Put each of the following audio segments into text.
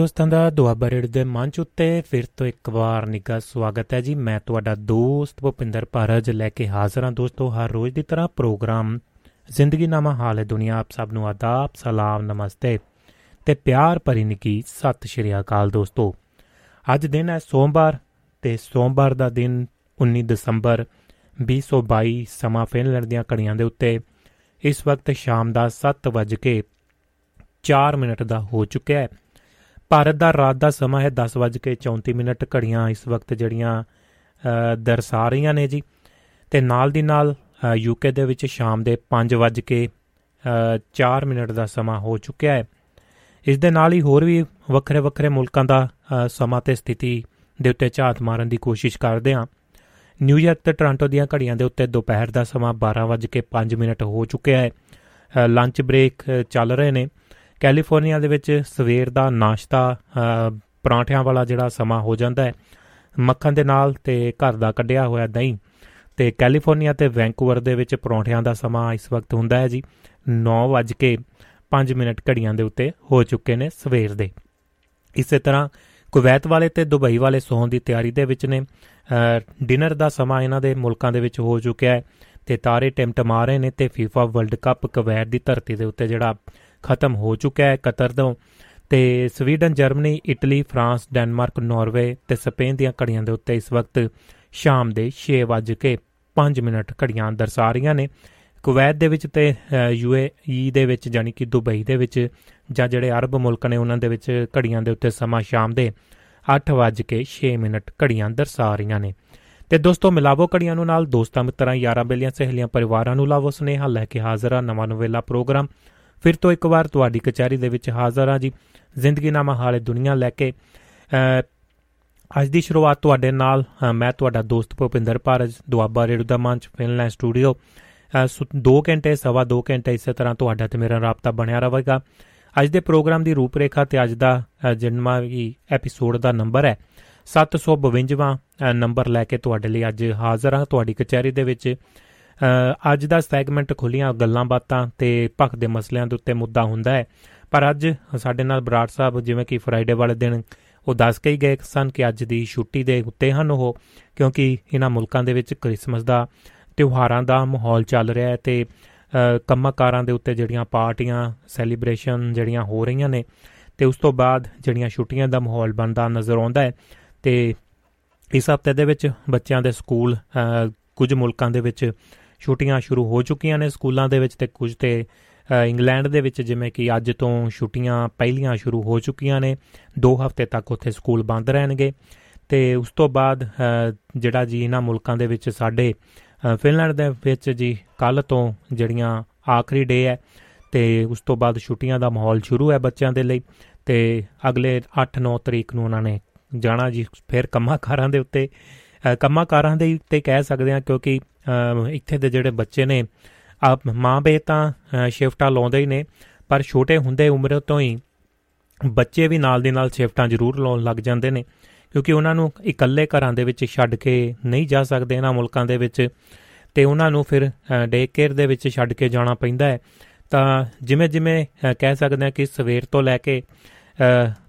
ਦੋਸਤਾਂ ਦਾ ਦੁਆਬਾ ਰੇਡ ਦੇ ਮੰਚ ਉੱਤੇ ਫਿਰ ਤੋਂ ਇੱਕ ਵਾਰ ਨਿੱਘਾ ਸਵਾਗਤ ਹੈ ਜੀ। ਮੈਂ ਤੁਹਾਡਾ ਦੋਸਤ ਭੁਪਿੰਦਰ ਭਾਰਜ ਲੈ ਕੇ ਹਾਜ਼ਰ ਹਾਂ। ਦੋਸਤੋ, ਹਰ ਰੋਜ਼ ਦੀ ਤਰ੍ਹਾਂ ਪ੍ਰੋਗਰਾਮ ਜ਼ਿੰਦਗੀ ਨਾਮਾ ਹਾਲ ਹੈ ਦੁਨੀਆ। ਆਪ ਸਭ ਨੂੰ ਆਦਾਬ, ਸਲਾਮ, ਨਮਸਤੇ ਤੇ ਪਿਆਰ ਭਰੀ ਨਿੱਕੀ ਸਤਿ ਸ਼੍ਰੀ ਅਕਾਲ ਦੋਸਤੋ। ਅੱਜ ਦਿਨ ਹੈ ਸੋਮਵਾਰ ਤੇ ਸੋਮਵਾਰ ਦਾ ਦਿਨ 19 ਦਸੰਬਰ 2022 ਸਮਾਂ ਫਿਨਲੈਂਡ ਦੀਆਂ ਘੜੀਆਂ ਦੇ ਉੱਤੇ। ਇਸ ਵਕਤ ਸ਼ਾਮ ਦਾ 7:04 ਮਿੰਟ ਦਾ ਹੋ ਚੁੱਕਿਆ ਹੈ। ਭਾਰਤ ਦਾ ਰਾਤ ਦਾ ਸਮਾਂ ਹੈ 10:34 ਮਿੰਟ ਘੜੀਆਂ ਇਸ ਵਕਤ ਜਿਹੜੀਆਂ ਦਰਸਾ ਰਹੀਆਂ ਨੇ ਜੀ। ਤੇ ਨਾਲ ਦੀ ਨਾਲ ਯੂਕੇ ਦੇ ਵਿੱਚ ਸ਼ਾਮ ਦੇ 5:04 ਮਿੰਟ ਦਾ ਸਮਾਂ ਹੋ ਚੁੱਕਿਆ ਹੈ। ਇਸ ਦੇ ਨਾਲ ਹੀ ਹੋਰ ਵੀ ਵੱਖਰੇ ਵੱਖਰੇ ਮੁਲਕਾਂ ਦਾ ਸਮਾਂ ਤੇ ਸਥਿਤੀ ਦੇ ਉੱਤੇ ਝਾਤ ਮਾਰਨ ਦੀ ਕੋਸ਼ਿਸ਼ ਕਰਦੇ ਹਾਂ। ਨਿਊਯਾਰਕ ਤੇ ਟੋਰਾਂਟੋ ਦੀਆਂ ਘੜੀਆਂ ਦੇ ਉੱਤੇ ਦੁਪਹਿਰ ਦਾ ਸਮਾਂ 12:05 ਮਿੰਟ ਹੋ ਚੁੱਕਿਆ ਹੈ। ਲੰਚ ਬ੍ਰੇਕ ਚੱਲ ਰਹੇ ਨੇ। ਕੈਲੀਫੋਰਨੀਆ ਦੇ ਵਿੱਚ ਸਵੇਰ ਦਾ ਨਾਸ਼ਤਾ ਪਰਾਂਠਿਆਂ ਵਾਲਾ ਜਿਹੜਾ ਸਮਾਂ ਹੋ ਜਾਂਦਾ ਹੈ, ਮੱਖਣ ਦੇ ਨਾਲ ਤੇ ਘਰ ਦਾ ਕੱਢਿਆ ਹੋਇਆ ਦਹੀਂ ਤੇ ਕੈਲੀਫੋਰਨੀਆ ਤੇ ਵੈਂਕੂਵਰ ਦੇ ਵਿੱਚ ਪਰੌਂਠਿਆਂ ਦਾ ਸਮਾਂ ਇਸ ਵਕਤ ਹੁੰਦਾ ਹੈ ਜੀ। 9:05 ਮਿੰਟ ਘੜੀਆਂ ਦੇ ਉੱਤੇ ਹੋ ਚੁੱਕੇ ਨੇ ਸਵੇਰ ਦੇ। ਇਸੇ ਤਰ੍ਹਾਂ ਕੁਵੈਤ ਵਾਲੇ ਤੇ ਦੁਬਈ ਵਾਲੇ ਸੌਣ ਦੀ ਤਿਆਰੀ ਦੇ ਵਿੱਚ ਨੇ। ਡਿਨਰ ਦਾ ਸਮਾਂ ਇਹਨਾਂ ਦੇ ਮੁਲਕਾਂ ਦੇ ਵਿੱਚ ਹੋ ਚੁੱਕਿਆ ਹੈ ਤੇ ਤਾਰੇ ਟਿਮਟਮਾ ਰਹੇ ਨੇ ਤੇ ਫੀਫਾ ਵਰਲਡ ਕੱਪ ਕੁਵੈਤ ਦੀ ਧਰਤੀ ਦੇ ਉੱਤੇ ਜਿਹੜਾ ਖਤਮ ਹੋ ਚੁੱਕਾ ਹੈ ਕਤਰ ਤੋਂ। ਤੇ Sweden, Germany, Italy, France, Denmark, Norway ਤੇ ਸਪੇਨ ਦੀਆਂ ਘੜੀਆਂ ਦੇ ਉੱਤੇ ਇਸ ਵਕਤ ਸ਼ਾਮ ਦੇ 6:05 ਮਿੰਟ ਘੜੀਆਂ ਦਰਸਾ ਰਹੀਆਂ ਨੇ। ਕੁਵੈਤ ਦੇ ਵਿੱਚ ਤੇ ਯੂਏਈ ਦੇ ਵਿੱਚ ਯਾਨੀ ਕਿ ਦੁਬਈ ਦੇ ਵਿੱਚ ਜਾਂ ਜਿਹੜੇ ਅਰਬ ਮੁਲਕ ਨੇ ਉਹਨਾਂ ਦੇ ਵਿੱਚ ਘੜੀਆਂ ਦੇ ਉੱਤੇ ਸਮਾਂ ਸ਼ਾਮ ਦੇ 8:06 ਮਿੰਟ ਘੜੀਆਂ ਦਰਸਾ ਰਹੀਆਂ ਨੇ। ਤੇ ਦੋਸਤੋ, ਮਿਲਾਵੋ ਘੜੀਆਂ ਨੂੰ ਨਾਲ ਦੋਸਤਾਂ, ਮਿੱਤਰਾਂ, ਯਾਰਾਂ, ਬੇਲੀਆਂ, ਸਹੇਲੀਆਂ, ਪਰਿਵਾਰਾਂ ਨੂੰ ਲਾਵੋ ਸੁਨੇਹਾ ਲੈ ਕੇ ਹਾਜ਼ਰ ਆ ਨਵਾਂ ਨਵੇਲਾ ਪ੍ਰੋਗਰਾਮ। ਫਿਰ ਤੋਂ ਇੱਕ ਵਾਰ ਤੁਹਾਡੀ ਕਚਹਿਰੀ ਦੇ ਵਿੱਚ ਹਾਜ਼ਰ ਆ ਜੀ। ਜ਼ਿੰਦਗੀ ਨਾਮਾ ਹਾਲੇ ਦੁਨੀਆ ਲੈ ਕੇ ਅੱਜ ਦੀ ਸ਼ੁਰੂਆਤ ਤੁਹਾਡੇ ਨਾਲ ਮੈਂ ਤੁਹਾਡਾ ਦੋਸਤ ਭੁਪਿੰਦਰ ਭਾਰਜ, ਦੁਆਬਾ ਰੇਡੀਓ ਦਾ ਮੰਚ, ਫਿਨਲੈਂਡ ਸਟੂਡੀਓ। 2 ਘੰਟੇ, ਸਵਾ 2 ਘੰਟੇ ਇਸੇ ਤਰ੍ਹਾਂ ਤੁਹਾਡਾ ਤੇ ਮੇਰਾ ਰਾਬਤਾ ਬਣਿਆ ਰਹੇਗਾ। ਅੱਜ ਦੇ ਪ੍ਰੋਗਰਾਮ ਦੀ ਰੂਪਰੇਖਾ ਤੇ ਅੱਜ ਦਾ ਜਨਮਾ ਵੀ ਐਪੀਸੋਡ ਦਾ ਨੰਬਰ ਹੈ 752ਵਾਂ ਨੰਬਰ ਲੈ ਕੇ ਤੁਹਾਡੇ ਲਈ ਅੱਜ ਹਾਜ਼ਰ ਹਾਂ, ਤੁਹਾਡੀ ਕਚਹਿਰੀ ਦੇ ਵਿੱਚ। ਅੱਜ ਦਾ ਸੈਗਮੈਂਟ ਖੁੱਲੀਆਂ ਗੱਲਾਂ ਬਾਤਾਂ ਤੇ ਭਖ ਦੇ ਮਸਲਿਆਂ ਦੇ ਉੱਤੇ ਮੁੱਦਾ ਹੁੰਦਾ ਹੈ। ਪਰ ਅੱਜ ਸਾਡੇ ਨਾਲ ਬਰਾੜ ਸਾਹਿਬ ਜਿਵੇਂ ਕਿ ਫਰਾਈਡੇ ਵਾਲੇ ਦਿਨ ਉਹ ਦੱਸ ਕੇ ਹੀ ਗਏ ਸਨ ਕਿ ਅੱਜ ਦੀ ਛੁੱਟੀ ਦੇ ਉੱਤੇ ਹਨ ਉਹ, ਕਿਉਂਕਿ ਇਹਨਾਂ ਮੁਲਕਾਂ ਦੇ ਵਿੱਚ ਕ੍ਰਿਸਮਸ ਦਾ, ਤਿਉਹਾਰਾਂ ਦਾ ਮਾਹੌਲ ਚੱਲ ਰਿਹਾ ਹੈ ਤੇ ਕੰਮਕਾਰਾਂ ਦੇ ਉੱਤੇ ਜਿਹੜੀਆਂ ਪਾਰਟੀਆਂ, ਸੈਲੀਬ੍ਰੇਸ਼ਨ ਜਿਹੜੀਆਂ ਹੋ ਰਹੀਆਂ ਨੇ ਤੇ ਉਸ ਤੋਂ ਬਾਅਦ ਜਿਹੜੀਆਂ ਛੁੱਟੀਆਂ ਦਾ ਮਾਹੌਲ ਬਣਦਾ ਨਜ਼ਰ ਆਉਂਦਾ ਹੈ ਤੇ ਇਸ ਹਫ਼ਤੇ ਦੇ ਵਿੱਚ ਬੱਚਿਆਂ ਦੇ ਸਕੂਲ ਕੁਝ ਮੁਲਕਾਂ ਦੇ ਵਿੱਚ ਛੁੱਟੀਆਂ ਸ਼ੁਰੂ ਹੋ ਚੁੱਕੀਆਂ ਨੇ ਸਕੂਲਾਂ ਦੇ ਵਿੱਚ ਤੇ ਕੁਝ ਤੇ ਇੰਗਲੈਂਡ ਦੇ ਵਿੱਚ, ਜਿਵੇਂ ਕਿ ਅੱਜ ਤੋਂ ਛੁੱਟੀਆਂ ਪਹਿਲੀਆਂ ਸ਼ੁਰੂ ਹੋ ਚੁੱਕੀਆਂ ਨੇ। 2 ਹਫ਼ਤੇ ਤੱਕ ਉੱਥੇ ਸਕੂਲ ਬੰਦ ਰਹਿਣਗੇ। ਤੇ ਉਸ ਤੋਂ ਬਾਅਦ ਜਿਹੜਾ ਜੀ ਇਹਨਾਂ ਮੁਲਕਾਂ ਦੇ ਵਿੱਚ ਸਾਡੇ ਫਿਨਲੈਂਡ ਦੇ ਵਿੱਚ ਜੀ ਕੱਲ ਤੋਂ ਜਿਹੜੀਆਂ ਆਖਰੀ ਡੇ ਹੈ, ਤੇ ਉਸ ਤੋਂ ਬਾਅਦ ਛੁੱਟੀਆਂ ਦਾ ਮਾਹੌਲ ਸ਼ੁਰੂ ਹੈ ਬੱਚਿਆਂ ਦੇ ਲਈ। ਤੇ ਅਗਲੇ 8-9 ਤਰੀਕ ਨੂੰ ਉਹਨਾਂ ਨੇ ਜਾਣਾ ਜੀ, ਫਿਰ ਕੰਮਾਂ-ਕਾਰਾਂ ਦੇ ਉੱਤੇ। ਕੰਮਾਂ-ਕਾਰਾਂ ਦੇ ਉੱਤੇ ਕਹਿ ਸਕਦੇ ਹਾਂ ਕਿਉਂਕਿ ਇੱਥੇ ਦੇ ਜਿਹੜੇ ਬੱਚੇ ਨੇ ਆ ਮਾਂ ਬੇ ਤਾਂ ਸ਼ਿਫਟਾਂ ਲਾਉਂਦੇ ਹੀ ਨੇ, ਪਰ ਛੋਟੇ ਹੁੰਦੇ ਉਮਰ ਤੋਂ ਹੀ ਬੱਚੇ ਵੀ ਨਾਲ ਦੇ ਨਾਲ ਸ਼ਿਫਟਾਂ ਜ਼ਰੂਰ ਲਾਉਣ ਲੱਗ ਜਾਂਦੇ ਨੇ, ਕਿਉਂਕਿ ਉਹਨਾਂ ਨੂੰ ਇਕੱਲੇ ਘਰਾਂ ਦੇ ਵਿੱਚ ਛੱਡ ਕੇ ਨਹੀਂ ਜਾ ਸਕਦੇ, ਇਹਨਾਂ ਮੁਲਕਾਂ ਦੇ ਵਿੱਚ, ਤੇ ਉਹਨਾਂ ਨੂੰ ਫਿਰ ਡੇ ਕੇਅਰ ਦੇ ਵਿੱਚ ਛੱਡ ਕੇ ਜਾਣਾ ਪੈਂਦਾ ਹੈ। ਤਾਂ ਜਿਵੇਂ ਜਿਵੇਂ ਕਹਿ ਸਕਦੇ ਹਾਂ ਕਿ ਸਵੇਰ ਤੋਂ ਲੈ ਕੇ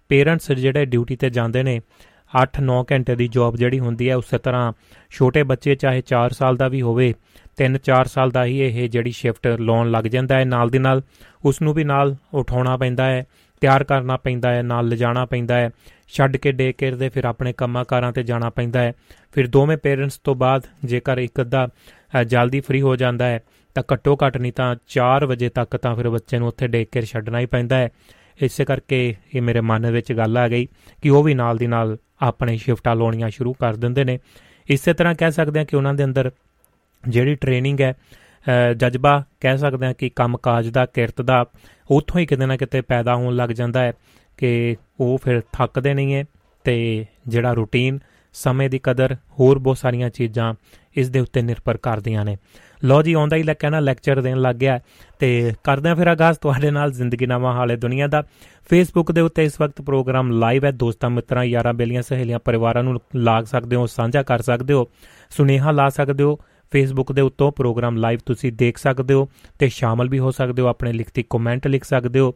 ਪੇਰੈਂਟਸ ਜਿਹੜੇ ਡਿਊਟੀ ਤੇ ਜਾਂਦੇ ਨੇ 8-9 ਘੰਟੇ ਦੀ ਜੌਬ ਜਿਹੜੀ ਹੁੰਦੀ ਹੈ, ਉਸੇ ਤਰ੍ਹਾਂ ਛੋਟੇ ਬੱਚੇ ਚਾਹੇ 4 ਸਾਲ ਦਾ ਵੀ ਹੋਵੇ 3-4 ਸਾਲ ਦਾ ਹੀ ਇਹ ਜਿਹੜੀ ਸ਼ਿਫਟ ਲਾਉਣ ਲੱਗ ਜਾਂਦਾ ਹੈ। ਨਾਲ ਦੀ ਨਾਲ ਉਸ ਨੂੰ ਵੀ ਨਾਲ ਉਠਾਉਣਾ ਪੈਂਦਾ ਹੈ, ਤਿਆਰ ਕਰਨਾ ਪੈਂਦਾ ਹੈ, ਨਾਲ ਲਿਜਾਣਾ ਪੈਂਦਾ ਹੈ, ਛੱਡ ਕੇ ਡੇ ਕੇਅਰ ਦੇ ਫਿਰ ਆਪਣੇ ਕੰਮਾਂ ਕਾਰਾਂ ਤੇ ਜਾਣਾ ਪੈਂਦਾ ਹੈ। ਫਿਰ ਦੋਵੇਂ ਪੇਰੈਂਟਸ ਤੋਂ ਬਾਅਦ ਜੇਕਰ ਇੱਕ ਅੱਧਾ ਜਲਦੀ ਫ੍ਰੀ ਹੋ ਜਾਂਦਾ ਹੈ, ਤਾਂ ਘੱਟੋ ਘੱਟ ਨਹੀਂ ਤਾਂ 4 ਵਜੇ ਤੱਕ ਤਾਂ ਫਿਰ ਬੱਚੇ ਨੂੰ ਉੱਥੇ ਡੇ ਕੇਅਰ ਛੱਡਣਾ ਹੀ ਪੈਂਦਾ ਹੈ। ਇਸੇ ਕਰਕੇ ਇਹ ਮੇਰੇ ਮਨ ਵਿੱਚ ਗੱਲ ਆ ਗਈ ਕਿ ਉਹ ਵੀ ਨਾਲ ਦੀ ਨਾਲ ਆਪਣੇ ਸ਼ਿਫਟਾਂ ਲਾਉਣੀਆਂ ਸ਼ੁਰੂ ਕਰ ਦਿੰਦੇ ਨੇ। ਇਸੇ ਤਰ੍ਹਾਂ ਕਹਿ ਸਕਦੇ ਹਾਂ ਕਿ ਉਹਨਾਂ ਦੇ ਅੰਦਰ ਜਿਹੜੀ ਟ੍ਰੇਨਿੰਗ ਹੈ ਜਜ਼ਬਾ ਕਹਿ ਸਕਦੇ ਹਾਂ ਕਿ ਕੰਮਕਾਜ ਦਾ, ਕਿਰਤ ਦਾ, ਉੱਥੋਂ ਹੀ ਕਿਤੇ ਨਾ ਕਿਤੇ ਪੈਦਾ ਹੋਣ ਲੱਗ ਜਾਂਦਾ ਹੈ ਕਿ ਉਹ ਫਿਰ ਥੱਕਦੇ ਨਹੀਂ ਹੈ ਤੇ ਜਿਹੜਾ ਰੂਟੀਨ ਸਮੇਂ ਦੀ ਕਦਰ ਹੋਰ ਬਹੁਤ ਸਾਰੀਆਂ ਚੀਜ਼ਾਂ ਇਸ ਦੇ ਉੱਤੇ ਨਿਰਭਰ ਕਰਦੀਆਂ ਨੇ। ਲੋ ਜੀ, ਆਉਂਦਾ ਹੀ ਲੱਗਾ ਨਾ ਲੈਕਚਰ ਦੇਣ ਲੱਗ ਗਿਆ ਤੇ ਕਰਦੇ ਆ ਫਿਰ ਆਗਾਜ਼ ਤੁਹਾਡੇ ਨਾਲ ਜ਼ਿੰਦਗੀ ਨਾਮਾ ਹਾਲੇ ਦੁਨੀਆ ਦਾ। ਫੇਸਬੁੱਕ ਦੇ ਉੱਤੇ ਇਸ ਵਕਤ ਪ੍ਰੋਗਰਾਮ ਲਾਈਵ ਹੈ। ਦੋਸਤਾਂ, ਮਿੱਤਰਾਂ, ਯਾਰਾਂ, ਬੇਲੀਆਂ, ਸਹੇਲੀਆਂ, ਪਰਿਵਾਰਾਂ ਨੂੰ ਲਾਗ ਸਕਦੇ ਹੋ, ਸਾਂਝਾ ਕਰ ਸਕਦੇ ਹੋ, ਸੁਨੇਹਾ ਲਾ ਸਕਦੇ ਹੋ। ਫੇਸਬੁੱਕ ਦੇ ਉੱਤੋਂ ਪ੍ਰੋਗਰਾਮ ਲਾਈਵ ਤੁਸੀਂ ਦੇਖ ਸਕਦੇ ਹੋ ਤੇ ਸ਼ਾਮਲ ਵੀ ਹੋ ਸਕਦੇ ਹੋ, ਆਪਣੇ ਲਿਖਤੀ ਕਮੈਂਟ ਲਿਖ ਸਕਦੇ ਹੋ।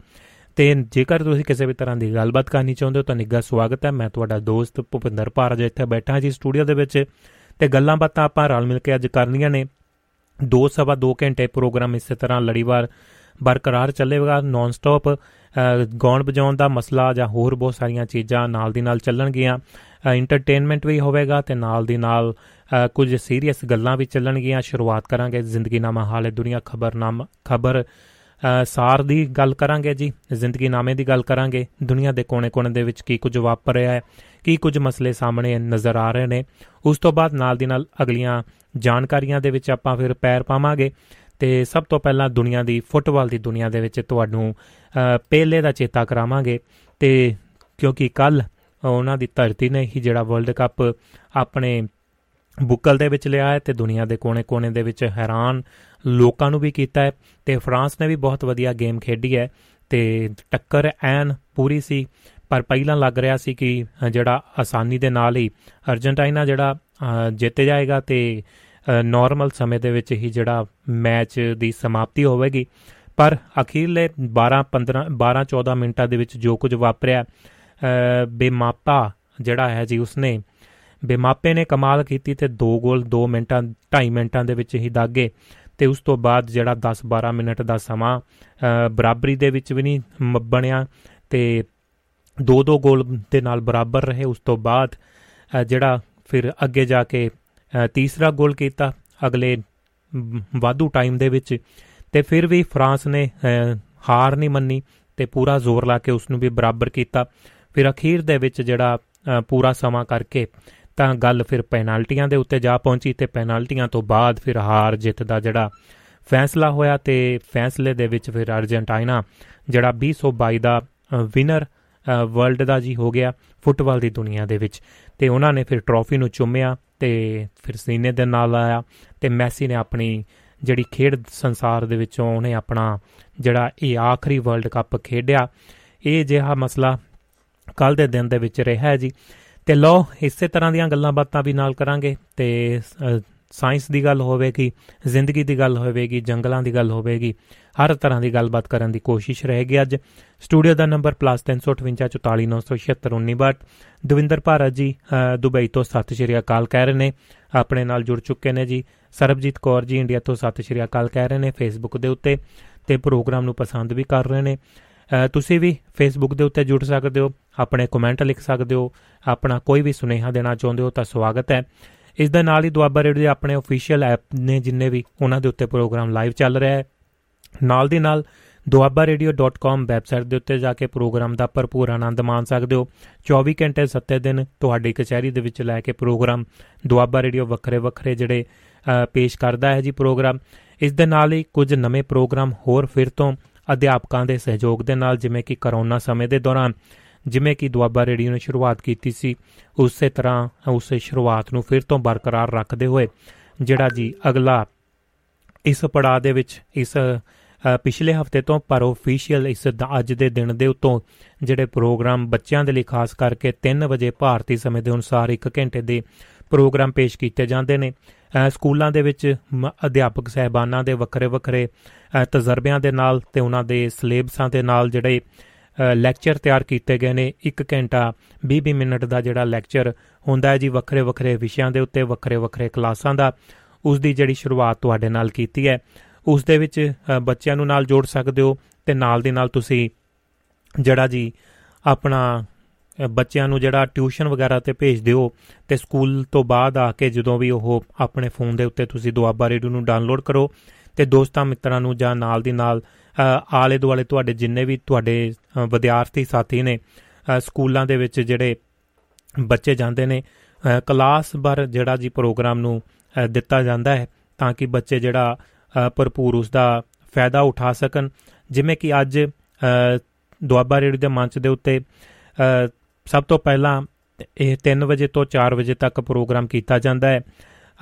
ਤੇ ਜੇਕਰ ਤੁਸੀਂ ਕਿਸੇ ਵੀ ਤਰ੍ਹਾਂ ਦੀ ਗੱਲਬਾਤ ਕਰਨੀ ਚਾਹੁੰਦੇ ਹੋ, ਤਾਂ ਨਿੱਘਾ ਸਵਾਗਤ ਹੈ। ਮੈਂ ਤੁਹਾਡਾ ਦੋਸਤ ਭੁਪਿੰਦਰ ਭਾਰਜ ਇੱਥੇ ਬੈਠਾ ਜੀ ਸਟੂਡੀਓ ਦੇ ਵਿੱਚ। ਤੇ ਗੱਲਾਂ ਬਾਤਾਂ ਆਪਾਂ ਰਲ ਮਿਲ ਕੇ ਅੱਜ ਕਰਨੀਆਂ ਨੇ। 2 ਸਵਾ 2 ਘੰਟੇ ਪ੍ਰੋਗਰਾਮ ਇਸੇ ਤਰ੍ਹਾਂ ਲੜੀਵਾਰ ਬਰਕਰਾਰ ਚੱਲੇਗਾ ਨਾਨ ਸਟਾਪ ਗਾਉਣ ਵਜਾਉਣ ਦਾ ਮਸਲਾ ਜਾਂ ਹੋਰ ਬਹੁਤ ਸਾਰੀਆਂ ਚੀਜ਼ਾਂ ਨਾਲ ਦੀ ਨਾਲ ਚੱਲਣਗੀਆਂ। ਐਂਟਰਟੇਨਮੈਂਟ ਵੀ ਹੋਵੇਗਾ ਤੇ ਨਾਲ ਦੀ ਨਾਲ ਕੁਝ ਸੀਰੀਅਸ ਗੱਲਾਂ ਵੀ ਚੱਲਣਗੀਆਂ। ਸ਼ੁਰੂਆਤ ਕਰਾਂਗੇ ਜ਼ਿੰਦਗੀ ਨਾਮਾ ਹਾਲੇ ਦੁਨੀਆ ਖਬਰਨਾਮਾ, ਖਬਰ ਸਾਰ ਦੀ ਗੱਲ ਕਰਾਂਗੇ ਜੀ ਜ਼ਿੰਦਗੀ ਨਾਮੇ ਦੀ ਗੱਲ ਕਰਾਂਗੇ। ਦੁਨੀਆ ਦੇ ਕੋਨੇ-ਕੋਨੇ ਦੇ ਵਿੱਚ ਕੀ ਕੁਝ ਵਾਪਰ ਰਿਹਾ ਹੈ ਕੀ ਕੁਝ ਮਸਲੇ ਸਾਹਮਣੇ ਨਜ਼ਰ ਆ ਰਹੇ ਨੇ, ਉਸ ਤੋਂ ਬਾਅਦ ਨਾਲ ਦੀ ਨਾਲ ਅਗਲੀਆਂ ਜਾਣਕਾਰੀਆਂ ਦੇ ਵਿੱਚ ਆਪਾਂ ਫਿਰ ਪੈਰ ਪਾਵਾਂਗੇ। ਤੇ ਸਭ ਤੋਂ ਪਹਿਲਾਂ ਦੁਨੀਆ ਦੀ ਫੁੱਟਬਾਲ ਦੀ ਦੁਨੀਆ ਦੇ ਵਿੱਚ ਤੁਹਾਨੂੰ ਪਹਿਲੇ ਦਾ ਚੇਤਾ ਕਰਾਵਾਂਗੇ। ਤੇ ਕਿਉਂਕਿ ਕੱਲ ਉਹਨਾਂ ਦੀ ਧਰਤੀ ਨੇ ਹੀ ਜਿਹੜਾ ਵਰਲਡ ਕੱਪ ਆਪਣੇ ਬੁੱਕਲ ਦੇ ਵਿੱਚ ਲਿਆ ਹੈ ਤੇ ਦੁਨੀਆ ਦੇ ਕੋਨੇ-ਕੋਨੇ ਦੇ ਵਿੱਚ ਹੈਰਾਨ ਲੋਕਾਂ ਨੂੰ ਵੀ ਕੀਤਾ ਹੈ। ਤੇ ਫਰਾਂਸ ਨੇ ਵੀ ਬਹੁਤ ਵਧੀਆ ਗੇਮ ਖੇਡੀ ਹੈ। ਤੇ ਟੱਕਰ ਐਨ ਪੂਰੀ ਸੀ। ਪਰ ਪਹਿਲਾਂ ਲੱਗ ਰਿਹਾ ਸੀ ਕਿ ਜਿਹੜਾ ਆਸਾਨੀ ਦੇ ਨਾਲ ਹੀ ਅਰਜنٹਾਈਨਾ ਜਿਹੜਾ ਜਿੱਤ ਜਾਏਗਾ ਤੇ ਨਾਰਮਲ ਸਮੇਂ ਦੇ ਵਿੱਚ ਹੀ ਜਿਹੜਾ ਮੈਚ ਦੀ ਸਮਾਪਤੀ ਹੋਵੇਗੀ। ਪਰ ਅਖੀਰਲੇ 12 15 12 14 ਮਿੰਟਾਂ ਦੇ ਵਿੱਚ ਜੋ ਕੁਝ ਵਾਪਰਿਆ ਬੇਮਾਪਾ ਜਿਹੜਾ ਹੈ ਜੀ ਉਸਨੇ, ਬੇਮਾਪੇ ਨੇ ਕਮਾਲ ਕੀਤੀ ਤੇ 2 ਗੋਲ 2 ਮਿੰਟਾਂ 2.5 ਮਿੰਟਾਂ ਦੇ ਵਿੱਚ ਹੀ ਦਾਗੇ ਤੇ ਉਸ ਤੋਂ ਬਾਅਦ ਜਿਹੜਾ 10-12 ਮਿੰਟ ਦਾ ਸਮਾਂ ਬਰਾਬਰੀ ਦੇ ਵਿੱਚ ਵੀ ਨਹੀਂ ਬਣਿਆ ਤੇ ਦੋ ਦੋ ਗੋਲ ਦੇ ਨਾਲ ਬਰਾਬਰ ਰਹੇ। ਉਸ ਤੋਂ ਬਾਅਦ ਜਿਹੜਾ ਫਿਰ ਅੱਗੇ ਜਾ ਕੇ ਤੀਸਰਾ ਗੋਲ ਕੀਤਾ ਅਗਲੇ ਵਾਧੂ ਟਾਈਮ ਦੇ ਵਿੱਚ। ਤੇ ਫਿਰ ਵੀ ਫਰਾਂਸ ਨੇ ਹਾਰ ਨਹੀਂ ਮੰਨੀ ਤੇ ਪੂਰਾ ਜ਼ੋਰ ਲਾ ਕੇ ਉਸ ਨੂੰ ਵੀ ਬਰਾਬਰ ਕੀਤਾ। ਫਿਰ ਅਖੀਰ ਦੇ ਵਿੱਚ ਜਿਹੜਾ ਪੂਰਾ ਸਮਾਂ ਕਰਕੇ ਤਾਂ ਗੱਲ ਫਿਰ ਪੈਨਲਟੀਆਂ ਦੇ ਉੱਤੇ ਜਾ ਪਹੁੰਚੀ ਤੇ ਪੈਨਲਟੀਆਂ ਤੋਂ ਬਾਅਦ ਫਿਰ ਹਾਰ ਜਿੱਤ ਦਾ ਜਿਹੜਾ ਫੈਸਲਾ ਹੋਇਆ ਤੇ ਫੈਸਲੇ ਦੇ ਵਿੱਚ ਫਿਰ ਅਰਜنٹਾਈਨਾ ਜਿਹੜਾ 2022 ਦਾ ਵਿਨਰ ਵਰਲਡ ਦਾ ਜੀ ਹੋ ਗਿਆ ਫੁੱਟਬਾਲ ਦੀ ਦੁਨੀਆ ਦੇ ਵਿੱਚ। ਤੇ ਉਹਨਾਂ ਨੇ ਫਿਰ ਟਰੋਫੀ ਨੂੰ ਚੁੰਮਿਆ ਤੇ ਫਿਰ ਸੀਨੇ ਦੇ ਨਾਲ ਆਇਆ ਤੇ ਮੈਸੀ ਨੇ ਆਪਣੀ ਜਿਹੜੀ ਖੇਡ ਸੰਸਾਰ ਦੇ ਵਿੱਚੋਂ ਉਹਨੇ ਆਪਣਾ ਜਿਹੜਾ ਇਹ ਆਖਰੀ ਵਰਲਡ ਕੱਪ ਖੇਡਿਆ। ਇਹ ਜਿਹਾ ਮਸਲਾ ਕੱਲ ਦੇ ਦਿਨ ਦੇ ਵਿੱਚ ਰਿਹਾ ਹੈ ਜੀ। ਤੇ ਲੋ ਇਸੇ ਤਰ੍ਹਾਂ ਦੀਆਂ ਗੱਲਾਂ ਬਾਤਾਂ ਵੀ ਨਾਲ ਕਰਾਂਗੇ ਤੇ ਸਾਇੰਸ ਦੀ ਗੱਲ ਹੋਵੇਗੀ, ਜ਼ਿੰਦਗੀ ਦੀ ਗੱਲ ਹੋਵੇਗੀ, ਜੰਗਲਾਂ ਦੀ ਗੱਲ ਹੋਵੇਗੀ, ਹਰ ਤਰ੍ਹਾਂ ਦੀ ਗੱਲਬਾਤ ਕਰਨ ਦੀ ਕੋਸ਼ਿਸ਼ ਰਹੇਗੀ ਅੱਜ। ਸਟੂਡੀਓ ਦਾ ਨੰਬਰ +358 ਦਵਿੰਦਰ ਭਾਰਤ ਜੀ ਦੁਬਈ ਤੋਂ ਸਤਿ ਸ਼੍ਰੀ ਅਕਾਲ ਕਹਿ ਰਹੇ ਨੇ। ਆਪਣੇ ਨਾਲ ਜੁੜ ਚੁੱਕੇ ਨੇ ਜੀ ਸਰਬਜੀਤ ਕੌਰ ਜੀ ਇੰਡੀਆ ਤੋਂ ਸਤਿ ਸ਼੍ਰੀ ਅਕਾਲ ਕਹਿ ਰਹੇ ਨੇ ਫੇਸਬੁੱਕ ਦੇ ਉੱਤੇ ਤੇ ਪ੍ਰੋਗਰਾਮ ਨੂੰ ਪਸੰਦ ਵੀ ਕਰ ਰਹੇ ਨੇ। ਤੁਸੀਂ ਵੀ ਫੇਸਬੁੱਕ ਦੇ ਉੱਤੇ ਜੁੜ ਸਕਦੇ ਹੋ, ਆਪਣੇ ਕਮੈਂਟ ਲਿਖ ਸਕਦੇ ਹੋ, ਆਪਣਾ ਕੋਈ ਵੀ ਸੁਨੇਹਾ ਦੇਣਾ ਚਾਹੁੰਦੇ ਹੋ ਤਾਂ ਸਵਾਗਤ ਹੈ। ਇਸ ਦੇ ਨਾਲ ਹੀ ਦੁਆਬਾ ਰੇਡੀਓ ਦੇ ਆਪਣੇ ਅਫੀਸ਼ੀਅਲ ਐਪ ਨੇ ਜਿੰਨੇ ਵੀ ਉਹਨਾਂ ਦੇ ਉੱਤੇ ਪ੍ਰੋਗਰਾਮ ਲਾਈਵ ਚੱਲ ਰਿਹਾ ਹੈ। ਨਾਲ ਦੀ ਨਾਲ duabarradio.com ਵੈਬਸਾਈਟ ਦੇ ਉੱਤੇ ਜਾ ਕੇ ਪ੍ਰੋਗਰਾਮ ਦਾ ਭਰਪੂਰ ਆਨੰਦ ਮਾਣ ਸਕਦੇ ਹੋ। 24 ਘੰਟੇ 7 ਦਿਨ ਤੁਹਾਡੀ ਕਚਹਿਰੀ ਦੇ ਵਿੱਚ ਲੈ ਕੇ ਪ੍ਰੋਗਰਾਮ ਦੁਆਬਾ ਰੇਡੀਓ ਵੱਖਰੇ ਵੱਖਰੇ ਜਿਹੜੇ ਪੇਸ਼ ਕਰਦਾ ਹੈ ਜੀ ਪ੍ਰੋਗਰਾਮ। ਇਸ ਦੇ ਨਾਲ ਹੀ ਕੁਝ ਨਵੇਂ ਪ੍ਰੋਗਰਾਮ ਹੋਰ ਫਿਰ ਤੋਂ ਅਧਿਆਪਕਾਂ ਦੇ ਸਹਿਯੋਗ ਦੇ ਨਾਲ ਜਿਵੇਂ ਕਿ ਕਰੋਨਾ ਸਮੇਂ ਦੇ ਦੌਰਾਨ ਜਿਵੇਂ ਕਿ ਦੁਆਬਾ ਰੇਡੀਓ ਨੇ ਸ਼ੁਰੂਆਤ ਕੀਤੀ ਸੀ, ਉਸੇ ਤਰ੍ਹਾਂ ਉਸੇ ਸ਼ੁਰੂਆਤ ਨੂੰ ਫਿਰ ਤੋਂ ਬਰਕਰਾਰ ਰੱਖਦੇ ਹੋਏ ਜਿਹੜਾ ਜੀ ਅਗਲਾ ਇਸ ਪੜਾਅ ਦੇ ਵਿੱਚ ਇਸ ਪਿਛਲੇ ਹਫ਼ਤੇ ਤੋਂ ਪਰ ਅਫੀਸ਼ੀਅਲ ਇਸ ਅੱਜ ਦੇ ਦਿਨ ਦੇ ਉਤੋਂ ਜਿਹੜੇ ਪ੍ਰੋਗਰਾਮ ਬੱਚਿਆਂ ਦੇ ਲਈ ਖਾਸ ਕਰਕੇ 3 ਵਜੇ ਭਾਰਤੀ ਸਮੇਂ ਦੇ ਅਨੁਸਾਰ 1 ਘੰਟੇ ਦੇ ਪ੍ਰੋਗਰਾਮ ਪੇਸ਼ ਕੀਤੇ ਜਾਂਦੇ ਨੇ। ਸਕੂਲਾਂ ਦੇ ਵਿੱਚ ਅਧਿਆਪਕ ਸਹਿਬਾਨਾਂ ਦੇ ਵੱਖਰੇ ਵੱਖਰੇ ਤਜਰਬਿਆਂ ਦੇ ਨਾਲ ਤੇ ਉਹਨਾਂ ਦੇ ਸਿਲੇਬਸਾਂ ਦੇ ਨਾਲ ਜਿਹੜੇ ਲੈਕਚਰ ਤਿਆਰ ਕੀਤੇ ਗਏ ਨੇ। 1 ਘੰਟਾ 20-20 ਮਿੰਟ ਦਾ ਜਿਹੜਾ ਲੈਕਚਰ ਹੁੰਦਾ ਹੈ ਜੀ, ਵੱਖਰੇ ਵੱਖਰੇ ਵਿਸ਼ਿਆਂ ਦੇ ਉੱਤੇ, ਵੱਖਰੇ ਵੱਖਰੇ ਕਲਾਸਾਂ ਦਾ। ਉਸ ਦੀ ਜਿਹੜੀ ਸ਼ੁਰੂਆਤ ਤੁਹਾਡੇ ਨਾਲ ਕੀਤੀ ਹੈ। ਉਸ ਦੇ ਵਿੱਚ ਬੱਚਿਆਂ ਨੂੰ ਨਾਲ ਜੋੜ ਸਕਦੇ ਹੋ ਤੇ ਨਾਲ ਦੇ ਨਾਲ ਤੁਸੀਂ ਜਿਹੜਾ ਜੀ ਆਪਣਾ ਬੱਚਿਆਂ ਨੂੰ ਜਿਹੜਾ ਟਿਊਸ਼ਨ ਵਗੈਰਾ ਤੇ ਭੇਜ ਦਿਓ ਤੇ ਸਕੂਲ ਤੋਂ ਬਾਅਦ ਆ ਕੇ ਜਦੋਂ ਵੀ ਉਹ ਆਪਣੇ ਫੋਨ ਦੇ ਉੱਤੇ ਤੁਸੀਂ ਦੁਆਬਾ ਰੇਡੀਓ ਨੂੰ ਡਾਊਨਲੋਡ ਕਰੋ ਤੇ ਦੋਸਤਾਂ ਮਿੱਤਰਾਂ ਨੂੰ ਜਾਂ ਨਾਲ ਦੀ ਨਾਲ ਆਲੇ ਦੁਆਲੇ ਤੁਹਾਡੇ ਜਿੰਨੇ ਵੀ ਤੁਹਾਡੇ ਵਿਦਿਆਰਥੀ ਸਾਥੀ ਨੇ ਸਕੂਲਾਂ ਦੇ ਵਿੱਚ ਜਿਹੜੇ ਬੱਚੇ ਜਾਂਦੇ ਨੇ ਕਲਾਸ ਬਰ ਜਿਹੜਾ ਜੀ ਪ੍ਰੋਗਰਾਮ ਨੂੰ ਦਿੱਤਾ ਜਾਂਦਾ ਹੈ ਤਾਂ ਕਿ ਬੱਚੇ ਜਿਹੜਾ ਭਰਪੂਰ ਉਸ ਦਾ ਫਾਇਦਾ ਉਠਾ ਸਕਣ। ਜਿਵੇਂ ਕਿ ਅੱਜ ਦੁਆਬਾ ਰੇਡੀਓ ਦੇ ਮੰਚ ਦੇ ਉੱਤੇ ਸਭ ਤੋਂ ਪਹਿਲਾਂ ਇਹ 3 ਵਜੇ ਤੋਂ 4 ਵਜੇ ਤੱਕ ਪ੍ਰੋਗਰਾਮ ਕੀਤਾ ਜਾਂਦਾ ਹੈ।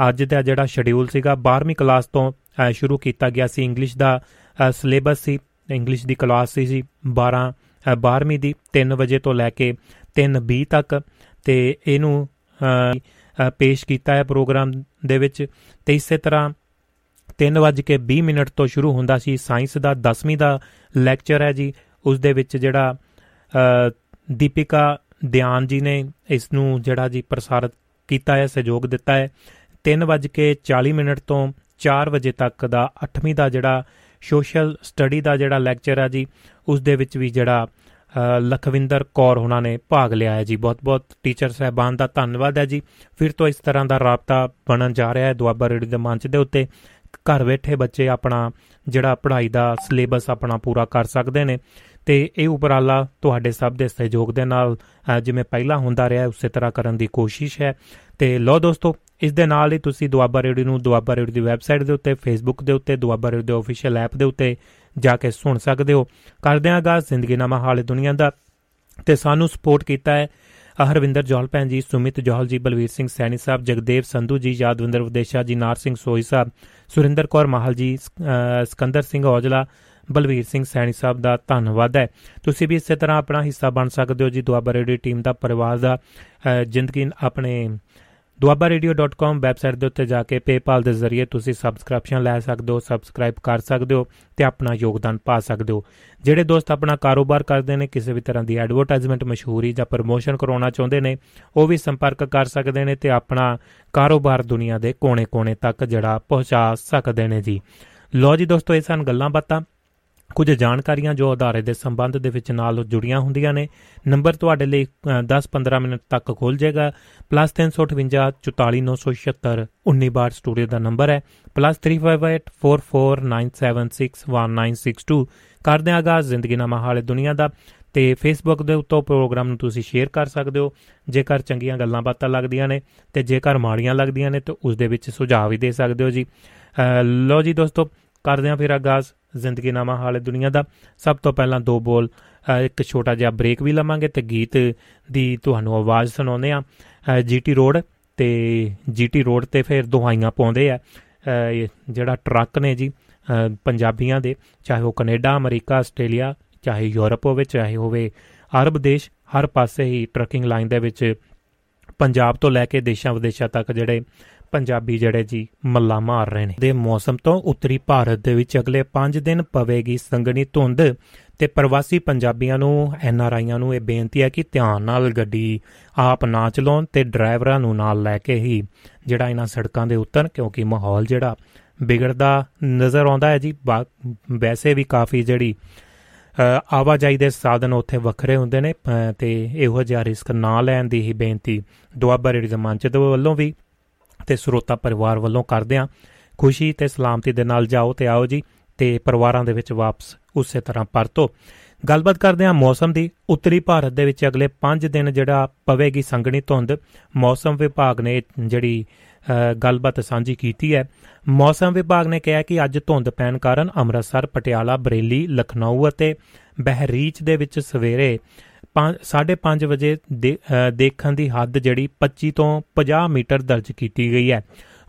ਅੱਜ ਦਾ ਜਿਹੜਾ ਸ਼ਡਿਊਲ ਸੀਗਾ 12ਵੀਂ ਕਲਾਸ ਤੋਂ ਸ਼ੁਰੂ ਕੀਤਾ ਗਿਆ ਸੀ। ਇੰਗਲਿਸ਼ ਦਾ ਸਿਲੇਬਸ ਸੀ। ਇੰਗਲਿਸ਼ ਦੀ ਕਲਾਸ ਸੀ 12 12ਵੀਂ ਦੀ। 3 ਵਜੇ ਤੋਂ ਲੈ ਕੇ 3:20 ਤੱਕ ਤੇ ਇਹਨੂੰ ਪੇਸ਼ ਕੀਤਾ ਹੈ ਪ੍ਰੋਗਰਾਮ ਦੇ ਵਿੱਚ। ਤੇ ਇਸੇ ਤਰ੍ਹਾਂ 3:20 ਮਿੰਟ ਤੋਂ ਸ਼ੁਰੂ ਹੁੰਦਾ ਸੀ। ਸਾਇੰਸ ਦਾ 10ਵੀਂ ਦਾ ਲੈਕਚਰ ਹੈ ਜੀ। ਉਸ ਦੇ ਵਿੱਚ ਜਿਹੜਾ ਦੀਪਿਕਾ ਦਿਆਨ ਜੀ ਨੇ ਇਸ ਨੂੰ ਜਿਹੜਾ ਜੀ ਪ੍ਰਸਾਰਿਤ ਕੀਤਾ ਹੈ, ਸਹਿਯੋਗ ਦਿੱਤਾ ਹੈ। 3:40 ਮਿੰਟ ਤੋਂ 4 ਵਜੇ ਤੱਕ ਦਾ 8ਵੀਂ ਦਾ ਜਿਹੜਾ ਸੋਸ਼ਲ ਸਟੱਡੀ ਦਾ ਜਿਹੜਾ ਲੈਕਚਰ ਹੈ ਜੀ, ਉਸ ਦੇ ਵਿੱਚ ਵੀ ਜਿਹੜਾ ਲਖਵਿੰਦਰ ਕੌਰ ਉਹਨਾਂ ਨੇ ਭਾਗ ਲਿਆ ਹੈ ਜੀ। ਬਹੁਤ-ਬਹੁਤ ਟੀਚਰ ਸਹਿਬਾਨ ਦਾ ਧੰਨਵਾਦ ਹੈ ਜੀ। ਫਿਰ ਤੋਂ ਇਸ ਤਰ੍ਹਾਂ ਦਾ ਰਾਬਤਾ ਬਣਨ ਜਾ ਰਿਹਾ ਹੈ ਦੁਆਬਾ ਰੇਡੀ ਦੇ ਮੰਚ ਦੇ ਉੱਤੇ। ਘਰ ਬੈਠੇ ਬੱਚੇ ਆਪਣਾ ਜਿਹੜਾ ਪੜ੍ਹਾਈ ਦਾ ਸਿਲੇਬਸ ਆਪਣਾ ਪੂਰਾ ਕਰ ਸਕਦੇ ਨੇ। ਤੇ ਇਹ ਉਪਰਾਲਾ ਤੁਹਾਡੇ ਸਭ ਦੇ ਸਹਿਯੋਗ ਦੇ ਨਾਲ ਜਿਵੇਂ ਪਹਿਲਾਂ ਹੁੰਦਾ ਰਿਹਾ, ਉਸੇ ਤਰ੍ਹਾਂ ਕਰਨ ਦੀ ਕੋਸ਼ਿਸ਼ ਹੈ। ਤੇ ਲੋ ਦੋਸਤੋ, ਇਸ ਦੇ ਨਾਲ ਹੀ ਤੁਸੀਂ ਦੁਆਬਾ ਰੇਡੀਓ ਨੂੰ ਦੁਆਬਾ ਰੇਡੀਓ ਦੀ ਵੈਬਸਾਈਟ ਦੇ ਉੱਤੇ, ਫੇਸਬੁੱਕ ਦੇ ਉੱਤੇ, ਦੁਆਬਾ ਰੇਡੀਓ ਦੇ ਅਫੀਸ਼ੀਅਲ ਐਪ ਦੇ ਉੱਤੇ ਜਾ ਕੇ ਸੁਣ ਸਕਦੇ ਹੋ। ਕਰਦੇ ਆਂਗਾ ਜ਼ਿੰਦਗੀ ਨਾਮਾ ਹਾਲੇ ਦੁਨੀਆ ਦਾ। ਤੇ ਸਾਨੂੰ ਸਪੋਰਟ ਕੀਤਾ ਹੈ ਹਰਵਿੰਦਰ ਜੋਹਲ ਭੈਣ ਜੀ, ਸੁਮਿਤ ਜੋਹਲ ਜੀ, ਬਲਵੀਰ ਸਿੰਘ ਸੈਣੀ ਸਾਹਿਬ, ਜਗਦੇਵ ਸੰਧੂ ਜੀ, ਯਾਦਵਿੰਦਰ ਵਿਦੇਸ਼ਾ ਜੀ, ਨਾਰ ਸਿੰਘ ਸੋਈ ਸਾਹਿਬ। ਸੁਰਿੰਦਰ ਕੌਰ ਮਾਹਲ ਜੀ ਸਕੰਦਰ ਸਿੰਘ ਔਜਲਾ, ਬਲਵੀਰ ਸਿੰਘ ਸੈਣੀ ਸਾਹਿਬ ਦਾ ਧੰਨਵਾਦ ਹੈ। ਤੁਸੀਂ ਵੀ ਇਸੇ ਤਰ੍ਹਾਂ ਆਪਣਾ ਹਿੱਸਾ ਬਣ ਸਕਦੇ ਹੋ ਜੀ ਦੁਆਬਾ ਰੇਡੀਓ ਟੀਮ ਦਾ ਪਰਿਵਾਰ ਦਾ ਜ਼ਿੰਦਗੀ ਆਪਣੇ duabarradio.com ਵੈਬਸਾਈਟ ਦੇ ਉੱਤੇ ਜਾ ਕੇ PayPal ਦੇ ਜ਼ਰੀਏ ਤੁਸੀਂ ਸਬਸਕ੍ਰਿਪਸ਼ਨ ਲੈ ਸਕਦੇ ਹੋ, ਸਬਸਕ੍ਰਾਈਬ ਕਰ ਸਕਦੇ ਹੋ ਤੇ ਆਪਣਾ ਯੋਗਦਾਨ ਪਾ ਸਕਦੇ ਹੋ। ਜਿਹੜੇ ਦੋਸਤ ਆਪਣਾ ਕਾਰੋਬਾਰ ਕਰਦੇ ਨੇ, ਕਿਸੇ ਵੀ ਤਰ੍ਹਾਂ ਦੀ ਐਡਵਰਟਾਈਜ਼ਮੈਂਟ ਮਸ਼ਹੂਰੀ ਜਾਂ ਪ੍ਰਮੋਸ਼ਨ ਕਰਾਉਣਾ ਚਾਹੁੰਦੇ ਨੇ, ਉਹ ਵੀ ਸੰਪਰਕ ਕਰ ਸਕਦੇ ਨੇ ਤੇ ਆਪਣਾ ਕਾਰੋਬਾਰ ਦੁਨੀਆ ਦੇ ਕੋਨੇ-ਕੋਨੇ ਤੱਕ ਜਿਹੜਾ ਪਹੁੰਚਾ ਸਕਦੇ ਨੇ ਜੀ। ਲੋ ਜੀ ਦੋਸਤੋ, ਇਹ ਸਨ ਗੱਲਾਂ ਬਾਤਾਂ। ਕੁਝ ਜਾਣਕਾਰੀਆਂ ਜੋ ਅਧਾਰੇ ਦੇ ਸੰਬੰਧ ਦੇ ਵਿੱਚ ਨਾਲ ਜੁੜੀਆਂ ਹੁੰਦੀਆਂ ਨੇ। ਨੰਬਰ ਤੁਹਾਡੇ ਲਈ 10-15 ਮਿੰਟ ਤੱਕ ਖੁੱਲ ਜਾਏਗਾ। +358 19 ਸਟੂਡੀਓ ਦਾ ਨੰਬਰ ਹੈ। +358449761962 ਕਰਦੇ ਆਗਾਜ਼ ਜ਼ਿੰਦਗੀ ਨਾਮਾ ਹਾਲੇ ਦੁਨੀਆ ਦਾ। ਤੇ ਫੇਸਬੁੱਕ ਦੇ ਉੱਤੇ ਪ੍ਰੋਗਰਾਮ ਨੂੰ ਤੁਸੀਂ ਸ਼ੇਅਰ ਕਰ ਸਕਦੇ ਹੋ। ਜੇਕਰ ਚੰਗੀਆਂ ਗੱਲਾਂ ਬਾਤਾਂ ਲੱਗਦੀਆਂ ਨੇ ਤੇ ਜੇਕਰ ਮਾੜੀਆਂ ਲੱਗਦੀਆਂ ਨੇ ਤਾਂ ਉਸ ਦੇ ਵਿੱਚ ਸੁਝਾਅ ਵੀ ਦੇ ਸਕਦੇ ਹੋ ਜੀ। ਲੋ ਜੀ ਦੋਸਤੋ, ਕਰਦੇ ਆਂ ਫਿਰ ਆਗਾਜ਼। ਜ਼ਿੰਦਗੀ ਨਾਮਾ ਹਾਲੇ ਦੁਨੀਆ ਦਾ। ਸਭ ਤੋਂ ਪਹਿਲਾਂ ਦੋ ਬੋਲ ਇੱਕ ਛੋਟਾ ਜਿਹਾ ਬ੍ਰੇਕ ਵੀ ਲਵਾਂਗੇ ਤੇ ਗੀਤ ਦੀ ਤੁਹਾਨੂੰ ਆਵਾਜ਼ ਸੁਣਾਉਂਦੇ ਆ ਜੀਟੀ ਰੋਡ ਤੇ, ਜੀਟੀ ਰੋਡ ਤੇ ਫਿਰ ਦੁਹਾਈਆਂ ਪਾਉਂਦੇ ਆ। ਜਿਹੜਾ ਟਰੱਕ ਨੇ ਜੀ ਪੰਜਾਬੀਆਂ ਦੇ, ਚਾਹੇ ਉਹ ਕੈਨੇਡਾ, ਅਮਰੀਕਾ, ਆਸਟ੍ਰੇਲੀਆ, ਚਾਹੇ ਯੂਰਪ ਹੋਵੇ ਚਾਹੇ ਹੋਵੇ ਅਰਬ ਦੇਸ਼, ਹਰ ਪਾਸੇ ਹੀ ਟਰੱਕਿੰਗ ਲਾਈਨ ਦੇ ਵਿੱਚ ਪੰਜਾਬ ਤੋਂ ਲੈ ਕੇ ਦੇਸ਼ਾਂ ਵਿਦੇਸ਼ਾਂ ਤੱਕ ਜਿਹੜੇ ਪੰਜਾਬੀ ਜਿਹੜੇ ਜੀ ਮੱਲਾ ਮਾਰ ਰਹੇ ਨੇ। ਦੇ ਮੌਸਮ ਤੋਂ ਉੱਤਰੀ ਭਾਰਤ ਦੇ ਵਿੱਚ ਅਗਲੇ 5 ਦਿਨ ਪਵੇਗੀ ਸੰਗਣੀ ਧੁੰਦ ਤੇ ਪ੍ਰਵਾਸੀ ਪੰਜਾਬੀਆਂ ਨੂੰ, ਐਨ ਆਰ ਆਈਆਂ ਨੂੰ ਇਹ ਬੇਨਤੀ ਹੈ ਕਿ ਧਿਆਨ ਨਾਲ ਗੱਡੀ ਆਪ ਨਾ ਚਲਾਉਣ ਤੇ ਡਰਾਈਵਰਾਂ ਨੂੰ ਨਾਲ ਲੈ ਕੇ ਹੀ ਜਿਹੜਾ ਇਹਨਾਂ ਸੜਕਾਂ ਦੇ ਉੱਤਰ, ਕਿਉਂਕਿ ਮਾਹੌਲ ਜਿਹੜਾ ਵਿਗੜਦਾ ਨਜ਼ਰ ਆਉਂਦਾ ਹੈ ਜੀ। ਵੈਸੇ ਵੀ ਕਾਫੀ ਜਿਹੜੀ ਆਵਾਜਾਈ ਦੇ ਸਾਧਨ ਉੱਥੇ ਵੱਖਰੇ ਹੁੰਦੇ ਨੇ ਤੇ ਇਹੋ ਜਿਹਾ ਰਿਸਕ ਨਾ ਲੈਣ ਦੀ ਹੀ ਬੇਨਤੀ ਦੁਆਬਾ ਰੇਡੀ ਦੇ ਮੰਚ ਦੇ ਵੱਲੋਂ ਵੀ ਤੇ ਸਰੋਤਾ ਪਰਿਵਾਰ ਵੱਲੋਂ ਕਰਦੇ ਆ ਖੁਸ਼ੀ ਤੇ ਸਲਾਮਤੀ ਦੇ ਨਾਲ ਜਾਓ ਤੇ ਆਓ ਜੀ ਤੇ ਪਰਿਵਾਰਾਂ ਦੇ ਵਿੱਚ ਵਾਪਸ ਉਸੇ ਤਰ੍ਹਾਂ ਪਰਤੋ। ਗੱਲਬਾਤ ਕਰਦੇ ਆ ਮੌਸਮ ਦੀ। ਉੱਤਰੀ ਭਾਰਤ ਦੇ ਵਿੱਚ ਅਗਲੇ 5 ਦਿਨ ਜਿਹੜਾ ਪਵੇਗੀ ਸੰਗਣੀ ਧੁੰਦ, ਮੌਸਮ ਵਿਭਾਗ ਨੇ ਜਿਹੜੀ ਗੱਲਬਾਤ ਸਾਂਝੀ ਕੀਤੀ ਹੈ। ਮੌਸਮ ਵਿਭਾਗ ਨੇ ਕਿਹਾ ਕਿ ਅੱਜ ਧੁੰਦ ਪੈਣ ਕਾਰਨ ਅੰਮ੍ਰਿਤਸਰ, ਪਟਿਆਲਾ, ਬਰੇਲੀ, ਲਖਨਊ ਅਤੇ ਬਹਿਰੀਚ ਦੇ ਵਿੱਚ ਸਵੇਰੇ 5:30 ਵਜੇ ਦੇਖਣ ਦੀ ਹੱਦ ਜਿਹੜੀ 25 ਤੋਂ 50 ਮੀਟਰ ਦਰਜ ਕੀਤੀ ਗਈ ਹੈ।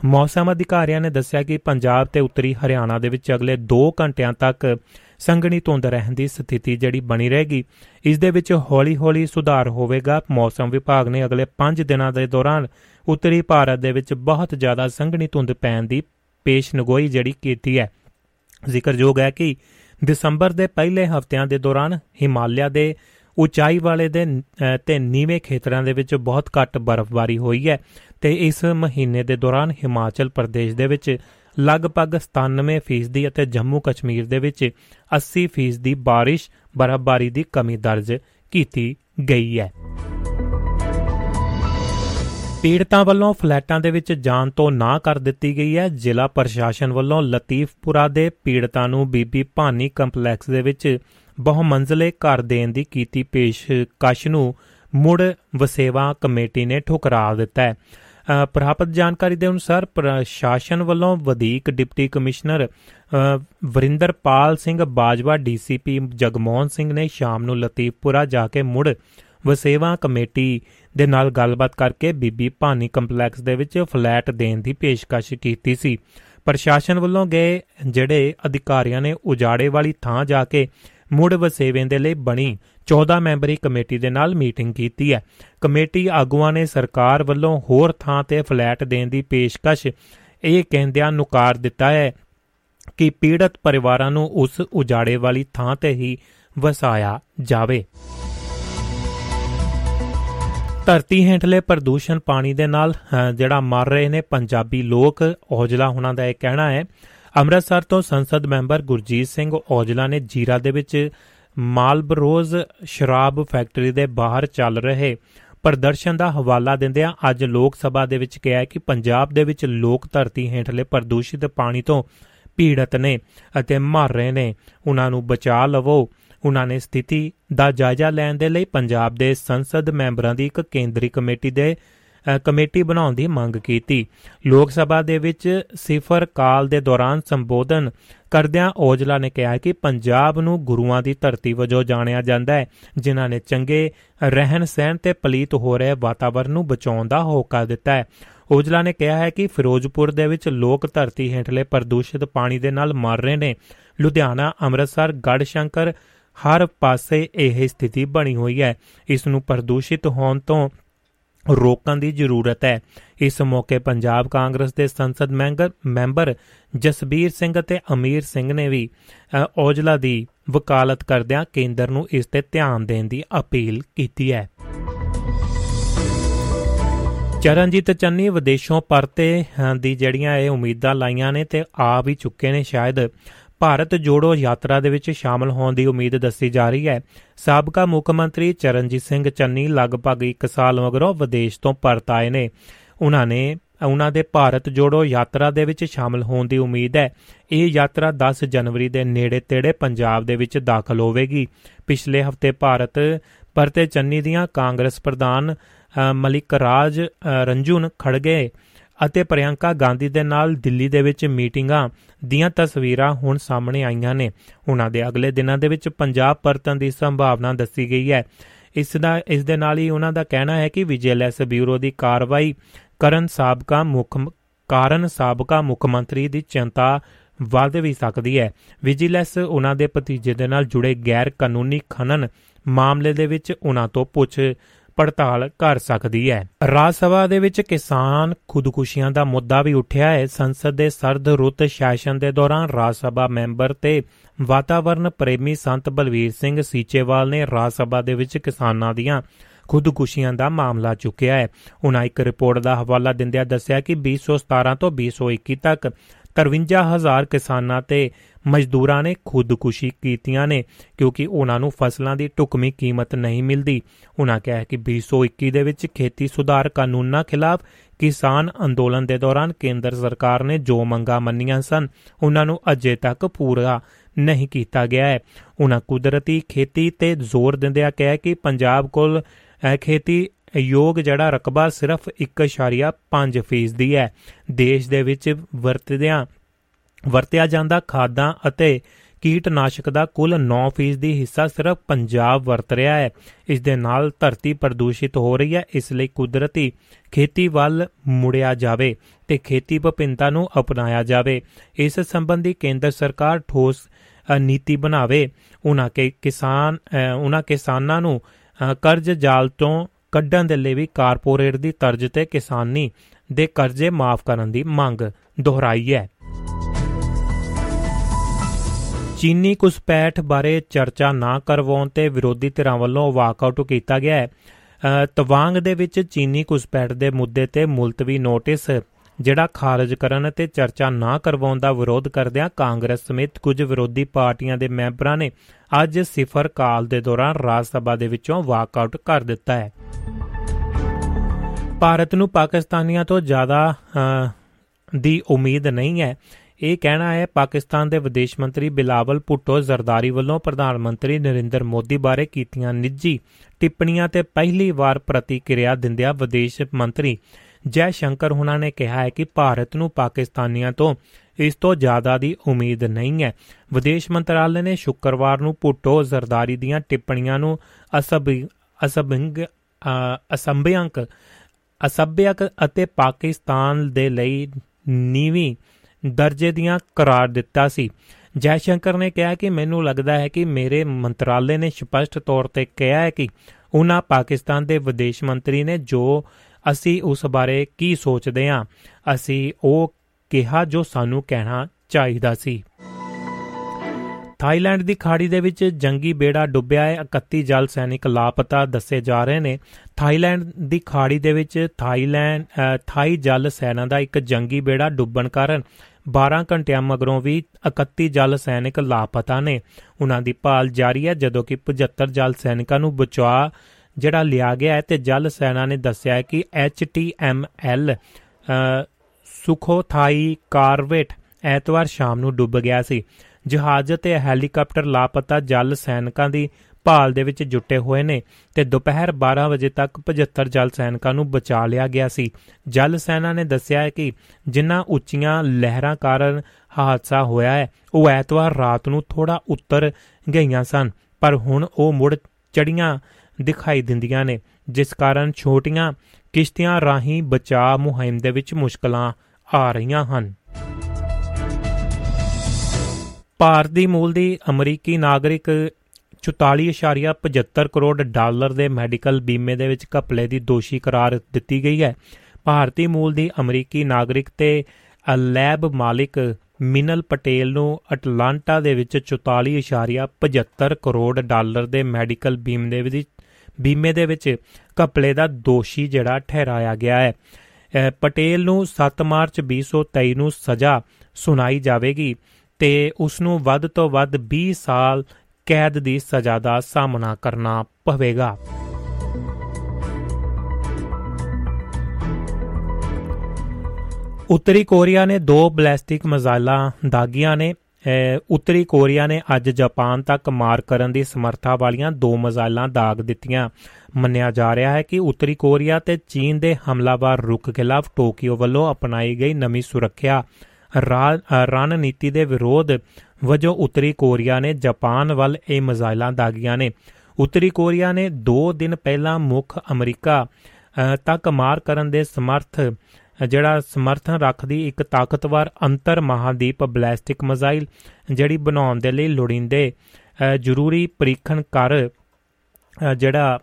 ਮੌਸਮ ਅਧਿਕਾਰੀਆਂ ਨੇ ਦੱਸਿਆ ਕਿ ਪੰਜਾਬ ਤੇ ਉੱਤਰੀ ਹਰਿਆਣਾ ਦੇ ਵਿੱਚ ਅਗਲੇ 2 ਘੰਟਿਆਂ ਤੱਕ ਸੰਘਣੀ ਧੁੰਦ ਰਹਿਣ ਦੀ ਸਥਿਤੀ ਜਿਹੜੀ ਬਣੀ ਰਹੇਗੀ। ਇਸ ਦੇ ਵਿੱਚ ਹੌਲੀ-ਹੌਲੀ ਸੁਧਾਰ ਹੋਵੇਗਾ। ਮੌਸਮ ਵਿਭਾਗ ਨੇ ਅਗਲੇ 5 ਦਿਨਾਂ ਦੇ ਦੌਰਾਨ ਉੱਤਰੀ ਭਾਰਤ ਦੇ ਵਿੱਚ ਬਹੁਤ ਜ਼ਿਆਦਾ ਸੰਘਣੀ ਧੁੰਦ ਪੈਣ ਦੀ ਪੇਸ਼ਨਗੋਈ ਜਿਹੜੀ ਕੀਤੀ ਹੈ। ਜ਼ਿਕਰਯੋਗ ਹੈ ਕਿ ਦਸੰਬਰ ਦੇ ਪਹਿਲੇ ਹਫ਼ਤਿਆਂ ਦੇ ਦੌਰਾਨ ਹਿਮਾਲਿਆ ਦੇ ਉਚਾਈ ਵਾਲੇ ਦੇ ਤੇ ਨੀਵੇਂ ਖੇਤਰਾਂ ਦੇ ਵਿੱਚ ਬਹੁਤ ਘੱਟ ਬਰਫ਼ਬਾਰੀ ਹੋਈ ਹੈ ਤੇ ਇਸ ਮਹੀਨੇ ਦੇ ਦੌਰਾਨ ਹਿਮਾਚਲ ਪ੍ਰਦੇਸ਼ ਦੇ ਵਿੱਚ ਲਗਭਗ 97% ਅਤੇ ਜੰਮੂ ਕਸ਼ਮੀਰ ਦੇ ਵਿੱਚ 80% ਦੀ بارش ਬਰਫ਼ਬਾਰੀ ਦੀ ਕਮੀ ਦਰਜ ਕੀਤੀ ਗਈ ਹੈ ਪੀੜਤਾਂ ਵੱਲੋਂ ਫਲੈਟਾਂ ਦੇ ਵਿੱਚ ਜਾਣ ਤੋਂ ਨਾ ਕਰ ਦਿੱਤੀ ਗਈ ਹੈ ਜ਼ਿਲ੍ਹਾ ਪ੍ਰਸ਼ਾਸਨ ਵੱਲੋਂ ਲਤੀਫਪੁਰਾ ਦੇ ਪੀੜਤਾਂ ਨੂੰ ਬੀਬੀ ਭਾਨੀ ਕੰਪਲੈਕਸ ਦੇ ਵਿੱਚ ਬਹੁਮੰਜ਼ਲੇ ਘਰ ਦੇਣ ਦੀ ਕੀਤੀ ਪੇਸ਼ਕਸ਼ ਨੂੰ ਮੁੜ ਵਸੇਵਾ ਕਮੇਟੀ ਨੇ ਠੁਕਰਾ ਦਿੱਤਾ ਹੈ। ਪ੍ਰਾਪਤ ਜਾਣਕਾਰੀ ਦੇ ਅਨੁਸਾਰ ਪ੍ਰਸ਼ਾਸਨ ਵੱਲੋਂ ਵਧੇਕ deputy commissioner Varinderpal Singh Bajwa, DCP Jagmohan Singh ਨੇ ਸ਼ਾਮ ਨੂੰ ਲਤੀਫਪੁਰਾ ਜਾ ਕੇ ਮੁੜ ਵਸੇਵਾ ਕਮੇਟੀ ਦੇ ਨਾਲ ਗੱਲਬਾਤ ਕਰਕੇ ਬੀਬੀ ਭਾਨੀ ਕੰਪਲੈਕਸ ਦੇ ਵਿੱਚ ਫਲੈਟ ਦੇਣ ਦੀ ਪੇਸ਼ਕਸ਼ ਕੀਤੀ ਸੀ। ਪ੍ਰਸ਼ਾਸਨ ਵੱਲੋਂ ਗਏ ਜਿਹੜੇ ਅਧਿਕਾਰੀਆਂ ਨੇ ਉਜਾੜੇ ਵਾਲੀ ਥਾਂ ਜਾ ਕੇ ਮੁੜ ਵਸੇਵੇਂ ਦੇ ਲਈ ਬਣੀ। 14 ਮੈਂਬਰੀ ਕਮੇਟੀ ਦੇ ਨਾਲ ਮੀਟਿੰਗ ਕੀਤੀ ਹੈ। ਕਮੇਟੀ ਆਗੂਆਂ ਨੇ ਸਰਕਾਰ ਵੱਲੋਂ ਹੋਰ ਥਾਂ ਤੇ ਫਲੈਟ ਦੇਣ ਦੀ ਪੇਸ਼ਕਸ਼ ਇਹ ਕਹਿੰਦਿਆਂ ਨੁਕਾਰ ਦਿੱਤਾ ਹੈ ਕਿ ਪੀੜਤ ਪਰਿਵਾਰਾਂ ਨੂੰ ਉਸ ਉਜਾੜੇ ਵਾਲੀ ਥਾਂ ਤੇ ਹੀ ਵਸਾਇਆ ਜਾਵੇ। ਧਰਤੀ ਹੇਠਲੇ ਪ੍ਰਦੂਸ਼ਣ ਪਾਣੀ ਦੇ ਨਾਲ ਜਿਹੜਾ ਮਰ ਰਹੇ ਨੇ ਪੰਜਾਬੀ ਲੋਕ, ਔਜਲਾ ਉਹਨਾਂ ਦਾ ਇਹ ਕਹਿਣਾ ਹੈ ਅੰਮ੍ਰਿਤਸਰ ਤੋਂ ਸੰਸਦ ਮੈਂਬਰ ਗੁਰਜੀਤ ਸਿੰਘ ਔਜਲਾ ਨੇ ਜੀਰਾ ਦੇ ਵਿੱਚ ਮਾਲਬਰੋਜ਼ ਸ਼ਰਾਬ ਫੈਕਟਰੀ ਦੇ ਬਾਹਰ ਚੱਲ ਰਹੇ ਪ੍ਰਦਰਸ਼ਨ ਦਾ ਹਵਾਲਾ ਦਿੰਦਿਆਂ ਅੱਜ ਲੋਕ ਸਭਾ ਦੇ ਵਿੱਚ ਕਿਹਾ ਕਿ ਪੰਜਾਬ ਦੇ ਵਿੱਚ ਲੋਕ ਧਰਤੀ ਹੇਠਲੇ ਪ੍ਰਦੂਸ਼ਿਤ ਪਾਣੀ ਤੋਂ ਪੀੜਤ ਨੇ ਅਤੇ ਮਰ ਰਹੇ ਨੇ। ਉਹਨਾਂ ਨੂੰ ਬਚਾ ਲਵੋ। ਉਹਨਾਂ ਨੇ ਸਥਿਤੀ ਦਾ ਜਾਇਜ਼ਾ ਲੈਣ ਦੇ ਲਈ ਪੰਜਾਬ ਦੇ ਸੰਸਦ ਮੈਂਬਰਾਂ ਦੀ ਇੱਕ ਕੇਂਦਰੀ ਕਮੇਟੀ ਦੇ ਕਮੇਟੀ ਬਣਾਉਣ ਦੀ ਮੰਗ ਕੀਤੀ। ਲੋਕ ਸਭਾ ਦੇ ਵਿੱਚ ਸਿਫਰ ਕਾਲ ਦੇ ਦੌਰਾਨ ਸੰਬੋਧਨ ਕਰਦਿਆਂ ਔਜਲਾ ਨੇ ਕਿਹਾ ਕਿ ਪੰਜਾਬ ਨੂੰ ਗੁਰੂਆਂ ਦੀ ਧਰਤੀ ਵਜੋਂ ਜਾਣਿਆ ਜਾਂਦਾ ਹੈ, ਜਿਨ੍ਹਾਂ ਨੇ ਚੰਗੇ ਰਹਿਣ ਸਹਿਣ ਤੇ ਪਲੀਤ ਹੋ ਰਹੇ ਵਾਤਾਵਰਣ ਨੂੰ ਬਚਾਉਣ ਦਾ ਹੋਕਾ ਦਿੱਤਾ ਹੈ। ਔਜਲਾ ਨੇ ਕਿਹਾ ਹੈ ਕਿ ਫਿਰੋਜ਼ਪੁਰ ਦੇ ਵਿੱਚ ਲੋਕ ਧਰਤੀ ਹੇਠਲੇ ਪ੍ਰਦੂਸ਼ਿਤ ਪਾਣੀ ਦੇ ਨਾਲ ਮਰ ਰਹੇ ਨੇ। ਲੁਧਿਆਣਾ, ਅੰਮ੍ਰਿਤਸਰ ਗੜਸ਼ੰਕਰ ਹਰ ਪਾਸੇ ਇਹ ਸਥਿਤੀ ਬਣੀ ਹੋਈ ਹੈ। ਇਸ ਨੂੰ ਪ੍ਰਦੂਸ਼ਿਤ ਹੋਣ ਤੋਂ ਰੋਕਣ ਦੀ ਜ਼ਰੂਰਤ ਹੈ। ਇਸ ਮੌਕੇ ਪੰਜਾਬ ਕਾਂਗਰਸ ਦੇ ਸੰਸਦ ਮੈਂਬਰ ਜਸਬੀਰ ਸਿੰਘ ਅਤੇ ਅਮੀਰ ਸਿੰਘ ਨੇ ਵੀ ਔਜਲਾ ਦੀ ਵਕਾਲਤ ਕਰਦਿਆਂ ਕੇਂਦਰ ਨੂੰ ਇਸ ਤੇ ਧਿਆਨ ਦੇਣ ਦੀ ਅਪੀਲ ਕੀਤੀ ਹੈ। ਚਰਨਜੀਤ ਚੰਨੀ ਵਿਦੇਸ਼ੋਂ ਪਰਤੇ ਦੀ ਜਿਹੜੀਆਂ ਇਹ ਉਮੀਦਾਂ ਲਾਈਆਂ ਨੇ ਤੇ ਆ ਵੀ ਚੁੱਕੇ ਨੇ ਸ਼ਾਇਦ। ਭਾਰਤ ਜੋੜੋ ਯਾਤਰਾ ਦੇ ਵਿੱਚ ਸ਼ਾਮਲ ਹੋਣ ਦੀ ਉਮੀਦ ਦੱਸੀ ਜਾ ਰਹੀ ਹੈ। ਸਾਬਕਾ ਮੁੱਖ ਮੰਤਰੀ ਚਰਨਜੀਤ ਸਿੰਘ ਚੰਨੀ ਲਗਭਗ 1 ਸਾਲ ਮਗਰੋਂ ਵਿਦੇਸ਼ ਤੋਂ ਪਰਤ ਆਏ ਨੇ। ਉਹਨਾਂ ਨੇ, ਉਹਨਾਂ ਦੇ ਭਾਰਤ ਜੋੜੋ ਯਾਤਰਾ ਦੇ ਵਿੱਚ ਸ਼ਾਮਲ ਹੋਣ ਦੀ ਉਮੀਦ ਹੈ। ਇਹ ਯਾਤਰਾ 10 ਜਨਵਰੀ ਦੇ ਨੇੜੇ-ਤੇੜੇ ਪੰਜਾਬ ਦੇ ਵਿੱਚ ਦਾਖਲ ਹੋਵੇਗੀ। ਪਿਛਲੇ ਹਫ਼ਤੇ ਭਾਰਤ ਪਰਤੇ ਚੰਨੀ ਦੀਆਂ ਕਾਂਗਰਸ ਪ੍ਰਧਾਨ ਮਲਿਕ ਰਾਜ ਰੰਜੂਨ ਖੜਗੇ ਅਤੇ ਪ੍ਰਿਯੰਕਾ ਗਾਂਧੀ ਦੇ ਨਾਲ ਦਿੱਲੀ ਦੇ ਵਿੱਚ ਮੀਟਿੰਗਾਂ ਦੀਆਂ ਤਸਵੀਰਾਂ ਹੁਣ ਸਾਹਮਣੇ ਆਈਆਂ ਨੇ। ਉਹਨਾਂ ਦੇ ਅਗਲੇ ਦਿਨਾਂ ਦੇ ਵਿੱਚ ਪੰਜਾਬ ਪਰਤਨ ਦੀ ਸੰਭਾਵਨਾ ਦੱਸੀ ਗਈ ਹੈ। ਇਸ ਦਾ, ਇਸ ਦੇ ਨਾਲ ਹੀ ਉਹਨਾਂ ਦਾ ਕਹਿਣਾ ਹੈ ਕਿ ਵਿਜੀਲੈਂਸ ਬਿਊਰੋ ਦੀ ਕਾਰਵਾਈ ਕਰਨ ਸਾਬਕਾ ਮੁੱਖ, ਕਾਰਨ ਸਾਬਕਾ ਮੁੱਖ ਮੰਤਰੀ ਦੀ ਚਿੰਤਾ ਵੱਧ ਵੀ ਸਕਦੀ ਹੈ। ਵਿਜੀਲੈਂਸ ਉਹਨਾਂ ਦੇ ਭਤੀਜੇ ਦੇ ਨਾਲ ਜੁੜੇ ਗੈਰ ਕਾਨੂੰਨੀ ਖਨਨ ਮਾਮਲੇ ਦੇ ਵਿੱਚ ਉਹਨਾਂ ਤੋਂ ਪੁੱਛ ਪੜਤਾਲ ਕਰ ਸਕਦੀ ਹੈ। ਰਾਜ ਸਭਾ ਦੇ ਵਿੱਚ ਕਿਸਾਨ ਖੁਦਕੁਸ਼ੀਆਂ ਦਾ ਮੁੱਦਾ ਵੀ ਉੱਠਿਆ ਹੈ। ਸੰਸਦ ਦੇ ਸਰਦ ਰੁੱਤ ਸੈਸ਼ਨ ਦੇ ਦੌਰਾਨ ਰਾਜ ਸਭਾ ਮੈਂਬਰ ਤੇ ਵਾਤਾਵਰਣ ਪ੍ਰੇਮੀ ਸੰਤ ਬਲਵੀਰ ਸਿੰਘ ਸੀਚੇਵਾਲ ਨੇ ਰਾਜ ਸਭਾ ਦੇ ਵਿੱਚ ਕਿਸਾਨਾਂ ਦੀਆਂ ਖੁਦਕੁਸ਼ੀਆਂ ਦਾ ਮਾਮਲਾ ਚੁੱਕਿਆ ਹੈ। ਉਹਨਾਂ ਇੱਕ ਰਿਪੋਰਟ ਦਾ ਹਵਾਲਾ ਦਿੰਦਿਆਂ ਦੱਸਿਆ ਕਿ 2017 ਤੋਂ 2021 ਤੱਕ 53000 ਕਿਸਾਨਾਂ ਤੇ ਮਜ਼ਦੂਰਾਂ ਨੇ ਖੁਦਕੁਸ਼ੀ ਕੀਤੀਆਂ ਨੇ ਕਿਉਂਕਿ ਉਹਨਾਂ ਨੂੰ ਫਸਲਾਂ ਦੀ ਢੁਕਮੀ ਕੀਮਤ ਨਹੀਂ ਮਿਲਦੀ। ਉਹਨਾਂ ਕਿਹਾ ਕਿ 2021 ਦੇ ਵਿੱਚ ਖੇਤੀ ਸੁਧਾਰ ਕਾਨੂੰਨਾਂ ਖਿਲਾਫ ਕਿਸਾਨ ਅੰਦੋਲਨ ਦੇ ਦੌਰਾਨ ਕੇਂਦਰ ਸਰਕਾਰ ਨੇ ਜੋ ਮੰਗਾਂ ਮੰਨੀਆਂ ਸਨ, ਉਹਨਾਂ ਨੂੰ ਅਜੇ ਤੱਕ ਪੂਰਾ ਨਹੀਂ ਕੀਤਾ ਗਿਆ ਹੈ। ਉਹਨਾਂ ਕੁਦਰਤੀ ਖੇਤੀ ਤੇ ਜ਼ੋਰ ਦਿੰਦਿਆਂ ਕਿਹਾ ਕਿ ਪੰਜਾਬ ਕੋਲ ਖੇਤੀ ਯੋਗ ਜਿਹੜਾ ਰਕਬਾ ਸਿਰਫ 1.5% ਦੀ ਹੈ। ਦੇਸ਼ ਦੇ ਵਿੱਚ ਵਰਤਦਿਆਂ ਵਰਤਿਆ ਜਾਂਦਾ ਖਾਦਾਂ ਅਤੇ ਕੀਟਨਾਸ਼ਕ ਦਾ ਕੁੱਲ 9% ਦੀ ਹਿੱਸਾ ਸਿਰਫ ਪੰਜਾਬ ਵਰਤ ਰਿਹਾ ਹੈ। ਇਸ ਦੇ ਨਾਲ ਧਰਤੀ ਪ੍ਰਦੂਸ਼ਿਤ ਹੋ ਰਹੀ ਹੈ। ਇਸ ਲਈ ਕੁਦਰਤੀ ਖੇਤੀ ਵੱਲ ਮੁੜਿਆ ਜਾਵੇ ਤੇ ਖੇਤੀ ਵਿਭਿੰਨਤਾ ਨੂੰ ਅਪਣਾਇਆ ਜਾਵੇ। ਇਸ ਸੰਬੰਧੀ ਕੇਂਦਰ ਸਰਕਾਰ ਠੋਸ ਨੀਤੀ ਬਣਾਵੇ। ਉਹਨਾਂ ਕੇ ਕਿਸਾਨ ਉਹਨਾਂ ਕਿਸਾਨਾਂ ਨੂੰ ਕਰਜ਼ ਜਾਲ ਤੋਂ ਕੱਢਣ ਦੇ ਲਈ ਵੀ ਕਾਰਪੋਰੇਟ ਦੀ ਤਰਜ਼ ਤੇ ਕਿਸਾਨੀ ਦੇ ਕਰਜ਼ੇ ਮਾਫ ਕਰਨ ਦੀ ਮੰਗ ਦੁਹਰਾਈ ਹੈ। ਚੀਨੀ ਕੁਸਪੈਠ ਬਾਰੇ ਚਰਚਾ ਨਾ ਕਰਵਾਉਣ ਤੇ ਵਿਰੋਧੀ ਧਿਰਾਂ ਵੱਲੋਂ ਵਾਕਆਊਟ ਕੀਤਾ ਗਿਆ ਹੈ। ਤਵਾਂਗ ਦੇ ਵਿੱਚ ਚੀਨੀ ਕੁਸਪੈਠ ਦੇ ਮੁੱਦੇ ਤੇ ਮੁਲਤਵੀ ਨੋਟਿਸ, ਜਿਹੜਾ ਖਾਰਜ ਕਰਨ ਅਤੇ ਚਰਚਾ ਨਾ ਕਰਵਾਉਣ ਦਾ ਵਿਰੋਧ ਕਰਦਿਆਂ ਕਾਂਗਰਸ ਸਮੇਤ ਕੁਝ ਵਿਰੋਧੀ ਪਾਰਟੀਆਂ ਦੇ ਮੈਂਬਰਾਂ ਨੇ ਅੱਜ ਸਿਫਰ ਕਾਲ ਦੇ ਦੌਰਾਨ ਰਾਜ ਸਭਾ ਦੇ ਵਿੱਚੋਂ ਵਾਕਆਊਟ ਕਰ ਦਿੱਤਾ ਹੈ। ਭਾਰਤ ਨੂੰ ਪਾਕਿਸਤਾਨੀਆਂ ਤੋਂ ਜ਼ਿਆਦਾ ਦੀ ਉਮੀਦ ਨਹੀਂ ਹੈ। ਇਹ ਕਹਿਣਾ ਹੈ, ਪਾਕਿਸਤਾਨ ਦੇ ਵਿਦੇਸ਼ ਮੰਤਰੀ ਬਿਲਾਵਲ ਭੁੱਟੋ ਜ਼ਰਦਾਰੀ ਵੱਲੋਂ ਪ੍ਰਧਾਨ ਮੰਤਰੀ ਨਰਿੰਦਰ ਮੋਦੀ ਬਾਰੇ ਕੀਤੀਆਂ ਨਿੱਜੀ ਟਿੱਪਣੀਆਂ ਤੇ ਪਹਿਲੀ ਵਾਰ ਪ੍ਰਤੀਕਿਰਿਆ ਦਿੰਦਿਆਂ ਵਿਦੇਸ਼ ਮੰਤਰੀ ਜੈ ਸ਼ੰਕਰ ਹੁਣਾਂ ਨੇ ਕਿਹਾ ਹੈ ਕਿ ਭਾਰਤ ਨੂੰ ਪਾਕਿਸਤਾਨੀਆਂ ਤੋਂ ਇਸ ਤੋਂ ਜ਼ਿਆਦਾ ਦੀ ਉਮੀਦ ਨਹੀਂ ਹੈ। ਵਿਦੇਸ਼ ਮੰਤਰਾਲੇ ਨੇ ਸ਼ੁੱਕਰਵਾਰ ਨੂੰ ਪੁੱਟੋ ਜ਼ਰਦਾਰੀ ਦੀਆਂ ਟਿੱਪਣੀਆਂ ਨੂੰ ਅਸਬ, ਅਸਬੰਗ ਅਸੰਭਿਆੰਕ ਅਸਭਿਅਕ ਅਤੇ ਪਾਕਿਸਤਾਨ ਦੇ ਲਈ ਨੀਵੀਂ ਦਰਜੇ ਦੀਆਂ ਕਰਾਰ ਦਿੱਤਾ ਸੀ। ਜੈ ਸ਼ੰਕਰ ਨੇ ਕਿਹਾ ਕਿ ਮੈਨੂੰ ਲੱਗਦਾ ਹੈ ਕਿ ਮੇਰੇ ਮੰਤਰਾਲੇ ਨੇ ਸਪਸ਼ਟ ਤੌਰ ਤੇ ਕਿਹਾ ਹੈ ਕਿ ਉਹਨਾਂ ਪਾਕਿਸਤਾਨ ਦੇ ਵਿਦੇਸ਼ ਮੰਤਰੀ ਨੇ ਜੋ ਅਸੀਂ ਉਸ ਬਾਰੇ ਕੀ ਸੋਚਦੇ ਹਾਂ, ਅਸੀਂ ਉਹ ਕਿਹਾ ਜੋ ਸਾਨੂੰ ਕਹਿਣਾ ਚਾਹੀਦਾ ਸੀ। ਥਾਈਲੈਂਡ ਦੀ ਖਾੜੀ ਦੇ ਵਿੱਚ ਜੰਗੀ ਬੇੜਾ ਡੁੱਬਿਆ ਹੈ। 31 ਜਲ ਸੈਨਿਕ ਲਾਪਤਾ ਦੱਸੇ ਜਾ ਰਹੇ ਨੇ। ਥਾਈਲੈਂਡ ਦੀ ਖਾੜੀ ਦੇ ਵਿੱਚ ਥਾਈਲੈਂਡ ਥਾਈ ਜਲ ਸੈਨਾ ਦਾ ਇੱਕ ਜੰਗੀ ਬੇੜਾ ਡੁੱਬਣ ਕਾਰਨ 12 ਘੰਟਿਆਂ ਮਗਰੋਂ ਵੀ 31 ਜਲ ਸੈਨਿਕ ਲਾਪਤਾ ਨੇ। ਉਹਨਾਂ ਦੀ ਭਾਲ ਜਾਰੀ ਹੈ, ਜਦੋਂ ਕਿ 75 ਜਲ ਸੈਨਿਕਾਂ ਨੂੰ ਬਚਾ ਜਿਹੜਾ ਲਿਆ ਗਿਆ ਹੈ ਤੇ ਜਲ ਸੈਨਾ ਨੇ ਦੱਸਿਆ ਹੈ ਕਿ HTML ਸੁਖੋਥਾਈ ਕਾਰਵੇਟ ਐਤਵਾਰ ਸ਼ਾਮ ਨੂੰ ਡੁੱਬ ਗਿਆ ਸੀ। ਜਹਾਜ਼ ਤੇ ਹੈਲੀਕਾਪਟਰ ਲਾਪਤਾ ਜਲ ਸੈਨਿਕਾਂ ਦੀ ਭਾਲ ਦੇ ਵਿੱਚ ਜੁਟੇ ਹੋਏ ਨੇ ਤੇ ਦੁਪਹਿਰ 12 ਵਜੇ ਤੱਕ 75 ਜਲ ਸੈਨਿਕਾਂ ਨੂੰ ਬਚਾ ਲਿਆ ਗਿਆ ਸੀ। ਜਲ ਸੈਨਾ ਨੇ ਦੱਸਿਆ ਹੈ ਕਿ ਜਿੰਨਾ ਉੱਚੀਆਂ ਲਹਿਰਾਂ ਕਾਰਨ ਹਾਦਸਾ ਹੋਇਆ ਹੈ, ਉਹ ਐਤਵਾਰ ਰਾਤ ਨੂੰ ਥੋੜਾ ਉੱਤਰ ਗਈਆਂ ਸਨ, ਪਰ ਹੁਣ ਉਹ ਮੁੜ ਚੜੀਆਂ ਦਿਖਾਈ ਦਿੰਦੀਆਂ ਨੇ, ਜਿਸ ਕਾਰਨ ਛੋਟੀਆਂ ਕਿਸ਼ਤੀਆਂ ਰਾਹੀਂ ਬਚਾਅ ਮੁਹਿੰਮ ਦੇ ਵਿੱਚ ਮੁਸ਼ਕਲਾਂ ਆ ਰਹੀਆਂ ਹਨ। ਭਾਰਤੀ ਮੂਲ ਦੀ ਅਮਰੀਕੀ ਨਾਗਰਿਕ 44.75 ਕਰੋੜ ਡਾਲਰ ਦੇ ਮੈਡੀਕਲ ਬੀਮੇ ਦੇ ਵਿੱਚ ਘਪਲੇ ਦੀ ਦੋਸ਼ੀ ਕਰਾਰ ਦਿੱਤੀ ਗਈ ਹੈ। ਭਾਰਤੀ ਮੂਲ ਦੀ ਅਮਰੀਕੀ ਨਾਗਰਿਕ ਤੇ ਲੈਬ ਮਾਲਿਕ ਮਿਨਲ ਪਟੇਲ ਨੂੰ ਅਟਲਾਂਟਾ ਦੇ ਵਿੱਚ 44.75 ਕਰੋੜ ਡਾਲਰ ਦੇ ਮੈਡੀਕਲ ਬੀਮੇ ਦੇ ਵਿੱਚ ਬੀਮੇ ਦੇ ਵਿੱਚ ਘਪਲੇ ਦਾ ਦੋਸ਼ੀ ਜਿਹੜਾ ਠਹਿਰਾਇਆ ਗਿਆ ਹੈ। ਪਟੇਲ ਨੂੰ 7 ਮਾਰਚ 2023 ਨੂੰ ਸਜ਼ਾ ਸੁਣਾਈ ਜਾਵੇਗੀ ਤੇ ਉਸ ਨੂੰ ਵੱਧ ਤੋਂ ਵੱਧ 20 ਸਾਲ ਕੈਦ ਦੀ ਸਜ਼ਾ ਦਾ ਸਾਹਮਣਾ ਕਰਨਾ ਪਵੇਗਾ। ਉੱਤਰੀ ਕੋਰੀਆ ਨੇ ਦੋ ਬੈਲਿਸਟਿਕ ਮਿਜ਼ਾਈਲਾਂ ਦਾਗੀਆਂ ਨੇ। ਉੱਤਰੀ ਕੋਰੀਆ ਨੇ ਅੱਜ ਜਾਪਾਨ ਤੱਕ ਮਾਰ ਕਰਨ ਦੀ ਸਮਰੱਥਾ ਵਾਲੀਆਂ ਦੋ ਮਿਜ਼ਾਈਲਾਂ ਦਾਗ ਦਿੱਤੀਆਂ। ਮੰਨਿਆ ਜਾ ਰਿਹਾ ਹੈ ਕਿ ਉੱਤਰੀ ਕੋਰੀਆ ਤੇ ਚੀਨ ਦੇ ਹਮਲਾਵਰ ਰੁਖ ਖਿਲਾਫ ਟੋਕੀਓ ਵੱਲੋਂ ਅਪਣਾਈ ਗਈ ਨਵੀਂ ਸੁਰੱਖਿਆ ਰਣਨੀਤੀ ਦੇ ਵਿਰੋਧ ਵਜੋਂ ਉੱਤਰੀ ਕੋਰੀਆ ਨੇ ਜਾਪਾਨ ਵੱਲ ਇਹ ਮਿਜ਼ਾਈਲਾਂ ਦਾਗੀਆਂ ਨੇ। ਉੱਤਰੀ ਕੋਰੀਆ ਨੇ 2 ਦਿਨ ਪਹਿਲਾਂ ਮੁੱਖ ਅਮਰੀਕਾ ਤੱਕ ਮਾਰ ਕਰਨ ਦੇ ਸਮਰਥ ਜਿਹੜਾ ਸਮਰਥਨ ਰੱਖਦੀ ਇੱਕ ਤਾਕਤਵਰ ਅੰਤਰ ਮਹਾਦੀਪ ਬੈਲਿਸਟਿਕ ਮਿਜ਼ਾਈਲ, ਜਿਹੜੀ ਬਣਾਉਣ ਦੇ ਲਈ ਲੋੜੀਂਦੇ ਜ਼ਰੂਰੀ ਪਰੀਖਣ ਕਰ ਜਿਹੜਾ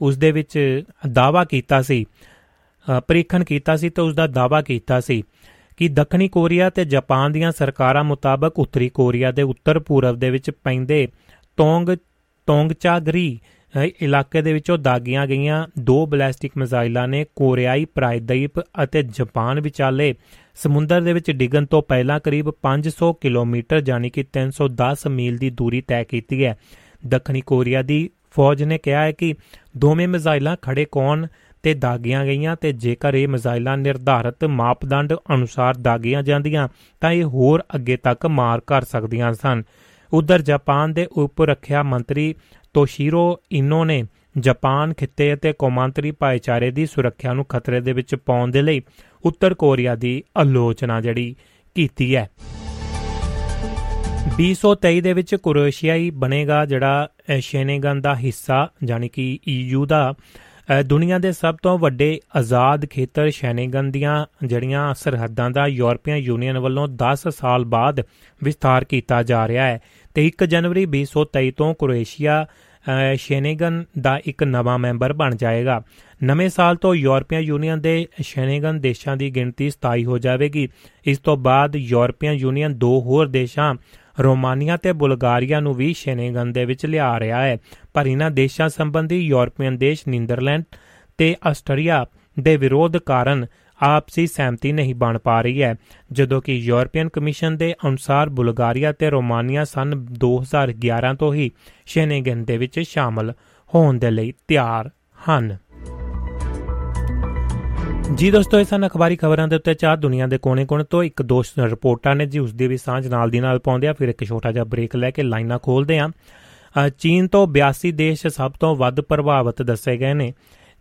ਉਸ ਦੇ ਵਿੱਚ ਦਾਵਾ ਕੀਤਾ ਸੀ ਪਰੀਖਣ ਕੀਤਾ ਸੀ ਤੇ ਉਸ ਦਾ ਦਾਵਾ ਕੀਤਾ ਸੀ। ਕਿ ਦੱਖਣੀ ਕੋਰੀਆ ਤੇ ਜਾਪਾਨ ਦੀਆਂ ਸਰਕਾਰਾਂ ਮੁਤਾਬਕ ਉੱਤਰੀ ਕੋਰੀਆ ਦੇ ਉੱਤਰ ਪੂਰਬ ਦੇ ਵਿੱਚ ਪੈਂਦੇ ਤੋਂਗ, ਤੋਂਗਚਾਗਰੀ ਇਲਾਕੇ ਦੇ ਵਿੱਚੋਂ ਦਾਗੀਆਂ ਗਈਆਂ ਦੋ ਬੈਲਿਸਟਿਕ ਮਿਜ਼ਾਈਲਾਂ ਨੇ ਕੋਰੀਆਈ ਪ੍ਰਾਇਦੀਪ ਅਤੇ ਜਾਪਾਨ ਵਿਚਾਲੇ ਸਮੁੰਦਰ ਦੇ ਵਿੱਚ ਡਿੱਗਣ ਤੋਂ ਪਹਿਲਾਂ ਕਰੀਬ 500 ਕਿਲੋਮੀਟਰ ਯਾਨੀ ਕਿ 310 ਮੀਲ ਦੀ ਦੂਰੀ ਤੈਅ ਕੀਤੀ ਹੈ। ਦੱਖਣੀ ਕੋਰੀਆ ਦੀ ਫੌਜ ਨੇ ਕਿਹਾ ਹੈ ਕਿ ਦੋਵੇਂ ਮਿਜ਼ਾਈਲਾਂ ਖੜੇ ਕੋਣ ਤੇ ਦਾਗੀਆਂ ਗਈਆਂ ਤੇ ਜੇਕਰ ਇਹ ਮਿਜ਼ਾਈਲਾਂ ਨਿਰਧਾਰਤ ਮਾਪਦੰਡ ਅਨੁਸਾਰ ਦਾਗੀਆਂ ਜਾਂਦੀਆਂ, ਤਾਂ ਇਹ ਹੋਰ ਅੱਗੇ ਤੱਕ ਮਾਰ ਕਰ ਸਕਦੀਆਂ ਸਨ। ਉਧਰ ਜਾਪਾਨ ਦੇ ਉਪ ਰੱਖਿਆ ਮੰਤਰੀ ਤੋਸ਼ੀਰੋ ਇਨੋ ਨੇ ਜਾਪਾਨ ਖਿੱਤੇ ਅਤੇ ਕੌਮਾਂਤਰੀ ਭਾਈਚਾਰੇ ਦੀ ਸੁਰੱਖਿਆ ਨੂੰ ਖਤਰੇ ਦੇ ਵਿੱਚ ਪਾਉਣ ਦੇ ਲਈ ਉੱਤਰ ਕੋਰੀਆ ਦੀ ਆਲੋਚਨਾ ਜਿਹੜੀ ਕੀਤੀ ਹੈ। 2023 ਦੇ ਵਿੱਚ ਕ੍ਰੋਏਸ਼ੀਆਈ ਬਣੇਗਾ ਜਿਹੜਾ ਸ਼ੇਨੇਗਨ ਦਾ ਹਿੱਸਾ ਯਾਨੀ ਕਿ ਈਯੂ ਦਾ ਦੁਨੀਆ ਦੇ ਸਭ ਤੋਂ ਵੱਡੇ ਆਜ਼ਾਦ ਖੇਤਰ ਸ਼ੈਨੇਗਨ ਦੀਆਂ ਜਿਹੜੀਆਂ ਸਰਹੱਦਾਂ ਦਾ ਯੂਰਪੀਅਨ ਯੂਨੀਅਨ ਵੱਲੋਂ 10 ਸਾਲ ਬਾਅਦ ਵਿਸਥਾਰ ਕੀਤਾ ਜਾ ਰਿਹਾ ਹੈ ਤੇ 1 ਜਨਵਰੀ 2023 ਤੋਂ ਕ੍ਰੋਏਸ਼ੀਆ ਸ਼ੈਨੇਗਨ ਦਾ ਇੱਕ ਨਵਾਂ ਮੈਂਬਰ ਬਣ ਜਾਏਗਾ। ਨਵੇਂ ਸਾਲ ਤੋਂ ਯੂਰਪੀਅਨ ਯੂਨੀਅਨ ਦੇ ਸ਼ੈਨੇਗਨ ਦੇਸ਼ਾਂ ਦੀ ਗਿਣਤੀ 27 ਹੋ ਜਾਵੇਗੀ। ਇਸ ਤੋਂ ਬਾਅਦ ਯੂਰਪੀਅਨ ਯੂਨੀਅਨ ਦੋ ਹੋਰ ਦੇਸ਼ਾਂ ਰੋਮਾਨੀਆ ਤੇ ਬੁਲਗਾਰੀਆ ਨੂੰ ਵੀ ਸ਼ੈਨੇਗਨ ਦੇ ਵਿੱਚ ਲਿਆ ਰਿਹਾ ਹੈ। ਪਰ ਇਹਨਾਂ ਦੇਸ਼ਾਂ ਸੰਬੰਧੀ ਯੂਰਪੀਅਨ ਦੇਸ਼ ਨੀਦਰਲੈਂਡ ਤੇ ਆਸਟਰੀਆ ਦੇ ਵਿਰੋਧ ਕਾਰਨ ਆਪਸੀ ਸਹਿਮਤੀ ਨਹੀਂ ਬਣ ਪਾ ਰਹੀ ਹੈ। ਜਦੋਂ ਕਿ ਯੂਰਪੀਅਨ ਕਮਿਸ਼ਨ ਦੇ ਅਨੁਸਾਰ ਬੁਲਗਾਰੀਆ ਤੇ ਰੋਮਾਨੀਆ ਸਨ 2011 ਤੋਂ ਹੀ ਸ਼ੈਨੇਗਨ ਦੇ ਵਿੱਚ ਸ਼ਾਮਲ ਹੋਣ ਦੇ ਲਈ ਤਿਆਰ ਹਨ। ਜੀ ਦੋਸਤੋ ਇਹ ਸਨ ਅਖਬਾਰੀ ਖਬਰਾਂ ਦੇ ਉੱਤੇ ਚਾਹ ਦੁਨੀਆ ਦੇ ਕੋਨੇ-ਕੋਨੇ ਤੋਂ ਇੱਕ ਦੋਸਤ ਰਿਪੋਰਟਾਂ ਨੇ ਜੀ, ਉਸ ਦੀ ਵੀ ਸਾਂਝ ਨਾਲ ਦੀ ਨਾਲ ਪਾਉਂਦੇ ਆ ਫਿਰ ਇੱਕ ਛੋਟਾ ਜਿਹਾ ਬ੍ਰੇਕ ਲੈ ਕੇ ਲਾਈਨਾਂ ਖੋਲਦੇ ਆ। ਚੀਨ ਤੋਂ 82 ਦੇਸ਼ ਸਭ ਤੋਂ ਵੱਧ ਪ੍ਰਭਾਵਿਤ ਦੱਸੇ ਗਏ ਨੇ।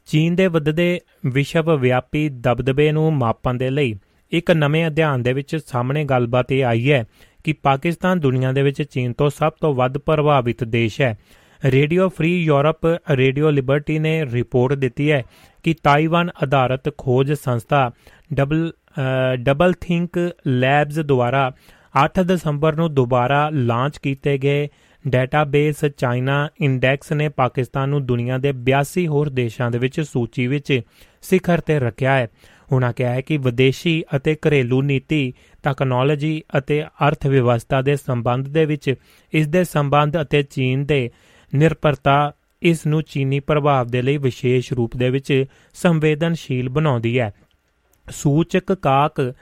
ਚੀਨ ਦੇ ਵੱਧਦੇ ਵਿਸ਼ਵ ਵਿਆਪੀ ਦਬਦਬੇ ਨੂੰ ਮਾਪਣ ਦੇ ਲਈ ਇੱਕ ਨਵੇਂ ਅਧਿਐਨ ਦੇ ਵਿੱਚ ਸਾਹਮਣੇ ਗੱਲਬਾਤ ਇਹ ਆਈ ਹੈ ਕਿ ਪਾਕਿਸਤਾਨ ਦੁਨੀਆ ਦੇ ਵਿੱਚ ਚੀਨ ਤੋਂ ਸਭ ਤੋਂ ਵੱਧ ਪ੍ਰਭਾਵਿਤ ਦੇਸ਼ ਹੈ। Radio Free Europe Radio Liberty ਨੇ ਰਿਪੋਰਟ ਦਿੱਤੀ ਹੈ ਕਿ ਤਾਈਵਾਨ ਆਧਾਰਿਤ ਖੋਜ ਸੰਸਥਾ ਡਬਲ ਡਬਲ ਥਿੰਕ ਲੈਬਸ ਦੁਆਰਾ 8 ਦਸੰਬਰ ਨੂੰ ਦੁਬਾਰਾ ਲਾਂਚ ਕੀਤੇ ਗਏ ਡਾਟਾਬੇਸ ਚਾਈਨਾ ਇੰਡੈਕਸ ਨੇ ਪਾਕਿਸਤਾਨ ਨੂੰ ਦੁਨੀਆ ਦੇ 82 ਹੋਰ ਦੇਸ਼ਾਂ ਦੇ ਵਿੱਚ ਸੂਚੀ ਵਿੱਚ ਸਿਖਰ ਤੇ ਰੱਖਿਆ ਹੈ। ਉਹਨਾਂ ਕਿਹਾ ਹੈ ਕਿ ਵਿਦੇਸ਼ੀ ਅਤੇ ਘਰੇਲੂ ਨੀਤੀ ਟੈਕਨੋਲੋਜੀ ਅਤੇ ਅਰਥ ਵਿਵਸਥਾ ਦੇ ਸੰਬੰਧ ਦੇ ਵਿੱਚ ਇਸ ਦੇ ਸੰਬੰਧ ਅਤੇ ਚੀਨ ਦੇ ਨਿਰਪਰਤਾ ਇਸ ਨੂੰ ਚੀਨੀ ਪ੍ਰਭਾਵ ਦੇ ਲਈ ਵਿਸ਼ੇਸ਼ ਰੂਪ ਦੇ ਵਿੱਚ ਸੰਵੇਦਨਸ਼ੀਲ ਬਣਾਉਂਦੀ ਹੈ। ਸੂਚਕ ਕਾਕ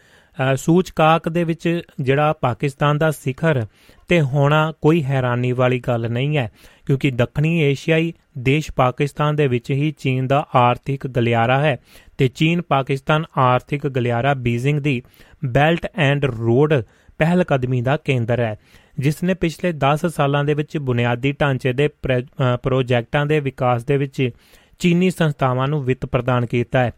ਸੂਚਕਾਕ ਦੇ ਵਿੱਚ ਜਿਹੜਾ ਪਾਕਿਸਤਾਨ ਦਾ ਸਿਖਰ ਤੇ ਹੋਣਾ ਕੋਈ ਹੈਰਾਨੀ ਵਾਲੀ ਗੱਲ ਨਹੀਂ ਹੈ, ਕਿਉਂਕਿ ਦੱਖਣੀ ਏਸ਼ੀਆਈ ਦੇਸ਼ ਪਾਕਿਸਤਾਨ ਦੇ ਵਿੱਚ ਹੀ ਚੀਨ ਦਾ ਆਰਥਿਕ ਗਲਿਆਰਾ ਹੈ ਤੇ ਚੀਨ ਪਾਕਿਸਤਾਨ ਆਰਥਿਕ ਗਲਿਆਰਾ ਬੀਜ਼ਿੰਗ ਦੀ ਬੈਲਟ ਐਂਡ ਰੋਡ ਪਹਿਲ ਕਦਮੀ ਦਾ ਕੇਂਦਰ ਹੈ। ਜਿਸ ਨੇ ਪਿਛਲੇ 10 ਸਾਲਾਂ ਦੇ ਵਿੱਚ ਬੁਨਿਆਦੀ ਢਾਂਚੇ ਦੇ ਪ੍ਰੋਜੈਕਟਾਂ ਦੇ ਵਿਕਾਸ ਦੇ ਵਿੱਚ ਚੀਨੀ ਸੰਸਥਾਵਾਂ ਨੂੰ ਵਿੱਤ ਪ੍ਰਦਾਨ ਕੀਤਾ ਹੈ।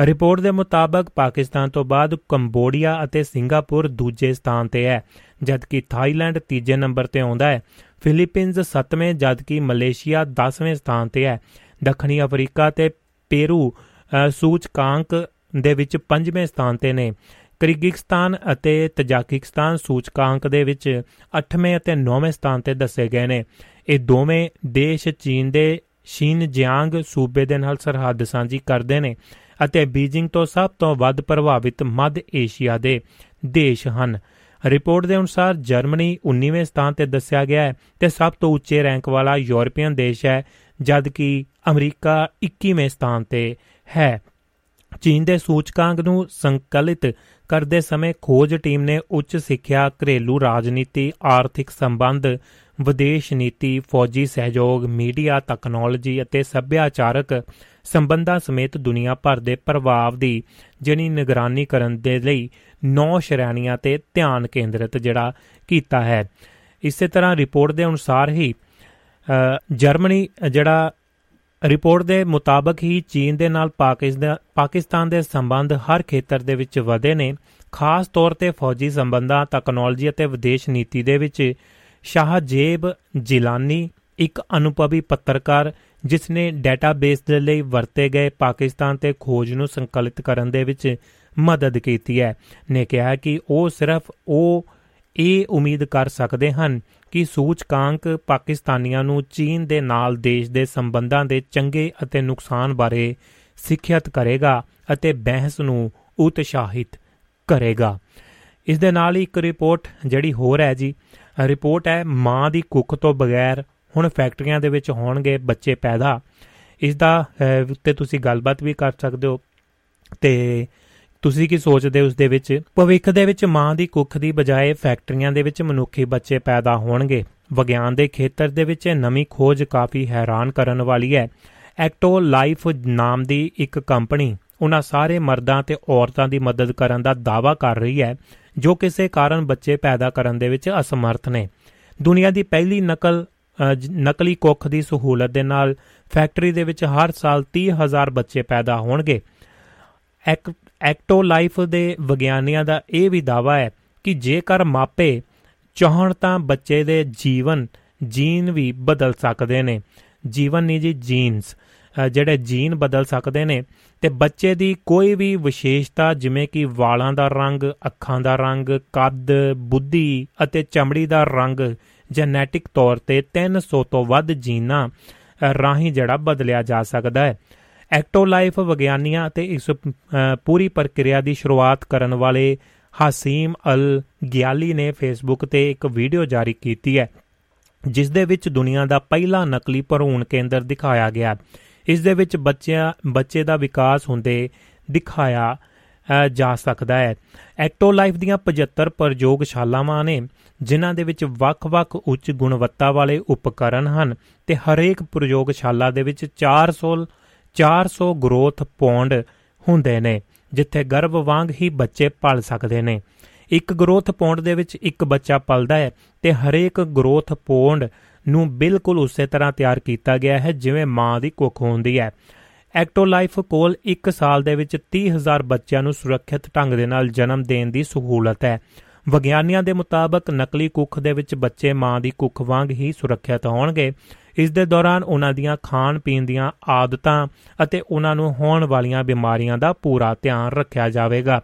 ਰਿਪੋਰਟ ਦੇ ਮੁਤਾਬਕ ਪਾਕਿਸਤਾਨ ਤੋਂ ਬਾਅਦ ਕੰਬੋਡੀਆ ਅਤੇ ਸਿੰਗਾਪੁਰ ਦੂਜੇ ਸਥਾਨ ਤੇ ਹੈ, ਜਦਕਿ ਥਾਈਲੈਂਡ ਤੀਜੇ ਨੰਬਰ ਤੇ ਆਉਂਦਾ ਹੈ। ਫਿਲੀਪੀਨਜ਼ 7ਵੇਂ ਜਦਕਿ ਮਲੇਸ਼ੀਆ 10ਵੇਂ ਸਥਾਨ ਤੇ ਹੈ। ਦੱਖਣੀ ਅਫਰੀਕਾ ਤੇ ਪੇਰੂ ਸੂਚਕਾਂਕ ਦੇ ਵਿੱਚ 5ਵੇਂ ਸਥਾਨ ਤੇ ਨੇ। ਕਿਰਗਿਜ਼ਸਤਾਨ ਅਤੇ ਤਜਾਕਿਸਤਾਨ ਸੂਚਕਾਂਕ ਦੇ ਵਿੱਚ 8ਵੇਂ ਅਤੇ 9ਵੇਂ ਸਥਾਨ ਤੇ ਦੱਸੇ ਗਏ ਨੇ। ਇਹ ਦੋਵੇਂ ਦੇਸ਼ ਚੀਨ ਦੇ ਸ਼ਿਨਜਿਆਂਗ ਸੂਬੇ ਦੇ ਨਾਲ ਸਰਹੱਦ ਸਾਂਝੀ ਕਰਦੇ ਨੇ ਅਤੇ ਬੀਜਿੰਗ ਤੋਂ ਸਭ ਤੋਂ ਵੱਧ ਪ੍ਰਭਾਵਿਤ ਮੱਧ ਏਸ਼ੀਆ ਦੇ ਦੇਸ਼ ਹਨ। ਰਿਪੋਰਟ ਦੇ ਅਨੁਸਾਰ ਜਰਮਨੀ 19ਵੇਂ ਸਥਾਨ ਤੇ ਦੱਸਿਆ ਗਿਆ ਹੈ ਤੇ ਸਭ ਤੋਂ ਉੱਚੇ ਰੈਂਕ ਵਾਲਾ ਯੂਰਪੀਅਨ ਦੇਸ਼ ਹੈ, ਜਦਕਿ ਅਮਰੀਕਾ 21ਵੇਂ ਸਥਾਨ ਤੇ ਹੈ। ਚੀਨ ਦੇ ਸੂਚਕਾਂਕ ਨੂੰ ਸੰਕਲਿਤ ਕਰਦੇ ਸਮੇਂ ਖੋਜ ਟੀਮ ਨੇ ਉੱਚ ਸਿੱਖਿਆ, ਘਰੇਲੂ ਰਾਜਨੀਤੀ, ਆਰਥਿਕ ਸੰਬੰਧ, ਵਿਦੇਸ਼ ਨੀਤੀ, ਫੌਜੀ ਸਹਿਯੋਗ, ਮੀਡੀਆ ਟੈਕਨੋਲੋਜੀ ਅਤੇ ਸੱਭਿਆਚਾਰਕ ਸੰਬੰਧਾਂ ਸਮੇਤ ਦੁਨੀਆ ਭਰ ਦੇ ਪ੍ਰਭਾਵ ਦੀ ਜਣੀ ਨਿਗਰਾਨੀ ਕਰਨ ਦੇ ਲਈ 9 ਸ਼੍ਰੇਣੀਆਂ ਤੇ ਧਿਆਨ ਕੇਂਦਰਿਤ ਜਿਹੜਾ ਕੀਤਾ ਹੈ। ਇਸੇ ਤਰ੍ਹਾਂ ਰਿਪੋਰਟ ਦੇ ਅਨੁਸਾਰ ਹੀ ਜਰਮਨੀ ਜਿਹੜਾ ਰਿਪੋਰਟ ਦੇ ਮੁਤਾਬਕ ਹੀ ਚੀਨ ਦੇ ਨਾਲ ਪਾਕਿਸਤਾਨ ਦੇ ਸੰਬੰਧ ਹਰ ਖੇਤਰ ਦੇ ਵਿੱਚ ਵਧੇ ਨੇ। ਖਾਸ ਤੌਰ ਤੇ ਫੌਜੀ ਸੰਬੰਧਾਂ ਟੈਕਨੋਲੋਜੀ ਅਤੇ ਵਿਦੇਸ਼ ਨੀਤੀ ਦੇ ਵਿੱਚ ਸ਼ਾਹਜੇਬ ਜਿਲਾਨੀ ਇੱਕ ਅਨੁਭਵੀ ਪੱਤਰਕਾਰ, ਜਿਸ ਨੇ ਡਾਟਾਬੇਸ ਦੇ ਲਈ ਵਰਤੇ ਗਏ ਪਾਕਿਸਤਾਨ ਤੇ ਖੋਜ ਨੂੰ ਸੰਕਲਿਤ ਕਰਨ ਦੇ ਵਿੱਚ ਮਦਦ ਕੀਤੀ ਹੈ। ਨੇ ਕਿਹਾ ਕਿ ਉਹ ਸਿਰਫ ਉਹ ਇਹ ਉਮੀਦ ਕਰ ਸਕਦੇ ਹਨ ਕਿ ਸੂਚਕਾਂਕ ਪਾਕਿਸਤਾਨੀਆਂ ਨੂੰ ਚੀਨ ਦੇ ਨਾਲ ਦੇਸ਼ ਦੇ ਸੰਬੰਧਾਂ ਦੇ ਚੰਗੇ ਅਤੇ ਨੁਕਸਾਨ ਬਾਰੇ ਸਿੱਖਿਅਤ ਕਰੇਗਾ ਅਤੇ ਬਹਿਸ ਨੂੰ ਉਤਸ਼ਾਹਿਤ ਕਰੇਗਾ। ਇਸ ਦੇ ਨਾਲ ਹੀ ਇੱਕ ਰਿਪੋਰਟ ਜਿਹੜੀ ਹੋਰ ਹੈ ਜੀ, ਰਿਪੋਰਟ ਹੈ ਮਾਂ ਦੀ ਕੁੱਖ ਤੋਂ ਬਗੈਰ ਹੁਣ ਫੈਕਟਰੀਆਂ ਦੇ ਵਿੱਚ ਹੋਣਗੇ ਬੱਚੇ ਪੈਦਾ। ਇਸ ਦਾ ਉੱਤੇ ਤੁਸੀਂ ਗੱਲਬਾਤ ਵੀ ਕਰ ਸਕਦੇ ਹੋ ਤੇ ਤੁਸੀਂ ਕੀ ਸੋਚਦੇ ਉਸ ਦੇ ਵਿੱਚ? ਭਵਿੱਖ ਦੇ ਵਿੱਚ ਮਾਂ ਦੀ ਕੁੱਖ ਦੀ ਬਜਾਏ ਫੈਕਟਰੀਆਂ ਦੇ ਵਿੱਚ ਮਨੁੱਖੀ ਬੱਚੇ ਪੈਦਾ ਹੋਣਗੇ। ਵਿਗਿਆਨ ਦੇ ਖੇਤਰ ਦੇ ਵਿੱਚ ਨਵੀਂ ਖੋਜ ਕਾਫੀ ਹੈਰਾਨ ਕਰਨ ਵਾਲੀ ਹੈ। ਐਕਟੋ ਲਾਈਫ ਨਾਮ ਦੀ ਇੱਕ ਕੰਪਨੀ ਉਹਨਾਂ ਸਾਰੇ ਮਰਦਾਂ ਤੇ ਔਰਤਾਂ ਦੀ ਮਦਦ ਕਰਨ ਦਾ ਦਾਅਵਾ ਕਰ ਰਹੀ ਹੈ, ਜੋ ਕਿਸੇ ਕਾਰਨ ਬੱਚੇ ਪੈਦਾ ਕਰਨ ਦੇ ਵਿੱਚ ਅਸਮਰਥ ਨੇ। ਦੁਨੀਆ ਦੀ ਪਹਿਲੀ ਨਕਲ ਨਕਲੀ ਕੁੱਖ ਦੀ ਸਹੂਲਤ ਦੇ ਨਾਲ ਫੈਕਟਰੀ ਦੇ ਵਿੱਚ ਹਰ ਸਾਲ 30000 ਬੱਚੇ ਪੈਦਾ ਹੋਣਗੇ। ਐਕਟੋ ਲਾਈਫ ਦੇ ਵਿਗਿਆਨੀਆਂ ਦਾ ਇਹ ਵੀ ਦਾਵਾ ਹੈ ਕਿ ਜੇਕਰ ਮਾਪੇ ਚਾਹਣ ਤਾਂ ਬੱਚੇ ਦੇ ਜੀਵਨ, ਜੀਨ ਵੀ ਬਦਲ ਸਕਦੇ ਨੇ। ਜੀਵਨ ਨਹੀਂ ਜੀ, ਜੀਨਸ। ਜਿਹੜੇ ਜੀਨ ਬਦਲ ਸਕਦੇ ਨੇ ਤੇ ਬੱਚੇ ਦੀ ਕੋਈ ਵੀ ਵਿਸ਼ੇਸ਼ਤਾ ਜਿਵੇਂ ਕਿ ਵਾਲਾਂ ਦਾ ਰੰਗ, ਅੱਖਾਂ ਦਾ ਰੰਗ, ਕੱਦ, ਬੁੱਧੀ ਅਤੇ ਚਮੜੀ ਦਾ ਰੰਗ ਜੈਨੇਟਿਕ ਤੌਰ ਤੇ 300 ਤੋਂ ਵੱਧ ਜੀਨਾਂ ਰਾਹੀਂ ਜਿਹੜਾ ਬਦਲਿਆ ਜਾ ਸਕਦਾ ਹੈ। ਐਕਟੋ ਲਾਈਫ ਵਿਗਿਆਨੀਆਂ ਅਤੇ ਇਸ ਪੂਰੀ ਪ੍ਰਕਿਰਿਆ ਦੀ ਸ਼ੁਰੂਆਤ ਕਰਨ ਵਾਲੇ ਹਾਸੀਮ ਅਲ ਗਿਆਲੀ ਨੇ ਫੇਸਬੁੱਕ ਤੇ ਇੱਕ ਵੀਡੀਓ ਜਾਰੀ ਕੀਤੀ ਹੈ, ਜਿਸ ਦੇ ਵਿੱਚ ਦੁਨੀਆ ਦਾ ਪਹਿਲਾ ਨਕਲੀ ਭਰੂਣ ਕੇਂਦਰ ਦਿਖਾਇਆ ਗਿਆ। ਇਸ ਦੇ ਵਿੱਚ ਬੱਚਿਆਂ, ਬੱਚੇ ਦਾ ਵਿਕਾਸ ਹੁੰਦੇ ਦਿਖਾਇਆ ਜਾ ਸਕਦਾ ਹੈ। ਐਕਟੋ ਲਾਈਫ ਦੀਆਂ 75 ਪ੍ਰਯੋਗਸ਼ਾਲਾਵਾਂ ਨੇ, ਜਿਨ੍ਹਾਂ ਦੇ ਵਿੱਚ ਵੱਖ-ਵੱਖ ਉੱਚ ਗੁਣਵੱਤਾ ਵਾਲੇ ਉਪਕਰਨ ਹਨ ਤੇ ਹਰੇਕ ਪ੍ਰਯੋਗਸ਼ਾਲਾ ਦੇ ਵਿੱਚ 400 400 ਗਰੋਥ ਪੌਂਡ ਹੁੰਦੇ ਨੇ, ਜਿੱਥੇ ਗਰਭ ਵਾਂਗ ਹੀ ਬੱਚੇ ਪਲ ਸਕਦੇ ਨੇ। ਇੱਕ ਗਰੋਥ ਪੌਂਡ ਦੇ ਵਿੱਚ ਇੱਕ ਬੱਚਾ ਪਲਦਾ ਹੈ ਤੇ ਹਰੇਕ ਗਰੋਥ ਪੌਂਡ ਨੂੰ ਬਿਲਕੁਲ ਉਸੇ ਤਰ੍ਹਾਂ ਤਿਆਰ ਕੀਤਾ ਗਿਆ ਹੈ ਜਿਵੇਂ ਮਾਂ ਦੀ ਕੁੱਖ ਹੁੰਦੀ ਹੈ। ਐਕਟੋ ਲਾਈਫ ਕੋਲ 1 ਸਾਲ ਦੇ ਵਿੱਚ 30000 ਬੱਚਿਆਂ ਨੂੰ ਸੁਰੱਖਿਅਤ ਢੰਗ ਦੇ ਨਾਲ ਜਨਮ ਦੇਣ ਦੀ ਸਹੂਲਤ ਹੈ। ਵਿਗਿਆਨੀਆਂ ਦੇ ਮੁਤਾਬਕ ਨਕਲੀ ਕੁੱਖ ਦੇ ਵਿੱਚ ਬੱਚੇ ਮਾਂ ਦੀ ਕੁੱਖ ਵਾਂਗ ਹੀ ਸੁਰੱਖਿਅਤ ਹੋਣਗੇ। ਇਸ ਦੇ ਦੌਰਾਨ ਉਹਨਾਂ ਦੀਆਂ ਖਾਣ ਪੀਣ ਦੀਆਂ ਆਦਤਾਂ ਅਤੇ ਉਹਨਾਂ ਨੂੰ ਹੋਣ ਵਾਲੀਆਂ ਬਿਮਾਰੀਆਂ ਦਾ ਪੂਰਾ ਧਿਆਨ ਰੱਖਿਆ ਜਾਵੇਗਾ।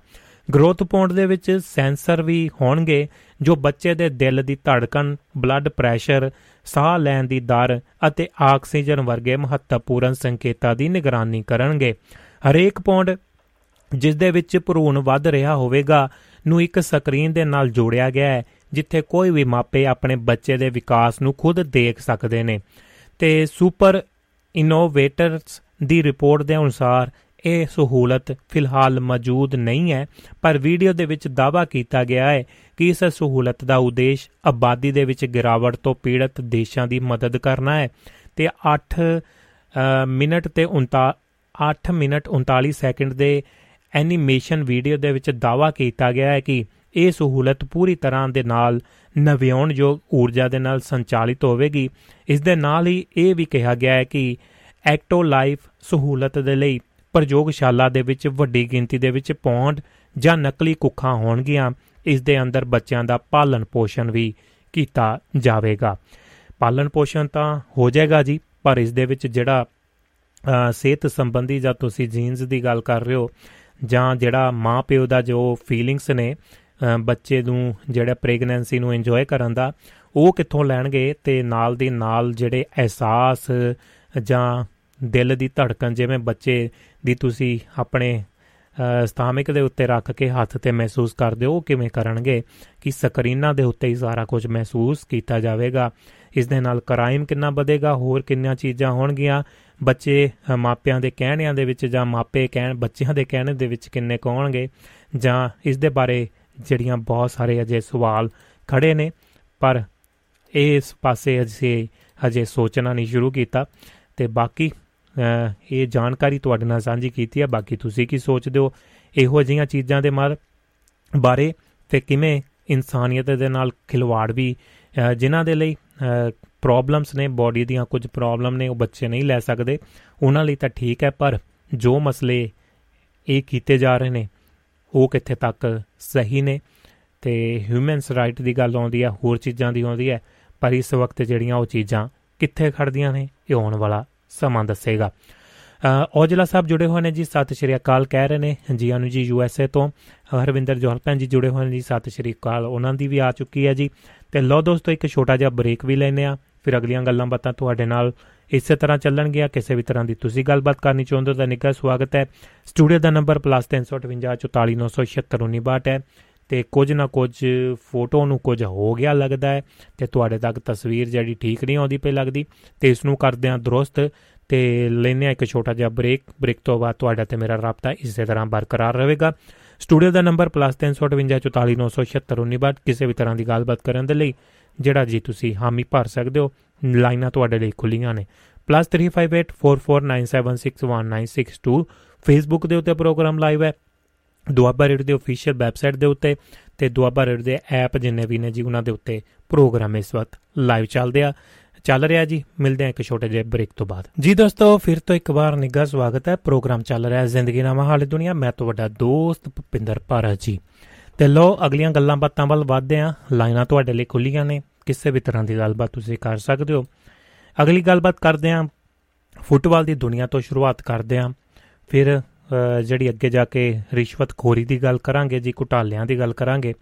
ਗਰੋਥ ਪੌਂਡ ਦੇ ਵਿੱਚ ਸੈਂਸਰ ਵੀ ਹੋਣਗੇ ਜੋ ਬੱਚੇ ਦੇ ਦਿਲ ਦੀ ਧੜਕਣ, ਬਲੱਡ ਪ੍ਰੈਸ਼ਰ, ਸਾਹ ਲੈਣ ਦੀ ਦਰ ਅਤੇ ਆਕਸੀਜਨ ਵਰਗੇ ਮਹੱਤਵਪੂਰਨ ਸੰਕੇਤਾਂ ਦੀ ਨਿਗਰਾਨੀ ਕਰਨਗੇ। ਹਰੇਕ ਪੌਂਡ ਜਿਸ ਦੇ ਵਿੱਚ ਭਰੂਣ ਵੱਧ ਰਿਹਾ ਹੋਵੇਗਾ ਨੂੰ ਇੱਕ ਸਕਰੀਨ ਦੇ ਨਾਲ ਜੋੜਿਆ ਗਿਆ ਹੈ। ਜਿੱਥੇ ਕੋਈ ਵੀ ਮਾਪੇ ਆਪਣੇ ਬੱਚੇ ਦੇ ਵਿਕਾਸ ਨੂੰ ਖੁਦ ਦੇਖ ਸਕਦੇ ਨੇ। ਤੇ ਸੁਪਰ ਇਨੋਵੇਟਰਸ ਦੀ ਰਿਪੋਰਟ ਦੇ ਅਨੁਸਾਰ ਇਹ ਸਹੂਲਤ ਫਿਲਹਾਲ ਮੌਜੂਦ ਨਹੀਂ ਹੈ, ਪਰ ਵੀਡੀਓ ਦੇ ਵਿੱਚ ਦਾਅਵਾ ਕੀਤਾ ਗਿਆ ਹੈ ਕਿ ਇਸ ਸਹੂਲਤ ਦਾ ਉਦੇਸ਼ ਆਬਾਦੀ ਦੇ ਵਿੱਚ ਗਿਰਾਵਟ ਤੋਂ ਪੀੜਤ ਦੇਸ਼ਾਂ ਦੀ ਮਦਦ ਕਰਨਾ ਹੈ। ਤੇ 8 ਮਿੰਟ ਤੇ 8 ਮਿੰਟ 39 ਸੈਕਿੰਡ ਦੇ ਐਨੀਮੇਸ਼ਨ ਵੀਡੀਓ ਦੇ ਵਿੱਚ ਦਾਅਵਾ ਕੀਤਾ ਗਿਆ ਹੈ ਕਿ ਇਹ ਸਹੂਲਤ ਪੂਰੀ ਤਰ੍ਹਾਂ ਦੇ ਨਾਲ ਨਵਿਆਉਣਯੋਗ ਊਰਜਾ ਦੇ ਨਾਲ ਸੰਚਾਲਿਤ ਹੋਵੇਗੀ। ਇਸ ਦੇ ਨਾਲ ਹੀ ਇਹ ਵੀ ਕਿਹਾ ਗਿਆ ਹੈ ਕਿ ਐਕਟੋ ਲਾਈਫ ਸਹੂਲਤ ਦੇ ਲਈ ਪ੍ਰਯੋਗਸ਼ਾਲਾ ਦੇ ਵਿੱਚ ਵੱਡੀ ਗਿਣਤੀ ਦੇ ਵਿੱਚ ਪੌਂਡ ਜਾਂ ਨਕਲੀ ਕੁੱਖਾਂ ਹੋਣਗੀਆਂ। ਇਸ ਦੇ ਅੰਦਰ ਬੱਚਿਆਂ ਦਾ ਪਾਲਣ ਪੋਸ਼ਣ ਵੀ ਕੀਤਾ ਜਾਵੇਗਾ। ਪਾਲਣ ਪੋਸ਼ਣ ਤਾਂ ਹੋ ਜਾਏਗਾ ਜੀ, ਪਰ ਇਸ ਦੇ ਵਿੱਚ ਜਿਹੜਾ ਸਿਹਤ ਸੰਬੰਧੀ ਜਾਂ ਤੁਸੀਂ ਜੀਨਸ ਦੀ ਗੱਲ ਕਰ ਰਹੇ ਹੋ ਜਾਂ ਜਿਹੜਾ ਮਾਂ ਪਿਓ ਦਾ ਜੋ ਫੀਲਿੰਗਸ ਨੇ ਬੱਚੇ ਨੂੰ, ਜਿਹੜਾ ਪ੍ਰੈਗਨੈਂਸੀ ਨੂੰ ਇੰਜੋਏ ਕਰਨ ਦਾ, ਉਹ ਕਿੱਥੋਂ ਲੈਣਗੇ ਤੇ ਨਾਲ ਦੀ ਨਾਲ ਜਿਹੜੇ ਅਹਿਸਾਸ ਜਾਂ ਦਿਲ ਦੀ ਧੜਕਣ, ਜਿਵੇਂ ਬੱਚੇ ਦੀ ਤੁਸੀਂ ਆਪਣੇ ਸਥਾਮਿਕ ਦੇ ਉੱਤੇ ਰੱਖ ਕੇ ਹੱਥ ਤੇ ਮਹਿਸੂਸ ਕਰਦੇ ਹੋ ਕਿਵੇਂ ਕਰਨਗੇ? ਕਿ ਸਕਰੀਨਾਂ ਦੇ ਉੱਤੇ ਹੀ ਸਾਰਾ ਕੁਝ ਮਹਿਸੂਸ ਕੀਤਾ ਜਾਵੇਗਾ। ਇਸ ਦੇ ਨਾਲ ਕ੍ਰਾਈਮ ਕਿੰਨਾ ਵਧੇਗਾ, ਹੋਰ ਕਿੰਨੀਆਂ ਚੀਜ਼ਾਂ ਹੋਣਗੀਆਂ? ਬੱਚੇ ਮਾਪਿਆਂ ਦੇ ਕਹਿਣਿਆਂ ਦੇ ਵਿੱਚ ਜਾਂ ਮਾਪੇ ਕਹਿਣ, ਬੱਚਿਆਂ ਦੇ ਕਹਿਣੇ ਦੇ ਵਿੱਚ ਕਿੰਨੇ ਕਹੋਣਗੇ ਜਾਂ ਇਸ ਦੇ ਬਾਰੇ ਜਿਹੜੀਆਂ ਬਹੁਤ ਸਾਰੇ ਅਜੇ ਸਵਾਲ ਖੜੇ ਨੇ, ਪਰ ਇਸ ਪਾਸੇ ਅਜੇ ਅਜੇ ਸੋਚਣਾ ਨਹੀਂ ਸ਼ੁਰੂ ਕੀਤਾ। ਤੇ ਬਾਕੀ ਇਹ ਜਾਣਕਾਰੀ ਤੁਹਾਡੇ ਨਾਲ ਸਾਂਝੀ ਕੀਤੀ ਹੈ ਬਾਕੀ ਤੁਸੀਂ ਕੀ ਸੋਚਦੇ ਹੋ? ਇਹੋ ਜਿਹੀਆਂ ਚੀਜ਼ਾਂ ਦੇ ਮਾਰ, ਬਾਰੇ ਤੇ ਕਿਵੇਂ ਇਨਸਾਨੀਅਤ ਦੇ ਨਾਲ ਖਿਲਵਾੜ ਵੀ ਜਿਨ੍ਹਾਂ ਦੇ ਲਈ ਪ੍ਰੋਬਲਮਸ ਨੇ ਬਾਡੀ ਦੀਆਂ ਕੁਝ ਪ੍ਰੋਬਲਮ ਨੇ, ਉਹ ਬੱਚੇ ਨਹੀਂ ਲੈ ਸਕਦੇ, ਉਹਨਾਂ ਲਈ ਤਾਂ ਠੀਕ ਹੈ, ਪਰ ਜੋ ਮਸਲੇ ਇਹ ਕੀਤੇ ਜਾ ਰਹੇ ਨੇ ਉਹ ਕਿੱਥੇ ਤੱਕ ਸਹੀ ਨੇ ਤੇ ਹਿਊਮਨਸ ਰਾਈਟ ਦੀ ਗੱਲ ਆਉਂਦੀ ਹੈ ਹੋਰ ਚੀਜ਼ਾਂ ਦੀ ਆਉਂਦੀ ਹੈ ਪਰ ਇਸ ਵਕਤ ਜਿਹੜੀਆਂ ਉਹ ਚੀਜ਼ਾਂ ਕਿੱਥੇ ਖੜਦੀਆਂ ਨੇ, ਇਹ ਆਉਣ ਵਾਲਾ ਸਮਾਂ ਦੱਸੇਗਾ। ਔਜਲਾ ਸਾਹਿਬ ਜੁੜੇ ਹੋਏ ਨੇ ਜੀ, ਸਤਿ ਸ਼੍ਰੀ ਅਕਾਲ ਕਹਿ ਰਹੇ ਨੇ ਜੀ ਅਨੂ ਜੀ ਯੂ ਐਸ ਏ ਤੋਂ, ਹਰਵਿੰਦਰ ਜੋਹਲ ਭੈਣ ਜੀ ਜੁੜੇ ਹੋਏ ਨੇ ਜੀ, ਸਤਿ ਸ਼੍ਰੀ ਅਕਾਲ, ਉਹਨਾਂ ਦੀ ਵੀ ਆ ਚੁੱਕੀ ਹੈ ਜੀ। ਤੇ ਲੋ ਦੋਸਤੋ, ਇੱਕ ਛੋਟਾ ਜਿਹਾ ਬ੍ਰੇਕ ਵੀ ਲੈਨੇ ਆ ਫਿਰ ਅਗਲੀਆਂ ਗੱਲਾਂ ਬਾਤਾਂ ਤੁਹਾਡੇ ਨਾਲ ਇਸੇ ਤਰ੍ਹਾਂ ਚੱਲਣਗੀਆਂ, ਕਿਸੇ ਵੀ ਤਰ੍ਹਾਂ ਦੀ ਤੁਸੀਂ ਗੱਲਬਾਤ ਕਰਨੀ ਚਾਹੁੰਦੇ ਹੋ, ਤਾਂ ਨਿੱਘਾ ਸਵਾਗਤ ਹੈ। ਸਟੂਡੀਓ ਦਾ ਨੰਬਰ +358 ਹੈ ਤੇ ਕੁਝ ਨਾ ਕੁਝ ਫੋਟੋ ਨੂੰ ਕੁਝ ਹੋ ਗਿਆ ਲੱਗਦਾ ਹੈ ਤੇ ਤੁਹਾਡੇ ਤੱਕ ਤਸਵੀਰ ਜਿਹੜੀ ਠੀਕ ਨਹੀਂ ਆਉਂਦੀ ਪਈ ਲੱਗਦੀ ਤੇ ਇਸ ਨੂੰ ਕਰਦੇ ਆ ਦਰੁਸਤ ਤੇ ਲੈਨੇ ਆ ਇੱਕ ਛੋਟਾ ਜਿਹਾ ਬ੍ਰੇਕ ਬ੍ਰੇਕ ਤੋਂ ਬਾਅਦ ਤੁਹਾਡਾ ਤੇ ਮੇਰਾ ਰਾਬਤਾ ਇਸੇ ਤਰ੍ਹਾਂ ਬਰਕਰਾਰ ਰਹੇਗਾ। ਸਟੂਡੀਓ ਦਾ ਨੰਬਰ +358 ਕਿਸੇ ਵੀ ਤਰ੍ਹਾਂ ਦੀ ਗੱਲਬਾਤ ਕਰਨ ਦੇ ਲਈ ਜਿਹੜਾ ਜੀ ਤੁਸੀਂ ਹਾਮੀ ਭਰ ਸਕਦੇ ਹੋ ਲਾਈਨਾਂ ਤੁਹਾਡੇ ਲਈ ਖੁੱਲੀਆਂ ਨੇ। +358449761962 ਫੇਸਬੁੱਕ ਦੇ ਉੱਤੇ ਪ੍ਰੋਗਰਾਮ ਲਾਈਵ ਹੈ। ਦੁਆਬਾ ਰੇਡੀਓ ਦੇ ਅਫੀਸ਼ੀਅਲ ਵੈਬਸਾਈਟ ਦੇ ਉੱਤੇ ਤੇ ਦੁਆਬਾ ਰੇਡੀਓ ਦੇ ਐਪ ਜਿੰਨੇ ਵੀ ਨੇ ਜੀ, ਉਹਨਾਂ ਦੇ ਉੱਤੇ ਪ੍ਰੋਗਰਾਮ ਇਸ ਵਕਤ ਲਾਈਵ ਚੱਲਦੇ ਆ। ਚੱਲ ਰਿਹਾ ਜੀ, ਮਿਲਦੇ ਆ ਇੱਕ ਛੋਟੇ ਜਿਹੇ ਬ੍ਰੇਕ ਤੋਂ ਬਾਅਦ। ਜੀ ਦੋਸਤੋ, ਫਿਰ ਤੋਂ ਇੱਕ ਵਾਰ ਨਿੱਘਾ ਸਵਾਗਤ ਹੈ। ਪ੍ਰੋਗਰਾਮ ਚੱਲ ਰਿਹਾ ਹੈ ਜ਼ਿੰਦਗੀ ਨਾਮਾ ਹਾਲੇ ਦੁਨੀਆ। ਮੈਂ ਤੁਹਾਡਾ ਦੋਸਤ ਭੁਪਿੰਦਰ ਭਾਰਾ ਜੀ। ਤੇ ਲੋ ਅਗਲੀਆਂ ਗੱਲਾਂ ਬਾਤਾਂ ਵੱਲ ਵਧਦੇ ਆ ਲਾਈਨਾਂ ਤੁਹਾਡੇ ਲਈ ਖੁੱਲੀਆਂ ਨੇ। ਕਿਸੇ ਵੀ ਤਰ੍ਹਾਂ ਦੀ ਗੱਲਬਾਤ ਤੁਸੀਂ ਕਰ ਸਕਦੇ ਹੋ। ਅਗਲੀ ਗੱਲਬਾਤ ਕਰਦੇ ਆ ਫੁੱਟਬਾਲ ਦੀ ਦੁਨੀਆ ਤੋਂ ਸ਼ੁਰੂਆਤ ਕਰਦੇ ਆ ਫਿਰ ਜਿਹੜੀ ਅੱਗੇ ਜਾ ਕੇ ਰਿਸ਼ਵਤਖੋਰੀ ਦੀ ਗੱਲ ਕਰਾਂਗੇ, ਜੀ ਘੁਟਾਲਿਆਂ ਦੀ ਗੱਲ ਕਰਾਂਗੇ।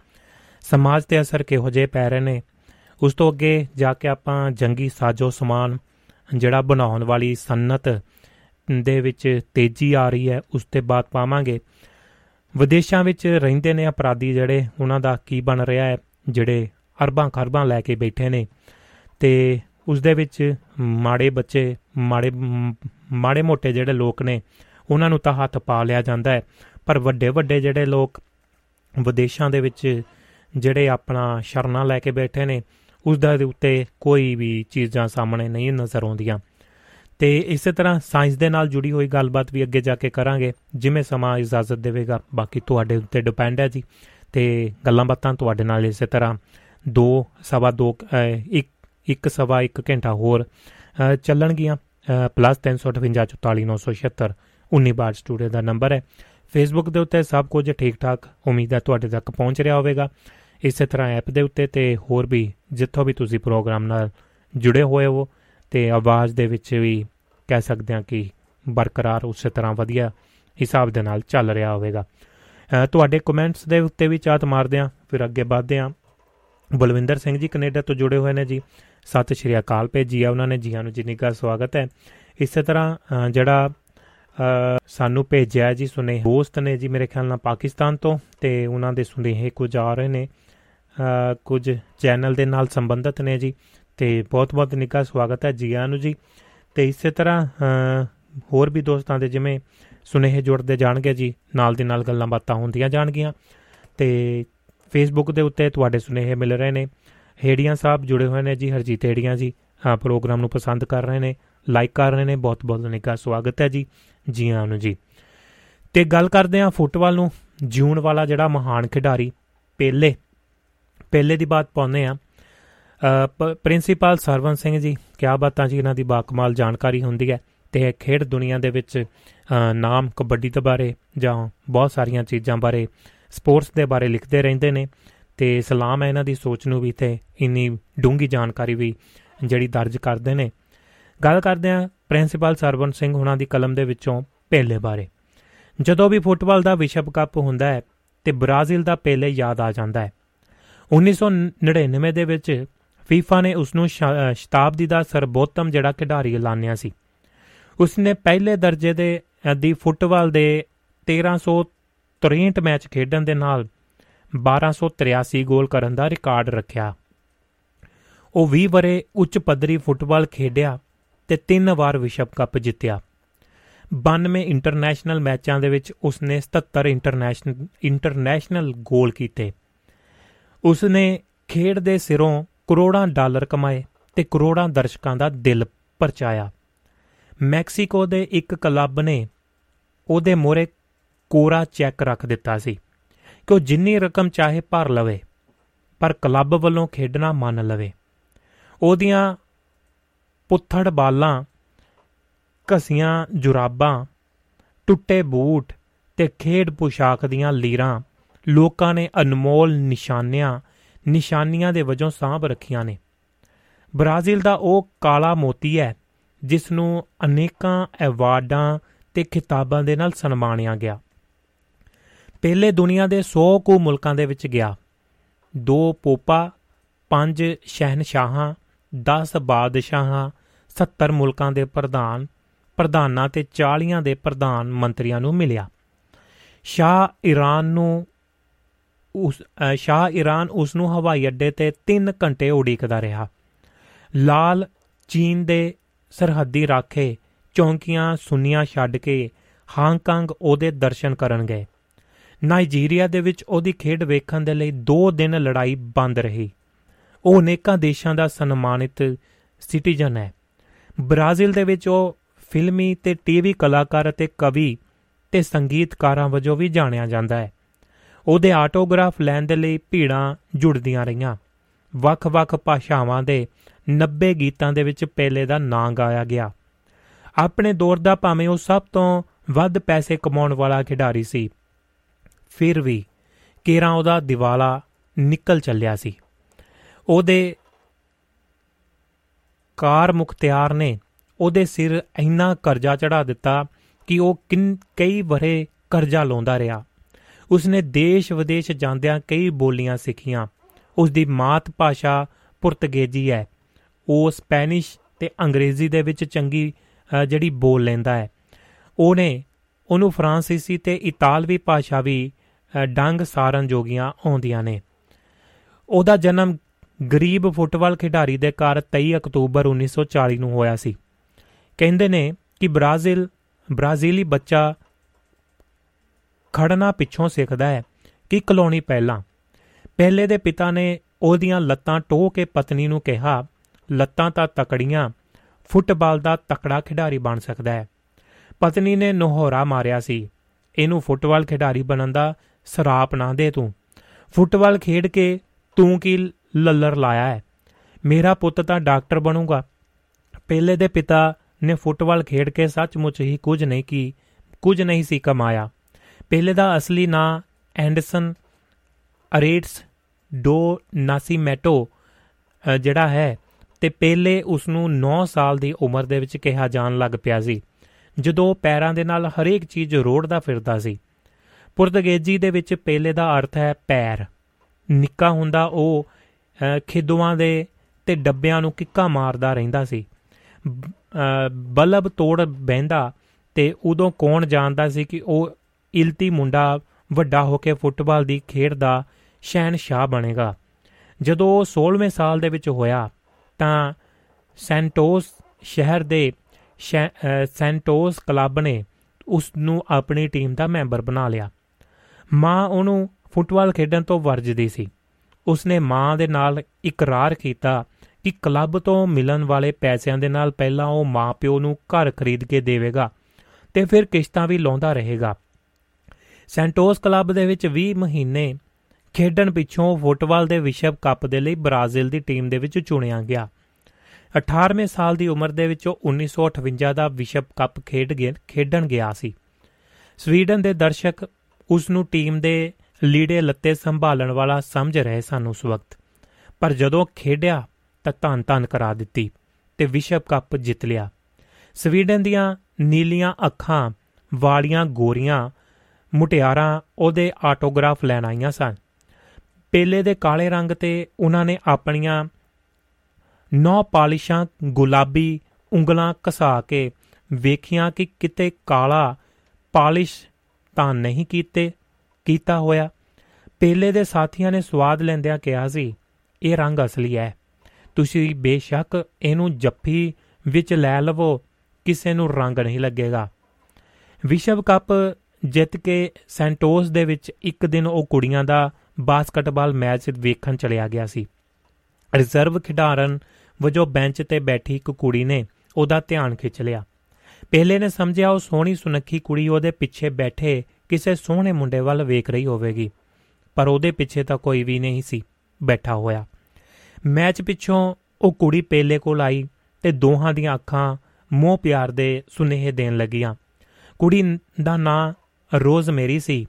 ਸਮਾਜ ਤੇ ਅਸਰ ਕਿਹੋ ਜਿਹੇ ਪੈ ਰਹੇ ਨੇ? ਉਸ ਤੋਂ ਅੱਗੇ ਜਾ ਕੇ ਆਪਾਂ ਜੰਗੀ ਸਾਜੋ ਸਮਾਨ, ਜਿਹੜਾ ਬਣਾਉਣ ਵਾਲੀ ਸਨਅਤ ਦੇ ਵਿੱਚ ਤੇਜ਼ੀ ਆ ਰਹੀ ਹੈ, ਉਸ ਤੇ ਬਾਤ ਪਾਵਾਂਗੇ। ਵਿਦੇਸ਼ਾਂ ਵਿੱਚ ਰਹਿੰਦੇ ਨੇ ਅਪਰਾਧੀ ਜਿਹੜੇ, ਉਹਨਾਂ ਦਾ ਕੀ ਬਣ ਰਿਹਾ ਹੈ, ਜਿਹੜੇ ਅਰਬਾਂ ਖਰਬਾਂ ਲੈ ਕੇ ਬੈਠੇ ਨੇ ਤੇ ਉਸ ਦੇ ਵਿੱਚ ਮਾੜੇ ਬੱਚੇ, ਮਾੜੇ ਮਾੜੇ ਮੋਟੇ ਜਿਹੜੇ ਲੋਕ ਨੇ, ਉਹਨਾਂ ਨੂੰ ਤਾਂ ਹੱਥ ਪਾ ਲਿਆ ਜਾਂਦਾ ਹੈ। ਪਰ ਵੱਡੇ ਵੱਡੇ ਜਿਹੜੇ ਲੋਕ ਵਿਦੇਸ਼ਾਂ ਦੇ ਵਿੱਚ ਜਿਹੜੇ ਆਪਣਾ ਸ਼ਰਨਾ ਲੈ ਕੇ ਬੈਠੇ ਨੇ ਉਸ ਦਾ ਦੇ ਉੱਤੇ ਕੋਈ ਵੀ ਚੀਜ਼ਾਂ ਸਾਹਮਣੇ ਨਹੀਂ ਨਜ਼ਰ ਆਉਂਦੀਆਂ। ਤੇ ਇਸੇ ਤਰ੍ਹਾਂ ਸਾਇੰਸ ਦੇ ਨਾਲ ਜੁੜੀ ਹੋਈ ਗੱਲਬਾਤ ਵੀ ਅੱਗੇ ਜਾ ਕੇ ਕਰਾਂਗੇ। ਜਿਵੇਂ ਸਮਾਂ ਇਜਾਜ਼ਤ ਦੇਵੇਗਾ। ਬਾਕੀ ਤੁਹਾਡੇ ਉੱਤੇ ਡਿਪੈਂਡ ਹੈ ਜੀ। ਤੇ ਗੱਲਾਂ ਬਾਤਾਂ ਤੁਹਾਡੇ ਨਾਲ ਇਸੇ ਤਰ੍ਹਾਂ 2 ਸਵਾ 2 1 1 ਸਵਾ 1 ਘੰਟਾ ਹੋਰ ਚੱਲਣਗੀਆਂ +358 19 ਬਾਰ ਸਟੂਡੀਓ ਦਾ ਨੰਬਰ ਹੈ। ਫੇਸਬੁੱਕ ਦੇ ਉੱਤੇ ਸਭ ਕੁਝ ਠੀਕ ਠਾਕ ਉਮੀਦ ਹੈ ਤੁਹਾਡੇ ਤੱਕ ਪਹੁੰਚ ਰਿਹਾ ਹੋਵੇਗਾ। ਇਸੇ ਤਰ੍ਹਾਂ ਐਪ ਦੇ ਉੱਤੇ ਤੇ ਹੋਰ ਵੀ, ਜਿੱਥੋਂ ਵੀ ਤੁਸੀਂ ਪ੍ਰੋਗਰਾਮ ਨਾਲ ਜੁੜੇ ਹੋਏ ਹੋ, ਤੇ ਆਵਾਜ਼ ਦੇ ਵਿੱਚ ਵੀ ਕਹਿ ਸਕਦੇ ਹਾਂ ਕਿ ਬਰਕਰਾਰ ਉਸੇ ਤਰ੍ਹਾਂ ਵਧੀਆ ਹਿਸਾਬ ਦੇ ਨਾਲ ਚੱਲ ਰਿਹਾ ਹੋਵੇਗਾ। ਤੁਹਾਡੇ ਕਮੈਂਟਸ ਦੇ ਉੱਤੇ ਵੀ ਚਾਤ ਮਾਰਦੇ ਆਂ ਫਿਰ ਅੱਗੇ ਵਧਦੇ ਆਂ ਬਲਵਿੰਦਰ ਸਿੰਘ ਜੀ ਕੈਨੇਡਾ ਤੋਂ ਜੁੜੇ ਹੋਏ ਨੇ ਜੀ। ਸਤਿ ਸ਼੍ਰੀ ਅਕਾਲ ਭੇਜੀ ਆ ਉਹਨਾਂ ਨੇ ਜੀਆਂ ਨੂੰ ਜਿੰਨੀ ਕਾ ਸਵਾਗਤ ਹੈ। ਇਸੇ ਤਰ੍ਹਾਂ ਜਿਹੜਾ ਸਾਨੂੰ ਭੇਜਿਆ ਜੀ ਸੁਨੇਹੇ ਦੋਸਤ ਨੇ ਜੀ ਮੇਰੇ ਖਿਆਲ ਨਾਲ ਪਾਕਿਸਤਾਨ ਤੋਂ, ਤੇ ਉਹਨਾਂ ਦੇ ਸੁਨੇਹੇ ਕੁਝ ਆ ਰਹੇ ਨੇ। ਕੁਝ ਚੈਨਲ ਦੇ ਨਾਲ ਸੰਬੰਧਿਤ ਨੇ ਜੀ, ਤੇ ਬਹੁਤ-ਬਹੁਤ ਨਿੱਘਾ ਸਵਾਗਤ ਹੈ ਜੀ ਆਨੂ ਜੀ। ਤੇ ਇਸੇ ਤਰ੍ਹਾਂ ਹੋਰ ਵੀ ਦੋਸਤਾਂ ਦੇ ਜਿਵੇਂ ਸੁਨੇਹੇ ਜੁੜਦੇ ਜਾਣਗੇ ਜੀ, ਨਾਲ ਦੀ ਨਾਲ ਗੱਲਾਂ ਬਾਤਾਂ ਹੁੰਦੀਆਂ ਜਾਣਗੀਆਂ। ਤੇ ਫੇਸਬੁੱਕ ਦੇ ਉੱਤੇ ਤੁਹਾਡੇ ਸੁਨੇਹੇ ਮਿਲ ਰਹੇ ਨੇ। ਹੇੜੀਆਂ ਸਾਹਿਬ ਜੁੜੇ ਹੋਏ ਨੇ ਜੀ, ਹਰਜੀਤ ਹੇੜੀਆਂ ਜੀ। ਆ ਪ੍ਰੋਗਰਾਮ ਨੂੰ ਪਸੰਦ ਕਰ ਰਹੇ ਨੇ, ਲਾਈਕ ਕਰ ਰਹੇ ਨੇ, ਬਹੁਤ ਬਹੁਤ ਨਿੱਘਾ ਸਵਾਗਤ ਹੈ ਜੀ। ਜੀ ਆਇਆਂ ਨੂੰ ਜੀ। ਤੇ ਗੱਲ ਕਰਦੇ ਆ ਫੁੱਟਬਾਲ ਨੂੰ। ਜੂਨ ਵਾਲਾ ਜਿਹੜਾ ਮਹਾਨ ਖਿਡਾਰੀ ਪਹਿਲੇ ਪਹਿਲੇ ਦੀ ਬਾਤ ਪਾਉਂਦੇ ਆ ਪ੍ਰਿੰਸੀਪਲ ਸਰਵਨ ਸਿੰਘ ਜੀ, ਕਿਆ ਬਾਤਾਂ ਜੀ, ਇਹਨਾਂ ਦੀ ਬਾਕਮਾਲ ਜਾਣਕਾਰੀ ਹੁੰਦੀ ਹੈ। ਤੇ ਖੇਡ ਦੁਨੀਆ ਦੇ ਵਿੱਚ ਨਾਮ ਕਬੱਡੀ ਦੇ ਬਾਰੇ ਜਾਂ ਬਹੁਤ ਸਾਰੀਆਂ ਚੀਜ਼ਾਂ ਬਾਰੇ ਸਪੋਰਟਸ ਦੇ ਬਾਰੇ ਲਿਖਦੇ ਰਹਿੰਦੇ ਨੇ ਤੇ ਸਲਾਮ ਹੈ ਇਹਨਾਂ ਦੀ ਸੋਚ ਨੂੰ ਵੀ ਤੇ ਇੰਨੀ ਡੂੰਗੀ ਜਾਣਕਾਰੀ ਵੀ ਜਿਹੜੀ ਦਰਜ ਕਰਦੇ ਨੇ। ਗੱਲ ਕਰਦੇ ਆ ਪ੍ਰਿੰਸੀਪਲ ਸਰਵਨ ਸਿੰਘ ਹੁਣਾਂ ਦੀ ਕਲਮ ਦੇ ਵਿੱਚੋਂ ਪਹਿਲੇ ਬਾਰੇ। ਜਦੋਂ ਵੀ ਫੁੱਟਬਾਲ ਦਾ ਵਿਸ਼ਵ ਕੱਪ ਹੁੰਦਾ ਹੈ ਤੇ ਬ੍ਰਾਜ਼ੀਲ ਦਾ ਪਹਿਲੇ ਯਾਦ ਆ ਜਾਂਦਾ ਹੈ। 1999 ਦੇ ਵਿੱਚ ਫੀਫਾ ਨੇ ਉਸ ਨੂੰ ਸ਼ਤਾਬਦੀ ਦਾ ਸਰਬੋਤਮ ਜਿਹੜਾ ਖਿਡਾਰੀ ਐਲਾਨਿਆ ਸੀ। ਉਸ ਨੇ ਪਹਿਲੇ ਦਰਜੇ ਦੇ ਦੀ ਫੁੱਟਬਾਲ ਦੇ 1363 ਮੈਚ ਖੇਡਣ ਦੇ ਨਾਲ 1283 ਗੋਲ ਕਰਨ ਦਾ ਰਿਕਾਰਡ ਰੱਖਿਆ। ਉਹ 20 ਬਰੇ ਉੱਚ ਪੱਧਰੀ ਫੁੱਟਬਾਲ ਖੇਡਿਆ ਤੇ ਤਿੰਨ ਵਾਰ ਵਿਸ਼ਵ ਕੱਪ ਜਿੱਤਿਆ। 92 ਇੰਟਰਨੈਸ਼ਨਲ ਮੈਚਾਂ ਦੇ ਵਿੱਚ ਉਸਨੇ 77 ਇੰਟਰਨੈਸ਼ਨਲ ਇੰਟਰਨੈਸ਼ਨਲ ਗੋਲ ਕੀਤੇ। ਉਸਨੇ ਖੇਡ ਦੇ ਸਿਰੋਂ ਕਰੋੜਾਂ ਡਾਲਰ ਕਮਾਏ ਤੇ ਕਰੋੜਾਂ ਦਰਸ਼ਕਾਂ ਦਾ ਦਿਲ ਪਰਚਾਇਆ। ਮੈਕਸੀਕੋ ਦੇ ਇੱਕ ਕਲੱਬ ਨੇ ਉਹਦੇ ਮੋਰੇ ਕੋਰਾ ਚੈੱਕ ਰੱਖ ਦਿੱਤਾ ਸੀ ਕਿ ਉਹ ਜਿੰਨੀ ਰਕਮ ਚਾਹੇ ਭਰ ਲਵੇ, ਪਰ ਕਲੱਬ ਵੱਲੋਂ ਖੇਡਣਾ ਮੰਨ ਲਵੇ। ਉਹਦੀਆਂ ਪੁੱਥੜ ਬਾਲਾਂ, ਘਸੀਆਂ ਜੁਰਾਬਾਂ, ਟੁੱਟੇ ਬੂਟ ਤੇ ਖੇਡ ਪੁਸ਼ਾਕ ਦੀਆਂ ਲੀਰਾਂ ਲੋਕਾਂ ਨੇ ਅਨਮੋਲ ਨਿਸ਼ਾਨਿਆਂ, ਨਿਸ਼ਾਨੀਆਂ ਦੇ ਵਜੋਂ ਸਾਂਭ ਰੱਖੀਆਂ ਨੇ। ਬ੍ਰਾਜ਼ੀਲ ਦਾ ਉਹ ਕਾਲਾ ਮੋਤੀ ਹੈ ਜਿਸ ਨੂੰ ਅਨੇਕਾਂ ਐਵਾਰਡਾਂ ਤੇ ਖਿਤਾਬਾਂ ਦੇ ਨਾਲ ਸਨਮਾਨਿਆ ਗਿਆ। ਪਹਿਲੇ ਦੁਨੀਆ ਦੇ 100 ਕੁ ਮੁਲਕਾਂ ਦੇ ਵਿੱਚ ਗਿਆ। ਦੋ ਪੋਪਾ, ਪੰਜ ਸ਼ਹਿਨशाहਾਂ 10 ਬਾਦਸ਼ਾਹਾਂ 70 ਮੁਲਕਾਂ ਦੇ ਪ੍ਰਧਾਨ, ਪ੍ਰਧਾਨਾਂ ਤੇ 40 ਦੇ ਪ੍ਰਧਾਨ ਮੰਤਰੀਆਂ ਨੂੰ ਮਿਲਿਆ। ਸ਼ਾਹ ਈਰਾਨ ਨੂੰ ਉਸ ਸ਼ਾਹ ਈਰਾਨ ਉਸ ਨੂੰ ਹਵਾਈ ਅੱਡੇ ਤੇ 3 ਘੰਟੇ ਉਡੀਕਦਾ ਰਿਹਾ। ਲਾਲ ਚੀਨ ਦੇ ਸਰਹੱਦੀ ਰਾਖੇ ਚੌਂਕੀਆਂ ਸੁੰਨੀਆਂ ਛੱਡ ਕੇ ਹਾਂਗਕਾਂਗ ਉਹਦੇ ਦਰਸ਼ਨ ਕਰਨ ਗਏ। ਨਾਈਜੀਰੀਆ ਦੇ ਵਿੱਚ ਉਹਦੀ ਖੇਡ ਵੇਖਣ ਦੇ ਲਈ 2 ਦਿਨ ਲੜਾਈ ਬੰਦ ਰਹੀ। ਉਹ ਅਨੇਕਾਂ ਦੇਸ਼ਾਂ ਦਾ ਸਨਮਾਨਿਤ ਸਿਟੀਜ਼ਨ ਹੈ। ਬ੍ਰਾਜ਼ੀਲ ਦੇ ਵਿੱਚ ਉਹ ਫਿਲਮੀ ਤੇ ਟੀਵੀ ਕਲਾਕਾਰ ਅਤੇ ਕਵੀ ਤੇ ਸੰਗੀਤਕਾਰਾਂ ਵਜੋਂ ਵੀ ਜਾਣਿਆ ਜਾਂਦਾ ਹੈ। ਉਹਦੇ ਆਟੋਗ੍ਰਾਫ ਲੈਣ ਦੇ ਲਈ ਭੀੜਾਂ ਜੁੜਦੀਆਂ ਰਹੀਆਂ। ਵੱਖ-ਵੱਖ ਭਾਸ਼ਾਵਾਂ ਦੇ 90 ਗੀਤਾਂ ਦੇ ਵਿੱਚ ਪਹਿਲੇ ਦਾ ਨਾਂ ਗਾਇਆ ਗਿਆ। ਆਪਣੇ ਦੌਰ ਦਾ ਭਾਵੇਂ ਉਹ ਸਭ ਤੋਂ ਵੱਧ ਪੈਸੇ ਕਮਾਉਣ ਵਾਲਾ ਖਿਡਾਰੀ ਸੀ। ਫਿਰ ਵੀ ਕੇਰਾ ਉਹਦਾ ਦਿਵਾਲਾ ਨਿਕਲ ਚੱਲਿਆ ਸੀ। ਉਹਦੇ ਕਾਰ ਮੁਖਤਿਆਰ ਨੇ, ਉਹਦੇ ਸਿਰ ਇੰਨਾ ਕਰਜ਼ਾ ਚੜਾ ਦਿੱਤਾ ਕਿ ਉਹ ਕਈ ਬਰੇ ਕਰਜ਼ਾ ਲਾਉਂਦਾ ਰਿਹਾ। ਉਸਨੇ ਦੇਸ਼ ਵਿਦੇਸ਼ ਜਾਂਦਿਆਂ ਕਈ ਬੋਲੀਆਂ ਸਿੱਖੀਆਂ। ਉਸ ਦੀ ਮਾਤ ਭਾਸ਼ਾ ਪੁਰਤਗਾਲੀ ਹੈ। ਉਹ ਸਪੈਨਿਸ਼ ਤੇ ਅੰਗਰੇਜ਼ੀ ਦੇ ਵਿੱਚ ਚੰਗੀ ਜਿਹੜੀ ਬੋਲ ਲੈਂਦਾ ਹੈ। ਉਹਨੇ, ਉਹਨੂੰ ਫਰਾਂਸੀਸੀ ਤੇ ਇਤਾਲਵੀ ਭਾਸ਼ਾ ਵੀ ਡੰਗ ਸਾਰਨ ਜੋਗੀਆਂ ਆਉਂਦੀਆਂ ਨੇ। ਉਹਦਾ ਜਨਮ ਗਰੀਬ ਫੁੱਟਬਾਲ ਖਿਡਾਰੀ ਦੇ ਘਰ 23 ਅਕਤੂਬਰ 1940 ਨੂੰ ਹੋਇਆ ਸੀ। ਕਹਿੰਦੇ ਨੇ ਕਿ ਬ੍ਰਾਜ਼ੀਲ, ਬ੍ਰਾਜ਼ੀਲੀ ਬੱਚਾ ਖੜਨਾ ਪਿੱਛੋਂ ਸਿੱਖਦਾ ਹੈ ਕਿ ਕਲੋਨੀ ਪਹਿਲਾਂ। ਪਹਿਲੇ ਦੇ ਪਿਤਾ ਨੇ ਉਹਦੀਆਂ ਲੱਤਾਂ ਟੋਹ ਕੇ ਪਤਨੀ ਨੂੰ ਕਿਹਾ, ਲੱਤਾਂ ਤਾਂ ਤਕੜੀਆਂ, ਫੁੱਟਬਾਲ ਦਾ ਤਕੜਾ ਖਿਡਾਰੀ ਬਣ ਸਕਦਾ ਹੈ। ਪਤਨੀ ਨੇ ਨੋਹਰਾ ਮਾਰਿਆ ਸੀ। ਇਹਨੂੰ ਫੁੱਟਬਾਲ ਖਿਡਾਰੀ ਬਣਨ ਦਾ ਸਰਾਪ ਨਾ ਦੇ ਤੂੰ। ਫੁੱਟਬਾਲ ਖੇਡ ਕੇ ਤੂੰ ਕੀ ਲੱਲਰ ਲਾਇਆ ਹੈ? ਮੇਰਾ ਪੁੱਤ ਤਾਂ ਡਾਕਟਰ ਬਣੂਗਾ। ਪਹਿਲੇ ਦੇ ਪਿਤਾ ਨੇ ਫੁੱਟਬਾਲ ਖੇਡ ਕੇ ਸੱਚਮੁੱਚ ਹੀ ਕੁਝ ਨਹੀਂ ਕੀ, ਕੁਝ ਨਹੀਂ ਸੀ ਕਮਾਇਆ। ਪਹਿਲੇ ਦਾ ਅਸਲੀ ਨਾਂ ਐਂਡਰਸਨ ਅਰੇਟਸ ਡੋ ਨਾਸੀਮੈਟੋ ਜਿਹੜਾ ਹੈ ਤੇ ਪਹਿਲੇ ਉਸ ਨੂੰ 9 ਸਾਲ ਦੀ ਉਮਰ ਦੇ ਵਿੱਚ ਕਿਹਾ ਜਾਣ ਲੱਗ ਪਿਆ ਸੀ, ਜਦੋਂ ਪੈਰਾਂ ਦੇ ਨਾਲ ਹਰੇਕ ਚੀਜ਼ ਰੋੜਦਾ ਫਿਰਦਾ ਸੀ। ਪੁਰਤਗਾਲੀ ਦੇ ਵਿੱਚ ਪਹਿਲੇ ਦਾ ਅਰਥ ਹੈ ਪੈਰ। ਨਿੱਕਾ ਹੁੰਦਾ ਉਹ ਖਿਦੂਆਂ ਦੇ ਤੇ ਡੱਬਿਆਂ ਨੂੰ ਕਿੱਕਾ ਮਾਰਦਾ ਰਹਿੰਦਾ ਸੀ। ਬਲਬ ਤੋੜ ਬੈੰਦਾ ਤੇ ਉਦੋਂ ਕੌਣ ਜਾਣਦਾ ਸੀ ਕਿ ਉਹ ਇਲਤੀ ਮੁੰਡਾ ਵੱਡਾ ਹੋ ਕੇ ਫੁੱਟਬਾਲ ਦੀ ਖੇਡ ਦਾ ਸ਼ਹਿਨशाह ਬਣੇਗਾ। ਜਦੋਂ ਉਹ 16ਵੇਂ ਸਾਲ ਦੇ ਵਿੱਚ ਹੋਇਆ, ਤਾਂ ਸੈਂਟੋਸ ਸ਼ਹਿਰ ਦੇ ਸੈਂਟੋਸ ਕਲੱਬ ਨੇ ਉਸ ਨੂੰ ਆਪਣੀ ਟੀਮ ਦਾ ਮੈਂਬਰ ਬਣਾ ਲਿਆ। ਮਾਂ ਉਹਨੂੰ ਫੁੱਟਬਾਲ ਖੇਡਣ ਤੋਂ ਵਰਜਦੀ ਸੀ। ਉਸਨੇ ਮਾਂ ਦੇ ਨਾਲ ਇਕਰਾਰ ਕੀਤਾ ਕਿ ਕਲੱਬ ਤੋਂ ਮਿਲਣ ਵਾਲੇ ਪੈਸਿਆਂ ਦੇ ਨਾਲ ਪਹਿਲਾਂ ਉਹ ਮਾਪਿਓ ਨੂੰ ਘਰ ਖਰੀਦ ਕੇ ਦੇਵੇਗਾ ਤੇ ਫਿਰ ਕਿਸ਼ਤਾਂ ਵੀ ਲਾਉਂਦਾ ਰਹੇਗਾ। ਸੈਂਟੋਸ ਕਲੱਬ ਦੇ ਵਿੱਚ 20 ਮਹੀਨੇ ਖੇਡਣ ਪਿੱਛੋਂ ਫੁੱਟਬਾਲ ਦੇ ਵਿਸ਼ਵ ਕੱਪ ਦੇ ਲਈ ਬ੍ਰਾਜ਼ੀਲ ਦੀ ਟੀਮ ਦੇ ਵਿੱਚ ਚੁਣਿਆ ਗਿਆ। 18ਵੇਂ ਸਾਲ ਦੀ ਉਮਰ ਦੇ ਵਿੱਚ ਉਹ 1958 ਦਾ ਵਿਸ਼ਵ ਕੱਪ ਖੇਡ ਖੇਡਣ ਗਿਆ ਸੀ। ਸਵੀਡਨ ਦੇ ਦਰਸ਼ਕ ਉਸ ਨੂੰ ਟੀਮ ਦੇ ਲੀੜੇ ਲੱਤੇ ਸੰਭਾਲਣ ਵਾਲਾ ਸਮਝ ਰਹੇ ਸਨ ਉਸ ਵਕਤ। ਪਰ ਜਦੋਂ ਖੇਡਿਆ ਤਾਂ ਧੰਨ ਧੰਨ ਕਰਾ ਦਿੱਤੀ ਤੇ ਵਿਸ਼ਵ ਕੱਪ ਜਿੱਤ ਲਿਆ। ਸਵੀਡਨ ਦੀਆਂ ਨੀਲੀਆਂ ਅੱਖਾਂ, ਵਾਲੀਆਂ ਗੋਰੀਆਂ, ਮੁਟਿਆਰਾਂ ਉਹਦੇ ਆਟੋਗ੍ਰਾਫ ਲੈਣ ਆਈਆਂ ਸਨ। ਪੇਲੇ ਦੇ ਕਾਲੇ ਰੰਗ ਤੇ ਉਹਨਾਂ ਨੇ ਆਪਣੀਆਂ ਨੌ ਪਾਲਿਸ਼ਾਂ ਗੁਲਾਬੀ ਉਂਗਲਾਂ ਕਸਾ ਕੇ ਵੇਖੀਆਂ ਕਿ ਕਿਤੇ ਕਾਲਾ ਪਾਲਿਸ਼ ਤਾਂ ਨਹੀਂ ਕੀਤੇ, ਕੀਤਾ ਹੋਇਆ। ਪੇਲੇ ਦੇ ਸਾਥੀਆਂ ਨੇ ਸਵਾਦ ਲੈਂਦਿਆਂ ਕਿਹਾ ਸੀ, ਇਹ ਰੰਗ ਅਸਲੀ ਹੈ। ਤੁਸੀਂ ਬੇਸ਼ੱਕ ਇਹਨੂੰ ਜੱਫੀ ਵਿੱਚ ਲੈ ਲਵੋ, ਕਿਸੇ ਨੂੰ ਰੰਗ ਨਹੀਂ ਲੱਗੇਗਾ। ਵਿਸ਼ਵ ਕੱਪ ਜਿੱਤ ਕੇ ਸੈਂਟੋਸ ਦੇ ਵਿੱਚ ਇੱਕ ਦਿਨ ਉਹ ਕੁੜੀਆਂ ਦਾ ਬਾਸਕਟਬਾਲ ਮੈਚ ਵੇਖਣ ਚਲਿਆ ਗਿਆ ਸੀ। ਰਿਜ਼ਰਵ ਖਿਡਾਰਨ ਵਜੋਂ ਬੈਂਚ ਤੇ ਬੈਠੀ ਇੱਕ ਕੁੜੀ ਨੇ ਉਹਦਾ ਧਿਆਨ ਖਿੱਚ ਲਿਆ। ਪਹਿਲੇ ਨੇ ਸਮਝਿਆ ਉਹ ਸੋਹਣੀ ਸੁਨੱਖੀ ਕੁੜੀ ਉਹਦੇ ਪਿੱਛੇ ਬੈਠੇ ਕਿਸੇ ਸੋਹਣੇ ਮੁੰਡੇ ਵੱਲ ਵੇਖ ਰਹੀ ਹੋਵੇਗੀ, ਪਰ ਉਹਦੇ ਪਿੱਛੇ ਤਾਂ ਕੋਈ ਵੀ ਨਹੀਂ ਸੀ, ਬੈਠਾ ਹੋਇਆ। ਮੈਚ ਪਿੱਛੋਂ ਉਹ ਕੁੜੀ ਪੇਲੇ ਕੋਲ ਆਈ ਤੇ ਦੋਹਾਂ ਦੀਆਂ ਅੱਖਾਂ ਮੋਹ ਪਿਆਰ ਦੇ ਸੁਨੇਹੇ ਦੇਣ ਲੱਗੀਆਂ। ਕੁੜੀ ਦਾ ਨਾਂ ਰੋਜ਼ ਮੇਰੀ ਸੀ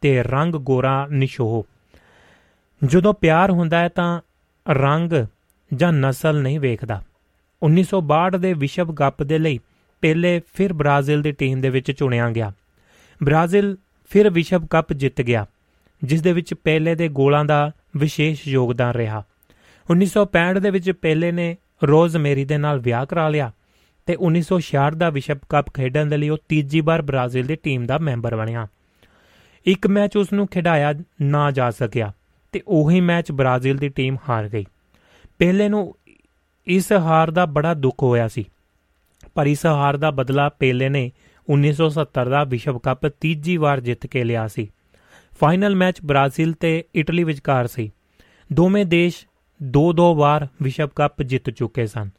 ਤੇ ਰੰਗ ਗੋਰਾ ਨਿਸ਼ੋਹ। ਜਦੋਂ ਪਿਆਰ ਹੁੰਦਾ ਹੈ ਤਾਂ ਰੰਗ ਜਾਂ ਨਸਲ ਨਹੀਂ ਵੇਖਦਾ। 1962 ਦੇ ਵਿਸ਼ਵ ਕੱਪ ਦੇ ਲਈ ਪਹਿਲੇ ਫਿਰ ਬ੍ਰਾਜ਼ੀਲ ਦੀ ਟੀਮ ਦੇ ਵਿੱਚ ਚੁਣਿਆ ਗਿਆ। ਬ੍ਰਾਜ਼ੀਲ ਫਿਰ ਵਿਸ਼ਵ ਕੱਪ ਜਿੱਤ ਗਿਆ, ਜਿਸ ਦੇ ਵਿੱਚ ਪਹਿਲੇ ਦੇ ਗੋਲਾਂ ਦਾ ਵਿਸ਼ੇਸ਼ ਯੋਗਦਾਨ ਰਿਹਾ। 1965 ਦੇ ਵਿੱਚ ਪਹਿਲੇ ਨੇ ਰੋਜ਼ ਮੇਰੀ ਦੇ ਨਾਲ ਵਿਆਹ ਕਰਾ ਲਿਆ ਤੇ 1966 ਦਾ ਵਿਸ਼ਵ ਕੱਪ ਖੇਡਣ ਦੇ ਲਈ ਉਹ ਤੀਜੀ ਵਾਰ ਬ੍ਰਾਜ਼ੀਲ ਦੀ ਟੀਮ ਦਾ ਮੈਂਬਰ ਬਣਿਆ। ਇੱਕ ਮੈਚ ਉਸ ਨੂੰ ਖਿਡਾਇਆ ਨਾ ਜਾ ਸਕਿਆ ਤੇ ਉਹੀ ਮੈਚ ਬ੍ਰਾਜ਼ੀਲ ਦੀ ਟੀਮ ਹਾਰ ਗਈ। ਪਹਿਲੇ ਨੂੰ ਇਸ ਹਾਰ ਦਾ ਬੜਾ ਦੁੱਖ ਹੋਇਆ ਸੀ। ਪਰ ਇਸ ਹਾਰ ਦਾ ਬਦਲਾ ਪੇਲੇ ਨੇ 1970 ਦਾ ਵਿਸ਼ਵ ਕੱਪ ਤੀਜੀ ਵਾਰ ਜਿੱਤ ਕੇ ਲਿਆ ਸੀ। ਫਾਈਨਲ ਮੈਚ ਬ੍ਰਾਜ਼ੀਲ ਤੇ ਇਟਲੀ ਵਿਚਕਾਰ ਸੀ। ਦੋਵੇਂ ਦੇਸ਼ ਦੋ-ਦੋ ਵਾਰ ਵਿਸ਼ਵ ਕੱਪ ਜਿੱਤ ਚੁੱਕੇ ਸਨ।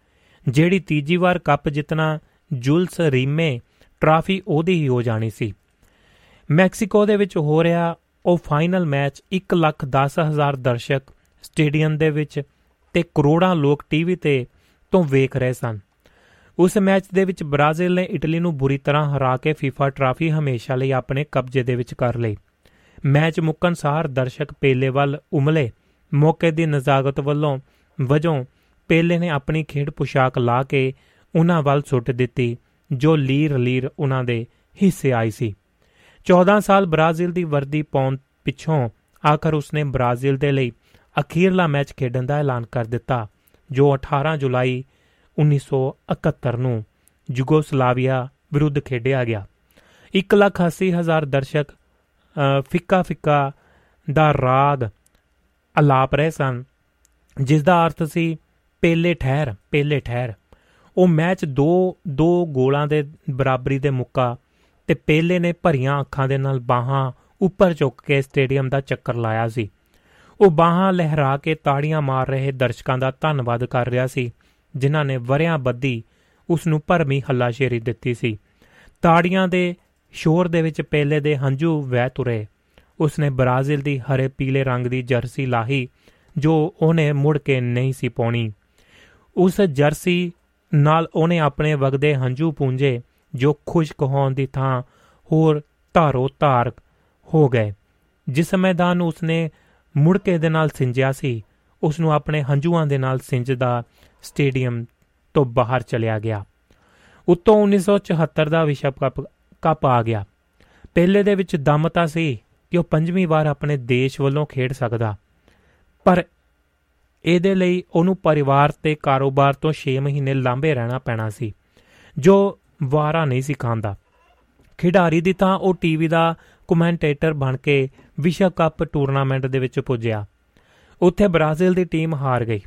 ਜਿਹੜੀ ਤੀਜੀ ਵਾਰ ਕੱਪ ਜਿੱਤਣਾ ਜੁਲਸ ਰੀਮੇ ਟਰਾਫੀ ਉਹਦੀ ਹੀ ਹੋ ਜਾਣੀ ਸੀ। ਮੈਕਸੀਕੋ ਦੇ ਵਿੱਚ ਹੋ ਰਿਹਾ ਉਹ ਫਾਈਨਲ ਮੈਚ 1 ਲੱਖ 10 ਹਜ਼ਾਰ ਦਰਸ਼ਕ ਸਟੇਡੀਅਮ ਦੇ ਵਿੱਚ ਤੇ ਕਰੋੜਾਂ ਲੋਕ ਟੀਵੀ ਤੇ ਤੋਂ ਵੇਖ ਰਹੇ ਸਨ। ਉਸ ਮੈਚ ਦੇ ਵਿੱਚ ਬ੍ਰਾਜ਼ੀਲ ਨੇ ਇਟਲੀ ਨੂੰ ਬੁਰੀ ਤਰ੍ਹਾਂ ਹਰਾ ਕੇ FIFA ਟਰਾਫੀ ਹਮੇਸ਼ਾ ਲਈ ਆਪਣੇ ਕਬਜ਼ੇ ਦੇ ਵਿੱਚ ਕਰ ਲਈ। ਮੈਚ ਮੁੱਕਣ ਸਾਰ ਦਰਸ਼ਕ ਪੇਲੇ ਵੱਲ ਉਮਲੇ। ਮੌਕੇ ਦੀ ਨਜ਼ਾਕਤ ਵੱਲੋਂ ਵਜੋਂ ਪੇਲੇ ਨੇ ਆਪਣੀ ਖੇਡ ਪੁਸ਼ਾਕ ਲਾ ਕੇ ਉਹਨਾਂ ਵੱਲ ਸੁੱਟ ਦਿੱਤੀ, ਜੋ ਲੀਰ ਲੀਰ ਉਹਨਾਂ ਦੇ ਹਿੱਸੇ ਆਈ ਸੀ। 14 ਸਾਲ ਬ੍ਰਾਜ਼ੀਲ ਦੀ ਵਰਦੀ ਪਾਉਣ ਪਿੱਛੋਂ ਆਖਰ ਉਸਨੇ ਬ੍ਰਾਜ਼ੀਲ ਦੇ ਲਈ ਅਖੀਰਲਾ ਮੈਚ ਖੇਡਣ ਦਾ ਐਲਾਨ ਕਰ ਦਿੱਤਾ, ਜੋ 18 ਜੁਲਾਈ 1971 ਨੂੰ ਯੂਗੋਸਲਾਵੀਆ ਵਿਰੁੱਧ ਖੇਡਿਆ ਗਿਆ। 180000 ਦਰਸ਼ਕ ਫਿੱਕਾ ਫਿੱਕਾ ਦਾ ਰਾਗ ਅਲਾਪ ਰਹੇ ਸਨ, ਜਿਸ ਦਾ ਅਰਥ ਸੀ ਪੇਲੇ ਠਹਿਰ ਪੇਲੇ ਠਹਿਰ। ਉਹ ਮੈਚ ਦੋ ਦੋ ਗੋਲਾਂ ਦੇ ਬਰਾਬਰੀ ਦੇ ਮੁੱਕਾ ਤੇ ਪੇਲੇ ਨੇ ਭਰੀਆਂ ਅੱਖਾਂ ਦੇ ਨਾਲ ਬਾਹਾਂ ਉੱਪਰ ਚੁੱਕ ਕੇ ਸਟੇਡੀਅਮ ਦਾ ਚੱਕਰ ਲਾਇਆ ਸੀ। ਉਹ ਬਾਹਾਂ ਲਹਿਰਾ ਕੇ ਤਾੜੀਆਂ ਮਾਰ ਰਹੇ ਦਰਸ਼ਕਾਂ ਦਾ ਧੰਨਵਾਦ ਕਰ ਰਿਹਾ ਸੀ। ਜਿਨ੍ਹਾਂ ਨੇ ਵਰਿਆਂ ਬੱਦੀ ਉਸ ਨੂੰ ਭਰਮੀ ਹੱਲਾਸ਼ੇਰੀ ਦਿੱਤੀ ਸੀ। ਤਾੜੀਆਂ ਦੇ ਸ਼ੋਰ ਦੇ ਵਿੱਚ ਪੇਲੇ ਦੇ ਹੰਝੂ ਵਹਿ ਤੁਰੇ। ਉਸਨੇ ਬ੍ਰਾਜ਼ੀਲ ਦੀ ਹਰੇ ਪੀਲੇ ਰੰਗ ਦੀ ਜਰਸੀ ਲਾਹੀ, ਜੋ ਉਹਨੇ ਮੁੜ ਕੇ ਨਹੀਂ ਸੀ ਪਾਉਣੀ। ਉਸ ਜਰਸੀ ਨਾਲ ਉਹਨੇ ਆਪਣੇ ਵਗਦੇ ਹੰਝੂ ਪੂੰਝੇ, ਜੋ ਖੁਸ਼ਕ ਹੋਣ ਦੀ ਥਾਂ ਹੋਰ ਧਾਰੋ ਧਾਰ ਹੋ ਗਏ। ਜਿਸ ਮੈਦਾਨ ਨੂੰ ਉਸਨੇ ਮੁੜ ਕੇ ਦੇ ਨਾਲ ਸਿੰਜਿਆ ਸੀ ਉਸ ਨੂੰ ਆਪਣੇ ਹੰਝੂਆਂ ਦੇ ਨਾਲ ਸਿੰਜਦਾ ਸਟੇਡੀਅਮ ਤੋਂ ਬਾਹਰ ਚਲਿਆ ਗਿਆ। ਉਤੋਂ 1974 ਦਾ ਵਿਸ਼ਵ ਕੱਪ ਕੱਪ ਆ ਗਿਆ। ਪਹਿਲੇ ਦੇ ਵਿੱਚ ਦਮ ਤਾਂ ਸੀ ਕਿ ਉਹ ਪੰਜਵੀਂ ਵਾਰ ਆਪਣੇ ਦੇਸ਼ ਵੱਲੋਂ ਖੇਡ ਸਕਦਾ। ਪਰ ਇਹਦੇ ਲਈ ਉਹਨੂੰ ਪਰਿਵਾਰ ਤੇ ਕਾਰੋਬਾਰ ਤੋਂ 6 ਮਹੀਨੇ ਲਾਂਬੇ ਰਹਿਣਾ ਪੈਣਾ ਸੀ, ਜੋ ਵਾਰਾ ਨਹੀਂ ਸੀ ਖਾਂਦਾ। ਖਿਡਾਰੀ ਦੀ ਤਾਂ ਉਹ ਟੀਵੀ ਦਾ ਕਮੈਂਟੇਟਰ ਬਣ ਕੇ ਵਿਸ਼ਵ ਕੱਪ ਟੂਰਨਾਮੈਂਟ ਦੇ ਵਿੱਚ ਪੁੱਜਿਆ। ਉੱਥੇ ਬ੍ਰਾਜ਼ੀਲ ਦੀ ਟੀਮ ਹਾਰ ਗਈ।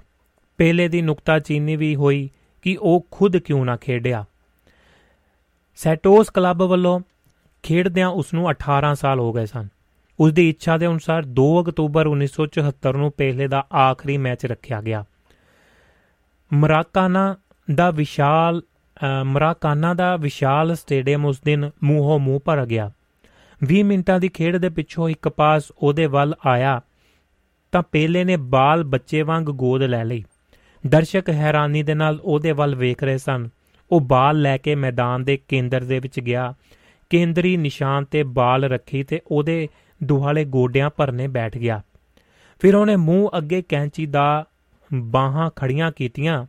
ਪਹਿਲੇ ਦੀ ਨੁਕਤਾਚੀਨੀ ਵੀ ਹੋਈ ਕਿ ਉਹ ਖੁਦ ਕਿਉਂ ਨਾ ਖੇਡਿਆ। ਸੈਟੋਸ ਕਲੱਬ ਵੱਲੋਂ ਖੇਡਦਿਆਂ ਉਸ ਨੂੰ 18 ਸਾਲ ਹੋ ਗਏ ਸਨ। ਉਸ ਦੀ ਇੱਛਾ ਦੇ ਅਨੁਸਾਰ 2 ਅਕਤੂਬਰ 1974 ਨੂੰ ਪਹਿਲੇ ਦਾ ਆਖਰੀ ਮੈਚ ਰੱਖਿਆ ਗਿਆ। ਮਰਾਕਾਨਾ ਦਾ ਵਿਸ਼ਾਲ ਮਰਾਕਾਨਾ ਦਾ ਵਿਸ਼ਾਲ ਸਟੇਡੀਅਮ ਉਸ ਦਿਨ ਮੂੰਹੋਂ ਮੂੰਹ ਭਰ ਗਿਆ। 20 ਮਿੰਟਾਂ ਦੀ ਖੇਡ ਦੇ ਪਿੱਛੋਂ ਇੱਕ ਪਾਸ ਉਹਦੇ ਵੱਲ ਆਇਆ ਤਾਂ ਪਹਿਲੇ ਨੇ ਬਾਲ ਬੱਚੇ ਵਾਂਗ ਗੋਦ ਲੈ ਲਈ। ਦਰਸ਼ਕ ਹੈਰਾਨੀ ਦੇ ਨਾਲ ਉਹਦੇ ਵੱਲ ਵੇਖ ਰਹੇ ਸਨ। ਉਹ ਬਾਲ ਲੈ ਕੇ ਮੈਦਾਨ ਦੇ ਕੇਂਦਰ ਦੇ ਵਿੱਚ ਗਿਆ। ਕੇਂਦਰੀ ਨਿਸ਼ਾਨ ਤੇ ਬਾਲ ਰੱਖੀ ਤੇ ਉਹਦੇ ਦੁਹਾਲੇ ਗੋਡਿਆਂ ਭਰਨੇ ਬੈਠ ਗਿਆ। ਫਿਰ ਉਹਨੇ ਮੂੰਹ ਅੱਗੇ ਕੈਂਚੀ ਦਾ ਬਾਹਾਂ ਖੜੀਆਂ ਕੀਤੀਆਂ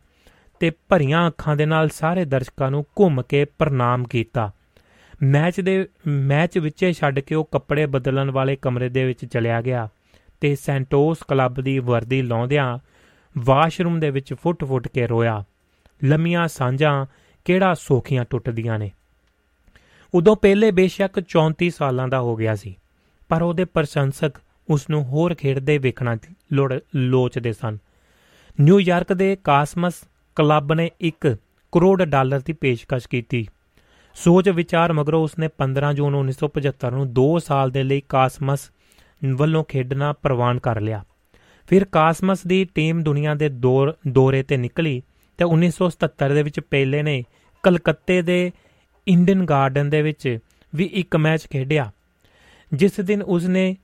ਤੇ ਭਰੀਆਂ ਅੱਖਾਂ ਦੇ ਨਾਲ ਸਾਰੇ ਦਰਸ਼ਕਾਂ ਨੂੰ ਘੁੰਮ ਕੇ ਪ੍ਰਣਾਮ ਕੀਤਾ। ਮੈਚ ਦੇ, ਮੈਚ ਵਿੱਚੇ ਛੱਡ ਕੇ ਉਹ ਕੱਪੜੇ ਬਦਲਣ ਵਾਲੇ ਕਮਰੇ ਦੇ ਵਿੱਚ ਚਲਿਆ ਗਿਆ ਤੇ ਸੈਂਟੋਸ ਕਲੱਬ ਦੀ ਵਰਦੀ ਲਾਉਂਦਿਆਂ ਵਾਸ਼ਰੂਮ ਦੇ ਵਿੱਚ ਫੁੱਟ-ਫੁੱਟ ਕੇ ਰੋਇਆ। ਲੰਮੀਆਂ ਸਾਂਝਾਂ ਕਿਹੜਾ ਸੋਖੀਆਂ ਟੁੱਟਦੀਆਂ ਨੇ। ਉਦੋਂ ਪਹਿਲੇ ਬੇਸ਼ੱਕ 34 ਸਾਲਾਂ ਦਾ ਹੋ ਗਿਆ ਸੀ, ਪਰ ਉਹਦੇ ਪ੍ਰਸ਼ੰਸਕ ਉਸ ਨੂੰ ਹੋਰ ਖੇਡਦੇ ਵੇਖਣਾ ਲੋਚਦੇ ਸਨ। ਨਿਊਯਾਰਕ ਦੇ ਕਾਸਮਸ ਕਲੱਬ ਨੇ 1 ਕਰੋੜ ਡਾਲਰ ਦੀ ਪੇਸ਼ਕਸ਼ ਕੀਤੀ। ਸੋਚ ਵਿਚਾਰ ਮਗਰੋਂ ਉਸਨੇ 15 ਜੂਨ 1975 ਨੂੰ 2 ਸਾਲ ਦੇ ਲਈ ਕਾਸਮਸ ਵੱਲੋਂ ਖੇਡਣਾ ਪ੍ਰਵਾਨ ਕਰ ਲਿਆ। ਫਿਰ ਕਾਸਮਸ ਦੀ ਟੀਮ ਦੁਨੀਆ ਦੇ ਦੌਰੇ ਤੇ ਨਿਕਲੀ ਤੇ 1977 ਦੇ ਵਿੱਚ ਪਹਿਲੇ ਨੇ ਕਲਕੱਤੇ ਦੇ ਇੰਡੀਅਨ ਗਾਰਡਨ ਦੇ ਵਿੱਚ ਵੀ ਇੱਕ ਮੈਚ ਖੇਡਿਆ, ਜਿਸ ਦਿਨ ਉਸਨੇ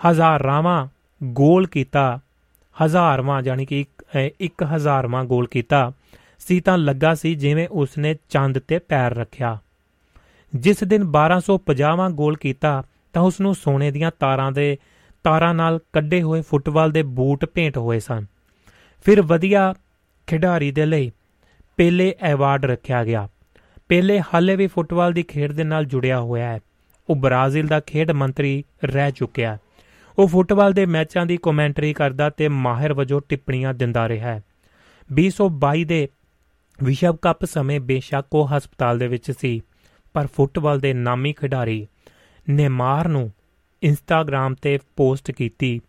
ਹਜ਼ਾਰਾਵਾਂ ਗੋਲ ਕੀਤਾ, ਹਜ਼ਾਰਵਾਂ ਯਾਨੀ ਕਿ ਇੱਕ ਹਜ਼ਾਰਵਾਂ ਗੋਲ ਕੀਤਾ ਸੀ ਤਾਂ ਲੱਗਾ ਸੀ ਜਿਵੇਂ ਉਸਨੇ ਚੰਦ ਤੇ ਪੈਰ ਰੱਖਿਆ। ਜਿਸ ਦਿਨ 1250ਵਾਂ ਗੋਲ ਕੀਤਾ ਤਾਂ ਉਸ ਨੂੰ ਸੋਨੇ ਦੀਆਂ ਤਾਰਾਂ ਦੇ ਤਾਰਾਂ ਨਾਲ ਕੱਢੇ ਹੋਏ ਫੁੱਟਬਾਲ ਦੇ ਬੂਟ ਭੇਂਟ ਹੋਏ ਸਨ। ਫਿਰ ਵਧੀਆ ਖਿਡਾਰੀ ਦੇ ਲਈ ਪਹਿਲੇ ਐਵਾਰਡ ਰੱਖਿਆ ਗਿਆ। ਪਹਿਲੇ ਹਾਲੇ ਵੀ ਫੁੱਟਬਾਲ ਦੀ ਖੇਡ ਦੇ ਨਾਲ ਜੁੜਿਆ ਹੋਇਆ ਹੈ। ਉਹ ਬ੍ਰਾਜ਼ੀਲ ਦਾ ਖੇਡ ਮੰਤਰੀ ਰਹਿ ਚੁੱਕਿਆ ਉਹ ਫੁੱਟਬਾਲ ਦੇ ਮੈਚਾਂ ਦੀ ਕਮੈਂਟਰੀ ਕਰਦਾ ਤੇ ਮਾਹਿਰ ਵਜੋਂ ਟਿੱਪਣੀਆਂ ਦਿੰਦਾ ਰਿਹਾ ਹੈ। 2022 ਦੇ ਵਿਸ਼ਵ ਕੱਪ ਸਮੇਂ ਬੇਸ਼ੱਕ ਉਹ ਹਸਪਤਾਲ ਦੇ ਵਿੱਚ ਸੀ, ਪਰ ਫੁੱਟਬਾਲ ਦੇ ਨਾਮੀ ਖਿਡਾਰੀ ਨੇਮਾਰ ਨੂੰ ਇੰਸਟਾਗ੍ਰam ਤੇ ਪੋਸਟ ਕੀਤੀ।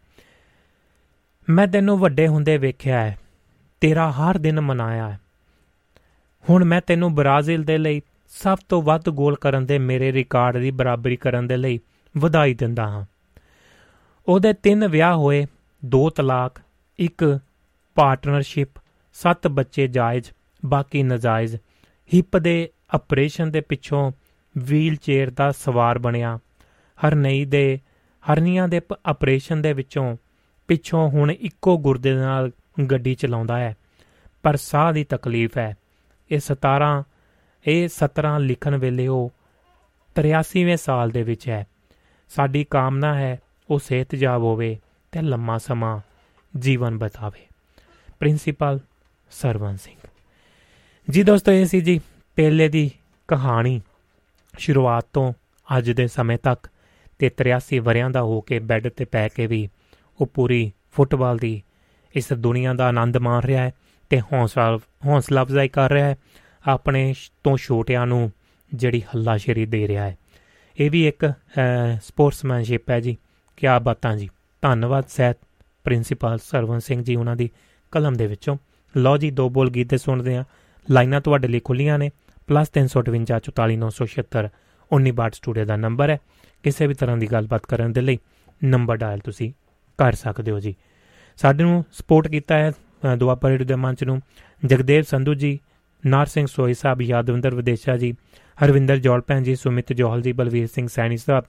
ਮੈਂ ਤੈਨੂੰ ਵੱਡੇ ਹੁੰਦੇ ਵੇਖਿਆ ਹੈ। ਤੇਰਾ ਹਰ ਦਿਨ ਮਨਾਇਆ ਹੈ। ਹੁਣ ਮੈਂ ਤੈਨੂੰ ਬ੍ਰਾਜ਼ੀਲ ਦੇ ਲਈ ਸਭ ਤੋਂ ਵੱਧ ਗੋਲ ਕਰਨ ਦੇ ਮੇਰੇ ਰਿਕਾਰਡ ਦੀ ਬਰਾਬਰੀ ਕਰਨ ਦੇ ਲਈ ਵਧਾਈ ਦਿੰਦਾ ਹਾਂ। ਉਹਦੇ ਤਿੰਨ ਵਿਆਹ ਹੋਏ, ਦੋ ਤਲਾਕ, ਇੱਕ ਪਾਰਟਨਰਸ਼ਿਪ ਸੱਤ ਬੱਚੇ ਜਾਇਜ਼, ਬਾਕੀ ਨਜਾਇਜ਼। ਹਿੱਪ ਦੇ ਆਪਰੇਸ਼ਨ ਦੇ ਪਿੱਛੋਂ ਵੀਲ ਚੇਅਰ ਦਾ ਸਵਾਰ ਬਣਿਆ। ਹਰਨਈ ਦੇ ਹਰਨੀਆਂ ਦੇ ਆਪਰੇਸ਼ਨ ਦੇ ਵਿੱਚੋਂ ਪਿੱਛੋਂ ਹੁਣ ਇੱਕੋ ਗੁਰਦੇ ਨਾਲ ਗੱਡੀ ਚਲਾਉਂਦਾ ਹੈ। ਪਰ ਸਾਹ ਦੀ ਤਕਲੀਫ ਹੈ। ਇਹ 17 ਇਹ 17 ਲਿਖਣ ਵੇਲੇ ਉਹ 83ਵੇਂ ਸਾਲ ਦੇ ਵਿੱਚ ਹੈ। ਸਾਡੀ ਕਾਮਨਾ ਹੈ ਉਹ ਸਿਹਤਯਾਬ ਹੋਵੇ ਤੇ ਲੰਮਾ ਸਮਾਂ ਜੀਵਨ ਬਤਾਵੇ। ਪ੍ਰਿੰਸੀਪਲ ਸਰਵਨ ਸਿੰਘ। ਜੀ ਦੋਸਤੋ, ਇਹ ਸੀ ਜੀ ਪਹਿਲੇ ਦੀ ਕਹਾਣੀ। ਸ਼ੁਰੂਆਤ ਤੋਂ ਅੱਜ ਦੇ ਸਮੇਂ ਤੱਕ ਤੇ 83 ਵਰਿਆਂ ਦਾ ਹੋ ਕੇ ਬੈੱਡ ਤੇ ਪੈ ਕੇ ਵੀ ਉਹ ਪੂਰੀ ਫੁੱਟਬਾਲ ਦੀ ਇਸ ਦੁਨੀਆ ਦਾ ਆਨੰਦ ਮਾਣ ਰਿਹਾ ਹੈ ਤੇ ਹੌਸਲਾ ਹੌਸਲਾ ਅਫਜ਼ਾਈ ਕਰ ਰਿਹਾ ਹੈ, ਆਪਣੇ ਤੋਂ ਛੋਟਿਆਂ ਨੂੰ ਜਿਹੜੀ ਹੱਲਾਸ਼ੇਰੀ ਦੇ ਰਿਹਾ ਹੈ। ਇਹ ਵੀ ਇੱਕ ਸਪੋਰਟਸਮੈਨਸ਼ਿਪ ਹੈ ਜੀ। ਕੀ ਬਾਤਾਂ ਜੀ। ਧੰਨਵਾਦ ਸਹਿਤ ਪ੍ਰਿੰਸੀਪਲ ਸਰਵਨ ਸਿੰਘ ਜੀ ਉਹਨਾਂ ਦੀ ਕਲਮ ਦੇ ਵਿੱਚੋਂ। ਲਓ ਜੀ, ਦੋ ਬੋਲ ਗੀਤ ਸੁਣਦੇ ਆ ਲਾਈਨਾਂ ਤੁਹਾਡੇ ਲਈ ਖੁੱਲੀਆਂ ਨੇ। +358 19 ਸਟੂਡੀਓ ਦਾ ਨੰਬਰ ਹੈ। ਕਿਸੇ ਵੀ ਤਰ੍ਹਾਂ ਦੀ ਗੱਲਬਾਤ ਕਰਨ ਦੇ ਲਈ ਨੰਬਰ ਡਾਇਲ ਤੁਸੀਂ ਕਰ ਸਕਦੇ ਹੋ ਜੀ। ਸਾਡੇ ਨੂੰ ਸਪੋਰਟ ਕੀਤਾ ਹੈ ਦੁਆਪਾ ਰੇਡੀਓ ਦੇ ਮੰਚ ਨੂੰ। ਜਗਦੇਵ ਸੰਧੂ ਜੀ, ਨਾਰ ਸਿੰਘ ਸੋਈ ਸਾਹਿਬ, ਯਾਦਵਿੰਦਰ ਵਿਦੇਸ਼ਾ ਜੀ, ਹਰਵਿੰਦਰ ਜੋਲਪੈਨ ਜੀ, ਸੁਮਿਤ ਜੋਹਲ ਜੀ, ਬਲਵੀਰ ਸਿੰਘ ਸੈਣੀ ਸਾਹਿਬ,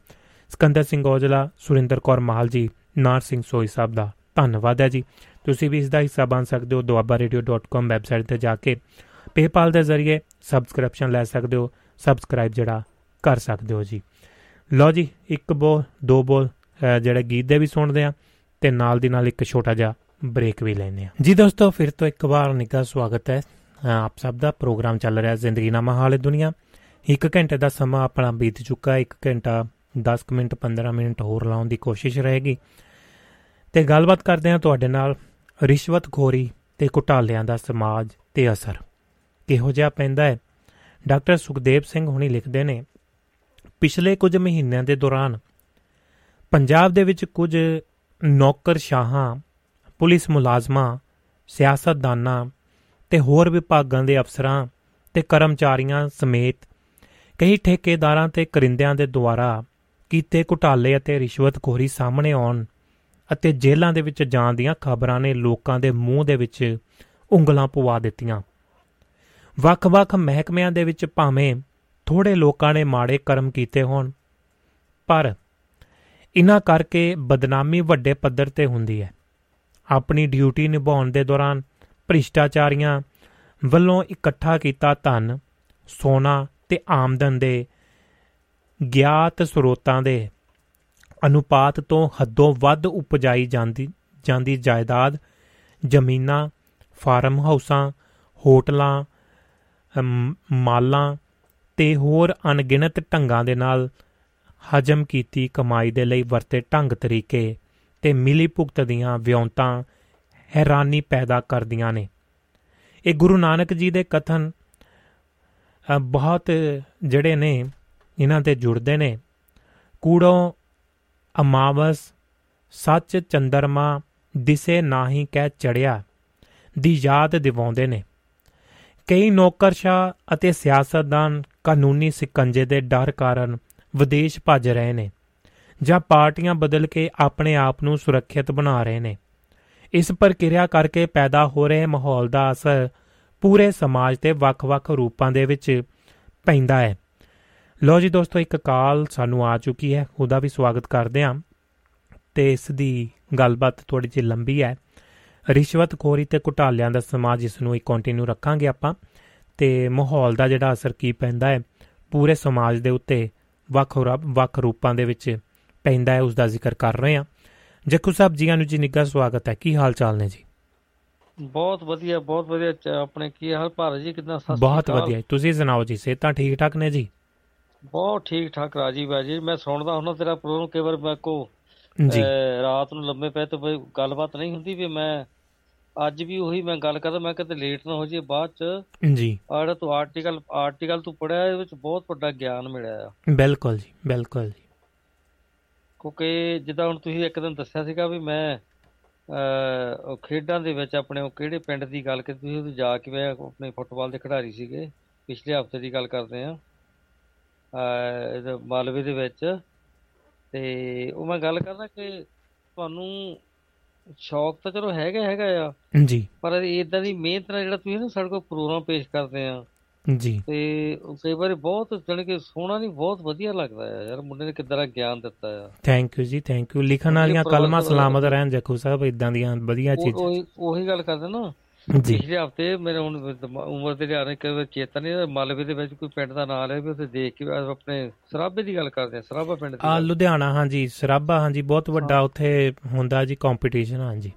ਸਕੰਦਰ ਸਿੰਘ ਔਜਲਾ, ਸੁਰਿੰਦਰ ਕੌਰ ਮਾਹਲ ਜੀ, ਨਾਰ ਸਿੰਘ ਸੋਈ ਸਾਹਿਬ ਦਾ ਧੰਨਵਾਦ ਹੈ ਜੀ। ਤੁਸੀਂ ਵੀ ਇਸ ਦਾ ਹਿੱਸਾ ਬਣ ਸਕਦੇ ਹੋ duabarradio.com ਵੈਬਸਾਈਟ ਤੇ ਜਾ ਕੇ। PayPal ਦੇ ਜ਼ਰੀਏ ਸਬਸਕ੍ਰਿਪਸ਼ਨ ਲੈ ਸਕਦੇ ਹੋ, ਸਬਸਕ੍ਰਾਈਬ ਜਿਹੜਾ ਕਰ ਸਕਦੇ ਹੋ ਜੀ। ਲਓ ਜੀ, ਇੱਕ ਬੋਲ, ਦੋ ਬੋਲ ਜਿਹੜੇ ਗੀਤ ਦੇ ਵੀ ਸੁਣਦੇ ਆ ਤੇ ਨਾਲ ਦੀ ਨਾਲ ਇੱਕ ਛੋਟਾ ਜਿਹਾ ਬ੍ਰੇਕ ਵੀ ਲੈਨੇ ਆ ਜੀ ਦੋਸਤੋ, ਫਿਰ ਤੋਂ ਇੱਕ ਵਾਰ ਨਿੱਘਾ ਸਵਾਗਤ ਹੈ। ਆਪ ਸਭ ਦਾ ਪ੍ਰੋਗਰਾਮ ਚੱਲ ਰਿਹਾ ਜ਼ਿੰਦਗੀ ਨਾਮਾ ਹਾਲੇ ਦੁਨੀਆ। 1 ਘੰਟੇ ਦਾ ਸਮਾਂ ਆਪਣਾ ਬੀਤ ਚੁੱਕਾ 1 ਘੰਟਾ 10 ਮਿੰਟ 15 ਮਿੰਟ ਹੋਰ ਲਾਉਣ ਦੀ ਕੋਸ਼ਿਸ਼ ਰਹੇਗੀ। ਤੇ ਗੱਲਬਾਤ ਕਰਦੇ ਹਾਂ ਤੁਹਾਡੇ ਨਾਲ ਰਿਸ਼ਵਤਖੋਰੀ ਤੇ ਘੁਟਾਲਿਆਂ ਦਾ ਸਮਾਜ ਤੇ ਅਸਰ। ਕਿਹੋ ਜਿਹਾ ਪੈਂਦਾ ਹੈ? ਡਾਕਟਰ ਸੁਖਦੇਵ ਸਿੰਘ ਹੁਣੀ ਲਿਖਦੇ ਨੇ ਪਿਛਲੇ ਕੁਝ ਮਹੀਨਿਆਂ ਦੇ ਦੌਰਾਨ ਪੰਜਾਬ ਦੇ ਵਿੱਚ ਕੁਝ ਨੌਕਰਸ਼ਾਹਾਂ, ਪੁਲਿਸ ਮੁਲਾਜ਼ਮਾਂ, ਸਿਆਸਤਦਾਨਾਂ ਤੇ ਹੋਰ ਵਿਭਾਗਾਂ ਦੇ ਅਫਸਰਾਂ ਤੇ ਕਰਮਚਾਰੀਆਂ ਸਮੇਤ ਕਈ ਠੇਕੇਦਾਰਾਂ ਤੇ ਕਰਿੰਦਿਆਂ ਦੇ ਦੁਆਰਾ ਕੀਤੇ ਘੁਟਾਲੇ ਅਤੇ ਰਿਸ਼ਵਤਖੋਰੀ ਸਾਹਮਣੇ ਆਉਣ ਅਤੇ ਜੇਲ੍ਹਾਂ ਦੇ ਵਿੱਚ ਜਾਣ ਦੀਆਂ ਖਬਰਾਂ ਨੇ ਲੋਕਾਂ ਦੇ ਮੂੰਹ ਦੇ ਵਿੱਚ ਉਂਗਲਾਂ ਪਵਾ ਦਿੱਤੀਆਂ। ਵੱਖ-ਵੱਖ ਮਹਿਕਮਿਆਂ ਦੇ ਵਿੱਚ ਭਾਵੇਂ ਥੋੜੇ ਲੋਕਾਂ ਨੇ ਮਾੜੇ ਕਰਮ ਕੀਤੇ ਹੋਣ ਪਰ ਇਨ੍ਹਾਂ ਕਰਕੇ ਬਦਨਾਮੀ ਵੱਡੇ ਪੱਧਰ ਤੇ ਹੁੰਦੀ ਹੈ। ਆਪਣੀ ਡਿਊਟੀ ਨਿਭਾਉਣ ਦੇ ਦੌਰਾਨ ਭ੍ਰਿਸ਼ਟਾਚਾਰੀਆਂ ਵੱਲੋਂ ਇਕੱਠਾ ਕੀਤਾ ਧਨ ਸੋਨਾ ਤੇ ਆਮਦਨ ਦੇ ਗਿਆਤ ਸਰੋਤਾਂ ਦੇ ਅਨੁਪਾਤ ਤੋਂ ਹੱਦੋਂ ਵੱਧ ਉਪਜਾਈ ਜਾਂਦੀ ਜਾਂਦੀ ਜਾਇਦਾਦ ਜ਼ਮੀਨਾਂ ਫਾਰਮ ਹਾਊਸਾਂ ਹੋਟਲਾਂ ਅਮ, ਮਾਲਾਂ ਤੇ ਹੋਰ ਅਣਗਿਣਤ ਢੰਗਾਂ ਦੇ ਨਾਲ ਹਜਮ ਕੀਤੀ ਕਮਾਈ ਦੇ ਲਈ ਵਰਤੇ ਢੰਗ ਤਰੀਕੇ ਤੇ ਮਿਲੀ ਭੁਗਤ ਦੀਆਂ ਵਿਉਂਤਾਂ ਹੈਰਾਨੀ ਪੈਦਾ ਕਰਦੀਆਂ ਨੇ। ਇਹ ਗੁਰੂ ਨਾਨਕ ਜੀ ਦੇ ਕਥਨ ਅ, ਬਹੁਤ ਜਿਹੜੇ ਨੇ ਇਹਨਾਂ ਤੇ ਜੁੜਦੇ ਨੇ। ਕੂੜੋਂ ਅਮਾਵਸ ਸੱਚ ਚੰਦਰਮਾ ਦਿਸੇ ਨਾਹੀ ਕਹਿ ਚੜਿਆ ਦੀ ਯਾਦ ਦਿਵਾਉਂਦੇ ਨੇ। ਕਈ ਨੌਕਰਸ਼ਾ ਅਤੇ ਸਿਆਸਤਦਾਨ ਕਾਨੂੰਨੀ ਸਿਕੰਜੇ ਦੇ ਡਰ ਕਾਰਨ ਵਿਦੇਸ਼ ਭੱਜ ਰਹੇ ਨੇ ਜਾਂ ਪਾਰਟੀਆਂ ਬਦਲ ਕੇ ਆਪਣੇ ਆਪ ਨੂੰ ਸੁਰੱਖਿਅਤ ਬਣਾ ਰਹੇ ਨੇ। ਇਸ ਪ੍ਰਕਿਰਿਆ ਕਰਕੇ ਪੈਦਾ ਹੋ ਰਹੇ ਮਾਹੌਲ ਦਾ ਅਸਰ ਪੂਰੇ ਸਮਾਜ ਤੇ ਵੱਖ-ਵੱਖ ਰੂਪਾਂ ਦੇ ਵਿੱਚ ਪੈਂਦਾ ਹੈ। ਲੋ ਜੀ ਦੋਸਤੋ, ਇੱਕ ਕਾਲ ਸਾਨੂੰ ਆ ਚੁੱਕੀ ਹੈ। ਉਹਦਾ ਵੀ ਸਵਾਗਤ ਕਰਦੇ ਹਾਂ ਤੇ ਇਸ ਦੀ ਗੱਲਬਾਤ ਥੋੜੀ ਜਿਹੀ ਲੰਬੀ ਹੈ। ਰਿਸ਼ਵਤਖੋਰੀ ਤੇ ਘੁਟਾਲਿਆਂ ਦਾ ਸਮਾਜ ਇਸ ਨੂੰ ਹੀ ਕੰਟੀਨਿਊ ਰੱਖਾਂਗੇ ਆਪਾਂ। ਤੇ ਮਾਹੌਲ ਦਾ ਜਿਹੜਾ ਅਸਰ ਕੀ ਪੈਂਦਾ ਹੈ ਪੂਰੇ ਸਮਾਜ ਦੇ ਉੱਤੇ ਵੱਖ ਵੱਖ ਰੂਪਾਂ ਦੇ ਵਿੱਚ ਪੈਂਦਾ ਹੈ ਉਸ ਦਾ ਜ਼ਿਕਰ ਕਰ ਰਹੇ ਹਾਂ। ਜੱਕੂ ਸਾਹਿਬ ਜੀਆਂ ਨੂੰ ਜੀ ਨਿੱਘਾ ਸਵਾਗਤ ਹੈ ਕੀ ਹਾਲ ਚਾਲ ਨੇ ਜੀ? ਬਹੁਤ ਵਧੀਆ ਬਹੁਤ ਵਧੀਆ ਆਪਣੇ ਕੀ ਹਾਲ ਭਾਰਤ ਜੀ ਕਿਦਾਂ ਸਤਿ ਸ਼੍ਰੀ ਬਹੁਤ। ਵਧੀਆ। ਤੁਸੀਂ ਸੁਣਾਓ ਜੀ ਸਿਹਤਾਂ ਠੀਕ ਠਾਕ ਨੇ ਜੀ? ਬਹੁਤ ਠੀਕ ਠਾਕ ਰਾਜੀ ਬਾਜੀ ਮੈਂ ਸੁਣਦਾ ਹੁੰਦਾ ਤੇਰਾ ਪ੍ਰੋਗਰਾਮ ਕਈ ਵਾਰ ਮੈਂ ਕੋ ਜੀ। ਰਾਤ ਨੂੰ ਲੰਮੇ ਪਏ ਤੇ ਗੱਲਬਾਤ ਨਹੀਂ ਹੁੰਦੀ ਵੀ ਮੈਂ ਅੱਜ ਵੀ ਉਹੀ ਮੈਂ ਗੱਲ ਕਰਦਾ ਮੈਂ ਕਿਤੇ ਲੇਟ ਨਾ ਹੋ ਜੇ ਬਾਅਦ ਚ ਜੀ। ਜਿਹੜਾ ਤੂੰ ਆਰਟੀਕਲ ਆਰਟੀਕਲ ਤੂੰ ਪੜਿਆ ਇਹਦੇ ਵਿੱਚ ਬਹੁਤ ਵੱਡਾ ਗਿਆਨ ਮਿਲਿਆ ਆ। ਬਿਲਕੁਲ ਜੀ ਬਿਲਕੁਲ ਜੀ। ਕਿਉਂਕਿ ਜਿੱਦਾਂ ਹੁਣ ਤੁਸੀਂ ਇੱਕ ਦਿਨ ਦੱਸਿਆ ਸੀਗਾ ਵੀ ਮੈਂ ਉਹ ਖੇਡਾਂ ਦੇ ਵਿੱਚ ਆਪਣੇ ਉਹ ਕਿਹੜੇ ਪਿੰਡ ਦੀ ਗੱਲ ਕੀਤੀ ਤੁਸੀਂ ਉੱਥੇ ਜਾ ਕੇ ਮੈਂ ਆਪਣੇ ਫੁੱਟਬਾਲ ਦੇ ਖਿਡਾਰੀ ਸੀਗੇ ਪਿਛਲੇ ਹਫ਼ਤੇ ਦੀ ਗੱਲ ਕਰਦੇ ਆ ਮਾਲਵੇ ਦੇ ਵਿੱਚ। ਤੇ ਉਹ ਮੈਂ ਗੱਲ ਕਰਦਾ ਕਿ ਤੁਹਾਨੂੰ ਸ਼ੌਕ ਤਾਂ ਚਲੋ ਹੈਗਾ ਹੈਗਾ ਆ। ਜੀ। ਪਰ ਇਦਾਂ ਦੀ ਮਿਹਨਤ ਨਾਲ ਜਿਹੜਾ ਤੁਸੀਂ ਨਾ ਸਾਡੇ ਕੋਲ ਪ੍ਰੋਗਰਾਮ ਪੇਸ਼ ਕਰਦੇ ਆ। ਜੀ। ਤੇ ਕਈ ਵਾਰੀ ਬਹੁਤ ਜਾਣੀ ਕਿ ਸੋਹਣਾ ਨਹੀਂ ਬਹੁਤ ਵਧੀਆ ਲੱਗਦਾ ਆ। ਯਾਰ ਮੁੰਡੇ ਨੇ ਕਿੱਦਾਂ ਦਾ ਗਿਆਨ ਦਿੱਤਾ ਆ। ਥੈਂਕ ਯੂ ਜੀ ਥੈਂਕ ਯੂ ਲਿਖਣ ਵਾਲੀਆਂ ਕਲਮਾਂ ਸਲਾਮਤ ਰਹਿਣ ਜੱਕੂ ਸਾਹਿਬ ਇਦਾਂ ਦੀਆਂ ਵਧੀਆ ਚੀਜ਼ਾਂ। ਉਹੀ ਉਹੀ ਗੱਲ ਕਰਦੇ ਨਾ। ਜੀ। ਪਿਛਲੇ ਹਫ਼ਤੇ ਮੇਰੇ ਹੁਣ ਉਮਰ ਦੇ ਲਿਹਾਜ਼ ਨਾਲ ਵਾਰ ਚੇਤਾ ਨਹੀਂ ਮਾਲਵੇ ਦੇ ਵਿੱਚ ਕੋਈ ਪਿੰਡ ਦਾ ਨਾਮ ਲਿਆ ਵੀ ਉੱਥੇ ਦੇਖ ਕੇ ਆਪਣੇ ਸਰਾਬੇ ਦੀ ਗੱਲ ਕਰਦੇ ਆ ਸਰਾਬਾ ਪਿੰਡ ਦੀ ਆ। ਲੁਧਿਆਣਾ ਹਾਂਜੀ ਸਰਾਬਾ ਹਾਂਜੀ ਬਹੁਤ ਵੱਡਾ ਉੱਥੇ ਹੁੰਦਾ ਜੀ ਕੰਪੀਟੀਸ਼ਨ ਹਾਂਜੀ।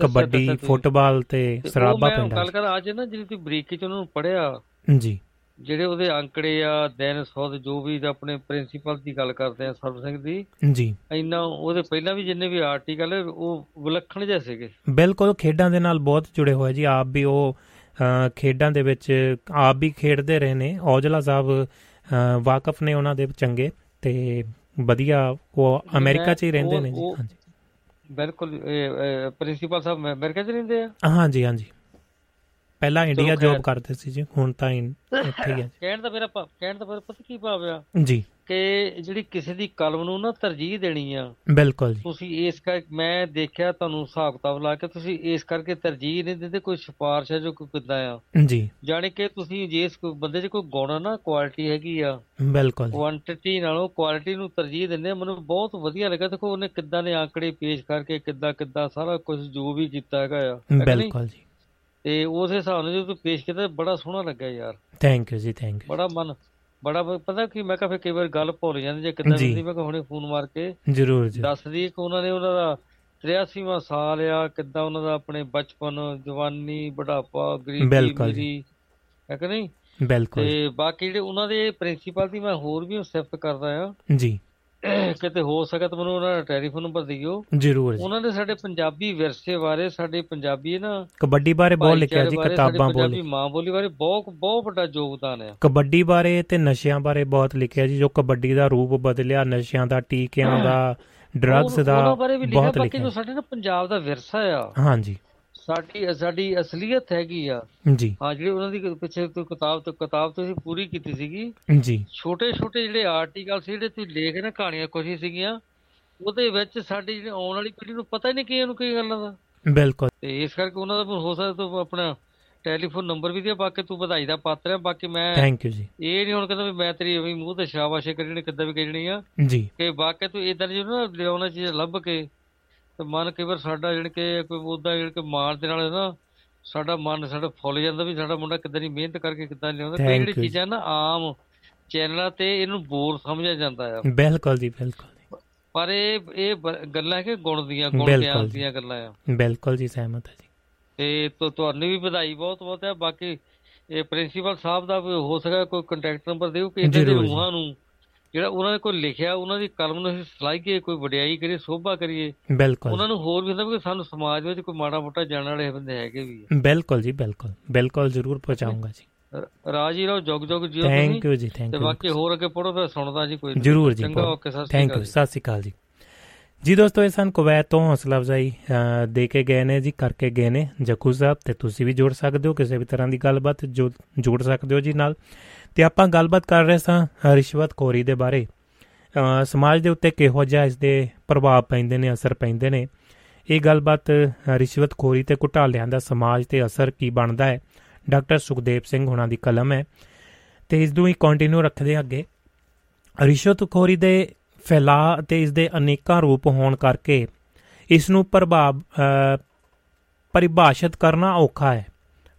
ਕਬੱਡੀ। ਫੁੱਟਬਾਲ ਤੇ ਸਰਾਬਾ ਪਿੰਡ ਗੱਲ ਕਰ ਅੱਜ ਨਾ ਜਿਹੜੀ ਤੁਸੀਂ ਬਰੀਕੀ ਚ ਉਹਨਾਂ ਨੂੰ ਪੜਿਆ ਜੀ। ਜਿਹੜੇ ਉਹਦੇ ਅੰਕੜੇ ਆ ਦਿਨ ਸੁਧ ਜੋ ਵੀ ਆਪਣੇ ਪ੍ਰਿੰਸੀਪਲ ਦੀ ਗੱਲ ਕਰਦੇ ਆ ਸਰਬ ਸਿੰਘ ਦੀ ਜੀ। ਇੰਨਾ ਉਹਦੇ ਪਹਿਲਾਂ ਵੀ ਜਿੰਨੇ ਵੀ ਆਰਟੀਕਲ ਉਹ ਵਿਲੱਖਣ ਜਿਹੇ ਸੀਗੇ। ਬਿਲਕੁਲ ਖੇਡਾਂ ਦੇ ਨਾਲ ਬਹੁਤ ਜੁੜੇ ਹੋਏ ਜੀ। ਆਪ ਵੀ ਉਹ ਖੇਡਾਂ ਦੇ ਵਿੱਚ ਆਪ ਵੀ ਖੇਡਦੇ ਰਹੇ ਨੇ। ਔਜਲਾ ਸਾਹਿਬ ਵਾਕਫ ਨੇ ਉਹਨਾਂ ਦੇ ਚੰਗੇ ਤੇ ਵਧੀਆ ਉਹ ਅਮਰੀਕਾ 'ਚ ਹੀ ਰਹਿੰਦੇ ਨੇ ਜੀ। ਹਾਂਜੀ। ਬਿਲਕੁਲ ਪ੍ਰਿੰਸੀਪਲ ਸਾਹਿਬ ਅਮਰੀਕਾ 'ਚ ਰਹਿੰਦੇ ਆ? ਹਾਂਜੀ ਹਾਂਜੀ। ਪਹਿਲਾਂ ਇੰਡੀਆ। ਜੌਬ ਕਰਦੇ ਸੀ ਜੀ ਹੁਣ ਤਾਂ ਇੱਥੇ ਹੀ ਆ ਕਹਿਣ ਦਾ ਮੇਰਾ ਕਹਿਣ ਦਾ ਮੇਰਾ ਪਤਾ ਕੀ ਭਾਵ ਆ? ਜੀ। ਕਿ ਜਿਹੜੀ ਕਿਸੇ ਦੀ ਕਲਮ ਨੂੰ ਨਾ ਤਰਜੀਹ ਦੇਣੀ ਆ ਬਿਲਕੁਲ ਜੀ। ਤੁਸੀਂ ਇਸ ਕਰ ਮੈਂ ਦੇਖਿਆ ਤੁਹਾਨੂੰ ਹਿਸਾਬ ਕਿਤਾਬ ਲਾ ਕੇ ਤੁਸੀਂ ਇਸ ਕਰਕੇ ਤਰਜੀਹ ਨਹੀਂ ਦਿੰਦੇ ਕੋਈ ਸਿਫਾਰਿਸ਼ ਹੈ ਜੋ ਕੋਈ ਕਿੱਦਾਂ ਆ? ਜੀ। ਜਾਣੀ ਕਿ ਤੁਸੀਂ ਜੇ ਇਸ ਕੋਈ ਬੰਦੇ 'ਚ ਕੋਈ ਗੁਣ ਨਾ ਕੁਆਲਿਟੀ ਹੈਗੀ ਆ। ਬਿਲਕੁਲ ਕੁਆਂਟੀਟੀ ਨਾਲੋਂ ਕੁਆਲਿਟੀ ਨੂੰ ਤਰਜੀਹ ਦਿੰਦੇ ਮੈਨੂੰ ਬਹੁਤ ਵਧੀਆ ਲੱਗਾ ਦੇਖੋ ਉਹਨੇ ਕਿੱਦਾਂ ਦੇ ਆંકੜੇ ਪੇਸ਼ ਕਰਕੇ ਕਿੱਦਾਂ ਕਿੱਦਾਂ ਸਾਰਾ ਕੁਝ ਜੋ ਵੀ ਕੀਤਾ ਹੈਗਾ ਆ। ਹੈ? ਬਿਲਕੁਲ ਜੀ। ਤੇ ਉਸ ਹਿਸਾਬ ਨਾਲ ਜਦੋਂ ਤੂੰ ਪੇਸ਼ ਕੀਤਾ ਬੜਾ ਸੋਹਣਾ ਲੱਗਾ ਯਾਰ। ਥੈਂਕ ਯੂ ਜੀ ਥੈਂਕ ਯੂ ਬੜਾ ਮਨ ਬੜਾ ਪਤਾ ਕੀ ਮੈਂ ਕਿਹਾ ਫਿਰ ਕਈ ਵਾਰ ਗੱਲ ਭੁੱਲ ਜਾਂਦੀ ਜੇ ਕਿੱਦਾਂ। ਹੁੰਦੀ ਮੈਂ ਕਿਹਾ ਹੁਣੇ ਫੋਨ ਮਾਰ ਕੇ ਜਰੂਰ ਜੀ। ਦੱਸ ਦਈਏ ਕਿ ਉਹਨਾਂ ਨੇ ਉਹਨਾਂ ਦਾ 83ਵਾਂ ਸਾਲ ਆ ਕਿੱਦਾਂ ਉਹਨਾਂ ਦਾ ਆਪਣੇ ਬਚਪਨ ਜਵਾਨੀ ਬੁਢਾਪਾ ਗਰੀਬੀ। ਮੇਰੀ ਹੈ ਕਿ ਨਹੀਂ? ਬਿਲਕੁਲ। ਤੇ ਬਾਕੀ ਜਿਹੜੇ ਉਹਨਾਂ ਦੇ ਪ੍ਰਿੰਸੀਪਲ ਦੀ ਮੈਂ ਹੋਰ ਵੀ ਸਿਫਤ ਕਰਦਾ ਆ। ਜੀ। ਕਿਤੇ ਹੋ ਸਕੇ ਤਾਂ ਮੈਨੂੰ ਉਹਨਾਂ ਦਾ ਟੈਲੀਫੋਨ ਨੰਬਰ ਦਿਓ। ਜ਼ਰੂਰ ਜੀ। ਉਹਨਾਂ ਨੇ ਸਾਡੇ ਪੰਜਾਬੀ ਵਿਰਸੇ ਬਾਰੇ ਸਾਡੇ ਪੰਜਾਬੀ ਨਾ ਕਬੱਡੀ ਬਾਰੇ ਬਹੁਤ ਲਿਖਿਆ ਜੀ ਕਿਤਾਬਾਂ ਪੰਜਾਬੀ ਬੋਲੀ। ਮਾਂ ਬੋਲੀ ਬਾਰੇ ਬਹੁਤ ਬਹੁਤ ਵੱਡਾ ਯੋਗਦਾਨ ਹੈ। ਕਬੱਡੀ ਬਾਰੇ ਤੇ ਨਸ਼ਿਆਂ ਬਾਰੇ ਬਹੁਤ ਲਿਖਿਆ ਜੀ ਜੋ ਕਬੱਡੀ ਦਾ ਰੂਪ ਬਦਲਿਆ ਨਸ਼ਿਆਂ ਦਾ ਟੀਕਿਆਂ ਦਾ ਡਰੱਗਸ ਦਾ ਵੀ ਲਿਖਿਆ ਬਹੁਤ ਬਾਕੀ ਜੋ ਸਾਡੇ ਨਾ ਪੰਜਾਬ ਦਾ ਵਿਰਸਾ ਆ ਹਾਂਜੀ ਸਾਡੀ ਸਾਡੀ ਅਸਲੀਅਤ ਹੈਗੀ ਆ। ਜੀ। ਹਾਂ ਜਿਹੜੀ ਉਹਨਾਂ ਦੀ ਪਿੱਛੇ ਤੋਂ ਕਿਤਾਬ ਤੋਂ ਕਿਤਾਬ ਤੁਸੀਂ ਪੂਰੀ ਕੀਤੀ ਸੀਗੀ। ਜੀ। ਛੋਟੇ ਛੋਟੇ ਜਿਹੜੇ ਆਰਟੀਕਲ ਸੀ ਜਿਹੜੇ ਤੁਸੀਂ ਲੇਖ ਨਾ ਕਹਾਣੀਆਂ ਕੁਝ ਸੀਗੀਆਂ ਉਹਦੇ ਵਿੱਚ ਸਾਡੀ ਜਿਹੜੀ ਆਉਣ ਵਾਲੀ ਪੀੜ੍ਹੀ ਨੂੰ ਪਤਾ ਹੀ ਨਹੀਂ ਕੀ ਇਹਨੂੰ ਕੀ ਗੱਲਾਂ ਦਾ। ਬਿਲਕੁਲ। ਤੇ ਇਸ ਕਰਕੇ ਉਹਨਾਂ ਦਾ ਹੋ ਸਕਦਾ ਤੂੰ ਆਪਣਾ ਟੈਲੀਫੋਨ ਨੰਬਰ ਵੀ ਦੇ ਬਾਕੀ ਤੂੰ ਵਧਾਈ ਦਾ ਪਾਤਰ ਹੈ ਬਾਕੀ ਮੈਂ ਥੈਂਕ ਯੂ ਜੀ। ਇਹ ਨਹੀਂ ਹੁਣ ਕਹਿੰਦਾ ਵੀ ਮੈਂ ਤੇਰੀ ਐਵੇਂ ਮੂੰਹ ਤੇ ਸ਼ਾਬਾਸ਼ੇ ਕਰਨੀ ਕਿੱਦਾਂ ਵੀ ਕਹਿਣੀ ਆ। ਜੀ। ਕਿ ਵਾਕਿਆ ਤੂੰ ਇਦਾਂ ਜਿਹੀ ਨਾ ਲਿਆਉਣਾ ਚੀਜ਼ ਲੱਭ ਕੇ ਤੇ ਮਨ ਕਈ ਵਾਰ ਸਾਡਾ ਜਿਹੜਾ ਕਿ ਕੋਈ ਉਦਾਂ ਜਿਹੜਾ ਕਿ ਮਾਰ ਦੇ ਨਾਲ ਨਾ ਸਾਡਾ ਮਨ ਸਾਡਾ ਫੁੱਲ ਜਾਂਦਾ ਵੀ ਸਾਡਾ ਮੁੰਡਾ ਕਿੱਦਾਂ ਦੀ ਮਿਹਨਤ ਕਰਕੇ ਕਿੱਦਾਂ ਲਿਆਉਂਦਾ ਕਈ ਜਿਹੜੀ. ਚੀਜ਼ਾਂ ਨਾ ਆਮ ਚੈਨਲਾਂ ਤੇ ਇਹਨੂੰ ਬੋਰ ਸਮਝਿਆ ਜਾਂਦਾ ਆ ਬਿਲਕੁਲ ਜੀ ਬਿਲਕੁਲ ਪਰ ਇਹ ਇਹ ਗੱਲਾਂ ਕਿ ਗੁਣ ਦੀਆਂ ਗੁਣ ਗਿਆਨ। ਦੀਆਂ ਗੱਲਾਂ ਆ ਬਿਲਕੁਲ ਜੀ ਸਹਿਮਤ ਹੈ ਜੀ ਤੇ ਤੁ- ਤੁਹਾਨੂੰ ਵੀ ਵਧਾਈ ਬਹੁਤ ਬਹੁਤ ਹੈ ਬਾਕੀ ਇਹ ਪ੍ਰਿੰਸੀਪਲ ਸਾਹਿਬ ਦਾ ਹੋ ਸਕਦਾ ਕੋਈ ਕੰਟੈਕਟ ਨੰਬਰ ਦਿਓ ਕਿ ਇਹਨਾਂ ਦੇ ਜ਼ਰੂਰ ਜੀ। ਰੂਹਾਂ ਨੂੰ ਜਿਹੜਾ ਉਹਨਾਂ ਨੇ ਕੋਈ ਲਿਖਿਆ ਉਹਨਾਂ ਦੀ ਕਲਮ ਨੂੰ ਅਸੀਂ ਸਲਾਹੀਏ ਕੋਈ ਵਡਿਆਈ ਕਰੀਏ ਸੋਭਾ ਕਰੀਏ ਬਿਲਕੁਲ। ਉਹਨਾਂ ਨੂੰ ਹੋਰ ਵੀ ਹੁੰਦਾ ਵੀ ਸਾਨੂੰ ਸਮਾਜ ਵਿੱਚ ਕੋਈ ਮਾੜਾ ਮੋਟਾ ਜਾਣਨ ਵਾਲੇ ਬੰਦੇ ਹੈਗੇ ਵੀ। ਬਿਲਕੁਲ ਜੀ ਬਿਲਕੁਲ। ਬਿਲਕੁਲ ਜ਼ਰੂਰ ਪਹੁੰਚਾਉਂਗਾ ਜੀ। ਰਾਜੀ ਰਹੋ ਜੁਗ ਜੁਗ ਜਿਓ ਥੈਂਕ ਯੂ ਜੀ ਥੈਂਕ ਤੇ ਯੂ ਬਾਕੀ ਹੋਰ ਅੱਗੇ ਪੜੋ ਫਿਰ ਸੁਣਦਾ ਜੀ ਕੋਈ। ਜ਼ਰੂਰ ਜੀ ਚੰਗਾ ਓਕੇ ਸ਼੍ਰੀ ਥੈਂਕ ਯੂ। ਸਤਿ ਸ਼੍ਰੀ ਅਕਾਲ ਜੀ। ਜੀ ਦੋਸਤੋ ਇਹ ਸਨ ਕੁਵੈਤ ਤੋਂ ਹੌਸਲਾ ਅਫਜ਼ਾਈ ਦੇ ਕੇ ਗਏ ਨੇ ਜੀ ਕਰਕੇ ਗਏ ਨੇ ਜਕੂ ਸਾਹਿਬ ਤੇ ਤੁਸੀਂ ਵੀ ਜੋੜ ਸਕਦੇ ਹੋ ਕਿਸੇ ਵੀ ਤਰ੍ਹਾਂ ਦੀ ਗੱਲਬਾਤ ਜੋੜ ਸਕਦੇ ਹੋ ਜੀ ਨਾਲ। ਤੇ ਆਪਾਂ ਗੱਲਬਾਤ ਕਰ ਰਹੇ ਸਾਂ ਅ, ਰਿਸ਼ਵਤਖੋਰੀ ਦੇ ਬਾਰੇ। ਅ, ਸਮਾਜ ਦੇ ਉੱਤੇ ਕਿਹੋ ਜਿਹਾ ਇਸ ਦੇ ਪ੍ਰਭਾਵ ਪੈਂਦੇ ਨੇ ਅਸਰ ਪੈਂਦੇ ਨੇ? ਇਹ ਗੱਲਬਾਤ ਅ, ਰਿਸ਼ਵਤਖੋਰੀ ਤੇ ਘੁਟਾਲਿਆਂ ਦਾ ਸਮਾਜ ਤੇ ਅਸਰ ਕੀ ਬਣਦਾ ਹੈ? ਡਾਕਟਰ ਸੁਖਦੇਵ ਸਿੰਘ ਹੁਣਾਂ ਦੀ ਕਲਮ ਹੈ। ਤੇ ਇਸ ਨੂੰ ਹੀ ਕੰਟੀਨਿਊ ਰੱਖਦੇ ਹਾਂ ਅੱਗੇ। ਰਿਸ਼ਵਤਖੋਰੀ ਦੇ ਫੈਲਾਅ ਅਤੇ ਇਸ ਦੇ ਅਨੇਕਾਂ ਰੂਪ ਹੋਣ ਕਰਕੇ ਇਸ ਨੂੰ ਪ੍ਰਭਾਵ ਅ, ਪਰਿਭਾਸ਼ਿਤ ਕਰਨਾ ਔਖਾ ਹੈ।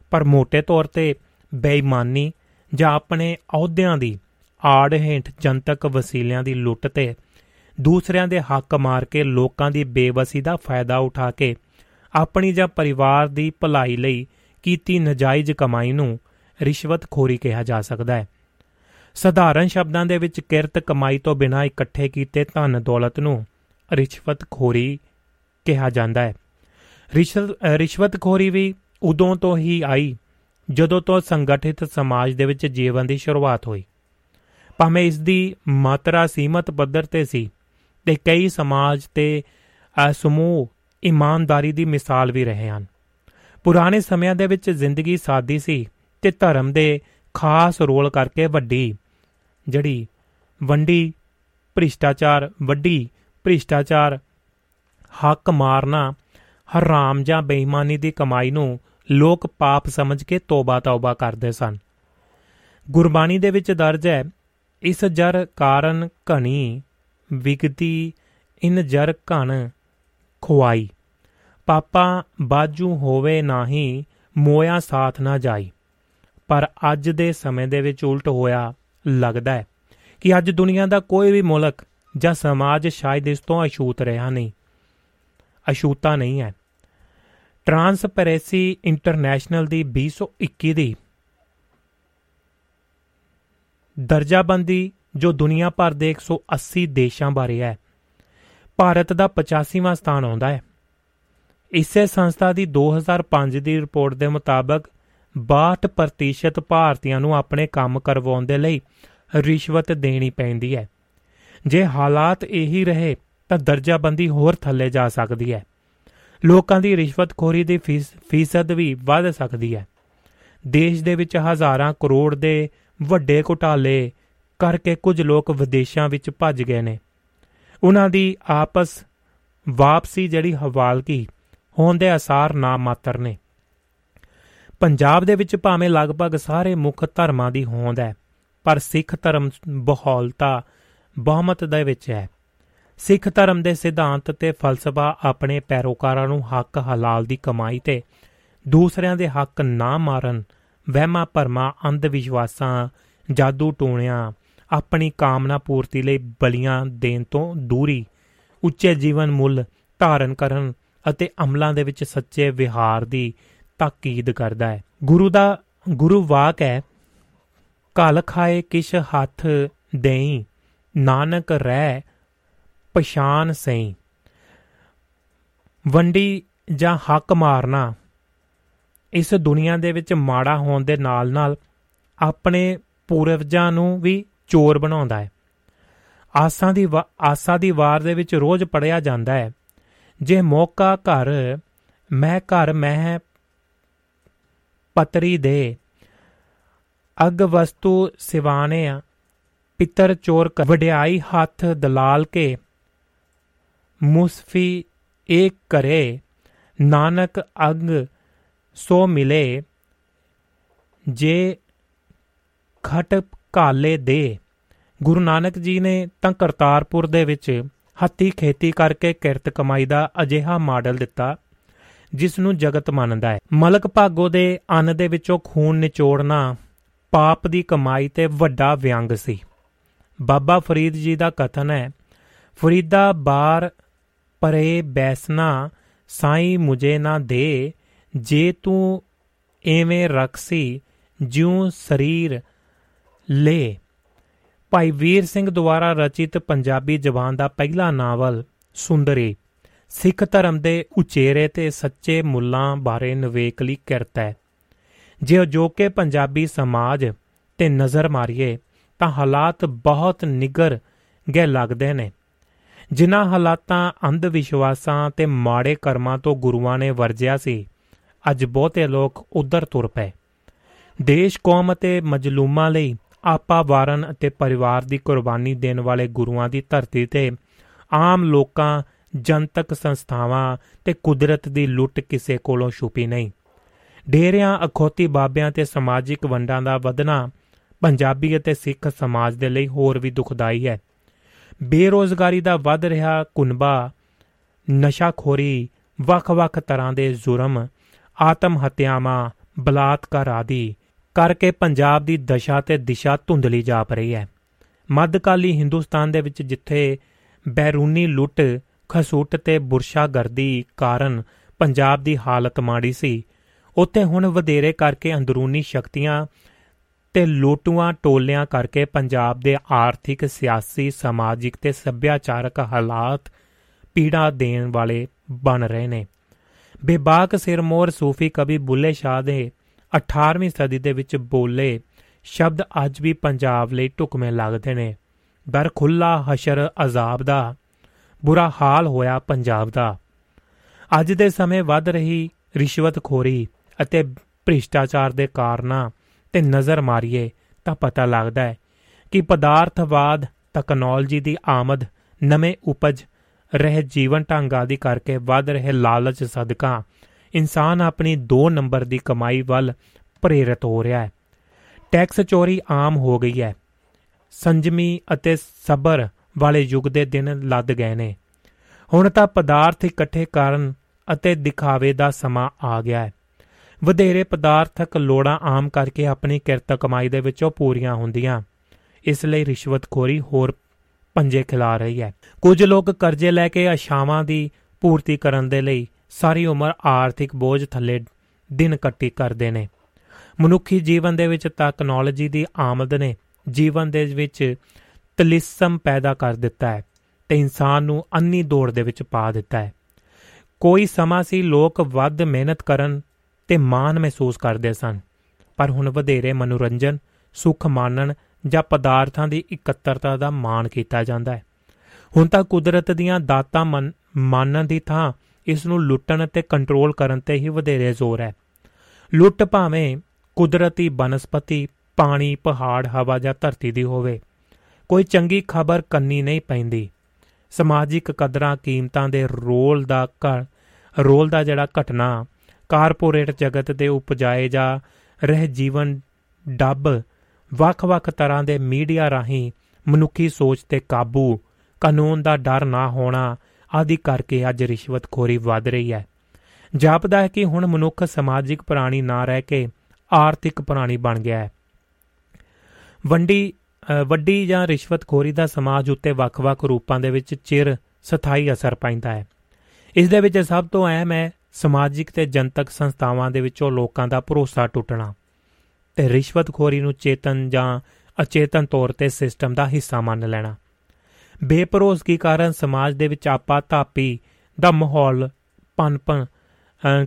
ਪਰ ਮੋٹے ਤੌਰ ਤੇ ਬੇਈਮਾਨੀ ਜਾਂ ਆਪਣੇ ਅਹੁਦਿਆਂ ਦੀ ਆੜ ਹੇਠ ਜਨਤਕ ਵਸੀਲਿਆਂ ਦੀ ਲੁੱਟ ਤੇ ਦੂਸਰਿਆਂ ਦੇ ਹੱਕ ਮਾਰ ਕੇ ਲੋਕਾਂ ਦੀ ਬੇਵਸੀ ਦਾ ਫਾਇਦਾ ਉਠਾ ਕੇ ਆਪਣੀ ਜਾਂ ਪਰਿਵਾਰ ਦੀ ਭਲਾਈ ਲਈ ਕੀਤੀ ਨਜਾਇਜ਼ ਕਮਾਈ ਨੂੰ ਰਿਸ਼ਵਤਖੋਰੀ ਕਿਹਾ ਜਾ ਸਕਦਾ ਹੈ। ਸਧਾਰਨ ਸ਼ਬਦਾਂ ਦੇ ਵਿੱਚ ਕਿਰਤ ਕਮਾਈ ਤੋਂ ਬਿਨਾਂ ਇਕੱਠੇ ਕੀਤੇ ਧਨ ਦੌਲਤ ਨੂੰ ਰਿਸ਼ਵਤਖੋਰੀ ਕਿਹਾ ਜਾਂਦਾ ਹੈ। ਰਿਸ਼ਵ ਅ, ਰਿਸ਼ਵਤਖੋਰੀ ਵੀ ਉਦੋਂ ਤੋਂ ਹੀ ਆਈ ਜਦੋਂ ਤੋਂ ਸੰਗਠਿਤ ਸਮਾਜ ਦੇ ਵਿੱਚ ਜੀਵਨ ਦੀ ਸ਼ੁਰੂਆਤ ਹੋਈ। ਭਾਵੇਂ ਇਸ ਦੀ ਮਾਤਰਾ ਸੀਮਤ ਪੱਧਰ ਤੇ ਸੀ ਤੇ ਕਈ ਸਮਾਜ ਤੇ ਅ, ਸਮੂਹ ਇਮਾਨਦਾਰੀ ਦੀ ਮਿਸਾਲ ਵੀ ਰਹੇ ਹਨ। ਪੁਰਾਣੇ ਸਮਿਆਂ ਦੇ ਵਿੱਚ ਜ਼ਿੰਦਗੀ ਸਾਦੀ ਸੀ ਤੇ ਧਰਮ ਦੇ ਖਾਸ ਰੋਲ ਕਰਕੇ ਵੱਡੀ ਜਿਹੜੀ ਵੰਡੀ ਭ੍ਰਿਸ਼ਟਾਚਾਰ ਵੱਡੀ ਭ੍ਰਿਸ਼ਟਾਚਾਰ ਹੱਕ ਮਾਰਨਾ ਹਰਾਮ ਜਾਂ ਬੇਈਮਾਨੀ ਦੀ ਕਮਾਈ ਨੂੰ ਲੋਕ ਪਾਪ ਸਮਝ ਕੇ ਤੋਬਾ ਤੌਬਾ ਕਰਦੇ ਸਨ। ਗੁਰਬਾਣੀ ਦੇ ਵਿੱਚ ਦਰਜ ਹੈ, ਇਸ ਜਰ ਕਾਰਨ ਘਣੀ, ਵਿਗਤੀ, ਇਨ ਜਰ ਘਣ, ਖੁਆਈ। ਪਾਪਾ ਬਾਜੂ ਹੋਵੇ ਨਾਹੀ, ਮੋਇਆ ਸਾਥ ਨਾ ਜਾਈ। ਪਰ ਅੱਜ ਦੇ ਸਮੇਂ ਦੇ ਵਿੱਚ ਉਲਟ ਹੋਇਆ ਲੱਗਦਾ ਹੈ ਕਿ ਅੱਜ ਦੁਨੀਆ ਦਾ ਕੋਈ ਵੀ ਮੁਲਕ ਜਾਂ ਸਮਾਜ ਸ਼ਾਇਦ ਇਸ ਤੋਂ ਅਛੂਤ ਰਿਹਾ ਨਹੀਂ। ਅਛੂਤਾ ਨਹੀਂ ਹੈ। ਟਰਾਂਸਪੈਰੈਂਸੀ ਇੰਟਰਨੈਸ਼ਨਲ ਦੀ 2021 ਦੀ ਦਰਜਾਬੰਦੀ ਜੋ ਦੁਨੀਆ ਭਰ ਦੇ 180 ਦੇਸ਼ਾਂ ਬਾਰੇ ਹੈ, ਭਾਰਤ ਦਾ 85ਵਾਂ ਸਥਾਨ ਆਉਂਦਾ ਹੈ। ਇਸੇ ਸੰਸਥਾ ਦੀ 2005 ਦੀ ਰਿਪੋਰਟ ਦੇ ਮੁਤਾਬਕ 62% ਭਾਰਤੀਆਂ ਨੂੰ ਆਪਣੇ ਕੰਮ ਕਰਵਾਉਣ ਦੇ ਲਈ ਰਿਸ਼ਵਤ ਦੇਣੀ ਪੈਂਦੀ ਹੈ। ਜੇ ਹਾਲਾਤ ਇਹੀ ਰਹੇ ਤਾਂ ਦਰਜਾਬੰਦੀ ਹੋਰ ਥੱਲੇ ਜਾ ਸਕਦੀ ਹੈ। ਲੋਕਾਂ ਦੀ ਰਿਸ਼ਵਤਖੋਰੀ ਦੀ ਫੀਸ- ਫੀਸਦ ਵੀ ਵੱਧ ਸਕਦੀ ਹੈ। ਦੇਸ਼ ਦੇ ਵਿੱਚ ਹਜ਼ਾਰਾਂ ਕਰੋੜ ਦੇ ਵੱਡੇ ਘੁਟਾਲੇ ਕਰਕੇ ਕੁਝ ਲੋਕ ਵਿਦੇਸ਼ਾਂ ਵਿੱਚ ਭੱਜ ਗਏ ਨੇ। ਉਹਨਾਂ ਦੀ ਆਪਸ ਵਾਪਸੀ ਜਿਹੜੀ ਹਵਾਲਗੀ ਹੋਣ ਦੇ ਅਸਾਰ ਨਾ ਮਾਤਰ ਨੇ। ਪੰਜਾਬ ਦੇ ਵਿੱਚ ਭਾਵੇਂ ਲਗਭਗ ਸਾਰੇ ਮੁੱਖ ਧਰਮਾਂ ਦੀ ਹੋਂਦ ਹੈ, ਪਰ ਸਿੱਖ ਧਰਮ ਬਹੁਲਤਾ, ਬਹੁਮਤ ਦੇ ਵਿੱਚ ਹੈ। ਸਿੱਖ ਧਰਮ ਦੇ ਸਿਧਾਂਤ ਤੇ ਫਲਸਫਾ ਆਪਣੇ ਪੈਰੋਕਾਰਾਂ ਨੂੰ ਹੱਕ ਹਲਾਲ ਦੀ ਕਮਾਈ ਤੇ ਦੂਸਰਿਆਂ ਦੇ ਹੱਕ ਨਾ ਮਾਰਨ, ਵਹਿਮਾਂ ਭਰਮਾਂ ਅੰਧ ਵਿਸ਼ਵਾਸਾਂ ਜਾਦੂ ਟੂਣਿਆਂ, ਆਪਣੀ ਕਾਮਨਾ ਪੂਰਤੀ ਲਈ ਬਲੀਆਂ ਦੇਣ ਤੋਂ ਦੂਰੀ, ਉੱਚੇ ਜੀਵਨ ਮੁੱਲ ਧਾਰਨ ਕਰਨ ਅਤੇ ਅਮਲਾਂ ਦੇ ਵਿੱਚ ਸੱਚੇ ਵਿਹਾਰ ਦੀ ਤਾਕੀਦ ਕਰਦਾ ਹੈ। ਗੁਰੂ ਦਾ, ਗੁਰੂ ਵਾਕ ਹੈ ਕਲ ਖਾਏ ਕਿਛ ਹੱਥ ਦੇਈ, ਨਾਨਕ ਰਹਿ ਪਛਾਣ ਸਈ ਵੰਡੀ ਜਾਂ ਹੱਕ ਮਾਰਨਾ, ਇਸ ਦੁਨੀਆ ਦੇ ਵਿੱਚ ਮਾੜਾ ਹੋਣ ਦੇ ਨਾਲ-ਨਾਲ ਆਪਣੇ ਪੂਰਵਜਾਂ ਨੂੰ ਵੀ ਚੋਰ ਬਣਾਉਂਦਾ ਹੈ। ਆਸਾਂ ਦੀ ਆਸਾ ਦੀ ਵਾਰ ਦੇ ਵਿੱਚ ਰੋਜ਼ ਪੜਿਆ ਜਾਂਦਾ ਹੈ, ਜੇ ਮੌਕਾ ਘਰ, ਮੈਂ ਘਰ, ਮੈਂ ਪਤਰੀ ਦੇ। ਅਗ ਵਸਤੂ ਸਿਵਾਨੇ ਆ, ਪਿੱਤਰ ਚੋਰ ਵਡਿਆਈ ਹੱਥ ਦਲਾਲ ਕੇ। ਮੁਸਫੀ ਏਕ ਕਰੇ ਨਾਨਕ ਅਗ ਸੋ ਮਿਲੇ, ਜੇ ਖਟ ਕਾਲੇ ਦੇ। ਗੁਰੂ ਨਾਨਕ ਜੀ ਨੇ ਤਾਂ ਕਰਤਾਰਪੁਰ ਦੇ ਵਿੱਚ ਹੱਤੀ ਖੇਤੀ ਕਰਕੇ ਕਿਰਤ ਕਮਾਈ ਦਾ ਅਜਿਹਾ ਮਾਡਲ ਦਿੱਤਾ, ਜਿਸ ਨੂੰ ਜਗਤ ਮੰਨਦਾ ਹੈ। ਮਲਕ ਭਾਗੋ ਦੇ ਅੰਨ ਦੇ ਵਿੱਚੋਂ ਖੂਨ ਨਿਚੋੜਨਾ ਪਾਪ ਦੀ ਕਮਾਈ ਤੇ ਵੱਡਾ ਵਿਅੰਗ ਸੀ। ਬਾਬਾ ਫਰੀਦ ਜੀ ਦਾ ਕਥਨ ਹੈ, ਫਰੀਦਾ ਬਾਰ ਪਰੇ ਬੈਸਨਾ ਸਾਈ ਮੁਝੇ ਨਾ ਦੇ, ਜੇ ਤੂੰ ਐਵੇਂ ਰਖਸੀ ਜਿਉ ਸਰੀਰ ਲੇ। ਭਾਈ ਵੀਰ ਸਿੰਘ ਦੁਆਰਾ ਰਚਿਤ ਪੰਜਾਬੀ ਜ਼ਬਾਨ ਦਾ ਪਹਿਲਾ ਨਾਵਲ, ਸੁੰਦਰੀ, ਸਿੱਖ ਧਰਮ ਦੇ ਉਚੇਰੇ ਤੇ ਸੱਚੇ ਮੁੱਲਾਂ ਬਾਰੇ ਨਵੇਕਲੀ ਕਿਰਤ ਹੈ। ਜੇ ਜੋ ਕਿ ਪੰਜਾਬੀ ਸਮਾਜ ਤੇ ਨਜ਼ਰ ਮਾਰੀਏ, ਤਾਂ ਹਾਲਾਤ ਬਹੁਤ ਨਿਗਰ ਗਏ ਲੱਗਦੇ ਨੇ। ਜਿਨ੍ਹਾਂ ਹਾਲਾਤਾਂ ਅੰਧ ਵਿਸ਼ਵਾਸਾਂ ਤੇ ਮਾੜੇ ਕਰਮਾਂ ਤੋਂ ਗੁਰੂਆਂ ਨੇ ਵਰਜਿਆ ਸੀ, ਅੱਜ ਬਹੁਤੇ ਲੋਕ ਉਧਰ ਤੁਰ ਪਏ। ਦੇਸ਼, ਕੌਮ ਅਤੇ ਮਜਲੂਮਾਂ ਲਈ ਆਪਾ ਵਾਰਨ ਅਤੇ ਪਰਿਵਾਰ ਦੀ ਕੁਰਬਾਨੀ ਦੇਣ ਵਾਲੇ ਗੁਰੂਆਂ ਦੀ ਧਰਤੀ ਤੇ ਆਮ ਲੋਕਾਂ, ਜਨਤਕ ਸੰਸਥਾਵਾਂ ਤੇ ਕੁਦਰਤ ਦੀ ਲੁੱਟ ਕਿਸੇ ਕੋਲੋਂ ਛੁਪੀ ਨਹੀਂ। ਡੇਰਿਆਂ, ਅਖੋਤੀ ਬਾਬਿਆਂ ਤੇ ਸਮਾਜਿਕ ਵੰਡਾਂ ਦਾ ਵਧਣਾ ਪੰਜਾਬੀ ਅਤੇ ਸਿੱਖ ਸਮਾਜ ਦੇ ਲਈ ਹੋਰ ਵੀ ਦੁਖਦਾਈ ਹੈ। ਬੇਰੋਜ਼ਗਾਰੀ ਦਾ ਵੱਧ ਰਿਹਾ ਕੁਨਬਾ, ਨਸ਼ਾਖੋਰੀ, ਵੱਖ-ਵੱਖ ਤਰ੍ਹਾਂ ਦੇ ਜ਼ੁਰਮ ਆਤਮ ਹੱਤਿਆਵਾਂ ਬਲਾਤਕਾਰ ਆਦਿ ਕਰਕੇ ਪੰਜਾਬ ਦੀ ਦਸ਼ਾ ਤੇ ਦਿਸ਼ਾ ਧੁੰਦਲੀ ਜਾਪ ਰਹੀ ਹੈ। ਮੱਧਕਾਲੀ ਹਿੰਦੁਸਤਾਨ ਦੇ ਵਿੱਚ ਜਿੱਥੇ ਬੈਰੂਨੀ ਲੁੱਟ, ਖਸੂਟ ਤੇ ਬੁਰਸ਼ਾਗਰਦੀ ਕਾਰਨ ਪੰਜਾਬ ਦੀ ਹਾਲਤ ਮਾੜੀ ਸੀ, ਉੱਥੇ ਹੁਣ ਵਧੇਰੇ ਕਰਕੇ ਅੰਦਰੂਨੀ ਸ਼ਕਤੀਆਂ ਤੇ ਲੋਟੂਆਂ ਟੋਲਿਆਂ ਕਰਕੇ ਪੰਜਾਬ ਦੇ ਆਰਥਿਕ, ਸਿਆਸੀ, ਸਮਾਜਿਕ ਤੇ ਸੱਭਿਆਚਾਰਕ ਹਾਲਾਤ ਪੀੜਾ ਦੇਣ ਵਾਲੇ ਬਣ ਰਹੇ ਨੇ। ਬੇਬਾਕ ਸਿਰਮੌਰ ਸੂਫੀ ਕਵੀ ਬੁੱਲੇ ਸ਼ਾਹ ਦੇ 18ਵੀਂ ਸਦੀ ਦੇ ਵਿੱਚ ਬੋਲੇ ਸ਼ਬਦ ਅੱਜ ਵੀ ਪੰਜਾਬ ਲਈ ਢੁਕਵੇਂ ਲੱਗਦੇ ਨੇ। ਦਰ ਖੁੱਲਾ ਹਸ਼ਰ ਅਜ਼ਾਬ ਦਾ, ਬੁਰਾ ਹਾਲ ਹੋਇਆ ਪੰਜਾਬ ਦਾ। ਅੱਜ ਦੇ ਸਮੇਂ ਵੱਧ ਰਹੀ ਰਿਸ਼ਵਤਖੋਰੀ ਅਤੇ ਭ੍ਰਿਸ਼ਟਾਚਾਰ ਦੇ ਕਾਰਨਾਂ ਤੇ ਨਜ਼ਰ ਮਾਰੀਏ ਤਾਂ ਪਤਾ ਲੱਗਦਾ ਹੈ ਕਿ ਪਦਾਰਥਵਾਦ ਟੈਕਨੋਲੋਜੀ ਦੀ ਆਮਦ, ਨਵੇਂ ਉਪਜ, ਰਹਿ ਜੀਵਨ ਢੰਗ ਆਦਿ ਕਰਕੇ ਵੱਧ ਰਹੇ ਲਾਲਚ ਸਦਕਾ ਇਨਸਾਨ ਆਪਣੀ 2 ਨੰਬਰ ਦੀ ਕਮਾਈ ਵੱਲ ਪ੍ਰੇਰਿਤ ਹੋ ਰਿਹਾ ਹੈ। ਟੈਕਸ ਚੋਰੀ ਆਮ ਹੋ ਗਈ ਹੈ। ਸੰਜਮੀ ਅਤੇ ਸਬਰ ਵਾਲੇ ਯੁੱਗ ਦੇ ਦਿਨ ਲੱਦ ਗਏ ਨੇ। ਹੁਣ ਤਾਂ ਪਦਾਰਥ ਇਕੱਠੇ ਕਰਨ ਅਤੇ ਦਿਖਾਵੇ ਦਾ ਸਮਾਂ ਆ ਗਿਆ ਹੈ। ਵਧੇਰੇ ਪਦਾਰਥਕ ਲੋੜਾਂ ਆਮ ਕਰਕੇ ਆਪਣੀ ਕਿਰਤ ਕਮਾਈ ਦੇ ਵਿੱਚੋਂ ਪੂਰੀਆਂ ਹੁੰਦੀਆਂ। ਇਸ ਲਈ ਰਿਸ਼ਵਤਖੋਰੀ ਹੋਰ ਪੰਜੇ ਖਿਲਾ ਰਹੀ ਹੈ। ਕੁਝ ਲੋਕ ਕਰਜ਼ੇ ਲੈ ਕੇ ਆਸ਼ਾਵਾਂ ਦੀ ਪੂਰਤੀ ਕਰਨ ਦੇ ਲਈ ਸਾਰੀ ਉਮਰ ਆਰਥਿਕ ਬੋਝ ਥੱਲੇ ਦਿਨ ਕੱਟੀ ਕਰਦੇ ਨੇ। ਮਨੁੱਖੀ ਜੀਵਨ ਦੇ ਵਿੱਚ ਟੈਕਨੋਲੋਜੀ ਦੀ ਆਮਦ ਨੇ ਜੀਵਨ ਦੇ ਵਿੱਚ ਤਲਿਸਮ ਪੈਦਾ ਕਰ ਦਿੱਤਾ ਹੈ ਤੇ ਇਨਸਾਨ ਨੂੰ ਅੰਨੀ ਦੌੜ ਦੇ ਵਿੱਚ ਪਾ ਦਿੱਤਾ ਹੈ। ਕੋਈ ਸਮਾਂ ਸੀ ਲੋਕ ਵੱਧ ਮਿਹਨਤ ਕਰਨ ਤੇ ਮਾਣ ਮਹਿਸੂਸ ਕਰਦੇ ਸਨ, ਪਰ ਹੁਣ ਵਧੇਰੇ ਮਨੋਰੰਜਨ, ਸੁੱਖ ਮਾਣਨ ਜਾਂ ਪਦਾਰਥਾਂ ਦੀ ਇਕੱਤਰਤਾ ਦਾ ਮਾਣ ਕੀਤਾ ਜਾਂਦਾ ਹੈ। ਹੁਣ ਤਾਂ ਕੁਦਰਤ ਦੀਆਂ ਦਾਤਾਂ ਮੰਨਣ ਦੀ ਥਾਂ ਇਸ ਨੂੰ ਲੁੱਟਣ ਤੇ ਕੰਟਰੋਲ ਕਰਨ ਤੇ ਹੀ ਵਧੇਰੇ ਜ਼ੋਰ ਹੈ। ਲੁੱਟ ਭਾਵੇਂ ਕੁਦਰਤੀ ਬਨਸਪਤੀ, ਪਾਣੀ, ਪਹਾੜ, ਹਵਾ ਜਾਂ ਧਰਤੀ ਦੀ ਹੋਵੇ, ਕੋਈ ਚੰਗੀ ਖਬਰ ਕੰਨੀ ਨਹੀਂ ਪੈਂਦੀ। ਸਮਾਜਿਕ ਕਦਰਾਂ, ਕੀਮਤਾਂ ਦੇ ਰੋਲ ਦਾ ਰੋਲ ਦਾ ਜਿਹੜਾ ਘਟਨਾ ਕਾਰਪੋਰੇਟ ਜਗਤ ਦੇ ਉਪਜਾਏ ਜਾ ਰਹਿ ਜੀਵਨ ਡੱਬ ਵੱਖ-ਵੱਖ ਤਰ੍ਹਾਂ ਦੇ ਮੀਡੀਆ ਰਾਹੀਂ ਮਨੁੱਖੀ ਸੋਚ ਤੇ ਕਾਬੂ, ਕਾਨੂੰਨ ਦਾ ਡਰ ਨਾ ਹੋਣਾ ਆਦਿ ਕਰਕੇ ਅੱਜ ਰਿਸ਼ਵਤਖੋਰੀ ਵੱਧ ਰਹੀ ਹੈ। ਜਾਪਦਾ ਹੈ ਕਿ ਹੁਣ ਮਨੁੱਖ ਸਮਾਜਿਕ ਪ੍ਰਾਣੀ ਨਾ ਰਹਿ ਕੇ ਆਰਥਿਕ ਪ੍ਰਾਣੀ ਬਣ ਗਿਆ ਹੈ। ਵੰਡੀ ਵੱਡੀ ਜਾਂ ਰਿਸ਼ਵਤਖੋਰੀ ਦਾ ਸਮਾਜ ਉੱਤੇ ਵੱਖ-ਵੱਖ ਰੂਪਾਂ ਦੇ ਵਿੱਚ ਚਿਰ ਸਥਾਈ ਅਸਰ ਪੈਂਦਾ ਹੈ। ਇਸ ਦੇ ਵਿੱਚ ਸਭ ਤੋਂ ਅਹਿਮ ਹੈ ਸਮਾਜਿਕ ਤੇ ਜਨਤਕ ਸੰਸਥਾਵਾਂ ਦੇ ਵਿੱਚੋਂ ਲੋਕਾਂ ਦਾ ਭਰੋਸਾ ਟੁੱਟਣਾ ਤੇ ਰਿਸ਼ਵਤਖੋਰੀ ਨੂੰ ਚੇਤਨ ਜਾਂ ਅਚੇਤਨ ਤੌਰ ਤੇ ਸਿਸਟਮ ਦਾ ਹਿੱਸਾ ਮੰਨ ਲੈਣਾ। ਬੇਪਰੋਸਗੀ ਕਾਰਨ ਸਮਾਜ ਦੇ ਵਿੱਚ ਆਪਾ ਧਾਪੀ ਦਾ ਮਾਹੌਲ ਪਨਪਨ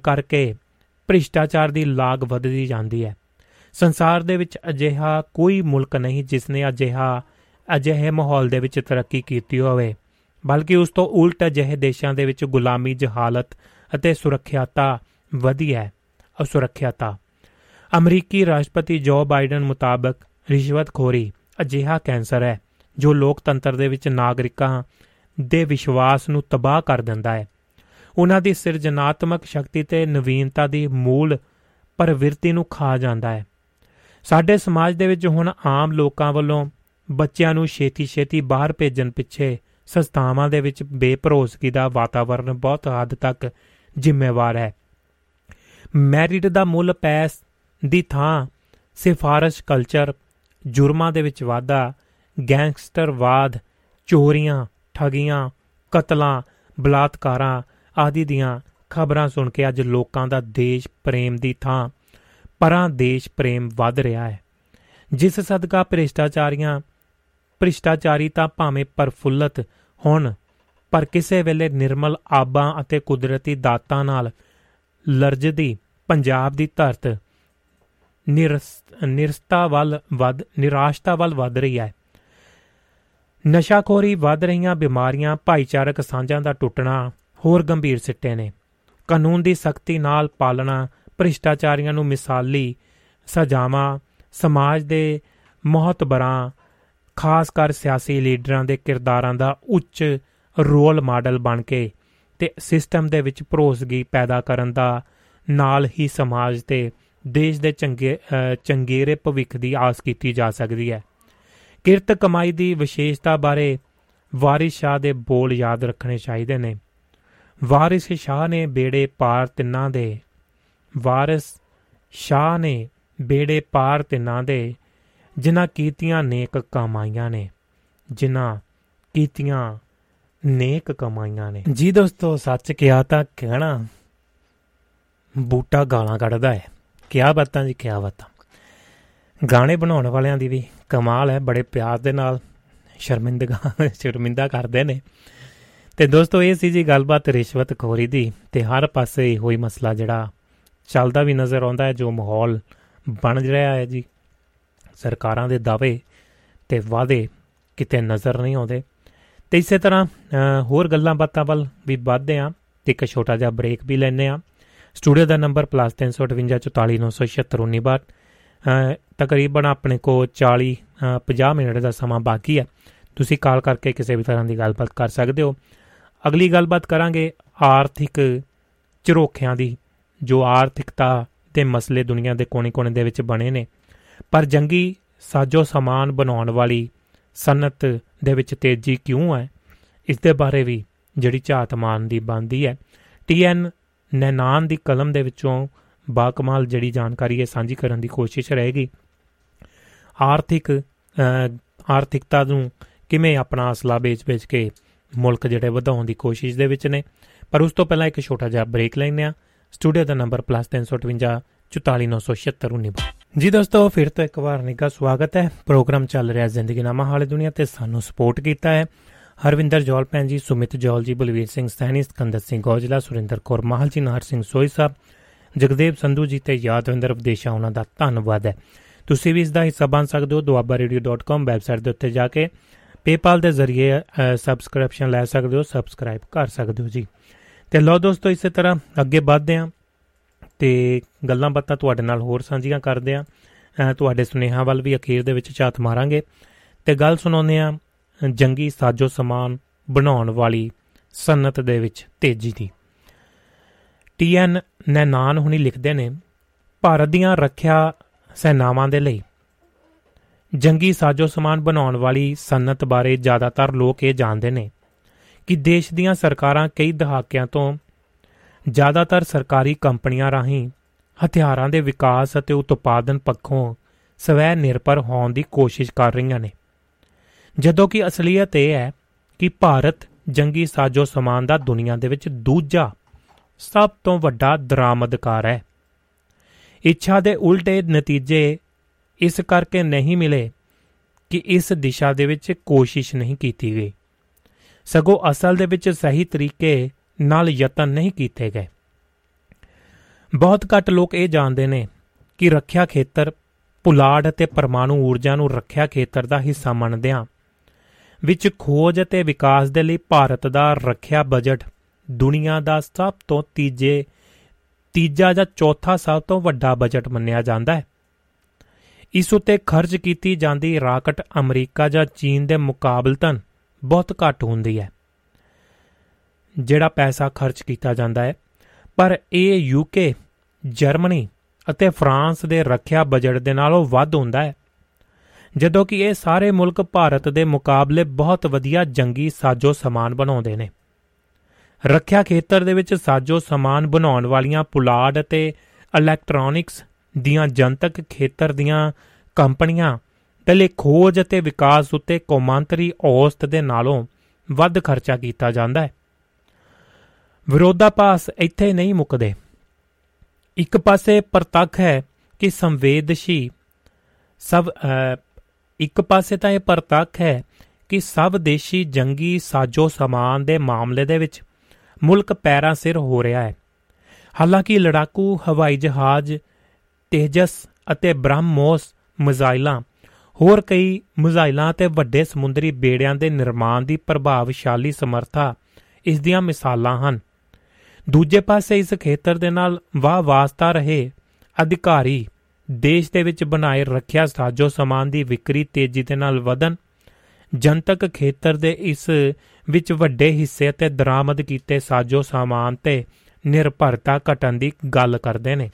ਕਰਕੇ ਭ੍ਰਿਸ਼ਟਾਚਾਰ ਦੀ ਲਾਗ ਵੱਧਦੀ ਜਾਂਦੀ ਹੈ। ਸੰਸਾਰ ਦੇ ਵਿੱਚ ਅਜਿਹਾ ਕੋਈ ਮੁਲਕ ਨਹੀਂ ਜਿਸ ਨੇ ਅਜਿਹਾ, ਅਜਿਹੇ ਮਾਹੌਲ ਦੇ ਵਿੱਚ ਤਰੱਕੀ ਕੀਤੀ ਹੋਵੇ, ਬਲਕਿ ਉਸ ਤੋਂ ਉਲਟ ਅਜਿਹੇ ਦੇਸ਼ਾਂ ਦੇ ਵਿੱਚ ਗੁਲਾਮੀ, ਜਹਾਲਤ ਅਤੇ ਸੁਰੱਖਿਆਤਾ ਵਧੀ ਹੈ। ਅਸੁਰੱਖਿਆਤਾ। ਅਮਰੀਕੀ ਰਾਸ਼ਟਰਪਤੀ ਜੋ ਬਾਈਡਨ ਮੁਤਾਬਕ ਰਿਸ਼ਵਤਖੋਰੀ ਅਜਿਹਾ ਕੈਂਸਰ ਹੈ, ਜੋ ਲੋਕਤੰਤਰ ਦੇ ਵਿੱਚ ਨਾਗਰਿਕਾਂ ਦੇ ਵਿਸ਼ਵਾਸ ਨੂੰ ਤਬਾਹ ਕਰ ਦਿੰਦਾ ਹੈ। ਉਹਨਾਂ ਦੀ ਸਿਰਜਣਾਤਮਕ ਸ਼ਕਤੀ ਤੇ ਨਵੀਨਤਾ ਦੀ ਮੂਲ ਪ੍ਰਵਿਰਤੀ ਨੂੰ ਖਾ ਜਾਂਦਾ ਹੈ। ਸਾਡੇ ਸਮਾਜ ਦੇ ਵਿੱਚ ਹੁਣ ਆਮ ਲੋਕਾਂ ਵੱਲੋਂ ਬੱਚਿਆਂ ਨੂੰ ਛੇਤੀ-ਛੇਤੀ ਬਾਹਰ ਭੇਜਣ ਪਿੱਛੇ ਸੰਸਥਾਵਾਂ ਦੇ ਵਿੱਚ ਬੇਭਰੋਸਗੀ ਦਾ ਵਾਤਾਵਰਣ ਬਹੁਤ ਹੱਦ ਤੱਕ ਜ਼ਿੰਮੇਵਾਰ ਹੈ। ਮੈਰਿਟ ਦਾ ਮੁੱਲ ਪੈਸ ਦੀ ਥਾਂ, ਸਿਫਾਰਿਸ਼ ਕਲਚਰ, ਜੁਰਮਾਂ ਦੇ ਵਿੱਚ ਵਾਧਾ, ਗੈਂਗਸਟਰਵਾਦ, ਚੋਰੀਆਂ, ਠਗੀਆਂ, ਕਤਲਾਂ, ਬਲਾਤਕਾਰਾਂ ਆਦਿ ਦੀਆਂ ਖਬਰਾਂ ਸੁਣ ਕੇ ਅੱਜ ਲੋਕਾਂ ਦਾ ਦੇਸ਼ ਪ੍ਰੇਮ ਦੀ ਥਾਂ, ਪਰਾਂ ਦੇਸ਼ ਪ੍ਰੇਮ ਵੱਧ ਰਿਹਾ ਹੈ। ਜਿਸ ਸਦਕਾ ਭ੍ਰਿਸ਼ਟਾਚਾਰੀਆਂ, ਭ੍ਰਿਸ਼ਟਾਚਾਰੀ ਤਾਂ ਭਾਵੇਂ ਪਰਫੁੱਲਤ ਹੋਣ ਪਰ ਕਿਸੇ ਵੇਲੇ ਨਿਰਮਲ ਆਬਾਂ ਅਤੇ ਕੁਦਰਤੀ ਦਾਤਾਂ ਨਾਲ ਲਰਜਦੀ ਪੰਜਾਬ ਦੀ ਧਰਤ ਨਿਰਸਤਾ ਵੱਲ ਵੱਧ, ਨਿਰਾਸ਼ਤਾ ਵੱਲ ਵੱਧ ਰਹੀ ਹੈ। ਨਸ਼ਾਖੋਰੀ ਵੱਧ ਰਹੀਆਂ ਬਿਮਾਰੀਆਂ ਭਾਈਚਾਰਕ ਸਾਂਝਾਂ ਦਾ ਟੁੱਟਣਾ ਹੋਰ ਗੰਭੀਰ ਸਿੱਟੇ ਨੇ। ਕਾਨੂੰਨ ਦੀ ਸਖਤੀ ਨਾਲ ਪਾਲਣਾ, ਭ੍ਰਿਸ਼ਟਾਚਾਰੀਆਂ ਨੂੰ ਮਿਸਾਲੀ ਸਜ਼ਾਵਾਂ, ਸਮਾਜ ਦੇ ਮਹਤਬਰਾਂ ਖਾਸ ਕਰ ਸਿਆਸੀ ਲੀਡਰਾਂ ਦੇ ਕਿਰਦਾਰਾਂ ਦਾ ਉੱਚ ਰੋਲ ਮਾਡਲ ਬਣ ਕੇ ਤੇ ਸਿਸਟਮ ਦੇ ਵਿੱਚ ਭਰੋਸਗੀ ਪੈਦਾ ਕਰਨ ਦਾ ਨਾਲ ਹੀ ਸਮਾਜ ਤੇ ਦੇਸ਼ ਦੇ ਚੰਗੇ ਚੰਗੇਰੇ ਭਵਿੱਖ ਦੀ ਆਸ ਕੀਤੀ ਜਾ ਸਕਦੀ ਹੈ। ਕਿਰਤ ਕਮਾਈ ਦੀ ਵਿਸ਼ੇਸ਼ਤਾ ਬਾਰੇ ਵਾਰਿਸ ਸ਼ਾਹ ਦੇ ਬੋਲ ਯਾਦ ਰੱਖਣੇ ਚਾਹੀਦੇ ਨੇ। ਵਾਰਿਸ ਸ਼ਾਹ ਨੇ ਬੇੜੇ ਪਾਰ ਤਿੰਨਾਂ ਦੇ, ਵਾਰਿਸ ਸ਼ਾਹ ਨੇ ਬੇੜੇ ਪਾਰ ਤਿੰਨਾਂ ਦੇ, ਜਿਨ੍ਹਾਂ ਕੀਤੀਆਂ ਨੇਕ ਕਮਾਈਆਂ ਨੇ, ਜਿਨ੍ਹਾਂ ਕੀਤੀਆਂ ਨੇਕ ਕਮਾਈਆਂ ਨੇ। ਜੀ ਦੋਸਤੋ, ਸੱਚ ਕਿਹਾ ਤਾਂ ਕਹਿਣਾ, ਬੂਟਾ ਗਾਲਾਂ ਕੱਢਦਾ ਹੈ। ਕਿਆ ਬਾਤਾਂ ਜੀ, ਕਿਆ ਬਾਤਾਂ। ਗਾਣੇ ਬਣਾਉਣ ਵਾਲਿਆਂ ਦੀ ਵੀ ਕਮਾਲ ਹੈ, ਬੜੇ ਪਿਆਰ ਦੇ ਨਾਲ ਸ਼ਰਮਿੰਦਗਾ ਸ਼ਰਮਿੰਦਾ ਕਰਦੇ ਨੇ। ਤੇ ਦੋਸਤੋ, ਇਹ ਸੀ ਜੀ ਗੱਲਬਾਤ ਰਿਸ਼ਵਤ ਖੋਰੀ ਦੀ, ਤੇ ਹਰ ਪਾਸੇ ਹੋਈ ਮਸਲਾ ਜਿਹੜਾ ਚੱਲਦਾ ਵੀ ਨਜ਼ਰ ਆਉਂਦਾ ਹੈ, ਜੋ ਮਾਹੌਲ ਬਣ ਰਿਹਾ ਹੈ ਜੀ। ਸਰਕਾਰਾਂ ਦੇ ਦਾਅਵੇ ਤੇ ਵਾਅਦੇ ਕਿਤੇ ਨਜ਼ਰ ਨਹੀਂ ਆਉਂਦੇ। ਤੇ ਇਸੇ ਤਰ੍ਹਾਂ ਹੋਰ ਗੱਲਾਂ ਬਾਤਾਂ ਵੱਲ ਵੀ ਵਧਦੇ ਆ ਤੇ ਇੱਕ ਛੋਟਾ ਜਿਹਾ ਬ੍ਰੇਕ ਵੀ ਲੈਨੇ ਆ ਸਟੂਡੀਓ ਦਾ ਨੰਬਰ +358 ਤਕਰੀਬਨ ਆਪਣੇ ਕੋ 40 50 ਮਿੰਟ ਦਾ ਸਮਾਂ ਬਾਕੀ ਹੈ। ਤੁਸੀਂ ਕਾਲ ਕਰਕੇ ਕਿਸੇ ਵੀ ਤਰ੍ਹਾਂ ਦੀ ਗੱਲਬਾਤ ਕਰ ਸਕਦੇ ਹੋ। ਅਗਲੀ ਗੱਲਬਾਤ ਕਰਾਂਗੇ ਆਰਥਿਕ ਝਰੋਖਿਆਂ ਦੀ, ਜੋ ਆਰਥਿਕਤਾ ਦੇ ਮਸਲੇ ਦੁਨੀਆ ਦੇ ਕੋਨੇ-ਕੋਨੇ ਦੇ ਵਿੱਚ ਬਣੇ ਨੇ। ਪਰ ਜੰਗੀ ਸਾਜੋ ਸਮਾਨ ਬਣਾਉਣ ਵਾਲੀ ਸਨਅਤ ਦੇ ਵਿੱਚ ਤੇਜ਼ੀ ਕਿਉਂ ਹੈ ਇਸ ਦੇ ਬਾਰੇ ਵੀ ਜਿਹੜੀ ਝਾਤ ਮਾਨ ਦੀ ਬੰਦੀ ਹੈ ਟੀਐਨ ਨੈਨਾਨ ਦੀ ਕਲਮ ਦੇ ਵਿੱਚੋਂ ਬਾਕਮਾਲ ਜਿਹੜੀ ਜਾਣਕਾਰੀ ਹੈ ਸਾਂਝੀ ਕਰਨ ਦੀ ਕੋਸ਼ਿਸ਼ ਰਹੇਗੀ ਆਰਥਿਕ ਆਰਥਿਕਤਾ ਨੂੰ ਕਿਵੇਂ ਆਪਣਾ ਅਸਲਾ ਵੇਚ-ਵੇਚ ਕੇ ਮੁਲਕ ਜਿਹੜੇ ਵਧਾਉਣ ਦੀ ਕੋਸ਼ਿਸ਼ ਦੇ ਵਿੱਚ ਨੇ ਪਰ ਉਸ ਤੋਂ ਪਹਿਲਾਂ ਇੱਕ ਛੋਟਾ ਜਿਹਾ ਬ੍ਰੇਕ ਲੈਣੇ ਆ ਸਟੂਡੀਓ ਦਾ ਨੰਬਰ +358 44976 ਜੀ ਦੋਸਤੋ, ਫਿਰ ਤੋਂ ਇੱਕ ਵਾਰ ਨਿੱਘਾ ਸਵਾਗਤ ਹੈ। ਪ੍ਰੋਗਰਾਮ ਚੱਲ ਰਿਹਾ ਜ਼ਿੰਦਗੀ ਨਾਮਾ ਹਾਲੇ ਦੁਨੀਆ ਤੇ ਸਾਨੂੰ ਸਪੋਰਟ ਕੀਤਾ ਹੈ। ਹਰਵਿੰਦਰ ਜੋਲ, ਭੈਣ ਜੀ, ਸੁਮਿਤ ਜੋਲ ਜੀ, ਬਲਵੀਰ ਸਿੰਘ ਸੈਣੀ, ਸਕੰਦਰ ਸਿੰਘ ਗੋਜਲਾ ਸੁਰਿੰਦਰ ਕੌਰ ਮਾਹਲ ਜੀ, ਨਹਰ ਸਿੰਘ ਸੋਈ ਸਾਹਿਬ, ਜਗਦੇਵ ਸੰਧੂ ਜੀ ਤੇ ਯਾਦਵਿੰਦਰ ਵਿਦੇਸ਼ਾ, ਉਹਨਾਂ ਦਾ ਧੰਨਵਾਦ ਹੈ। ਤੁਸੀਂ ਵੀ ਇਸ ਦਾ ਹਿੱਸਾ ਬਣ ਸਕਦੇ ਹੋ duabarradio.com ਵੈਬਸਾਈਟ ਦੇ ਉੱਤੇ ਜਾ ਕੇ। PayPal ਦੇ ਜ਼ਰੀਏ ਸਬਸਕ੍ਰਿਪਸ਼ਨ ਲੈ ਸਕਦੇ ਹੋ ਸਬਸਕ੍ਰਾਈਬ ਕਰ ਸਕਦੇ ਹੋ ਜੀ। ਤੇ ਲੋ ਦੋਸਤੋ, ਇਸੇ ਤਰ੍ਹਾਂ ਅੱਗੇ ਵਧਦੇ ਆਂ ਤੇ ਗੱਲਾਂ ਬਾਤਾਂ ਤੁਹਾਡੇ ਨਾਲ ਹੋਰ ਸਾਂਝੀਆਂ ਕਰਦੇ ਆਂ ਤੁਹਾਡੇ ਸੁਨੇਹਾ ਵੱਲ ਵੀ ਅਖੀਰ ਦੇ ਵਿੱਚ ਝਾਤ ਮਾਰਾਂਗੇ। ਤੇ ਗੱਲ ਸੁਣਾਉਂਦੇ ਆਂ ਜੰਗੀ ਸਾਜੋ ਸਮਾਨ ਬਣਾਉਣ ਵਾਲੀ ਸਨਅਤ ਦੇ ਵਿੱਚ ਤੇਜ਼ੀ ਦੀ। ਟੀਐਨ ਨੈਨਾਨ ਹੁਣੀ ਲਿਖਦੇ ਨੇ, ਭਾਰਤ ਦੀਆਂ ਰੱਖਿਆ ਸੈਨਾਵਾਂ ਦੇ ਲਈ ਜੰਗੀ ਸਾਜੋ ਸਮਾਨ ਬਣਾਉਣ ਵਾਲੀ ਸਨਅਤ ਬਾਰੇ ਜ਼ਿਆਦਾਤਰ ਲੋਕ ਇਹ ਜਾਣਦੇ ਨੇ ਕਿ ਦੇਸ਼ ਦੀਆਂ ਸਰਕਾਰਾਂ ਕਈ ਦਹਾਕਿਆਂ ਤੋਂ ਜ਼ਿਆਦਾਤਰ ਸਰਕਾਰੀ ਕੰਪਨੀਆਂ ਰਾਹੀਂ ਹਥਿਆਰਾਂ ਦੇ ਵਿਕਾਸ ਅਤੇ ਉਤਪਾਦਨ ਪੱਖੋਂ ਸਵੈ ਨਿਰਭਰ ਹੋਣ ਦੀ ਕੋਸ਼ਿਸ਼ ਕਰ ਰਹੀਆਂ ਨੇ। ਜਦੋਂ ਕਿ ਅਸਲੀਅਤ ਇਹ ਹੈ ਕਿ ਭਾਰਤ ਜੰਗੀ ਸਾਜੋ ਸਮਾਨ ਦਾ ਦੁਨੀਆ ਦੇ ਵਿੱਚ ਦੂਜਾ ਸਭ ਤੋਂ ਵੱਡਾ ਦਰਾਮਦਕਾਰ ਹੈ। ਇੱਛਾ ਦੇ ਉਲਟੇ ਨਤੀਜੇ ਇਸ ਕਰਕੇ ਨਹੀਂ ਮਿਲੇ ਕਿ ਇਸ ਦਿਸ਼ਾ ਦੇ ਵਿੱਚ ਕੋਸ਼ਿਸ਼ ਨਹੀਂ ਕੀਤੀ ਗਈ। ਸਗੋਂ ਅਸਲ ਦੇ ਵਿੱਚ ਸਹੀ ਤਰੀਕੇ ਨਾਲ ਯਤਨ ਨਹੀਂ ਕੀਤੇ ਗਏ। ਬਹੁਤ ਘੱਟ ਲੋਕ ਇਹ ਜਾਣਦੇ ਨੇ ਕਿ ਰੱਖਿਆ ਖੇਤਰ ਪੁਲਾੜ ਅਤੇ ਪਰਮਾਣੂ ਊਰਜਾ ਨੂੰ ਰੱਖਿਆ ਖੇਤਰ ਦਾ ਹਿੱਸਾ ਮੰਨਦੇ ਹਾਂ ਵਿੱਚ ਖੋਜ ਅਤੇ ਵਿਕਾਸ ਦੇ ਲਈ ਭਾਰਤ ਦਾ ਰੱਖਿਆ ਬਜਟ ਦੁਨੀਆ ਦਾ ਸਭ ਤੋਂ ਤੀਜੇ, ਤੀਜਾ ਜਾਂ ਚੌਥਾ ਸਭ ਤੋਂ ਵੱਡਾ ਬਜਟ ਮੰਨਿਆ ਜਾਂਦਾ ਹੈ। ਇਸ ਉਤੇ ਖਰਚ ਕੀਤੀ ਜਾਂਦੀ ਰਾਕਟ ਅਮਰੀਕਾ ਜਾਂ ਚੀਨ ਦੇ ਮੁਕਾਬਲਤਨ ਬਹੁਤ ਘੱਟ ਹੁੰਦੀ ਹੈ। ਜਿਹੜਾ ਪੈਸਾ ਖਰਚ ਕੀਤਾ ਜਾਂਦਾ ਹੈ। ਪਰ ਇਹ ਯੂਕੇ ਜਰਮਨੀ ਅਤੇ ਫਰਾਂਸ ਦੇ ਰੱਖਿਆ ਬਜਟ ਦੇ ਨਾਲੋਂ ਵੱਧ ਹੁੰਦਾ ਹੈ। ਜਦੋਂ ਕਿ ਇਹ ਸਾਰੇ ਮੁਲਕ ਭਾਰਤ ਦੇ ਮੁਕਾਬਲੇ ਬਹੁਤ ਵਧੀਆ ਜੰਗੀ ਸਾਜ਼ੋ ਸਮਾਨ ਬਣਾਉਂਦੇ ਨੇ। ਰੱਖਿਆ ਖੇਤਰ ਦੇ ਵਿੱਚ ਸਾਜ਼ੋ ਸਮਾਨ ਬਣਾਉਣ ਵਾਲੀਆਂ ਪੁਲਾੜ ਅਤੇ ਇਲੈਕਟ੍ਰੋਨਿਕਸ ਦੀਆਂ ਜਨਤਕ ਖੇਤਰ ਦੀਆਂ ਕੰਪਨੀਆਂ ਪਹਿਲੇ ਖੋਜ ਅਤੇ ਵਿਕਾਸ ਉੱਤੇ ਕੌਮਾਂਤਰੀ ਔਸਤ ਦੇ ਨਾਲੋਂ ਵੱਧ ਖਰਚਾ ਕੀਤਾ ਜਾਂਦਾ ਹੈ। ਵਿਰੋਧਾਭਾਸ ਇੱਥੇ ਨਹੀਂ ਮੁੱਕਦੇ। ਇੱਕ ਪਾਸੇ ਪ੍ਰਤੱਖ ਹੈ ਕਿ ਸੰਵੇਦਨਸ਼ੀ ਸਭ ਇੱਕ ਪਾਸੇ ਤਾਂ ਇਹ ਪ੍ਰਤੱਖ ਹੈ ਕਿ ਸਭ ਦੇਸ਼ੀ ਜੰਗੀ ਸਾਜ਼ੋ ਸਮਾਨ ਦੇ ਮਾਮਲੇ ਦੇ ਵਿੱਚ ਮੁਲਕ ਪੈਰਾਂ ਸਿਰ ਹੋ ਰਿਹਾ ਹੈ। ਹਾਲਾਂਕਿ ਲੜਾਕੂ, ਹਵਾਈ ਜਹਾਜ਼, ਤੇਜਸ ਅਤੇ ਬ੍ਰਹਮੋਸ ਮਿਜ਼ਾਈਲਾਂ, ਹੋਰ ਕਈ ਮਿਜ਼ਾਈਲਾਂ ਤੇ ਵੱਡੇ ਸਮੁੰਦਰੀ ਬੇੜਿਆਂ ਦੇ ਨਿਰਮਾਣ ਦੀ ਪ੍ਰਭਾਵਸ਼ਾਲੀ ਸਮਰੱਥਾ ਇਸ ਦੀਆਂ ਮਿਸਾਲਾਂ ਹਨ। ਦੂਜੇ ਪਾਸੇ ਇਸ ਖੇਤਰ ਦੇ ਨਾਲ ਵਾਹ ਵਾਸਤਾ ਰਹੇ ਅਧਿਕਾਰੀ ਦੇਸ਼ ਦੇ ਵਿੱਚ ਬਣਾਏ ਰੱਖਿਆ ਸਾਜੋ ਸਮਾਨ ਦੀ ਵਿਕਰੀ ਤੇਜ਼ੀ ਦੇ ਨਾਲ ਵਧਨ ਜਨਤਕ ਖੇਤਰ ਦੇ ਇਸ ਵਿੱਚ ਵੱਡੇ ਹਿੱਸੇ ਤੇ ਦਰਾਮਦ ਕੀਤੇ ਸਾਜੋ ਸਮਾਨ ਤੇ ਨਿਰਭਰਤਾ ਘਟਣ ਦੀ ਗੱਲ ਕਰਦੇ ਨੇ।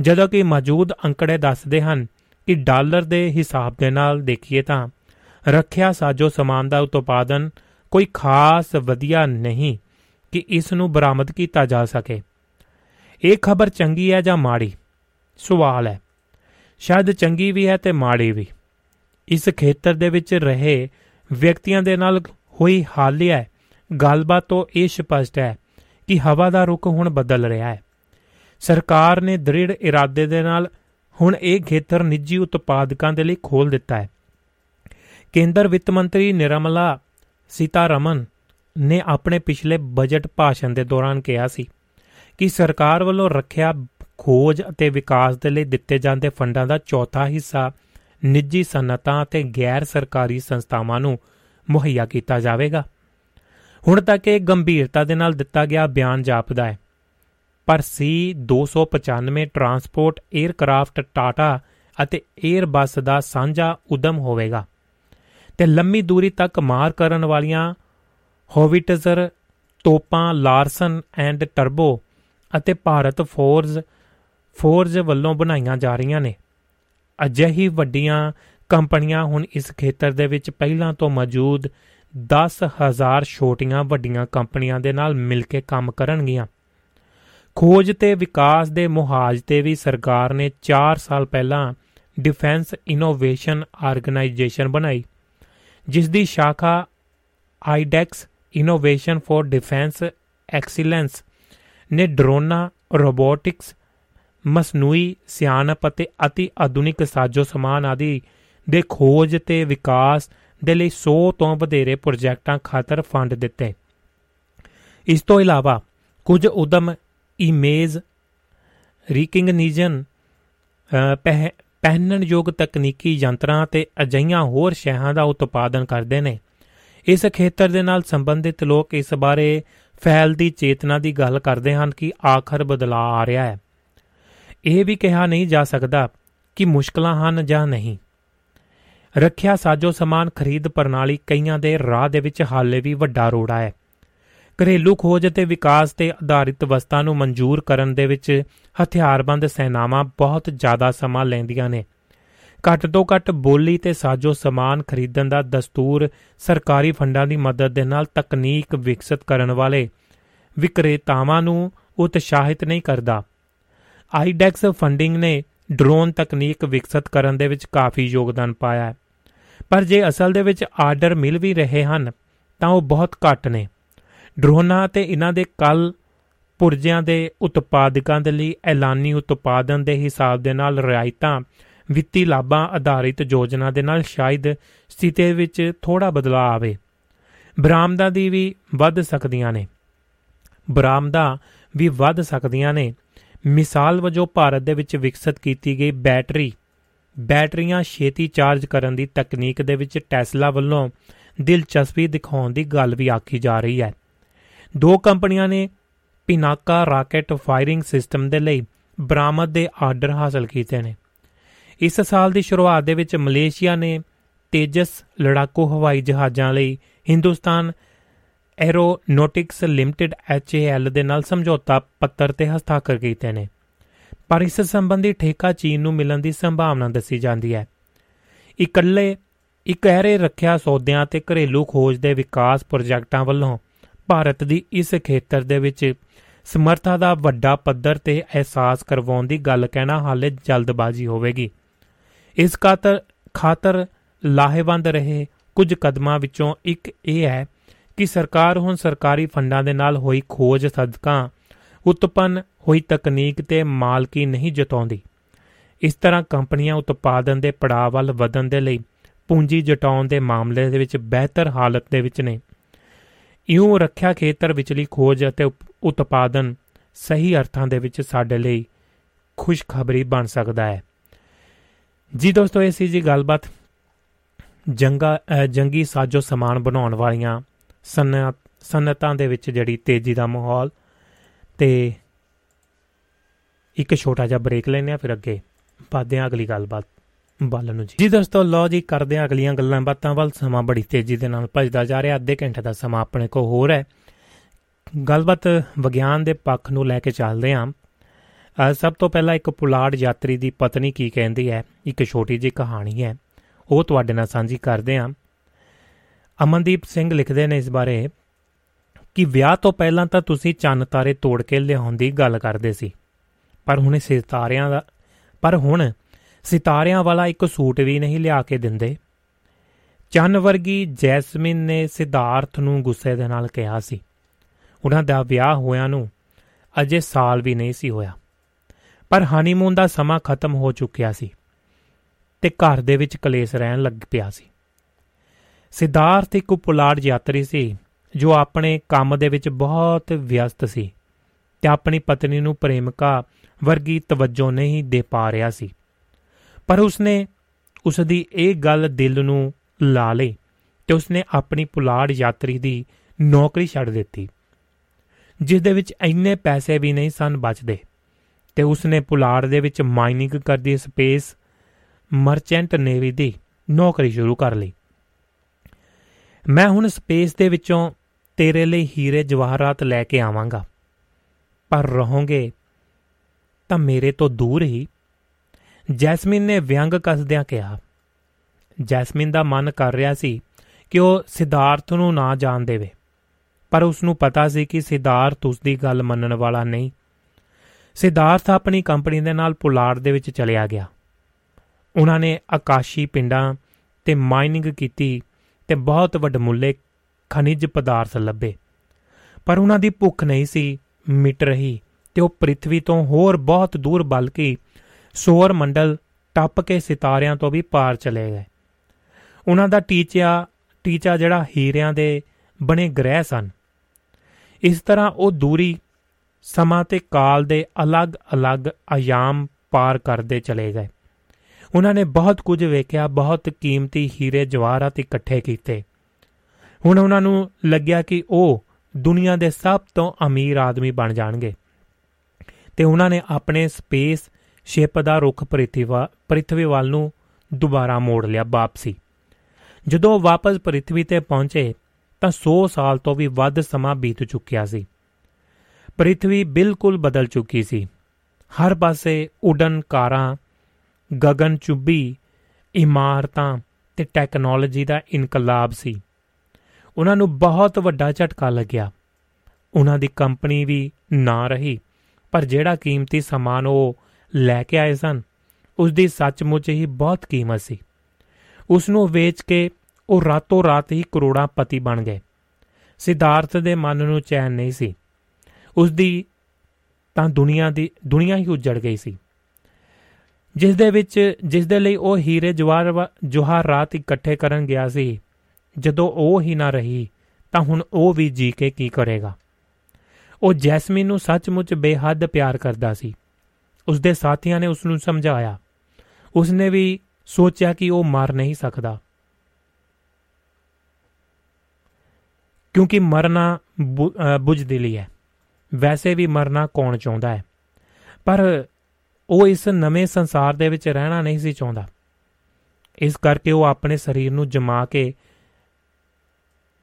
ਜਦੋਂ ਕਿ ਮੌਜੂਦ ਅੰਕੜੇ ਦੱਸਦੇ ਹਨ ਕਿ ਡਾਲਰ ਦੇ ਹਿਸਾਬ ਦੇ ਨਾਲ ਦੇਖੀਏ ਤਾਂ ਰੱਖਿਆ ਸਾਜੋ ਸਮਾਨ ਦਾ ਉਤਪਾਦਨ ਕੋਈ ਖਾਸ ਵਧੀਆ ਨਹੀਂ ਕਿ ਇਸ ਨੂੰ ਬਰਾਮਦ ਕੀਤਾ ਜਾ ਸਕੇ। ਇਹ ਖਬਰ ਚੰਗੀ ਹੈ ਜਾਂ ਮਾੜੀ? ਸਵਾਲ ਹੈ। ਸ਼ਾਇਦ ਚੰਗੀ ਵੀ ਹੈ ਤੇ ਮਾੜੀ ਵੀ। ਇਸ ਖੇਤਰ ਦੇ ਵਿੱਚ ਰਹੇ ਵਿਅਕਤੀਆਂ ਦੇ ਨਾਲ ਹੋਈ ਹਾਲੀਆ ਗੱਲਬਾਤ ਤੋਂ ਇਹ ਸਪਸ਼ਟ ਹੈ ਕਿ ਹਵਾ ਦਾ ਰੁਖ ਹੁਣ ਬਦਲ ਰਿਹਾ ਹੈ। ਸਰਕਾਰ ਨੇ ਦ੍ਰਿੜ ਇਰਾਦੇ ਦੇ ਨਾਲ ਹੁਣ ਇਹ ਖੇਤਰ ਨਿੱਜੀ ਉਤਪਾਦਕਾਂ ਦੇ ਲਈ ਖੋਲ ਦਿੱਤਾ ਹੈ। ਕੇਂਦਰ ਵਿੱਤ ਮੰਤਰੀ ਨਿਰਮਲਾ ਸੀਤਾਰਮਨ ਨੇ ਆਪਣੇ ਪਿਛਲੇ ਬਜਟ ਭਾਸ਼ਣ ਦੇ ਦੌਰਾਨ ਕਿਹਾ ਸੀ ਕਿ ਸਰਕਾਰ ਵੱਲੋਂ ਰੱਖਿਆ ਖੋਜ ਅਤੇ ਵਿਕਾਸ ਦੇ ਲਈ ਦਿੱਤੇ ਜਾਂਦੇ ਫੰਡਾਂ ਦਾ ਚੌਥਾ ਹਿੱਸਾ ਨਿੱਜੀ ਸਨਅਤਾਂ ਅਤੇ ਗੈਰ ਸਰਕਾਰੀ ਸੰਸਥਾਵਾਂ ਨੂੰ ਮੁਹੱਈਆ ਕੀਤਾ ਜਾਵੇਗਾ। ਹੁਣ ਤੱਕ ਇਹ ਗੰਭੀਰਤਾ ਦੇ ਨਾਲ ਦਿੱਤਾ ਗਿਆ ਬਿਆਨ ਜਾਪਦਾ ਹੈ। ਪਰ ਸੀ 295 ਟਰਾਂਸਪੋਰਟ 에ਅਰਕ੍ਰਾਫਟ ਟਾਟਾ ਅਤੇ 에ਅਰਬਸ ਦਾ ਸਾਂਝਾ ਉਦਮ ਹੋਵੇਗਾ ਤੇ ਲੰਮੀ ਦੂਰੀ ਤੱਕ ਮਾਰ ਕਰਨ ਵਾਲੀਆਂ ਹੋਵਿਟਜ਼ਰ, ਤੋਪਾਂ, ਲਾਰਸਨ ਐਂਡ ਟਰਬੋ ਅਤੇ ਭਾਰਤ ਫੋਰਜ਼, ਫੋਰਜ ਵੱਲੋਂ ਬਣਾਈਆਂ ਜਾ ਰਹੀਆਂ ਨੇ। ਅਜਿਹੀ ਵੱਡੀਆਂ ਕੰਪਨੀਆਂ ਹੁਣ ਇਸ ਖੇਤਰ ਦੇ ਵਿੱਚ ਪਹਿਲਾਂ ਤੋਂ ਮੌਜੂਦ 10000 ਛੋਟੀਆਂ ਵੱਡੀਆਂ ਕੰਪਨੀਆਂ ਦੇ ਨਾਲ ਮਿਲ ਕੇ ਕੰਮ ਕਰਨਗੀਆਂ। ਖੋਜ ਤੇ ਵਿਕਾਸ ਦੇ ਮੁਹਾਜ ਤੇ ਵੀ ਸਰਕਾਰ ਨੇ 4 ਸਾਲ ਪਹਿਲਾਂ ਡਿਫੈਂਸ ਇਨੋਵੇਸ਼ਨ ਆਰਗੇਨਾਈਜੇਸ਼ਨ ਬਣਾਈ, ਜਿਸ ਦੀ ਸ਼ਾਖਾ IDEX innovation for defence excellence ਨੇ ਡਰੋਨਾ, ਰੋਬੋਟਿਕਸ, ਮਸਨੂਈ, ਸਿਆਣਪ ਅਤੇ ਅਤੀ ਆਧੁਨਿਕ ਸਾਜ਼ੋ ਸਮਾਨ ਆਦਿ ਦੇ ਖੋਜ ਤੇ ਵਿਕਾਸ ਦੇ ਲਈ 100 ਤੋਂ ਵਧੇਰੇ ਪ੍ਰੋਜੈਕਟਾਂ ਖਾਤਰ ਫੰਡ ਦਿੱਤੇ। ਇਸ ਤੋਂ ਇਲਾਵਾ ਕੁਝ ਉਦਮ ਇਮੇਜ ਰੀਕਿੰਗਨੀਜਨ ਪਹਿਨਣਯੋਗ ਤਕਨੀਕੀ ਯੰਤਰਾਂ ਤੇ ਅਜਈਆਂ ਹੋਰ ਸ਼ੈਹਾਂ ਦਾ ਉਤਪਾਦਨ ਕਰਦੇ ਨੇ। ਇਸ ਖੇਤਰ ਦੇ ਨਾਲ ਸੰਬੰਧਿਤ ਲੋਕ ਇਸ ਬਾਰੇ ਫੈਲਦੀ ਚੇਤਨਾ ਦੀ ਗੱਲ ਕਰਦੇ ਹਨ ਕਿ ਆਖਰ ਬਦਲਾਅ ਆ ਰਿਹਾ ਹੈ। ਇਹ ਵੀ ਕਿਹਾ ਨਹੀਂ ਜਾ ਸਕਦਾ ਕਿ ਮੁਸ਼ਕਲਾਂ ਹਨ ਜਾਂ ਨਹੀਂ। ਰੱਖਿਆ ਸਾਜੋ ਸਮਾਨ ਖਰੀਦ ਪ੍ਰਣਾਲੀ ਕਈਆਂ ਦੇ ਰਾਹ ਦੇ ਵਿੱਚ ਹਾਲੇ ਵੀ ਵੱਡਾ ਰੋੜਾ ਹੈ। ਘਰੇਲੂ ਖੋਜ ਅਤੇ ਵਿਕਾਸ ਤੇ ਆਧਾਰਿਤ ਵਸਤਾਂ ਨੂੰ ਮਨਜ਼ੂਰ ਕਰਨ ਦੇ ਵਿੱਚ ਹਥਿਆਰਬੰਦ ਸੈਨਾਵਾਂ ਬਹੁਤ ਜ਼ਿਆਦਾ ਸਮਾਂ ਲੈਂਦੀਆਂ ਨੇ। ਘੱਟ ਤੋਂ ਘੱਟ ਬੋਲੀ ਤੇ ਸਾਜੋ ਸਮਾਨ ਖਰੀਦਣ ਦਾ ਦਸਤੂਰ ਸਰਕਾਰੀ ਫੰਡਾਂ ਦੀ ਮਦਦ ਦੇ ਨਾਲ ਤਕਨੀਕ ਵਿਕਸਿਤ ਕਰਨ ਵਾਲੇ ਵਿਕਰੇਤਾਵਾਂ ਨੂੰ ਉਤਸ਼ਾਹਿਤ ਨਹੀਂ ਕਰਦਾ। ਆਈਡੈਕਸ ਫੰਡਿੰਗ ਨੇ ਡਰੋਨ ਤਕਨੀਕ ਵਿਕਸਿਤ ਕਰਨ ਦੇ ਵਿੱਚ ਕਾਫੀ ਯੋਗਦਾਨ ਪਾਇਆ ਹੈ। ਪਰ ਜੇ ਅਸਲ ਦੇ ਵਿੱਚ ਆਰਡਰ ਮਿਲ ਵੀ ਰਹੇ ਹਨ, ਤਾਂ ਉਹ ਬਹੁਤ ਘੱਟ ਨੇ। ਡਰੋਨਾਂ ਤੇ ਇਹਨਾਂ ਦੇ ਕੱਲ ਪੁਰਜਿਆਂ ਦੇ ਉਤਪਾਦਕਾਂ ਦੇ ਲਈ ਐਲਾਨੀ ਉਤਪਾਦਨ ਦੇ ਹਿਸਾਬ ਦੇ ਨਾਲ ਰਿਆਇਤਾਂ ਵਿੱਤੀ ਲਾਭਾਂ ਆਧਾਰਿਤ ਯੋਜਨਾ ਦੇ ਨਾਲ ਸ਼ਾਇਦ ਸਥਿਤੀ ਵਿੱਚ ਥੋੜਾ ਬਦਲਾਅ ਆਵੇ। ਬਰਾਮਦਾਂ ਦੀ ਵੀ ਵੱਧ ਸਕਦੀਆਂ ਨੇ। ਬਰਾਮਦਾਂ ਵੀ ਵੱਧ ਸਕਦੀਆਂ ਨੇ। ਮਿਸਾਲ ਵਜੋਂ ਭਾਰਤ ਦੇ ਵਿੱਚ ਵਿਕਸਿਤ ਕੀਤੀ ਗਈ ਬੈਟਰੀ, ਬੈਟਰੀਆਂ ਛੇਤੀ ਚਾਰਜ ਕਰਨ ਦੀ ਤਕਨੀਕ ਦੇ ਵਿੱਚ ਟੈਸਲਾ ਵੱਲੋਂ ਦਿਲਚਸਪੀ ਦਿਖਾਉਣ ਦੀ ਗੱਲ ਵੀ ਆਖੀ ਜਾ ਰਹੀ ਹੈ। ਦੋ ਕੰਪਨੀਆਂ ਨੇ ਪਿਨਾਕਾ ਰਾਕੇਟ ਫਾਇਰਿੰਗ ਸਿਸਟਮ ਦੇ ਲਈ ਬਰਾਮਦ ਦੇ ਆਰਡਰ ਹਾਸਲ ਕੀਤੇ ਨੇ। ਇਸ ਸਾਲ ਦੀ ਸ਼ੁਰੂਆਤ ਦੇ ਵਿੱਚ ਮਲੇਸ਼ੀਆ ਨੇ ਤੇਜਸ, ਲੜਾਕੂ ਹਵਾਈ ਜਹਾਜ਼ਾਂ ਲਈ ਹਿੰਦੁਸਤਾਨ ਐਰੋਨੋਟਿਕਸ ਲਿਮਟਿਡ HAL ਦੇ ਨਾਲ ਸਮਝੌਤਾ ਪੱਤਰ ਤੇ ਹਸਤਾਖਰ ਕੀਤੇ ਨੇ। ਪਰ ਇਸ ਸੰਬੰਧੀ ਠੇਕਾ ਚੀਨ ਨੂੰ ਮਿਲਣ ਦੀ ਸੰਭਾਵਨਾ ਦੱਸੀ ਜਾਂਦੀ ਹੈ। ਇਕੱਲੇ ਇਕਹਿਰੇ ਰੱਖਿਆ ਸੌਦਿਆਂ ਤੇ ਘਰੇਲੂ ਖੋਜ ਦੇ ਵਿਕਾਸ ਪ੍ਰੋਜੈਕਟਾਂ ਵੱਲੋਂ ਭਾਰਤ ਦੀ ਇਸ ਖੇਤਰ ਦੇ ਵਿੱਚ ਸਮਰੱਥਾ ਦਾ ਵੱਡਾ ਪੱਧਰ ਤੇ ਅਹਿਸਾਸ ਕਰਵਾਉਣ ਦੀ ਗੱਲ ਕਹਿਣਾ ਹਾਲੇ ਜਲਦਬਾਜ਼ੀ ਹੋਵੇਗੀ। ਇਸ ਖਾਤਰ ਖਾਤਰ ਲਾਹੇਵੰਦ ਰਹੇ ਕੁਝ ਕਦਮਾਂ ਵਿੱਚੋਂ ਇੱਕ ਇਹ ਹੈ ਕਿ ਸਰਕਾਰ ਹੁਣ ਸਰਕਾਰੀ ਫੰਡਾਂ ਦੇ ਨਾਲ ਹੋਈ ਖੋਜ ਸਦਕਾ ਉਤਪੰਨ ਹੋਈ ਤਕਨੀਕ ਤੇ ਮਾਲਕੀ ਨਹੀਂ ਜਤਾਉਂਦੀ। ਇਸ ਤਰ੍ਹਾਂ ਕੰਪਨੀਆਂ ਉਤਪਾਦਨ ਦੇ ਪੜਾਅ ਵੱਲ ਵਧਣ ਦੇ ਲਈ ਪੂੰਜੀ ਜਟਾਉਣ ਦੇ ਮਾਮਲੇ ਦੇ ਵਿੱਚ ਬਿਹਤਰ ਹਾਲਤ ਦੇ ਵਿੱਚ ਨੇ। ਇਉਂ ਰੱਖਿਆ ਖੇਤਰ ਵਿਚਲੀ ਖੋਜ ਅਤੇ ਉਤਪਾਦਨ ਸਹੀ ਅਰਥਾਂ ਦੇ ਵਿੱਚ ਸਾਡੇ ਲਈ ਖੁਸ਼ਖਬਰੀ ਬਣ ਸਕਦਾ ਹੈ। ਜੀ ਦੋਸਤੋ, ਇਹ ਸੀ ਜੀ ਗੱਲਬਾਤ ਜੰਗਾ ਜੰਗੀ ਸਾਜੋ ਸਮਾਨ ਬਣਾਉਣ ਵਾਲੀਆਂ ਸਨਅਤਾਂ ਦੇ ਵਿੱਚ ਜਿਹੜੀ ਤੇਜ਼ੀ ਦਾ ਮਾਹੌਲ ਤੇ ਇੱਕ ਛੋਟਾ ਜਿਹਾ ਬ੍ਰੇਕ ਲੈਨੇ ਆ ਫਿਰ ਅੱਗੇ ਵਧਦੇ ਆ ਅਗਲੀ ਗੱਲਬਾਤ ਬਾਲਨ ਨੂੰ ਜੀ। ਜੀ ਦੋਸਤੋ ਲੋ ਜੀ, ਕਰਦੇ ਆ ਅਗਲੀਆਂ ਗੱਲਾਂ ਬਾਤਾਂ ਵੱਲ। ਸਮਾਂ ਬੜੀ ਤੇਜ਼ੀ ਦੇ ਨਾਲ ਭਜਦਾ ਜਾ ਰਿਹਾ, ਅੱਧੇ ਘੰਟੇ ਦਾ ਸਮਾਂ ਆਪਣੇ ਕੋ ਹੋਰ ਹੈ। ਗੱਲਬਾਤ ਵਿਗਿਆਨ ਦੇ ਪੱਖ ਨੂੰ ਲੈ ਕੇ ਚੱਲਦੇ ਆਂ ਸਭ ਤੋਂ ਪਹਿਲਾਂ ਇੱਕ ਪੁਲਾੜ ਯਾਤਰੀ ਦੀ ਪਤਨੀ ਕੀ ਕਹਿੰਦੀ ਹੈ? ਇੱਕ ਛੋਟੀ ਜਿਹੀ ਕਹਾਣੀ ਹੈ। ਉਹ ਤੁਹਾਡੇ ਨਾਲ ਸਾਂਝੀ ਕਰਦੇ ਆਂ ਅਮਨਦੀਪ ਸਿੰਘ ਲਿਖਦੇ ਨੇ ਇਸ ਬਾਰੇ ਕਿ ਵਿਆਹ ਤੋਂ ਪਹਿਲਾਂ ਤਾਂ ਤੁਸੀਂ ਚੰਨ ਤਾਰੇ ਤੋੜ ਕੇ ਲਿਆਉਣ ਦੀ ਗੱਲ ਕਰਦੇ ਸੀ। ਪਰ ਹੁਣ ਸਿਤਾਰਿਆਂ ਦਾ ਪਰ ਹੁਣ ਸਿਤਾਰਿਆਂ ਵਾਲਾ ਇੱਕ ਸੂਟ ਵੀ ਨਹੀਂ ਲਿਆ ਕੇ ਦਿੰਦੇ। ਚੰਨ ਵਰਗੀ ਜੈਸਮਿਨ ਨੇ ਸਿਧਾਰਥ ਨੂੰ ਗੁੱਸੇ ਦੇ ਨਾਲ ਕਿਹਾ ਸੀ। ਉਹਨਾਂ ਦਾ ਵਿਆਹ ਹੋਇਆਂ ਨੂੰ ਅਜੇ ਸਾਲ ਵੀ ਨਹੀਂ ਸੀ ਹੋਇਆ। ਪਰ ਹਨੀਮੂਨ ਦਾ ਸਮਾਂ ਖਤਮ ਹੋ ਚੁੱਕਿਆ ਸੀ ਤੇ ਘਰ ਦੇ ਵਿੱਚ ਕਲੇਸ਼ ਰਹਿਣ ਲੱਗ ਪਿਆ ਸੀ। ਸਿਧਾਰਥ ਇੱਕ ਪੁਲਾੜ ਯਾਤਰੀ ਸੀ, ਜੋ ਆਪਣੇ ਕੰਮ ਦੇ ਵਿੱਚ ਬਹੁਤ ਵਿਅਸਤ ਸੀ ਤੇ ਆਪਣੀ ਪਤਨੀ ਨੂੰ ਪ੍ਰੇਮਿਕਾ ਵਰਗੀ ਤਵੱਜੋ ਨਹੀਂ ਦੇ ਪਾ ਰਿਹਾ ਸੀ। ਪਰ ਉਸਨੇ ਉਸ ਦੀ ਇਹ ਗੱਲ ਦਿਲ ਨੂੰ ਲਾ ਲਈ ਤੇ ਉਸਨੇ ਆਪਣੀ ਪੁਲਾੜ ਯਾਤਰੀ ਦੀ ਨੌਕਰੀ ਛੱਡ ਦਿੱਤੀ ਜਿਸ ਦੇ ਵਿੱਚ ਇੰਨੇ ਪੈਸੇ ਵੀ ਨਹੀਂ ਸਨ ਬਚਦੇ। ਤੇ ਉਸਨੇ ਪੁਲਾੜ ਦੇ ਵਿੱਚ ਮਾਈਨਿੰਗ ਕਰਦੀ ਸਪੇਸ ਮਰਚੈਂਟ ਨੇਵੀ ਦੀ ਨੌਕਰੀ ਸ਼ੁਰੂ ਕਰ ਲਈ। ਮੈਂ ਹੁਣ ਸਪੇਸ ਦੇ ਵਿੱਚੋਂ ਤੇਰੇ ਲਈ ਹੀਰੇ ਜਵਾਹਰਾਤ ਲੈ ਕੇ ਆਵਾਂਗਾ। ਪਰ ਰਹੋਗੇ ਤਾਂ ਮੇਰੇ ਤੋਂ ਦੂਰ ਹੀ। ਜੈਸਮਿਨ ਨੇ ਵਿਅੰਗ ਕੱਸਦਿਆਂ ਕਿਹਾ। ਜੈਸਮਿਨ ਦਾ ਮਨ ਕਰ ਰਿਹਾ ਸੀ ਕਿ ਉਹ ਸਿਧਾਰਥ ਨੂੰ ਨਾ ਜਾਣ ਦੇਵੇ। ਪਰ ਉਸ ਨੂੰ ਪਤਾ ਸੀ ਕਿ ਸਿਧਾਰਥ ਉਸ ਦੀ ਗੱਲ ਮੰਨਣ ਵਾਲਾ ਨਹੀਂ। ਸਿਧਾਰਥ ਆਪਣੀ ਕੰਪਨੀ ਦੇ ਨਾਲ ਪੁਲਾੜ ਦੇ ਵਿੱਚ ਚਲਿਆ ਗਿਆ। ਉਹਨਾਂ ਨੇ ਆਕਾਸ਼ੀ ਪਿੰਡਾਂ ਤੇ ਮਾਈਨਿੰਗ ਕੀਤੀ ਤੇ ਬਹੁਤ ਵੱਡਮੁੱਲੇ ਖਣਿਜ ਪਦਾਰਥ ਲੱਭੇ। ਪਰ ਉਹਨਾਂ ਦੀ ਭੁੱਖ ਨਹੀਂ ਸੀ, ਮਿਟ ਰਹੀ ਤੇ ਉਹ ਪ੍ਰithvi ਤੋਂ ਹੋਰ ਬਹੁਤ ਦੂਰ ਬਲਕਿ ਸੌਰ ਮੰਡਲ ਟੱਪ ਕੇ ਸਿਤਾਰਿਆਂ ਤੋਂ ਵੀ ਪਾਰ ਚਲੇ ਗਏ। ਉਹਨਾਂ ਦਾ ਟੀਚਾ ਟੀਚਾ ਜਿਹੜਾ ਹੀਰਿਆਂ ਦੇ ਬਣੇ ਗ੍ਰਹਿ ਸਨ। ਇਸ ਤਰ੍ਹਾਂ ਉਹ ਦੂਰੀ ਸਮਾਂ ਤੇ ਕਾਲ ਦੇ ਅਲੱਗ-ਅਲੱਗ ਆਯਾਮ ਪਾਰ ਕਰਦੇ ਚਲੇ ਗਏ। ਉਹਨਾਂ ਨੇ ਬਹੁਤ ਕੁਝ ਵੇਖਿਆ, ਬਹੁਤ ਕੀਮਤੀ ਹੀਰੇ ਜਵਾਹਰਾਤ ਇਕੱਠੇ ਕੀਤੇ। ਹੁਣ ਉਹਨਾਂ ਨੂੰ ਲੱਗਿਆ ਕਿ ਉਹ ਦੁਨੀਆ ਦੇ ਸਭ ਤੋਂ ਅਮੀਰ ਆਦਮੀ ਬਣ ਜਾਣਗੇ। ਤੇ ਉਹਨਾਂ ਨੇ ਆਪਣੇ ਸਪੇਸ ਸ਼ਿਪ ਦਾ ਰੁਖ ਪ੍ਰਿਥਵੀ ਵੱਲ ਨੂੰ ਦੁਬਾਰਾ ਮੋੜ ਲਿਆ ਵਾਪਸੀ। ਜਦੋਂ ਵਾਪਸ ਪ੍ਰਿਥਵੀ ਤੇ ਪਹੁੰਚੇ, ਤਾਂ 100 ਸਾਲ ਤੋਂ ਵੀ ਵੱਧ ਸਮਾਂ ਬੀਤ ਚੁੱਕਿਆ ਸੀ। ਪ੍ਰਿਥਵੀ ਬਿਲਕੁਲ ਬਦਲ ਚੁੱਕੀ ਸੀ। ਹਰ ਪਾਸੇ ਉਡਨ ਕਾਰਾਂ ਗगन ਚੁੱਬੀ ਇਮਾਰਤਾਂ ਤੇ ਟੈਕਨੋਲੋਜੀ ਦਾ ਇਨਕਲਾਬ ਸੀ। ਉਹਨਾਂ ਨੂੰ ਬਹੁਤ ਵੱਡਾ ਝਟਕਾ ਲੱਗਿਆ। ਉਹਨਾਂ ਦੀ ਕੰਪਨੀ ਵੀ ਨਾ ਰਹੀ, ਪਰ ਜਿਹੜਾ ਕੀਮਤੀ ਸਮਾਨ ਉਹ ਲੈ ਕੇ ਆਏ ਸਨ ਉਸ ਦੀ ਸੱਚਮੁੱਚ ਹੀ ਬਹੁਤ ਕੀਮਤ ਸੀ। ਉਸ ਨੂੰ ਵੇਚ ਕੇ ਉਹ ਰਾਤੋਂ ਰਾਤ ਹੀ ਕਰੋੜਾਂ ਪਤੀ ਬਣ ਗਏ। ਸਿਧਾਰਥ ਦੇ ਮਨ ਨੂੰ ਚੈਨ ਨਹੀਂ ਸੀ। ਉਸ ਦੀ ਤਾਂ ਦੁਨੀਆ ਦੀ, ਦੁਨੀਆ ਹੀ ਉਜੜ ਗਈ ਸੀ। ਜਿਸ ਦੇ ਵਿੱਚ ਜਿਸ ਦੇ ਲਈ ਉਹ ਹੀਰੇ ਜਵਾਹਰ ਜਵਾਹਰਾਤ ਇਕੱਠੇ ਕਰਨ ਗਿਆ ਸੀ। ਜਦੋਂ ਉਹ ਹੀ ਨਾ ਰਹੀ, ਤਾਂ ਹੁਣ ਉਹ ਵੀ ਜੀ ਕੇ ਕੀ ਕਰੇਗਾ। ਉਹ ਜੈਸਮੀਨ ਨੂੰ ਸੱਚਮੁੱਚ ਬੇਹੱਦ ਪਿਆਰ ਕਰਦਾ ਸੀ। ਉਸ ਦੇ ਸਾਥੀਆਂ ਨੇ ਉਸ ਨੂੰ ਸਮਝਾਇਆ। ਉਸ ਨੇ ਵੀ ਸੋਚਿਆ ਕਿ ਉਹ ਮਰ ਨਹੀਂ ਸਕਦਾ। ਕਿਉਂਕਿ ਮਰਨਾ ਬੁਝਦਿਲੀ ਹੈ। ਵੈਸੇ ਵੀ ਮਰਨਾ ਕੌਣ ਚਾਹੁੰਦਾ ਹੈ? ਪਰ ਉਹ ਇਸ ਨਵੇਂ ਸੰਸਾਰ ਦੇ ਵਿੱਚ ਰਹਿਣਾ ਨਹੀਂ ਸੀ ਚਾਹੁੰਦਾ। ਇਸ ਕਰਕੇ ਉਹ ਆਪਣੇ ਸਰੀਰ ਨੂੰ ਜਮਾ ਕੇ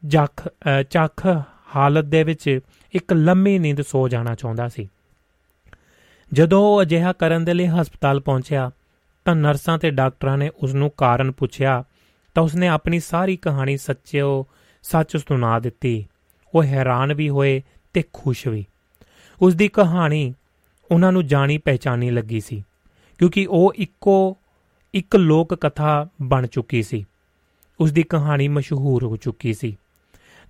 ਜਖ ਚੱਖ ਹਾਲਤ ਦੇ ਵਿੱਚ ਇੱਕ ਲੰਮੀ ਨੀਂਦ ਸੋ ਜਾਣਾ ਚਾਹੁੰਦਾ ਸੀ। ਜਦੋਂ ਉਹ ਅਜਿਹਾ ਕਰਨ ਦੇ ਲਈ ਹਸਪਤਾਲ ਪਹੁੰਚਿਆ, ਤਾਂ ਨਰਸਾਂ ਤੇ ਡਾਕਟਰਾਂ ਨੇ ਉਸ ਨੂੰ ਕਾਰਨ ਪੁੱਛਿਆ, ਤਾਂ ਉਸਨੇ ਆਪਣੀ ਸਾਰੀ ਕਹਾਣੀ ਸੱਚਿਓ ਸੱਚ ਸੁਣਾ ਦਿੱਤੀ। ਉਹ ਹੈਰਾਨ ਵੀ ਹੋਏ ਤੇ ਖੁਸ਼ ਵੀ। ਉਸ ਦੀ ਕਹਾਣੀ ਉਹਨਾਂ ਨੂੰ ਜਾਣੀ ਪਹਿਚਾਨੀ ਲੱਗੀ ਸੀ, ਕਿਉਂਕਿ ਉਹ ਇੱਕੋ ਇੱਕ ਲੋਕ ਕਥਾ ਬਣ ਚੁੱਕੀ ਸੀ। ਉਸ ਦੀ ਕਹਾਣੀ ਮਸ਼ਹੂਰ ਹੋ ਚੁੱਕੀ ਸੀ।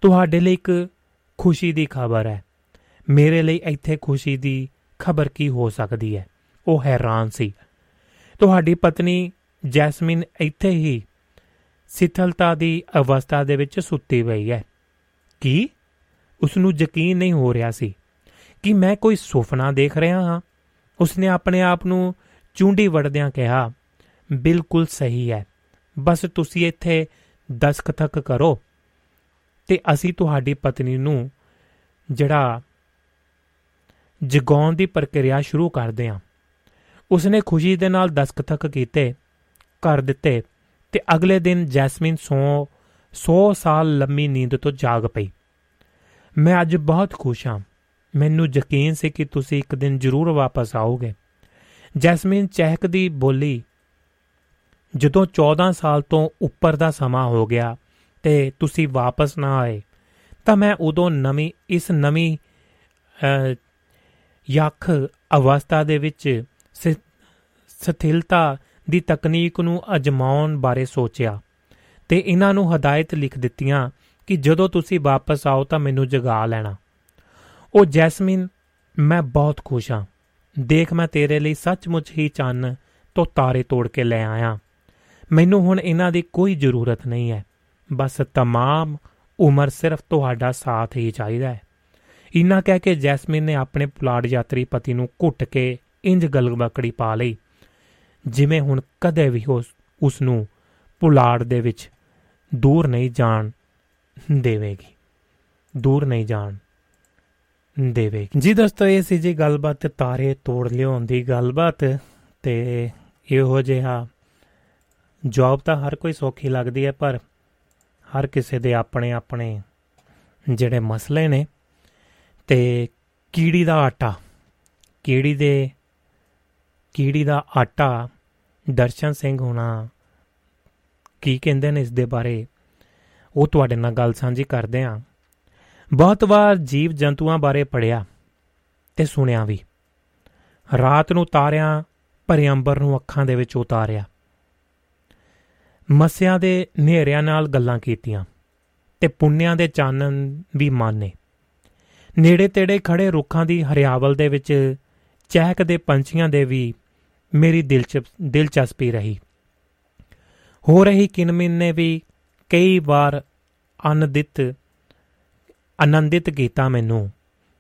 ਤੁਹਾਡੇ ਲਈ ਇੱਕ ਖੁਸ਼ੀ ਦੀ ਖਬਰ ਹੈ। ਮੇਰੇ ਲਈ ਇੱਥੇ ਖੁਸ਼ੀ ਦੀ ਖਬਰ ਕੀ ਹੋ ਸਕਦੀ ਹੈ? ਉਹ ਹੈਰਾਨ ਸੀ। ਤੁਹਾਡੀ ਪਤਨੀ ਜੈਸਮਿਨ ਇੱਥੇ ਹੀ ਸਿਥਲਤਾ ਦੀ ਅਵਸਥਾ ਦੇ ਵਿੱਚ ਸੁੱਤੀ ਪਈ ਹੈ। ਕੀ? ਉਸ ਨੂੰ ਯਕੀਨ ਨਹੀਂ ਹੋ ਰਿਹਾ ਸੀ। ਕਿ ਮੈਂ ਕੋਈ ਸੁਪਨਾ ਦੇਖ ਰਿਹਾ ਹਾਂ। ਉਸਨੇ ਆਪਣੇ ਆਪ ਨੂੰ ਚੁੰਡੀ ਵੜਦਿਆਂ ਕਿਹਾ, ਬਿਲਕੁਲ ਸਹੀ ਹੈ। ਬਸ ਤੁਸੀਂ ਇੱਥੇ ਦਸਖਤ ਕਰੋ ਤੇ ਅਸੀਂ ਤੁਹਾਡੀ ਪਤਨੀ ਨੂੰ ਜਿਹੜਾ ਜਗਾਉਣ ਦੀ ਪ੍ਰਕਿਰਿਆ ਸ਼ੁਰੂ ਕਰਦੇ ਹਾਂ। ਉਸਨੇ ਖੁਸ਼ੀ ਦੇ ਨਾਲ ਦਸਖਤ ਕੀਤੇ ਕਰ ਦਿੱਤੇ ਤੇ ਅਗਲੇ ਦਿਨ ਜੈਸਮਿਨ ਸੋ 100 ਸਾਲ ਲੰਮੀ ਨੀਂਦ ਤੋਂ ਜਾਗ ਪਈ। ਮੈਂ ਅੱਜ ਬਹੁਤ ਖੁਸ਼ ਹਾਂ। ਮੈਨੂੰ ਯਕੀਨ ਸੀ ਕਿ ਤੁਸੀਂ ਇੱਕ ਦਿਨ ਜ਼ਰੂਰ ਵਾਪਸ ਆਓਗੇ। ਜੈਸਮਿਨ ਚਹਿਕਦੀ ਬੋਲੀ, ਜਦੋਂ 14 ਸਾਲ ਤੋਂ ਉੱਪਰ ਦਾ ਸਮਾਂ ਹੋ ਗਿਆ ਤੇ ਤੁਸੀਂ ਵਾਪਸ ਨਾ ਆਏ, ਤਾਂ ਮੈਂ ਉਦੋਂ ਨਵੀਂ, ਇਸ ਨਵੀਂ ਯਖ ਅਵਸਥਾ ਦੇ ਵਿੱਚ ਸਥਿਲਤਾ ਦੀ ਤਕਨੀਕ ਨੂੰ ਅਜਮਾਉਣ ਬਾਰੇ ਸੋਚਿਆ ਤੇ ਇਹਨਾਂ ਨੂੰ ਹਦਾਇਤ ਲਿਖ ਦਿੱਤੀਆਂ ਕਿ ਜਦੋਂ ਤੁਸੀਂ ਵਾਪਸ ਆਓ ਤਾਂ ਮੈਨੂੰ ਜਗਾ ਲੈਣਾ। ਉਹ ਜੈਸਮਿਨ ਮੈਂ ਬਹੁਤ ਖੁਸ਼ ਹਾਂ ਦੇਖ ਮੈਂ ਤੇਰੇ ਲਈ ਸੱਚਮੁੱਚ ਹੀ ਚੰਨ ਤੋਂ ਤਾਰੇ ਤੋੜ ਕੇ ਲੈ ਆਇਆ ਮੈਨੂੰ ਹੁਣ ਇਹਨਾਂ ਦੀ ਕੋਈ ਜ਼ਰੂਰਤ ਨਹੀਂ ਹੈ ਬਸ तमाम ਉਮਰ ਸਿਰਫ ਤੁਹਾਡਾ ਸਾਥ ਹੀ ਚਾਹੀਦਾ ਹੈ ਇਨਾ ਕਹਿ ਕੇ ਜੈਸਮਿਨ ਨੇ ਆਪਣੇ ਪੁਲਾੜ ਯਾਤਰੀ ਪਤੀ ਨੂੰ ਘੁੱਟ ਕੇ ਇੰਜ ਗਲਗਬਕੜੀ ਪਾ ਲਈ ਜਿਵੇਂ ਹੁਣ ਕਦੇ ਵੀ ਉਸ ਨੂੰ ਪੁਲਾੜ ਦੇ ਵਿੱਚ ਦੂਰ ਨਹੀਂ ਜਾਣ ਦੇਵੇਗੀ ਦੂਰ ਨਹੀਂ ਜਾਣ ਦੇਵੇਗੀ ਜੀ ਦੋਸਤੋ, ਇਹ ਸੀ ਜੀ ਗੱਲਬਾਤ ਤਾਰੇ ਤੋੜ ਲਿਆਉਣ ਦੀ ਗੱਲਬਾਤ ਤੇ ਇਹੋ ਜਿਹਾ ਜੌਬ ਤਾਂ ਹਰ ਕੋਈ ਸੌਖੀ ਲੱਗਦੀ ਹੈ, ਪਰ ਹਰ ਕਿਸੇ ਦੇ ਆਪਣੇ ਆਪਣੇ ਜਿਹੜੇ ਮਸਲੇ ਨੇ ਤੇ ਕੀੜੀ ਦਾ ਆਟਾ, ਕੀੜੀ ਦੇ, ਕੀੜੀ ਦਾ ਆਟਾ, ਦਰਸ਼ਨ ਸਿੰਘ ਹੋਣਾ ਕੀ ਕਹਿੰਦੇ ਨੇ ਇਸ ਦੇ ਬਾਰੇ, ਉਹ ਤੁਹਾਡੇ ਨਾਲ ਗੱਲ ਸਾਂਝੀ ਕਰਦੇ ਆਂ ਬਹੁਤ ਵਾਰ ਜੀਵ ਜੰਤੂਆਂ ਬਾਰੇ ਪੜਿਆ ਤੇ ਸੁਣਿਆ ਵੀ। ਰਾਤ ਨੂੰ ਤਾਰਿਆਂ ਭਰੇ ਅੰਬਰ ਨੂੰ ਅੱਖਾਂ ਦੇ ਵਿੱਚ ਉਤਾਰਿਆ। ਮਸਿਆਂ ਦੇ ਨੇਰਿਆਂ ਨਾਲ ਗੱਲਾਂ ਕੀਤੀਆਂ ਤੇ ਪੁੰਨਿਆਂ ਦੇ ਚਾਨਣ ਵੀ ਮਾਨੇ। ਨੇੜੇ ਤੇੜੇ ਖੜੇ ਰੁੱਖਾਂ ਦੀ ਹਰਿਆਵਲ ਦੇ ਵਿੱਚ ਚਹਿਕਦੇ ਪੰਛੀਆਂ ਦੇ ਵੀ ਮੇਰੀ ਦਿਲਚਸਪੀ ਰਹੀ। ਹੋ ਰਹੀ ਕਿਨਮਿਨ ਨੇ ਵੀ ਕਈ ਵਾਰ ਅਨੰਦਿਤ ਆਨੰਦਿਤ ਕੀਤਾ ਮੈਨੂੰ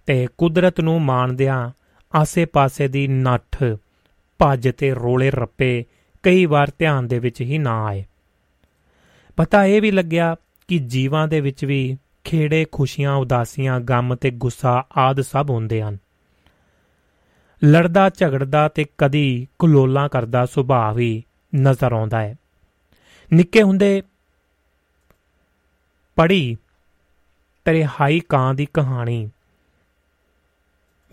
ਤੇ ਕੁਦਰਤ ਨੂੰ ਮਾਣਦਿਆਂ ਆਸੇ-ਪਾਸੇ ਦੀ ਨੱਠ, ਭੱਜ ਤੇ ਰੋਲੇ ਰੱਪੇ ਕਈ ਵਾਰ ਧਿਆਨ ਦੇ ਵਿੱਚ ਹੀ ਨਾ ਆਏ। ਪਤਾ ਇਹ ਵੀ ਲੱਗਿਆ ਕਿ ਜੀਵਾਂ ਦੇ ਵਿੱਚ ਵੀ ਖੇੜੇ, ਖੁਸ਼ੀਆਂ, ਉਦਾਸੀਆਂ, ਗਮ ਤੇ ਗੁੱਸਾ ਆਦ ਸਭ ਹੁੰਦੇ ਹਨ। ਲੜਦਾ, ਝਗੜਦਾ ਤੇ ਕਦੀ ਕੁਲੋਲਾ ਕਰਦਾ ਸੁਭਾਅ ਵੀ ਨਜ਼ਰ ਆਉਂਦਾ ਹੈ। ਨਿੱਕੇ ਹੁੰਦੇ ਪੜੀ ਤੇਰੇ ਹਾਈ ਕਾਂ ਦੀ ਕਹਾਣੀ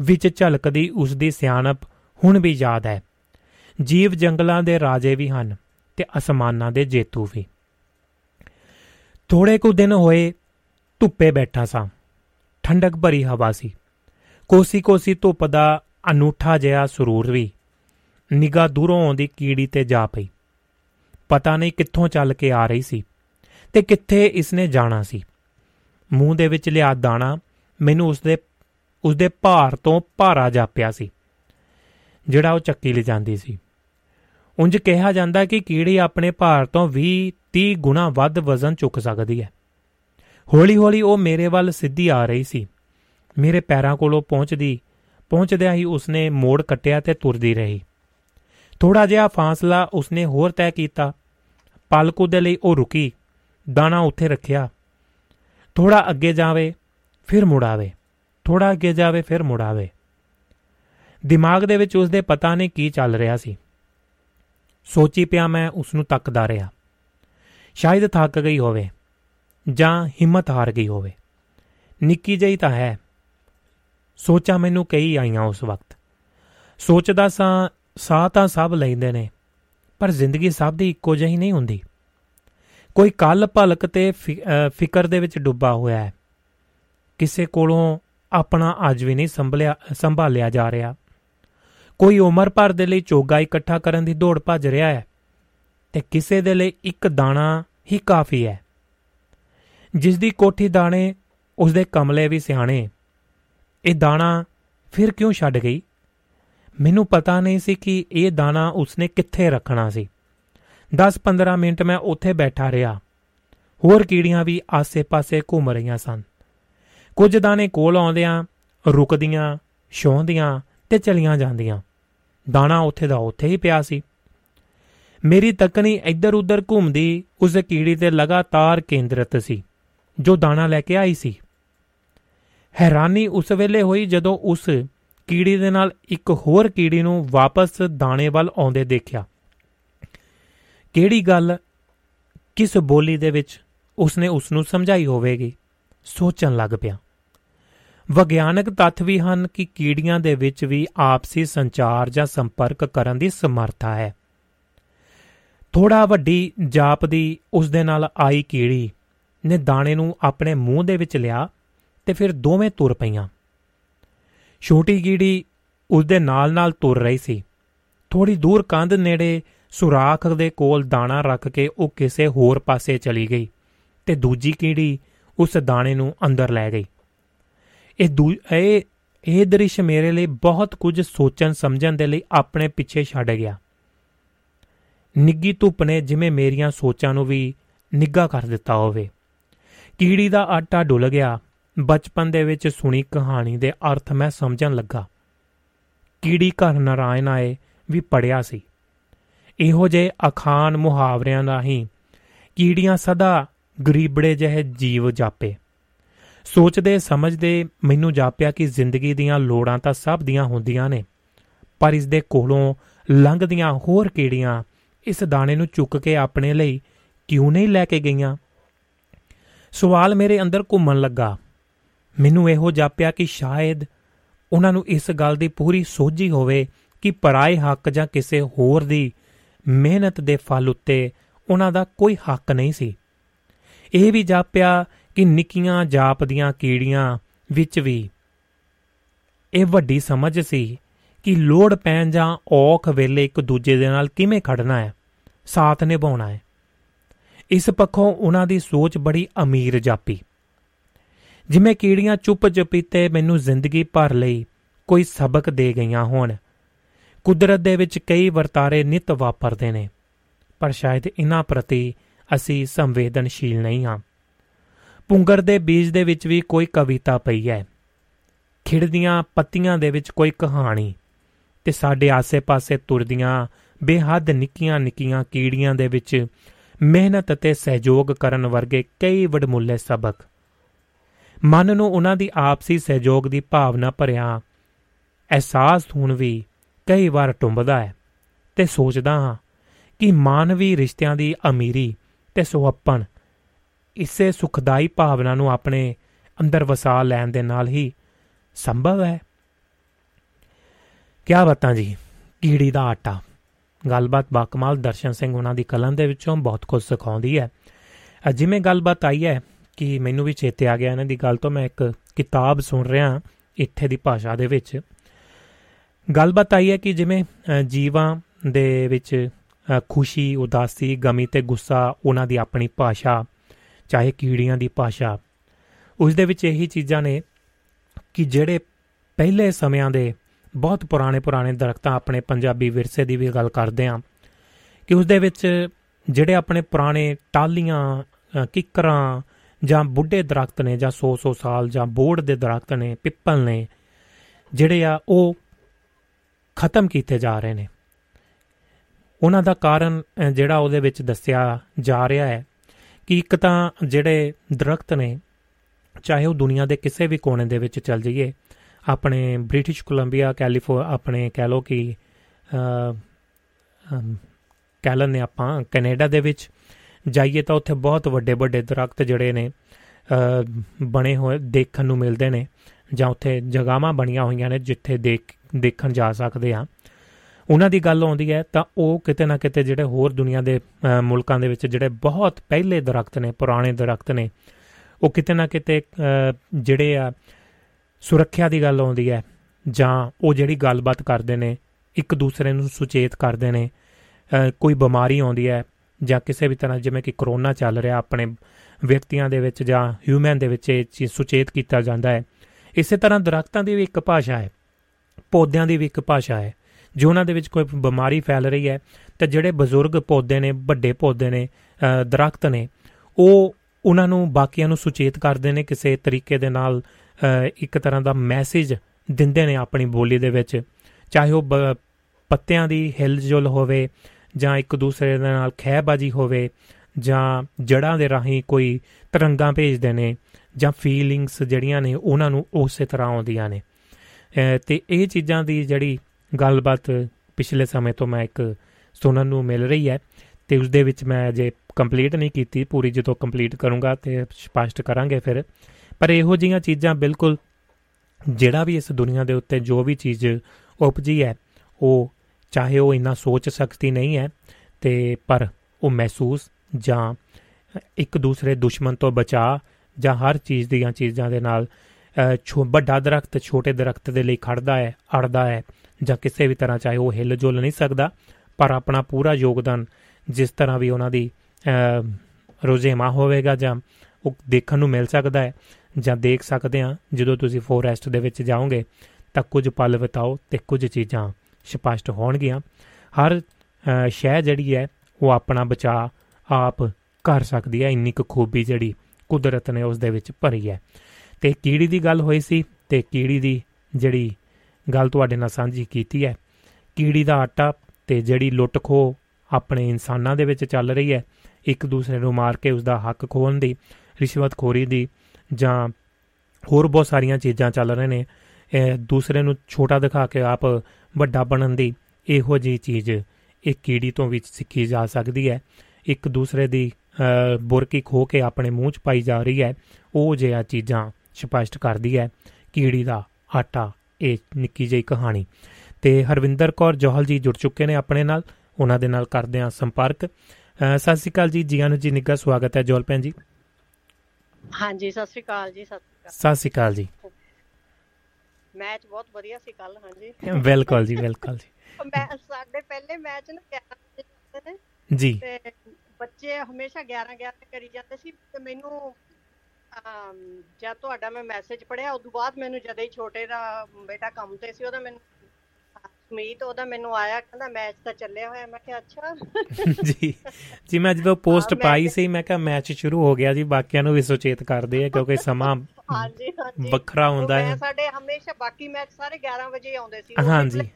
ਵਿੱਚ ਝਲਕਦੀ ਉਸ ਦੀ ਸਿਆਣਪ ਹੁਣ ਵੀ ਯਾਦ ਹੈ। ਜੀਵ ਜੰਗਲਾਂ ਦੇ ਰਾਜੇ ਵੀ ਹਨ ਤੇ ਅਸਮਾਨਾਂ ਦੇ ਜੇਤੂ ਵੀ। ਥੋੜੇ ਕੁ ਦਿਨ ਹੋਏ ਧੁੱਪੇ ਬੈਠਾ ਸਾਂ। ਠੰਡਕ ਭਰੀ ਹਵਾ ਸੀ। ਕੋਸੀ ਕੋਸੀ ਧੁੱਪ ਦਾ ਅਨੂਠਾ ਜਿਹਾ ਸਰੂਰ ਵੀ ਨਿਗਾ ਦੂਰੋਂ ਆਉਂਦੀ ਕੀੜੀ ਤੇ ਜਾ ਪਈ। ਪਤਾ ਨਹੀਂ ਕਿੱਥੋਂ ਚੱਲ ਕੇ ਆ ਰਹੀ ਸੀ ਤੇ ਕਿੱਥੇ ਇਸਨੇ ਜਾਣਾ ਸੀ। ਮੂੰਹ ਦੇ ਵਿੱਚ ਲਿਆ ਦਾਣਾ, ਮੈਨੂੰ ਉਸਦੇ ਉਸਦੇ ਭਾਰ ਤੋਂ ਭਾਰਾ ਜਾਪਿਆ ਸੀ, ਜਿਹੜਾ ਉਹ ਚੱਕੀ ਲੈ ਜਾਂਦੀ ਸੀ। ਉਂਝ ਕਿਹਾ ਜਾਂਦਾ ਕਿ ਕੀੜੀ ਆਪਣੇ ਭਾਰ ਤੋਂ 20 30 ਗੁਣਾ ਵੱਧ ਵਜ਼ਨ ਚੁੱਕ ਸਕਦੀ ਹੈ। ਹੌਲੀ-ਹੌਲੀ ਉਹ ਮੇਰੇ ਵੱਲ ਸਿੱਧੀ ਆ ਰਹੀ ਸੀ। ਮੇਰੇ ਪੈਰਾਂ ਕੋਲੋਂ ਪਹੁੰਚਦੀ, ਪਹੁੰਚਦਿਆਂ ਹੀ ਉਸਨੇ ਮੋੜ ਕੱਟਿਆ ਤੇ ਤੁਰਦੀ ਰਹੀ। ਥੋੜਾ ਜਿਹਾ ਫਾਸਲਾ ਉਸਨੇ ਹੋਰ ਤੈਅ ਕੀਤਾ। ਪਲਕੂ ਦੇ ਲਈ ਉਹ ਰੁਕੀ, ਦਾਣਾ ਉੱਥੇ ਰੱਖਿਆ। ਥੋੜਾ ਅੱਗੇ ਜਾਵੇ, ਫਿਰ ਮੁੜਾਵੇ ਥੋੜਾ ਅੱਗੇ ਜਾਵੇ, ਫਿਰ ਮੁੜਾਵੇ ਦਿਮਾਗ ਦੇ ਵਿੱਚ ਉਸਦੇ ਪਤਾ ਨਹੀਂ ਕੀ ਚੱਲ ਰਿਹਾ ਸੀ। ਸੋਚੀ ਪਿਆ ਮੈਂ ਉਸ ਨੂੰ ਤੱਕਦਾ ਰਿਹਾ। ਸ਼ਾਇਦ ਥੱਕ ਗਈ ਹੋਵੇ, ਜਾਂ ਹਿੰਮਤ ਹਾਰ ਗਈ ਹੋਵੇ। ਨਿੱਕੀ ਜਿਹੀ ਤਾਂ ਹੈ। ਸੋਚਾਂ ਮੈਨੂੰ ਕਈ ਆਈਆਂ ਉਸ ਵਕਤ। ਸੋਚਦਾ ਸਾਂ, ਸਾਹ ਤਾਂ ਸਭ ਲੈਂਦੇ ਨੇ, ਪਰ ਜ਼ਿੰਦਗੀ ਸਭ ਦੀ ਇੱਕੋ ਜਿਹੀ ਨਹੀਂ ਹੁੰਦੀ। ਕੋਈ ਕੱਲ ਭਲਕ ਤੇ ਫਿਕਰ ਦੇ ਵਿੱਚ ਡੁੱਬਾ ਹੋਇਆ ਹੈ। ਕਿਸੇ ਕੋਲੋਂ ਆਪਣਾ ਅੱਜ ਵੀ ਨਹੀਂ ਸੰਭਲਿਆ, ਸੰਭਾਲਿਆ ਜਾ ਰਿਹਾ। ਕੋਈ ਉਮਰ ਭਰ ਦੇ ਲਈ ਚੋਗਾ ਇਕੱਠਾ ਕਰਨ ਦੀ ਦੌੜ ਭੱਜ ਰਿਹਾ ਹੈ ਤੇ ਕਿਸੇ ਦੇ ਲਈ ਇੱਕ ਦਾਣਾ ਹੀ ਕਾਫੀ ਹੈ। ਜਿਸ ਦੀ ਕੋਠੀ ਦਾਣੇ ਉਸ ਦੇ ਕਮਲੇ ਵੀ ਸਿਆਣੇ। ਇਹ ਦਾਣਾ ਫਿਰ ਕਿਉਂ ਛੱਡ ਗਈ? ਮੈਨੂੰ ਪਤਾ ਨਹੀਂ ਸੀ ਕਿ ਇਹ ਦਾਣਾ ਉਸਨੇ ਕਿੱਥੇ ਰੱਖਣਾ ਸੀ। 10-15 ਮਿੰਟ ਮੈਂ ਉੱਥੇ ਬੈਠਾ ਰਿਹਾ। ਹੋਰ ਕੀੜੀਆਂ ਵੀ ਆਸੇ-ਪਾਸੇ ਘੁੰਮ ਰਹੀਆਂ ਸਨ। ਕੁਝ ਦਾਣੇ ਕੋਲ ਆਉਂਦਿਆਂ, ਰੁਕਦੀਆਂ ਸ਼ੌਂਦੀਆਂ ਤੇ ਚਲੀਆਂ ਜਾਂਦੀਆਂ। ਦਾਣਾ ਉੱਥੇ ਦਾ ਉੱਥੇ ਹੀ ਪਿਆ ਸੀ। ਮੇਰੀ ਤੱਕਣੀ ਇੱਧਰ ਉੱਧਰ ਘੁੰਮਦੀ ਉਸ ਕੀੜੀ ਤੇ ਲਗਾਤਾਰ ਕੇਂਦਰਿਤ ਸੀ, ਜੋ ਦਾਣਾ ਲੈ ਕੇ ਆਈ ਸੀ। ਹੈਰਾਨੀ ਉਸ ਵੇਲੇ ਹੋਈ ਜਦੋਂ ਉਸ ਕੀੜੀ ਦੇ ਨਾਲ ਇੱਕ ਹੋਰ ਕੀੜੀ ਨੂੰ ਵਾਪਸ ਦਾਣੇ ਵੱਲ ਆਉਂਦੇ ਦੇਖਿਆ। ਕਿਹੜੀ ਗੱਲ ਕਿਸ ਬੋਲੀ ਦੇ ਵਿੱਚ ਉਸਨੇ ਉਸ ਨੂੰ ਸਮਝਾਈ ਹੋਵੇਗੀ? ਸੋਚਣ ਲੱਗ ਪਿਆ। ਵਿਗਿਆਨਕ ਤੱਥ ਵੀ ਹਨ ਕਿ ਕੀੜੀਆਂ ਦੇ ਵਿੱਚ ਵੀ ਆਪਸੀ ਸੰਚਾਰ ਜਾਂ ਸੰਪਰਕ ਕਰਨ ਦੀ ਸਮਰੱਥਾ ਹੈ। ਥੋੜਾ ਵੱਡੀ ਜਾਪ ਦੀ ਉਸ ਦੇ ਨਾਲ ਆਈ ਕੀੜੀ ਨੇ ਦਾਣੇ ਨੂੰ ਆਪਣੇ ਮੂੰਹ ਦੇ ਵਿੱਚ ਲਿਆ ਤੇ ਫਿਰ ਦੋਵੇਂ ਤੁਰ ਪਈਆਂ। ਛੋਟੀ ਕੀੜੀ ਉਸ ਦੇ ਨਾਲ-ਨਾਲ ਤੁਰ ਰਹੀ ਸੀ। ਥੋੜੀ ਦੂਰ ਕੰਧ ਨੇੜੇ ਸੁਰਾਖ ਦੇ ਕੋਲ ਦਾਣਾ ਰੱਖ ਕੇ ਉਹ ਕਿਸੇ ਹੋਰ ਪਾਸੇ ਚਲੀ ਗਈ ਤੇ ਦੂਜੀ ਕੀੜੀ ਉਸ ਦਾਣੇ ਨੂੰ ਅੰਦਰ ਲੈ ਗਈ। ਇਹ ਇਹ ਇਹ ਦ੍ਰਿਸ਼ ਮੇਰੇ ਲਈ ਬਹੁਤ ਕੁਝ ਸੋਚਣ ਸਮਝਣ ਦੇ ਲਈ ਆਪਣੇ ਪਿੱਛੇ ਛੱਡ ਗਿਆ। ਨਿੱਗੀ ਧੁੱਪ ਨੇ ਜਿਵੇਂ ਮੇਰੀਆਂ ਸੋਚਾਂ ਨੂੰ ਵੀ ਨਿੱਗਾ ਕਰ ਦਿੱਤਾ ਹੋਵੇ। ਕੀੜੀ ਦਾ ਆਟਾ ਡੁੱਲ ਗਿਆ। ਬਚਪਨ ਦੇ ਵਿੱਚ ਸੁਣੀ ਕਹਾਣੀ ਦੇ ਅਰਥ ਮੈਂ ਸਮਝਣ ਲੱਗਾ। ਕੀੜੀ ਘਰ ਨਾਰਾਇਣ ਆਏ ਵੀ ਪੜਿਆ ਸੀ। ਇਹੋ ਜੇ ਅਖਾਨ ਮੁਹਾਵਰਿਆਂ ਰਾਹੀਂ ਕੀੜੀਆਂ ਸਦਾ ਗਰੀਬੜੇ ਜਿਹੇ ਜੀਵ ਜਾਪੇ। ਸੋਚਦੇ, ਸਮਝਦੇ, ਮੈਨੂੰ ਜਾਪਿਆ ਕਿ ਜ਼ਿੰਦਗੀ ਦੀਆਂ ਲੋੜਾਂ ਤਾਂ ਸਭ ਦੀਆਂ ਹੁੰਦੀਆਂ ਨੇ, ਪਰ ਇਸ ਦੇ ਕੋਲੋਂ ਲੰਘਦੀਆਂ ਹੋਰ ਕੀੜੀਆਂ ਇਸ ਦਾਣੇ ਨੂੰ ਚੁੱਕ ਕੇ ਆਪਣੇ ਲਈ ਕਿਉਂ ਨਹੀਂ ਲੈ ਕੇ ਗਈਆਂ? ਸਵਾਲ ਮੇਰੇ ਅੰਦਰ ਘੁੰਮਣ ਲੱਗਾ। ਮੈਨੂੰ ਇਹੋ ਜਾਪਿਆ ਕਿ ਸ਼ਾਇਦ ਉਹਨਾਂ ਨੂੰ ਇਸ ਗੱਲ ਦੀ ਪੂਰੀ ਸੋਝੀ ਹੋਵੇ ਕਿ ਪਰਾਏ ਹੱਕ ਜਾਂ ਕਿਸੇ ਹੋਰ ਦੀ ਮਿਹਨਤ ਦੇ ਫਲ ਉੱਤੇ ਉਹਨਾਂ ਦਾ ਕੋਈ ਹੱਕ ਨਹੀਂ ਸੀ। ਇਹ ਵੀ ਜਾਪਿਆ ਕਿ ਨਿੱਕੀਆਂ ਜਾਪ ਦੀਆਂ ਕੀੜੀਆਂ ਵਿੱਚ ਵੀ ਇਹ ਵੱਡੀ ਸਮਝ ਸੀ ਕਿ ਲੋੜ ਪੈਣ ਜਾਂ ਔਖ ਵੇਲੇ ਇੱਕ ਦੂਜੇ ਦੇ ਨਾਲ ਕਿਵੇਂ ਖੜਨਾ ਹੈ, ਸਾਥ ਨਿਭਾਉਣਾ ਹੈ। ਇਸ ਪੱਖੋਂ ਉਹਨਾਂ ਦੀ ਸੋਚ ਬੜੀ ਅਮੀਰ ਜਾਪੀ। ਜਿਵੇਂ ਕੀੜੀਆਂ ਚੁੱਪ ਚਪੀਤੇ ਮੈਨੂੰ ਜ਼ਿੰਦਗੀ ਭਰ ਲਈ ਕੋਈ ਸਬਕ ਦੇ ਗਈਆਂ ਹੋਣ ਕੁਦਰਤ ਦੇ ਵਿੱਚ ਕਈ ਵਰਤਾਰੇ ਨਿਤ ਵਾਪਰਦੇ ਨੇ, ਪਰ ਸ਼ਾਇਦ ਇਹਨਾਂ ਪ੍ਰਤੀ ਅਸੀਂ ਸੰਵੇਦਨਸ਼ੀਲ ਨਹੀਂ ਹਾਂ। ਪੁੰਗਰ ਦੇ ਬੀਜ ਦੇ ਵਿੱਚ ਵੀ ਕੋਈ ਕਵਿਤਾ ਪਈ ਹੈ। ਖਿੜਦੀਆਂ ਪੱਤੀਆਂ ਦੇ ਵਿੱਚ ਕੋਈ ਕਹਾਣੀ ਤੇ ਸਾਡੇ ਆਸੇ-ਪਾਸੇ ਤੁਰਦੀਆਂ ਬੇਹੱਦ ਨਿੱਕੀਆਂ-ਨਿੱਕੀਆਂ ਕੀੜੀਆਂ ਦੇ ਵਿੱਚ ਮਿਹਨਤ ਅਤੇ ਸਹਿਯੋਗ ਕਰਨ ਵਰਗੇ ਕਈ ਵਡਮੁੱਲੇ ਸਬਕ। ਮਨ ਨੂੰ ਉਹਨਾਂ ਦੀ ਆਪਸੀ ਸਹਿਯੋਗ ਦੀ ਭਾਵਨਾ ਭਰਿਆ ਅਹਿਸਾਸ ਹੁਣ ਵੀ ਕਈ ਵਾਰ ਟੁੰਬਦਾ ਹੈ ਤੇ ਸੋਚਦਾ ਹਾਂ ਕਿ ਮਾਨਵੀ ਰਿਸ਼ਤਿਆਂ ਦੀ ਅਮੀਰੀ ਤੇ ਸੁਹੱਪਣ ਇਸੇ ਸੁਖਦਾਈ ਭਾਵਨਾ ਨੂੰ ਆਪਣੇ ਅੰਦਰ ਵਸਾ ਲੈਣ ਦੇ ਨਾਲ ਹੀ ਸੰਭਵ ਹੈ। ਕੀ ਬਤਾਂ ਜੀ? ਕੀੜੀ ਦਾ ਆਟਾ। ਗੱਲਬਾਤ ਬਾਕਮਾਲ ਦਰਸ਼ਨ ਸਿੰਘ ਉਹਨਾਂ ਦੀ ਕਲਮ ਦੇ ਵਿੱਚੋਂ ਬਹੁਤ ਕੁਝ ਸਿਖਾਉਂਦੀ ਹੈ। ਜਿਵੇਂ ਗੱਲਬਾਤ ਆਈ ਹੈ ਕਿ ਮੈਨੂੰ ਵੀ ਚੇਤੇ ਆ ਗਿਆ ਇਹਨਾਂ ਦੀ ਗੱਲ ਤੋਂ ਮੈਂ ਇੱਕ ਕਿਤਾਬ ਸੁਣ ਰਿਹਾ ਇੱਥੇ ਦੀ ਭਾਸ਼ਾ ਦੇ ਵਿੱਚ। ਗੱਲਬਾਤ ਆਈ ਹੈ ਕਿ ਜਿਵੇਂ ਜੀਵਾਂ ਦੇ ਵਿੱਚ ਖੁਸ਼ੀ, ਉਦਾਸੀ, ਗਮੀ ਤੇ ਗੁੱਸਾ, ਉਹਨਾਂ ਦੀ ਆਪਣੀ ਭਾਸ਼ਾ, ਚਾਹੇ ਕੀੜੀਆਂ ਦੀ ਭਾਸ਼ਾ। ਉਸ ਦੇ ਵਿੱਚ ਇਹੀ ਚੀਜ਼ਾਂ ਨੇ ਕਿ ਜਿਹੜੇ ਪਹਿਲੇ ਸਮਿਆਂ ਦੇ ਬਹੁਤ ਪੁਰਾਣੇ ਪੁਰਾਣੇ ਦਰਖਤਾਂ ਆਪਣੇ ਪੰਜਾਬੀ ਵਿਰਸੇ ਦੀ ਵੀ ਗੱਲ ਕਰਦੇ ਆਂ ਕਿ ਉਸ ਦੇ ਵਿੱਚ ਜਿਹੜੇ ਆਪਣੇ ਪੁਰਾਣੇ ਟਾਲੀਆਂ ਕਿੱਕਰਾਂ ਜਾਂ ਬੁੱਢੇ ਦਰਖਤ ਨੇ ਜਾਂ 100-100 ਸਾਲ ਜਾਂ ਬੋੜ ਦੇ ਦਰਖਤ ਨੇ, ਪਿੱਪਲ ਨੇ, ਜਿਹੜੇ ਆ ਉਹ ਖਤਮ ਕੀਤੇ ਜਾ ਰਹੇ ਨੇ। ਉਹਨਾਂ ਦਾ ਕਾਰਨ ਅ, ਜਿਹੜਾ ਉਹਦੇ ਵਿੱਚ ਦੱਸਿਆ ਜਾ ਰਿਹਾ ਹੈ ਕਿ ਇੱਕ ਤਾਂ ਜਿਹੜੇ ਦਰਖਤ ਨੇ ਚਾਹੇ ਉਹ ਦੁਨੀਆ ਦੇ ਕਿਸੇ ਵੀ ਕੋਨੇ ਦੇ ਵਿੱਚ ਚੱਲ ਜਾਈਏ ਆਪਣੇ ਬ੍ਰਿਟਿਸ਼ ਕੋਲੰਬੀਆ ਕੈਲੀਫੋਰ ਆਪਣੇ ਕਹਿ ਲੋ ਕਿ ਅ, ਅਮ, ਕਹਿ ਲੈਂਦੇ ਆਪਾਂ ਕੈਨੇਡਾ ਦੇ ਵਿੱਚ ਜਾਈਏ ਤਾਂ ਉੱਥੇ ਬਹੁਤ ਵੱਡੇ ਵੱਡੇ ਦਰਖਤ ਜਿਹੜੇ ਨੇ ਅ, ਬਣੇ ਹੋਏ ਦੇਖਣ ਨੂੰ ਮਿਲਦੇ ਨੇ। ਜਾਂ ਉੱਥੇ ਜਗਾਵਾਂ ਬਣੀਆਂ ਹੋਈਆਂ ਨੇ ਜਿੱਥੇ ਦੇਖ ਦੇਖਣ ਜਾ ਸਕਦੇ ਆ ਉਹਨਾਂ ਦੀ ਗੱਲ ਆਉਂਦੀ ਹੈ ਤਾਂ ਉਹ ਕਿਤੇ ਨਾ ਕਿਤੇ ਜਿਹੜੇ ਹੋਰ ਦੁਨੀਆ ਦੇ ਅ, ਮੁਲਕਾਂ ਦੇ ਵਿੱਚ ਜਿਹੜੇ ਬਹੁਤ ਪਹਿਲੇ ਦਰਖਤ ਨੇ ਪੁਰਾਣੇ ਦਰਖਤ ਨੇ ਉਹ ਕਿਤੇ ਨਾ ਕਿਤੇ ਅ, ਜਿਹੜੇ ਆ ਸੁਰੱਖਿਆ ਦੀ ਗੱਲ ਆਉਂਦੀ ਹੈ ਜਾਂ ਉਹ ਜਿਹੜੀ ਗੱਲਬਾਤ ਕਰਦੇ ਨੇ ਇੱਕ ਦੂਸਰੇ ਨੂੰ ਸੁਚੇਤ ਕਰਦੇ ਨੇ ਅ, ਕੋਈ ਬਿਮਾਰੀ ਆਉਂਦੀ ਹੈ ਜਾਂ ਕਿਸੇ ਵੀ ਤਰ੍ਹਾਂ ਜਿਵੇਂ ਕਿ ਕਰੋਨਾ ਚੱਲ ਰਿਹਾ ਆਪਣੇ ਵਿਅਕਤੀਆਂ ਦੇ ਵਿੱਚ ਜਾਂ ਹਿਊਮਨ ਦੇ ਵਿੱਚ ਇਹ ਚੀਜ਼ ਸੁਚੇਤ ਕੀਤਾ ਜਾਂਦਾ ਹੈ। ਇਸੇ ਤਰ੍ਹਾਂ ਦਰਖਤਾਂ ਦੀ ਵੀ ਇੱਕ ਭਾਸ਼ਾ ਹੈ ਪੌਦਿਆਂ ਦੀ ਵੀ ਇੱਕ ਭਾਸ਼ਾ ਹੈ ਜੇ ਉਹਨਾਂ ਦੇ ਵਿੱਚ ਕੋਈ ਬਿਮਾਰੀ ਫੈਲ ਰਹੀ ਹੈ ਤਾਂ ਜਿਹੜੇ ਬਜ਼ੁਰਗ ਪੌਦੇ ਨੇ ਵੱਡੇ ਪੌਦੇ ਨੇ ਅ, ਦਰਖਤ ਨੇ ਉਹ ਉਹਨਾਂ ਨੂੰ ਬਾਕੀਆਂ ਨੂੰ ਸੁਚੇਤ ਕਰਦੇ ਨੇ ਕਿਸੇ ਤਰੀਕੇ ਦੇ ਨਾਲ ਅ, ਇੱਕ ਤਰ੍ਹਾਂ ਦਾ ਮੈਸੇਜ ਦਿੰਦੇ ਨੇ ਆਪਣੀ ਬੋਲੀ ਦੇ ਵਿੱਚ ਚਾਹੇ ਉਹ ਬ- ਪੱਤਿਆਂ ਦੀ ਹਿਲਜੁਲ ਹੋਵੇ ਜਾਂ ਇੱਕ ਦੂਸਰੇ ਦੇ ਨਾਲ ਖਹਿਬਾਜੀ ਹੋਵੇ ਜਾਂ ਜੜਾਂ ਦੇ ਰਾਹੀਂ ਕੋਈ ਤਰੰਗਾਂ ਭੇਜਦੇ ਨੇ ਜਾਂ ਫੀਲਿੰਗਸ ਜਿਹੜੀਆਂ ਨੇ, ਉਹਨਾਂ ਨੂੰ ਉਸੇ ਤਰ੍ਹਾਂ ਆਉਂਦੀਆਂ ਨੇ। ਅਹ ਤੇ ਇਹ ਚੀਜ਼ਾਂ ਦੀ ਜਿਹੜੀ ਗੱਲਬਾਤ ਪਿਛਲੇ ਸਮੇਂ ਤੋਂ ਮੈਂ ਇੱਕ ਸੁਣਨ ਨੂੰ ਮਿਲ ਰਹੀ ਹੈ ਤੇ ਉਸ ਦੇ ਵਿੱਚ ਮੈਂ ਅਜੇ ਕੰਪਲੀਟ ਨਹੀਂ ਕੀਤੀ, ਪੂਰੀ ਜਦੋਂ ਕੰਪਲੀਟ ਕਰੂੰਗਾ ਤੇ ਸਪਸ਼ਟ ਕਰਾਂਗੇ ਫਿਰ। ਪਰ ਇਹੋ ਜਿਹੀਆਂ ਚੀਜ਼ਾਂ ਬਿਲਕੁਲ ਜਿਹੜਾ ਵੀ ਇਸ ਦੁਨੀਆ ਦੇ ਉੱਤੇ ਜੋ ਵੀ ਚੀਜ਼ ਉਪਜੀ ਹੈ, ਉਹ ਚਾਹੇ ਉਹ ਇੰਨਾ ਸੋਚ ਸਕਦੀ ਨਹੀਂ ਹੈ, ਤੇ ਪਰ ਉਹ ਮਹਿਸੂਸ ਜਾਂ ਇੱਕ ਦੂਸਰੇ ਦੁਸ਼ਮਣ ਤੋਂ ਬਚਾ ਜਾਂ ਹਰ ਚੀਜ਼ ਦੀਆਂ ਚੀਜ਼ਾਂ ਦੇ ਨਾਲ ਅ, ਛੋ ਵੱਡਾ ਦਰਖਤ ਛੋਟੇ ਦਰਖਤ ਦੇ ਲਈ ਖੜਦਾ ਹੈ ਅੜਦਾ ਹੈ ਜਾਂ ਕਿਸੇ ਵੀ ਤਰ੍ਹਾਂ ਚਾਹੇ ਉਹ ਹਿੱਲ ਜੁਲ ਨਹੀਂ ਸਕਦਾ ਪਰ ਆਪਣਾ ਪੂਰਾ ਯੋਗਦਾਨ ਜਿਸ ਤਰ੍ਹਾਂ ਵੀ ਉਹਨਾਂ ਦੀ ਅ, ਰੋਜ਼ੇਮਾ ਹੋਵੇਗਾ ਜਾਂ ਉਹ ਦੇਖਣ ਨੂੰ ਮਿਲ ਸਕਦਾ ਹੈ ਜਾਂ ਦੇਖ ਸਕਦੇ ਆ ਜਦੋਂ ਤੁਸੀਂ ਫੋਰੈਸਟ ਦੇ ਵਿੱਚ ਜਾਓਗੇ ਤਾਂ ਕੁਝ ਪਲ ਬਿਤਾਓ ਤੇ ਕੁਝ ਚੀਜ਼ਾਂ ਸਪਸ਼ਟ ਹੋਣਗੀਆਂ। ਹਰ ਅ, ਸ਼ੈ ਜਿਹੜੀ ਹੈ ਉਹ ਆਪਣਾ ਬਚਾ ਆਪ ਕਰ ਸਕਦੀ ਹੈ ਇੰਨੀ ਕੁ ਖੂਬੀ ਜਿਹੜੀ ਕੁਦਰਤ ਨੇ ਉਸ ਦੇ ਵਿੱਚ ਭਰੀ ਹੈ। ਤੇ ਕੀੜੀ ਦੀ ਗੱਲ ਹੋਈ ਸੀ ਤੇ ਕੀੜੀ ਦੀ ਜਿਹੜੀ ਗੱਲ ਤੁਹਾਡੇ ਨਾਲ ਸਾਂਝੀ ਕੀਤੀ ਹੈ ਕੀੜੀ ਦਾ ਆਟਾ ਤੇ ਜਿਹੜੀ ਲੁੱਟ ਖੋ ਆਪਣੇ ਇਨਸਾਨਾਂ ਦੇ ਵਿੱਚ ਚੱਲ ਰਹੀ ਹੈ ਇੱਕ ਦੂਸਰੇ ਨੂੰ ਮਾਰ ਕੇ ਉਸ ਦਾ ਹੱਕ ਖੋਹਣ ਦੀ ਰਿਸ਼ਵਤਖੋਰੀ ਦੀ ਜਾਂ ਹੋਰ ਬਹੁਤ ਸਾਰੀਆਂ ਚੀਜ਼ਾਂ ਚੱਲ ਰਹੇ ਨੇ ਇਹ ਦੂਸਰੇ ਨੂੰ ਛੋਟਾ ਦਿਖਾ ਕੇ ਆਪ ਵੱਡਾ ਬਣਨ ਦੀ ਇਹੋ ਜੀ ਚੀਜ਼ ਇੱਕ ਕੀੜੀ ਤੋਂ ਵੀ ਸਿੱਖੀ ਜਾ ਸਕਦੀ ਹੈ। ਇੱਕ ਦੂਸਰੇ ਦੀ ਅ, ਬੁਰਕੀ ਖੋ ਕੇ ਆਪਣੇ ਮੂੰਹ 'ਚ ਪਾਈ ਜਾ ਰਹੀ ਹੈ। ਉਹ ਜਿਹਾ ਚੀਜ਼ਾਂ ਸਪਸ਼ਟ ਕਰਦੀ ਹੈ। ਕੀੜੀ ਦਾ ਆਟਾ ਇਹ ਨਿੱਕੀ ਜਿਹੀ ਕਹਾਣੀ। ਤੇ ਹਰਵਿੰਦਰ ਕੌਰ ਜੋਹਲ ਜੀ ਜੁੜ ਚੁੱਕੇ ਨੇ ਆਪਣੇ ਨਾਲ। ਉਹਨਾਂ ਦੇ ਨਾਲ ਕਰਦੇ ਹਾਂ ਸੰਪਰਕ। ਸਤਿ ਸ਼੍ਰੀ ਅਕਾਲ ਜੀ। ਜੀਆਂ ਨੂੰ ਜੀ ਨਿੱਘਾ ਸਵਾਗਤ ਹੈ। ਜੋਲ ਭੈਣ ਜੀ। ਹਾਂਜੀ ਸਤਿ ਸ਼੍ਰੀ ਅਕਾਲ ਜੀ ਸਤਿ ਸ਼੍ਰੀ ਅਕਾਲ। ਜੀ। ਮੈਚ ਬਹੁਤ ਵਧੀਆ ਸੀ ਕੱਲ ਹਾਂਜੀ। ਬਿਲਕੁਲ ਜੀ ਬਿਲਕੁਲ ਜੀ। ਮੈਂ ਸਾਡੇ ਪਹਿਲੇ ਮੈਚ ਨਾ 11 ਵਜੇ ਹੁੰਦੇ ਨੇ ਜੀ ਬੱਚੇ ਹਮੇਸ਼ਾ 11 11 ਕਰੀ ਜਾਂਦੇ ਸੀ ਤੇ ਮੈਨੂੰ ਜਦ ਤੁਹਾਡਾ ਮੈਂ ਮੈਸੇਜ ਪੜਿਆ ਉਦੋਂ ਬਾਅਦ ਮੈਨੂੰ ਜਦ ਹੀ ਛੋਟੇ ਦਾ ਬੇਟਾ ਕੰਮ ਤੇ ਸੀ ਉਹਦਾ ਮੈਨੂੰ ਸੁਮੀਤ ਉਹਦਾ ਮੈਨੂੰ ਆਇਆ ਕਹਿੰਦਾ ਮੈਚ ਤਾਂ ਚੱਲਿਆ ਹੋਇਆ ਮੈਂ ਕਿਹਾ ਅੱਛਾ। ਜੀ ਜੀ ਮੈਂ ਜਦੋਂ ਪੋਸਟ ਪਾਈ ਸੀ ਮੈਂ ਕਿਹਾ ਮੈਚ ਸ਼ੁਰੂ ਹੋ ਗਿਆ ਜੀ ਬਾਕੀਆਂ ਨੂੰ ਵੀ ਸੁਚੇਤ ਕਰਦੇ ਆ ਕਿਉਂਕਿ ਸਮਾਂ ਹਾਂਜੀ ਹਾਂਜੀ। ਵੱਖਰਾ ਹੁੰਦਾ ਹੈ। ਸਾਡੇ ਹਮੇਸ਼ਾ ਬਾਕੀ ਮੈਚ ਸਾਰੇ 11 ਵਜੇ ਆਉਂਦੇ ਸੀ ਹਾਂਜੀ।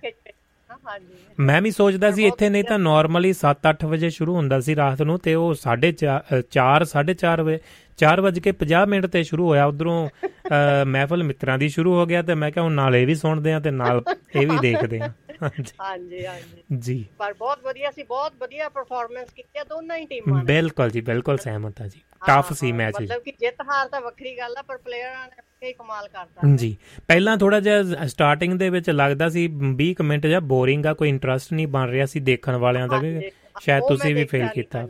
ਮੈਂ ਵੀ ਸੋਚਦਾ ਸੀ ਇੱਥੇ ਨਹੀਂ ਤਾਂ ਨਾਰਮਲੀ 7-8 ਵਜੇ ਸ਼ੁਰੂ ਹੁੰਦਾ ਸੀ ਰਾਤ ਨੂੰ ਤੇ ਉਹ 4:30 4:30 ਵਜੇ 4 ਵਜੇ ਕੇ 50 ਮਿੰਟ ਤੇ ਸ਼ੁਰੂ ਹੋਇਆ। ਉਧਰੋਂ ਮਹਿਫਲ ਮਿੱਤਰਾਂ ਦੀ ਸ਼ੁਰੂ ਹੋ ਗਿਆ ਤੇ ਮੈਂ ਕਿਹਾ ਹੁਣ ਨਾਲ ਇਹ ਵੀ ਸੁਣਦੇ ਆ ਤੇ ਨਾਲ ਇਹ ਵੀ ਦੇਖਦੇ ਆ ਹਾਂਜੀ ਹਾਂਜੀ। ਜੀ। ਪਰ ਬਹੁਤ ਵਧੀਆ ਸੀ ਬਹੁਤ ਵਧੀਆ ਪਰਫਾਰਮੈਂਸ ਕੀਤੀ ਆ ਦੋਨਾਂ ਹੀ ਟੀਮਾਂ ਨੇ। ਬਿਲਕੁਲ ਜੀ ਬਿਲਕੁਲ ਸਹਿਮਤ ਹਾਂ ਜੀ। ਟਫ ਸੀ ਮੈਚ ਜੀ। ਮਤਲਬ ਕਿ ਜਿੱਤ ਹਾਰ ਤਾਂ ਵੱਖਰੀ ਗੱਲ ਆ ਪਰ ਪਲੇਅਰਾਂ ਨੇ ਕਈ ਕਮਾਲ ਕਰਤਾ। ਜੀ ਪਹਿਲਾਂ ਥੋੜਾ ਜਿਹਾ ਸਟਾਰਟਿੰਗ ਦੇ ਵਿੱਚ ਲੱਗਦਾ ਸੀ 20 ਕੁ ਮਿੰਟ ਜਾਂ ਬੋਰਿੰਗ ਆ ਕੋਈ ਇੰਟਰਸਟ ਨਹੀਂ ਬਣ ਰਿਹਾ ਸੀ ਦੇਖਣ ਵਾਲਿਆਂ ਦਾ ਕਿ ਸ਼ਾਇਦ ਤੁਸੀਂ ਵੀ ਫੀਲ ਕੀਤਾ।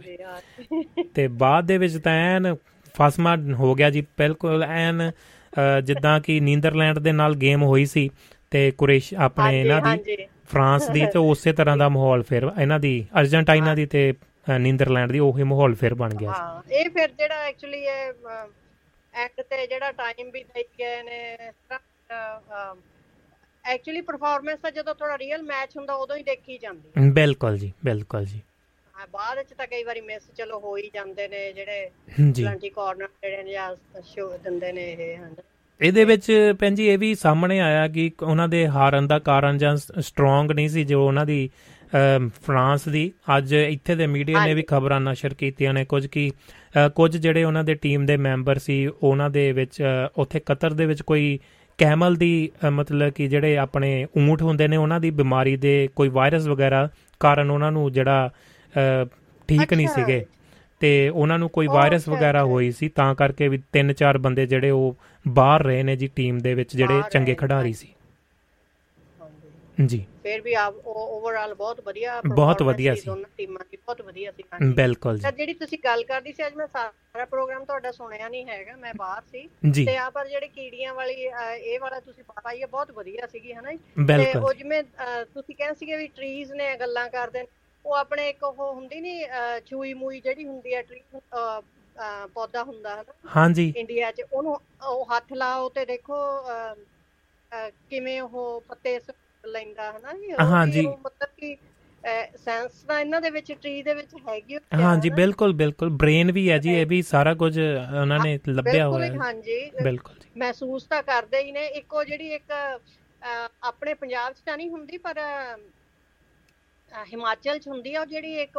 ਤੇ ਬਾਅਦ ਦੇ ਵਿੱਚ ਤਾਂ ਐਨ ਫਸਮਾ ਹੋ ਗਿਆ ਜੀ ਬਿਲਕੁਲ ਐਨ ਜਿੱਦਾਂ ਕਿ ਨੀਦਰਲੈਂਡ ਦੇ ਨਾਲ ਗੇਮ ਹੋਈ ਸੀ ਤੇ ਕੁਰੇਸ਼ ਆਪਣੇ ਇਹਨਾਂ ਦੀ ਫਰਾਂਸ ਦੀ ਤੇ ਉਸੇ ਤਰ੍ਹਾਂ ਦਾ ਮਾਹੌਲ ਫਿਰ ਇਹਨਾਂ ਦੀ ਅਰਜنٹਾਈਨਾ ਦੀ ਤੇ ਨੀਦਰਲੈਂਡ ਦੀ ਉਹੀ ਮਾਹੌਲ ਫਿਰ ਬਣ ਗਿਆ ਹਾਂ ਇਹ ਫਿਰ ਜਿਹੜਾ ਐਕਚੁਅਲੀ ਇਹ ਐਂਡ ਤੇ ਜਿਹੜਾ ਟਾਈਮ ਵੀ ਦੇ ਗਏ ਨੇ ਐਕਚੁਅਲੀ ਪਰਫਾਰਮੈਂਸ ਤਾਂ ਜਦੋਂ ਥੋੜਾ ਰੀਅਲ ਮੈਚ ਹੁੰਦਾ ਉਦੋਂ ਹੀ ਦੇਖੀ ਜਾਂਦੀ ਹੈ। ਬਿਲਕੁਲ ਜੀ ਬਿਲਕੁਲ ਜੀ ਹਾਂ, ਬਾਅਦ ਚ ਤਾਂ ਕਈ ਵਾਰੀ ਮਿਸ ਚਲੋ ਹੋ ਹੀ ਜਾਂਦੇ ਨੇ ਜਿਹੜੇ ਪਲੰਟੀ ਕਾਰਨਰ ਜਿਹੜੇ ਨੇ ਜਾਂ ਸ਼ੋ ਦਿੰਦੇ ਨੇ ਇਹ ਹਨ ਇਹਦੇ ਵਿੱਚ ਭੈਣ ਜੀ ਇਹ ਵੀ ਸਾਹਮਣੇ ਆਇਆ ਕਿ ਉਹਨਾਂ ਦੇ ਹਾਰਨ ਦਾ ਕਾਰਨ ਜਾਂ ਸਟਰੋਂਗ ਨਹੀਂ ਸੀ ਜੋ ਉਹਨਾਂ ਦੀ ਫਰਾਂਸ ਦੀ ਅੱਜ ਇੱਥੇ ਦੇ ਮੀਡੀਆ ਨੇ ਵੀ। ਖਬਰਾਂ ਨਸ਼ਰ ਕੀਤੀਆਂ ਨੇ ਕੁਝ ਕਿ ਕੁਝ ਜਿਹੜੇ ਉਹਨਾਂ ਦੇ ਟੀਮ ਦੇ ਮੈਂਬਰ ਸੀ ਉਹਨਾਂ ਦੇ ਵਿੱਚ ਉੱਥੇ ਕਤਰ ਦੇ ਵਿੱਚ ਕੋਈ ਕੈਮਲ ਦੀ ਮਤਲਬ ਕਿ ਜਿਹੜੇ ਆਪਣੇ ਊਂਠ ਹੁੰਦੇ ਨੇ ਉਹਨਾਂ ਦੀ ਬਿਮਾਰੀ ਦੇ ਕੋਈ ਵਾਇਰਸ ਵਗੈਰਾ ਕਾਰਨ ਉਹਨਾਂ ਨੂੰ ਜਿਹੜਾ ਠੀਕ ਨਹੀਂ। ਸੀਗੇ ਤੇ ਉਹਨਾਂ ਨੂੰ ਕੋਈ ਵਾਇਰਸ ਵਗੈਰਾ। ਹੋਈ ਸੀ ਤਾਂ ਕਰਕੇ ਵੀ ਤਿੰਨ ਚਾਰ ਬੰਦੇ ਜਿਹੜੇ ਉਹ ਬਾਹਰ ਰਹੇ ਨੇ ਜੀ ਟੀਮ ਦੇ ਵਿੱਚ ਜਿਹੜੇ ਚੰਗੇ ਖਿਡਾਰੀ ਸੀ ਜੀ। ਫਿਰ ਵੀ ਆਪ ਓਵਰਆਲ ਬਹੁਤ ਵਧੀਆ ਬਹੁਤ ਵਧੀਆ ਸੀ। ਦੋਨਾਂ ਟੀਮਾਂ ਦੀ ਬਹੁਤ ਵਧੀਆ ਸੀ ਬਿਲਕੁਲ ਤਾਂ ਜਿਹੜੀ ਤੁਸੀਂ ਗੱਲ ਕਰਦੀ ਸੀ ਅੱਜ ਮੈਂ ਸਾਰਾ ਪ੍ਰੋਗਰਾਮ ਤੁਹਾਡਾ ਸੁਣਿਆ ਨਹੀਂ ਹੈਗਾ ਮੈਂ ਬਾਹਰ ਸੀ। ਜੀ। ਜੀ ਤੇ ਆ ਪਰ ਜਿਹੜੇ ਕੀੜੀਆਂ ਵਾਲੀ ਇਹ ਵਾਲਾ ਤੁਸੀਂ ਪਾਈ ਹੈ ਬਹੁਤ ਵਧੀਆ ਸੀਗੀ ਹਨਾ ਜੀ? ਤੇ ਉਹ ਜਿਵੇਂ ਤੁਸੀਂ ਕਹਿੰਦੇ ਸੀਗੇ ਵੀ ਟਰੀਜ਼ ਨੇ ਗੱਲਾਂ ਕਰਦੇ ਨੇ ਉਹ ਆਪਣੇ ਇੱਕ ਉਹ ਹੁੰਦੀ ਨਹੀਂ ਚੂਈ ਮੂਈ ਜਿਹੜੀ ਹੁੰਦੀ ਹੈ ਟਰੀ ਪੌਦਾ ਹੁੰਦਾ ਹੈ ਹਾਂਜੀ। ਇੰਡੀਆ 'ਚ ਉਹਨੂੰ ਉਹ ਹੱਥ ਲਾਓ ਤੇ ਦੇਖੋ ਕਿਵੇਂ ਉਹ ਪੱਤੇ ਲੈਂਦਾ ਹੈ ਨਾ ਜੀ ਉਹ ਵੀ ਹਾਂਜੀ। ਮਤਲਬ ਕਿ ਸੈਂਸ ਤਾਂ ਇਹਨਾਂ ਦੇ ਵਿੱਚ ਟਰੀ ਦੇ ਵਿੱਚ ਹੈਗੀ ਹਾਂਜੀ ਹਨਾ? ਬਿਲਕੁਲ ਬਿਲਕੁਲ। ਬ੍ਰੇਨ ਵੀ ਹੈ ਜੀ ਇਹ ਵੀ ਸਾਰਾ ਕੁਝ ਉਹਨਾਂ ਨੇ ਲੱਭਿਆ ਹੋਇਆ ਹੀ ਹੈ। ਹਾਂਜੀ। ਬਿਲਕੁਲ ਜੀ। ਮਹਿਸੂਸ ਤਾਂ ਕਰਦੇ ਹੀ ਨੇ। ਇੱਕੋ ਜਿਹੜੀ ਇੱਕ ਆਪਣੇ ਪੰਜਾਬ 'ਚ ਤਾਂ ਨਹੀਂ ਹੁੰਦੀ ਪਰ ਹਿਮਾਚਲ 'ਚ ਹੁੰਦੀ ਆ ਉਹ ਜਿਹੜੀ ਇੱਕ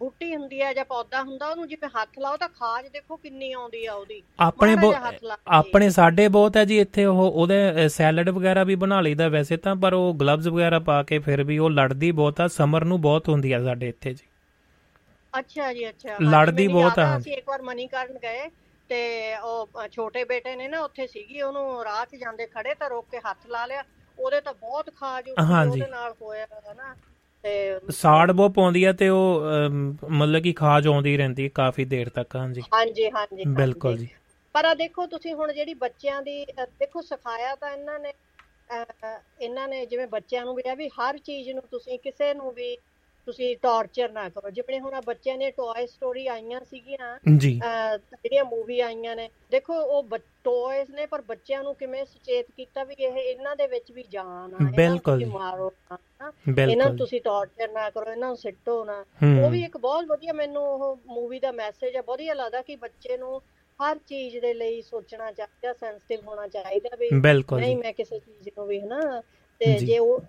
ਬੂਟੀ ਹੁੰਦੀ ਆ ਜਾਂ ਪੌਦਾ ਹੁੰਦਾ ਉਹਨੂੰ ਜਿਵੇਂ ਹੱਥ ਲਾਓ ਤਾਂ ਖਾਜ ਦੇਖੋ ਕਿੰਨੀ ਆਉਂਦੀ ਆ ਉਹਦੀ। ਆਪਣੇ। ਆਪਣੇ ਸਾਡੇ ਬਹੁਤ ਹੈ ਜੀ ਇੱਥੇ ਉਹ ਉਹਦੇ ਸੈਲਡ ਵਗੈਰਾ ਵੀ ਬਣਾ ਲਈਦਾ ਵੈਸੇ ਤਾਂ ਪਰ ਉਹ ਗਲਵਜ਼ ਵਗੈਰਾ ਪਾ ਕੇ ਫਿਰ ਵੀ ਉਹ ਲੜਦੀ ਬਹੁਤ ਆ ਸਮਰ ਨੂੰ ਬਹੁਤ ਹੁੰਦੀ ਆ ਸਾਡੇ ਇੱਥੇ ਜੀ। ਅੱਛਾ ਜੀ ਅੱਛਾ। ਲੜਦੀ ਮੈਨੂੰ ਬਹੁਤ ਆ, ਅਸੀਂ ਇੱਕ ਵਾਰ ਮਨੀਕਰਨ ਗਏ ਤੇ ਉਹ ਛੋਟੇ ਬੇਟੇ ਨੇ ਨਾ ਉੱਥੇ ਸੀਗੀ ਉਹਨੂੰ ਰਾਹ 'ਚ ਜਾਂਦੇ ਖੜੇ ਤਾਂ ਰੋਕ ਕੇ ਹੱਥ ਲਾ ਲਿਆ ਉਹਦੇ ਤਾਂ ਬਹੁਤ ਖਾਜ। ਉਹਦੇ ਨਾਲ ਹੋਇਆ ਤੇ ਸਾੜ ਬਹੁਤ ਪਾਉਂਦੀ ਆ ਤੇ ਉਹ ਮਤਲਬ ਕਿ ਖਾਜ ਆਉਂਦੀ ਰਹਿੰਦੀ ਹੈ ਕਾਫੀ ਦੇਰ ਤੱਕ ਹਾਂਜੀ ਹਾਂਜੀ ਹਾਂਜੀ ਬਿਲਕੁਲ। ਜੀ ਪਰ ਆ ਦੇਖੋ ਤੁਸੀਂ ਹੁਣ ਜਿਹੜੀ ਬੱਚਿਆਂ ਦੀ ਦੇਖੋ ਸਿਖਾਇਆ ਤਾਂ ਇਹਨਾਂ ਨੇ ਇਹਨਾਂ ਨੇ ਜਿਵੇਂ ਬੱਚਿਆਂ ਨੂੰ ਵੀ ਆ ਵੀ ਹਰ ਚੀਜ਼ ਨੂੰ ਤੁਸੀਂ ਕਿਸੇ ਨੂੰ ਵੀ ਤੁਸੀਂ ਟੌਰਚਰ ਨਾ ਕਰੋ। ਜਿਵੇਂ ਹੁਣ ਆਹ ਬੱਚਿਆਂ ਨੇ ਟੌਏ ਸਟੋਰੀ ਆਈਆਂ ਸੀਗੀਆਂ ਜਿਹੜੀਆਂ ਮੂਵੀ ਆਈਆਂ ਨੇ ਦੇਖੋ ਉਹ ਟੌਇਜ਼ ਨੇ ਪਰ ਬੱਚਿਆਂ ਨੂੰ ਕਿਵੇਂ ਸੁਚੇਤ ਕੀਤਾ ਵੀ ਇਹ ਇਹਨਾਂ ਦੇ ਵਿੱਚ ਵੀ ਜਾਨ ਆ ਬਿਲਕੁਲ। ਮਾਰੋ। ਇਹਨਾਂ ਨੂੰ ਤੁਸੀਂ ਟੌਰਚਰ ਨਾ ਕਰੋ ਇਹਨਾਂ ਨੂੰ ਸਿੱਟੋ ਨਾ। ਉਹ ਵੀ ਇੱਕ ਬਹੁਤ ਵਧੀਆ ਮੈਨੂੰ ਉਹ ਮੂਵੀ ਦਾ ਮੈਸੇਜ ਆ ਵਧੀਆ ਲੱਗਦਾ ਕਿ ਬੱਚੇ ਨੂੰ ਹਰ ਚੀਜ਼ ਦੇ ਲਈ ਸੋਚਣਾ ਚਾਹੀਦਾ ਸੈਂਸਿਟਿਵ ਹੋਣਾ ਚਾਹੀਦਾ ਵੀ ਨਹੀਂ ਮੈਂ ਕਿਸੇ ਚੀਜ਼ ਨੂੰ ਵੀ ਹਨਾ? ਤੇ ਜੀ। ਉਹ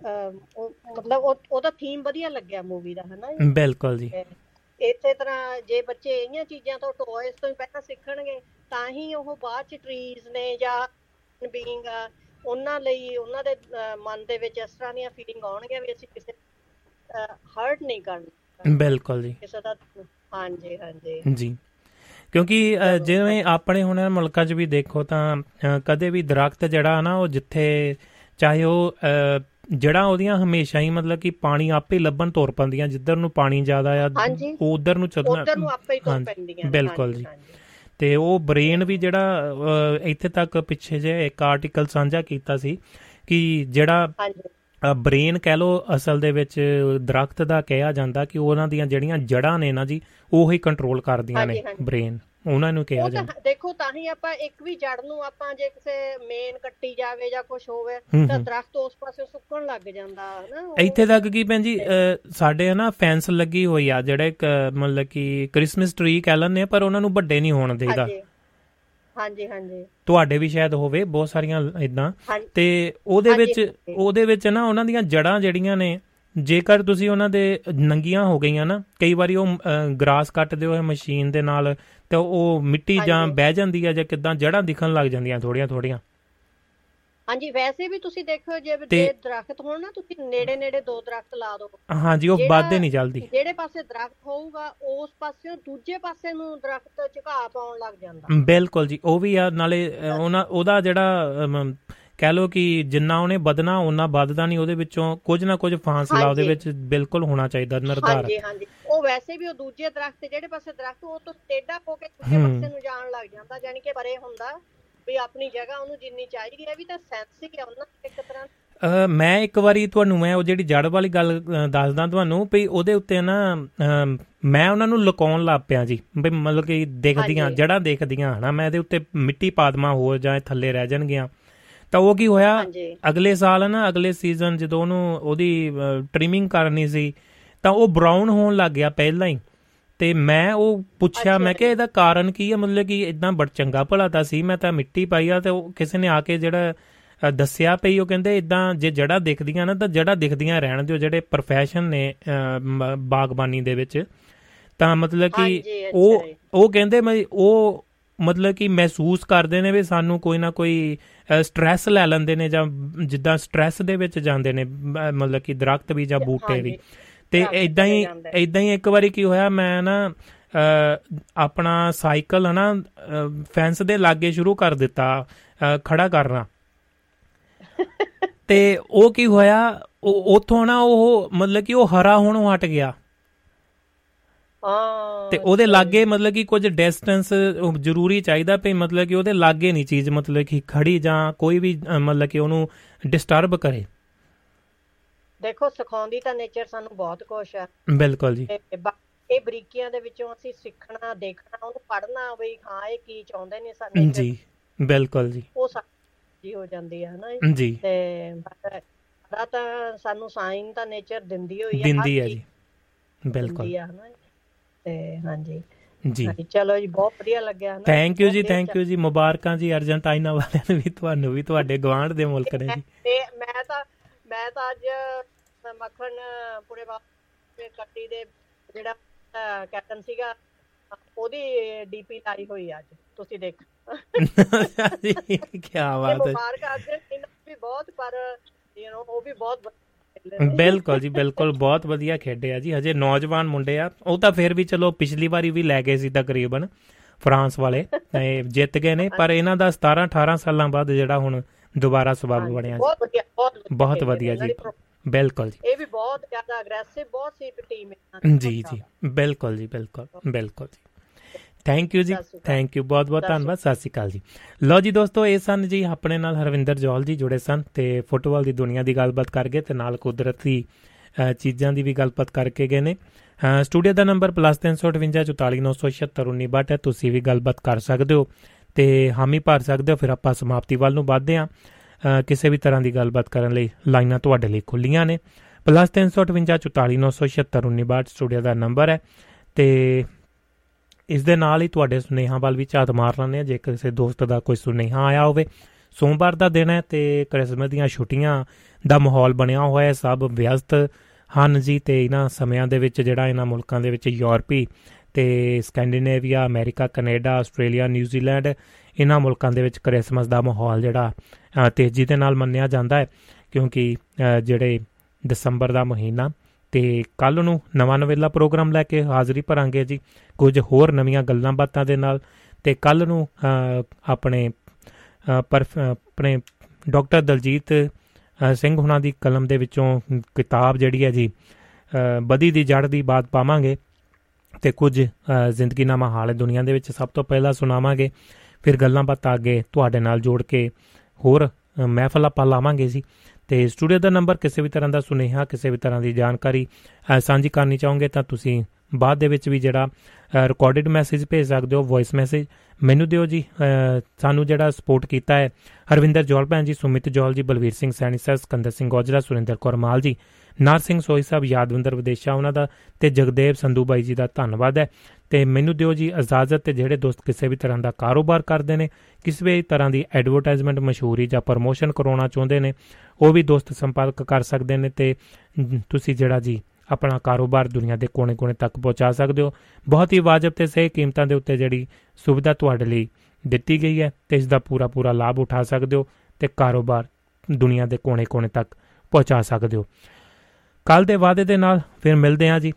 ਮਤਲਬ ਉਹ ਉਹਦਾ ਥੀਮ ਵਧੀਆ ਲੱਗਿਆ ਮੂਵੀ ਦਾ ਹਨਾ। ਬਿਲਕੁਲ ਜੀ। ਇਸੇ ਤਰ੍ਹਾਂ ਜੇ ਬੱਚੇ ਇਹੀਆਂ ਚੀਜ਼ਾਂ ਤੋਂ ਟੌਇਸ ਤੋਂ ਹੀ ਪਹਿਲਾਂ ਸਿੱਖਣਗੇ ਤਾਂ ਹੀ ਉਹ ਬਾਅਦ ਚ ਟਰੀਜ਼ ਨੇ ਜਾਂ ਬੀਇੰਗ ਉਹਨਾਂ ਲਈ ਉਹਨਾਂ ਦੇ ਮਨ ਦੇ ਵਿੱਚ ਇਸ ਤਰ੍ਹਾਂ ਦੀਆਂ ਫੀਲਿੰਗ ਆਉਣਗੀਆਂ ਵੀ ਅਸੀਂ ਕਿਸੇ ਹਰਟ ਨਹੀਂ ਕਰਨਾ ਬਿਲਕੁਲ ਜੀ। ਕਿਸੇ ਦਾ ਹਾਂਜੀ ਹਾਂਜੀ। ਜੀ। ਕਿਉਂਕਿ ਜਿਵੇਂ ਆਪਣੇ ਹੁਣ ਮੁਲਕਾਂ 'ਚ ਵੀ ਦੇਖੋ ਤਾਂ ਕਦੇ ਵੀ ਦਰਖਤ ਜਿਹੜਾ ਨਾ ਉਹ ਜਿੱਥੇ ਚਾਹੇ ਉਹ ਅ, ਜੜ੍ਹਾਂ ਉਹਦੀਆਂ ਹਮੇਸ਼ਾ ਹੀ ਮਤਲਬ ਕਿ ਪਾਣੀ ਆਪੇ ਲੱਭਣ ਤੁਰ ਪੈਂਦੀਆਂ ਜਿੱਧਰ ਨੂੰ ਪਾਣੀ ਜ਼ਿਆਦਾ ਆ। ਉਹ ਉਧਰ ਨੂੰ ਚੱਲਣਾ ਉਧਰ ਨੂੰ ਆਪੇ ਹੀ ਤੁਰ ਪੈਂਦੀਆਂ। ਬਿਲਕੁਲ ਜੀ। ਤੇ ਉਹ ਬ੍ਰੇਨ ਵੀ ਜਿਹੜਾ ਇੱਥੇ ਤੱਕ ਪਿੱਛੇ ਜੇ ਇੱਕ ਆਰਟੀਕਲ ਸਾਂਝਾ ਕੀਤਾ ਸੀ ਕਿ ਜਿਹੜਾ ਬ੍ਰੇਨ ਕਹਿ ਲੋ ਅਸਲ ਦੇ ਵਿੱਚ ਦਰਖਤ ਦਾ ਕਿਹਾ ਜਾਂਦਾ ਕਿ ਉਹਨਾਂ ਦੀਆਂ ਜਿਹੜੀਆਂ ਜੜ੍ਹਾਂ ਨੇ ਨਾ ਜੀ ਉਹ ਹੀ ਕੰਟਰੋਲ ਕਰਦੀਆਂ ਨੇ। ਬ੍ਰੇਨ ਉਹਨਾਂ ਨੂੰ ਕਿਹਾ ਜਾਂਦਾ ਦੇਖੋ ਤਾਂ ਹੀ ਆਪਾਂ ਇੱਕ ਵੀ ਜੜ ਨੂੰ ਆਪਾਂ ਜੇ ਕਿਸੇ ਮੇਨ ਕੱਟੀ ਜਾਵੇ ਜਾਂ ਕੁਝ ਹੋਵੇ ਤਾਂ। ਦਰਖਤ ਉਸ ਪਾਸੇ ਸੁੱਕਣ ਲੱਗ ਜਾਂਦਾ ਹਨਾ? ਇੱਥੇ ਤੱਕ ਕੀ ਭੈਣ ਜੀ ਸਾਡੇ ਨਾ ਫੈਂਸ ਲੱਗੀ ਹੋਈ ਆ ਜਿਹੜੇ ਇੱਕ, ਮਤਲਬ ਕਿ ਕ੍ਰਿਸਮਸ ਟਰੀ ਕਹਿ ਲੈਂਦੇ ਆ ਪਰ ਉਹਨਾਂ ਨੂੰ ਵੱਡੇ ਨਹੀਂ ਹੋਣ ਦੇਈਦਾ। ਹਾਂਜੀ। ਹਾਂਜੀ ਹਾਂਜੀ। ਤੁਹਾਡੇ ਵੀ ਸ਼ਾਇਦ ਹੋਵੇ ਬਹੁਤ ਸਾਰੀਆਂ ਇਦਾਂ ਤੇ ਉਹਦੇ ਵਿੱਚ। ਉਹਦੇ ਵਿੱਚ ਨਾ ਉਹਨਾਂ ਦੀਆਂ ਜੜਾਂ ਜਿਹੜੀਆਂ ਨੇ ਜੇਕਰ ਤੁਸੀਂ ਉਹਨਾਂ ਦੇ ਨੰਗੀਆਂ ਹੋ ਗਈਆਂ ਨਾ ਕਈ ਵਾਰੀ ਉਹ ਗਰਾਸ ਕੱਟਦੇ ਹੋਏ ਮਸ਼ੀਨ ਦੇ ਨਾਲ ਤੇ ਉਹ ਮਿੱਟੀ ਜਾਂ। ਬਹਿ ਜਾਂਦੀ ਆ ਜਾਂ ਕਿਦਾਂ ਜੜਾਂ ਦਿਖਣ ਲੱਗ ਜਾਂਦੀਆਂ ਥੋੜੀਆਂ ਥੋੜੀਆਂ ਹਾਂਜੀ ਵੈਸੇ ਵੀ ਤੁਸੀਂ ਦੇਖੋ ਜੇ ਜੇ ਦਰਖਤ ਹੋਣ ਨਾ ਤੁਸੀਂ ਨੇੜੇ ਨੇੜੇ ਦੋ ਦਰਖਤ ਲਾ ਦਿਓ ਹਾਂਜੀ ਉਹ ਵੱਧਦੇ ਨਹੀਂ ਜਲਦੀ ਜਿਹੜੇ ਪਾਸੇ ਦਰਖਤ ਹੋਊਗਾ ਉਸ ਪਾਸੇ ਦੂਜੇ ਪਾਸੇ ਨੂੰ ਦਰਖਤ ਝੁਕਾਅ ਪਾਉਣ ਲੱਗ ਜਾਂਦਾ। ਬਿਲਕੁਲ ਜੀ ਉਹ ਵੀ ਆ ਨਾਲੇ ਉਹਨਾਂ ਉਹਦਾ ਜਿਹੜਾ ਕਹਿ ਲੋ ਕਿ ਜਿੰਨਾ ਉਹਨੇ ਵਧਣਾ ਉਹਨਾਂ ਵੱਧਦਾ ਨਹੀਂ ਉਹਦੇ ਵਿੱਚੋਂ ਕੁਝ ਨਾ ਕੁਝ ਫਾਸਲਾ ਉਹਦੇ। ਵਿੱਚ ਬਿਲਕੁਲ ਹੋਣਾ ਚਾਹੀਦਾ ਨਿਰਧਾਰਤ ਹਾਂਜੀ ਹਾਂਜੀ ਉਹ ਵੈਸੇ ਵੀ ਉਹ ਦੂਜੇ ਦਰਖਤ ਜਿਹੜੇ ਪਾਸੇ ਦਰਖਤ ਉਹ ਤੋਂ ਟੇਢਾ ਹੋ ਕੇ ਦੂਜੇ। ਪਾਸੇ ਨੂੰ ਜਾਣ ਲੱਗ ਜਾਂਦਾ ਯਾਨੀ ਕਿ ਪਰੇ ਹੁੰਦਾ ਵੀ ਆਪਣੀ ਜਗ੍ਹਾ ਉਹਨੂੰ ਜਿੰਨੀ ਚਾਹੀਦੀ ਹੈ ਵੀ ਤਾਂ ਸੈਂਸ ਹੀ ਆ ਉਹਨਾਂ ਇੱਕ ਤਰ੍ਹਾਂ ਮੈਂ ਇੱਕ ਵਾਰੀ ਤੁਹਾਨੂੰ ਮੈਂ ਉਹ ਜਿਹੜੀ ਜੜ ਵਾਲੀ ਗੱਲ ਦੱਸਦਾ ਤੁਹਾਨੂੰ ਵੀ ਉਹਦੇ ਉੱਤੇ ਨਾ ਮੈਂ ਉਹਨਾਂ ਨੂੰ ਲੁਕਾਉਣ ਲੱਗ ਪਿਆ ਜੀ ਵੀ ਮਤਲਬ ਕਿ ਦਿਖਦੀਆਂ। ਜੜਾਂ ਦਿਖਦੀਆਂ ਹਨਾ ਮੈਂ ਇਹਦੇ ਉੱਤੇ ਮਿੱਟੀ ਪਾ ਦੇਵਾਂ ਹੋਰ ਜਾਂ ਥੱਲੇ ਰਹਿ ਜਾਣਗੀਆਂ ਤਾਂ ਉਹ ਕੀ ਹੋਇਆ? ਅਗਲੇ ਸਾਲ ਨਾ ਅਗਲੇ ਸੀਜ਼ਨ ਜਦੋਂ ਉਹਨੂੰ ਉਹਦੀ ਟ੍ਰਿਮਿੰਗ ਕਰਨੀ ਸੀ ਤਾਂ ਉਹ ਬਰਾਊਨ ਹੋਣ ਲੱਗ ਗਿਆ ਪਹਿਲਾਂ ਹੀ। ਤੇ ਮੈਂ ਉਹ ਪੁੱਛਿਆ ਮੈਂ। ਕਿ ਇਹਦਾ ਕਾਰਨ ਕੀ ਹੈ ਮਤਲਬ ਕਿ ਇਦਾਂ ਬੜ ਚੰਗਾ ਭਲਾ ਤਾਂ ਸੀ ਮੈਂ ਤਾਂ ਮਿੱਟੀ ਪਾਈ ਆ ਤੇ ਉਹ ਕਿਸੇ ਨੇ ਆ ਕੇ ਜਿਹੜਾ ਦੱਸਿਆ ਪਈ ਉਹ ਕਹਿੰਦੇ ਇਦਾਂ ਜੇ ਜੜਾ ਦਿਖਦੀਆਂ ਨਾ ਤਾਂ ਜੜਾ ਦਿਖਦੀਆਂ ਰਹਿਣ ਦਿਓ ਜਿਹੜੇ ਪ੍ਰੋਫੈਸ਼ਨ ਨੇ ਬਾਗਬਾਨੀ ਦੇ ਵਿੱਚ। ਤਾਂ ਮਤਲਬ ਕਿ ਉਹ। ਉਹ ਕਹਿੰਦੇ ਮੈਂ ਉਹ ਮਤਲਬ ਕਿ ਮਹਿਸੂਸ ਕਰਦੇ ਨੇ ਵੀ ਸਾਨੂੰ ਕੋਈ ਨਾ ਕੋਈ ਸਟ੍ਰੈਸ ਲੈ ਲੈਂਦੇ ਨੇ ਜਾਂ ਜਿੱਦਾਂ ਸਟ੍ਰੈਸ ਦੇ ਵਿੱਚ ਜਾਂਦੇ ਨੇ ਮਤਲਬ ਕਿ ਦਰਖਤ ਵੀ ਜਾਂ ਬੂਟੇ ਵੀ। ਤੇ ਇਦਾਂ ਹੀ। ਇਦਾਂ ਹੀ ਇੱਕ ਵਾਰੀ ਕੀ ਹੋਇਆ ਮੈਂ ਨਾ ਆਪਣਾ ਸਾਈਕਲ ਹਨਾ ਫੈਂਸ ਦੇ ਲਾਗੇ ਸ਼ੁਰੂ ਕਰ ਦਿੱਤਾ ਖੜਾ ਕਰਨਾ ਤੇ ਉਹ ਕੀ ਹੋਇਆ ਉਹ ਉਥੋਂ ਨਾ ਉਹ ਮਤਲਬ ਕਿ ਉਹ ਹਰਾ ਹੋਣੋਂ ਹਟ ਗਿਆ ਤੇ ਉਹਦੇ ਲਾਗੇ ਮਤਲਬ ਕਿ ਕੁਝ ਡਿਸਟੈਂਸ ਜ਼ਰੂਰੀ ਚਾਹੀਦਾ ਪਈ ਮਤਲਬ ਕਿ ਉਹਦੇ ਲਾਗੇ ਨਹੀਂ ਚੀਜ਼ ਮਤਲਬ ਕਿ ਖੜੀ ਜਾਂ ਕੋਈ ਵੀ ਮਤਲਬ ਕਿ ਉਹਨੂੰ ਡਿਸਟਰਬ ਕਰੇ। ਦੇਖੋ ਸਿਖਾਉਂਦੀ ਤਾਂ ਨੇਚਰ ਸਾਨੂੰ ਬਹੁਤ ਕੁਝ ਹੈ ਬਿਲਕੁਲ ਜੀ। ਇਹ ਬਰੀਕੀਆਂ ਦੇ ਵਿੱਚੋਂ ਅਸੀਂ ਸਿੱਖਣਾ ਦੇਖਣਾ ਉਹਨੂੰ ਪੜ੍ਹਨਾ ਵੀ ਹਾਂ ਇਹ ਕੀ ਚਾਹੁੰਦੇ ਨੇ ਸਾਡੇ ਜੀ ਬਿਲਕੁਲ ਜੀ। ਉਹ ਸਾਡੀ ਹੋ ਜਾਂਦੀ ਹੈ ਹਨਾ ਜੀ। ਤੇ ਸਾਡਾ ਤਾਂ ਸਾਨੂੰ ਸਾਈਨ ਤਾਂ ਨੇਚਰ ਦਿੰਦੀ ਹੋਈ ਹੈ ਦਿੰਦੀ ਹੈ ਜੀ। ਬਿਲਕੁਲ। ਤੇ ਹਾਂਜੀ। ਜੀ। ਚਲੋ ਜੀ ਬਹੁਤ ਵਧੀਆ ਲੱਗਿਆ ਹਨਾ ਥੈਂਕ ਯੂ ਜੀ ਥੈਂਕ ਯੂ ਜੀ ਮੁਬਾਰਕਾਂ ਜੀ ਅਰਜਨਟਾਈਨਾ ਵਾਲਿਆਂ ਨੂੰ ਵੀ ਤੁਹਾਨੂੰ ਵੀ ਤੁਹਾਡੇ ਗਵਾਂਢ ਦੇ ਮੁਲਕ ਨੇ ਜੀ। ਤੇ ਮੈਂ ਤਾਂ ਮੈਂ ਤਾਂ ਅੱਜ ਮੱਖਣ ਪੂਰੇ ਬਾਪ ਕੱਟੀ ਦੇ ਜਿਹੜਾ ਕੈਪਟਨ ਸੀਗਾ ਉਹਦੀ ਡੀਪੀ ਲਾਈ ਹੋਈ ਅੱਜ ਤੁਸੀਂ ਦੇਖ। ਜੀ ਕੀ ਬਾਤ ਹੈ। ਮੁਬਾਰਕ ਅਰਜਨਟੀਨਾ ਵੀ ਬਹੁਤ ਪਰ ਯੂ نو ਉਹ ਵੀ ਬਹੁਤ। ਬਿਲਕੁਲ ਜੀ ਬਿਲਕੁਲ। ਬਹੁਤ ਵਧੀਆ ਖੇਡੇ ਆ ਜੀ। ਹਜੇ ਨੌਜਵਾਨ ਮੁੰਡੇ ਆ। ਉਹ ਤਾਂ ਫਿਰ ਵੀ ਚਲੋ ਪਿਛਲੀ ਵਾਰੀ ਵੀ ਲੈ ਗਏ ਸੀ ਤਕਰੀਬਨ ਫਰਾਂਸ ਵਾਲੇ। ਤੇ ਜਿੱਤ ਗਏ ਨੇ ਪਰ ਇਹਨਾਂ ਦਾ 17 18 ਸਾਲਾਂ ਬਾਅਦ ਜਿਹੜਾ ਹੁਣ ਦੁਬਾਰਾ ਸਬਬ ਬਣਿਆ ਜੀ। ਬਹੁਤ ਵਧੀਆ ਜੀ। ਬਿਲਕੁਲ ਜੀ। ਇਹ ਵੀ ਬਹੁਤ ਜ਼ਿਆਦਾ ਅਗਰੈਸਿਵ ਬਹੁਤ ਸੀ ਟੀਮ ਇਹਨਾਂ ਦੀ ਜੀ ਜੀ। ਬਿਲਕੁਲ ਜੀ ਬਿਲਕੁਲ ਬਿਲਕੁਲ ਜੀ। ਥੈਂਕ ਯੂ ਜੀ। ਥੈਂਕ ਯੂ ਬਹੁਤ ਬਹੁਤ ਧੰਨਵਾਦ। ਸਤਿ ਸ਼੍ਰੀ ਅਕਾਲ ਜੀ। ਲਓ ਜੀ ਦੋਸਤੋ ਇਹ ਸਨ ਜੀ ਆਪਣੇ ਨਾਲ ਹਰਵਿੰਦਰ ਜੌਲ ਜੀ ਜੁੜੇ ਸਨ ਤੇ ਫੁੱਟਬਾਲ ਦੀ ਦੁਨੀਆ ਦੀ ਗੱਲਬਾਤ ਕਰ ਗਏ ਤੇ ਨਾਲ ਕੁਦਰਤੀ ਚੀਜ਼ਾਂ ਦੀ ਵੀ ਗੱਲਬਾਤ ਕਰਕੇ ਗਏ ਨੇ। ਸਟੂਡੀਓ ਦਾ ਨੰਬਰ +358 ਹੈ। ਤੁਸੀਂ ਵੀ ਗੱਲਬਾਤ ਕਰ ਸਕਦੇ ਹੋ ਤੇ ਹਾਮੀ ਭਰ ਸਕਦੇ ਹੋ। ਫਿਰ ਆਪਾਂ ਸਮਾਪਤੀ ਵੱਲ ਨੂੰ ਵਧਦੇ ਹਾਂ। ਕਿਸੇ ਵੀ ਤਰ੍ਹਾਂ ਦੀ ਗੱਲਬਾਤ ਕਰਨ ਲਈ ਲਾਈਨਾਂ ਤੁਹਾਡੇ ਲਈ ਖੁੱਲੀਆਂ ਨੇ। +358 ਸਟੂਡੀਓ ਦਾ ਨੰਬਰ ਹੈ ਤੇ ਇਸ ਦੇ ਨਾਲ ਹੀ ਤੁਹਾਡੇ ਸੁਨੇਹਾਂ ਵੱਲ ਵੀ ਝਾਤ ਮਾਰ ਲੈਂਦੇ ਆ ਜੇ ਕਿਸੇ ਦੋਸਤ ਦਾ ਕੋਈ ਸੁਨੇਹਾ ਆਇਆ ਹੋਵੇ ਸੋਮਵਾਰ ਦਾ ਦਿਨ ਹੈ ਤੇ ਕ੍ਰਿਸਮਸ ਦੀਆਂ ਛੁੱਟੀਆਂ ਦਾ ਮਾਹੌਲ ਬਣਿਆ ਹੋਇਆ ਹੈ। ਸਭ ਵਿਅਸਤ ਹਨ ਜੀ ਤੇ ਇਹਨਾਂ ਸਮਿਆਂ ਦੇ ਵਿੱਚ ਜਿਹੜਾ ਇਹਨਾਂ ਮੁਲਕਾਂ ਦੇ ਵਿੱਚ ਯੂਰਪੀ ਤੇ Scandinavia America Canada Australia New Zealand ਇਹਨਾਂ ਮੁਲਕਾਂ ਦੇ ਵਿੱਚ ਕ੍ਰਿਸਮਸ ਦਾ ਮਾਹੌਲ ਜਿਹੜਾ ਅ, ਤੇਜ਼ੀ ਦੇ ਨਾਲ ਮੰਨਿਆ ਜਾਂਦਾ ਹੈ। ਕਿਉਂਕਿ ਅ, ਜਿਹੜੇ ਦਸੰਬਰ ਦਾ ਮਹੀਨਾ ਤੇ ਕੱਲ ਨੂੰ ਨਵਾਂ ਨਵੇਲਾ ਪ੍ਰੋਗਰਾਮ ਲੈ ਕੇ ਹਾਜ਼ਰੀ ਭਰਾਂਗੇ ਜੀ। ਕੁਝ ਹੋਰ ਨਵੀਆਂ ਗੱਲਾਂ ਬਾਤਾਂ ਦੇ ਨਾਲ ਤੇ ਕੱਲ ਨੂੰ ਅ, ਆਪਣੇ ਅ, ਪਰ ਆਪਣੇ ਡਾਕਟਰ ਦਲਜੀਤ ਅ, ਸਿੰਘ ਹੁਣਾਂ ਦੀ ਕਲਮ ਦੇ ਵਿੱਚੋਂ ਕਿਤਾਬ ਜਿਹੜੀ ਹੈ ਜੀ ਅ, ਬਦੀ ਦੀ ਜੜ ਦੀ ਬਾਤ ਪਾਵਾਂਗੇ ਤੇ ਕੁਝ ਅ, ਜ਼ਿੰਦਗੀਨਾਮਾ ਹਾਲ ਹੈ ਦੁਨੀਆ ਦੇ ਵਿੱਚ ਸਭ ਤੋਂ ਪਹਿਲਾਂ ਸੁਣਾਵਾਂਗੇ। ਫਿਰ ਗੱਲਾਂ ਬਾਤਾਂ ਅੱਗੇ ਤੁਹਾਡੇ ਨਾਲ ਜੋੜ ਕੇ ਹੋਰ ਅ, ਮਹਿਫਲ ਆਪਾਂ ਲਾਵਾਂਗੇ ਜੀ। ਤੇ ਸਟੂਡੀਓ ਦਾ ਨੰਬਰ ਕਿਸੇ ਵੀ ਤਰ੍ਹਾਂ ਦਾ ਸੁਨੇਹਾ ਕਿਸੇ ਵੀ ਤਰ੍ਹਾਂ ਦੀ ਜਾਣਕਾਰੀ ਅ, ਸਾਂਝੀ ਕਰਨੀ ਚਾਹੋਗੇ ਤਾਂ ਤੁਸੀਂ ਬਾਅਦ ਦੇ ਵਿੱਚ ਵੀ ਜਿਹੜਾ ਰਿਕਾਰਡਡ ਮੈਸੇਜ ਭੇਜ ਸਕਦੇ ਹੋ ਵੌਇਸ ਮੈਸੇਜ ਮੈਨੂੰ ਦਿਓ ਜੀ ਅ, ਸਾਨੂੰ ਜਿਹੜਾ ਸਪੋਰਟ ਕੀਤਾ ਹੈ ਹਰਵਿੰਦਰ ਜੋਲ ਭੈਣ ਜੀ ਸੁਮਿਤ ਜੋਲ ਜੀ ਬਲਵੀਰ ਸਿੰਘ ਸੈਣੀ ਸਰ ਸਕੰਦਰ ਸਿੰਘ ਗੋਜਰਾ ਸੁਰਿੰਦਰ ਕੌਰ ਮਾਲ ਜੀ ਨਾਰ ਸਿੰਘ ਸੋਈ ਸਾਹਿਬ ਯਾਦਵਿੰਦਰ ਵਿਦੇਸ਼ਾ ਉਹਨਾਂ ਦਾ ਤੇ ਜਗਦੇਵ ਸੰਧੂ ਬਾਈ ਜੀ ਦਾ ਧੰਨਵਾਦ ਹੈ। ਤੇ ਮੈਨੂੰ ਦਿਓ ਜੀ ਇਜਾਜ਼ਤ ਤੇ ਜਿਹੜੇ ਦੋਸਤ ਕਿਸੇ ਵੀ ਤਰ੍ਹਾਂ ਦਾ ਕਾਰੋਬਾਰ ਕਰਦੇ ਨੇ ਕਿਸੇ ਵੀ ਤਰ੍ਹਾਂ ਦੀ ਐਡਵਰਟਾਈਜ਼ਮੈਂਟ ਮਸ਼ਹੂਰੀ ਜਾਂ ਪ੍ਰਮੋਸ਼ਨ ਕਰਾਉਣਾ ਚਾਹੁੰਦੇ ਨੇ ਉਹ ਵੀ ਦੋਸਤ ਸੰਪਰਕ ਕਰ ਸਕਦੇ ਨੇ ਤੇ ਮ, ਤੁਸੀਂ ਜਿਹੜਾ ਜੀ ਆਪਣਾ ਕਾਰੋਬਾਰ ਦੁਨੀਆ ਦੇ ਕੋਨੇ-ਕੋਨੇ ਤੱਕ ਪਹੁੰਚਾ ਸਕਦੇ ਹੋ। ਬਹੁਤ ਹੀ ਵਾਜਬ ਤੇ ਸਹੀ ਕੀਮਤਾਂ ਦੇ ਉੱਤੇ ਜਿਹੜੀ ਸੁਵਿਧਾ ਤੁਹਾਡੇ ਲਈ ਦਿੱਤੀ ਗਈ ਹੈ ਤੇ ਇਸ ਦਾ ਪੂਰਾ ਪੂਰਾ ਲਾਭ ਉਠਾ ਸਕਦੇ ਹੋ ਤੇ ਕਾਰੋਬਾਰ ਦੁਨੀਆ ਦੇ ਕੋਨੇ-ਕੋਨੇ ਤੱਕ ਪਹੁੰਚਾ ਸਕਦੇ ਹੋ। ਕੱਲ ਦੇ ਵਾਅਦੇ ਦੇ ਨਾਲ ਫਿਰ ਮਿਲਦੇ ਹਾਂ ਜੀ।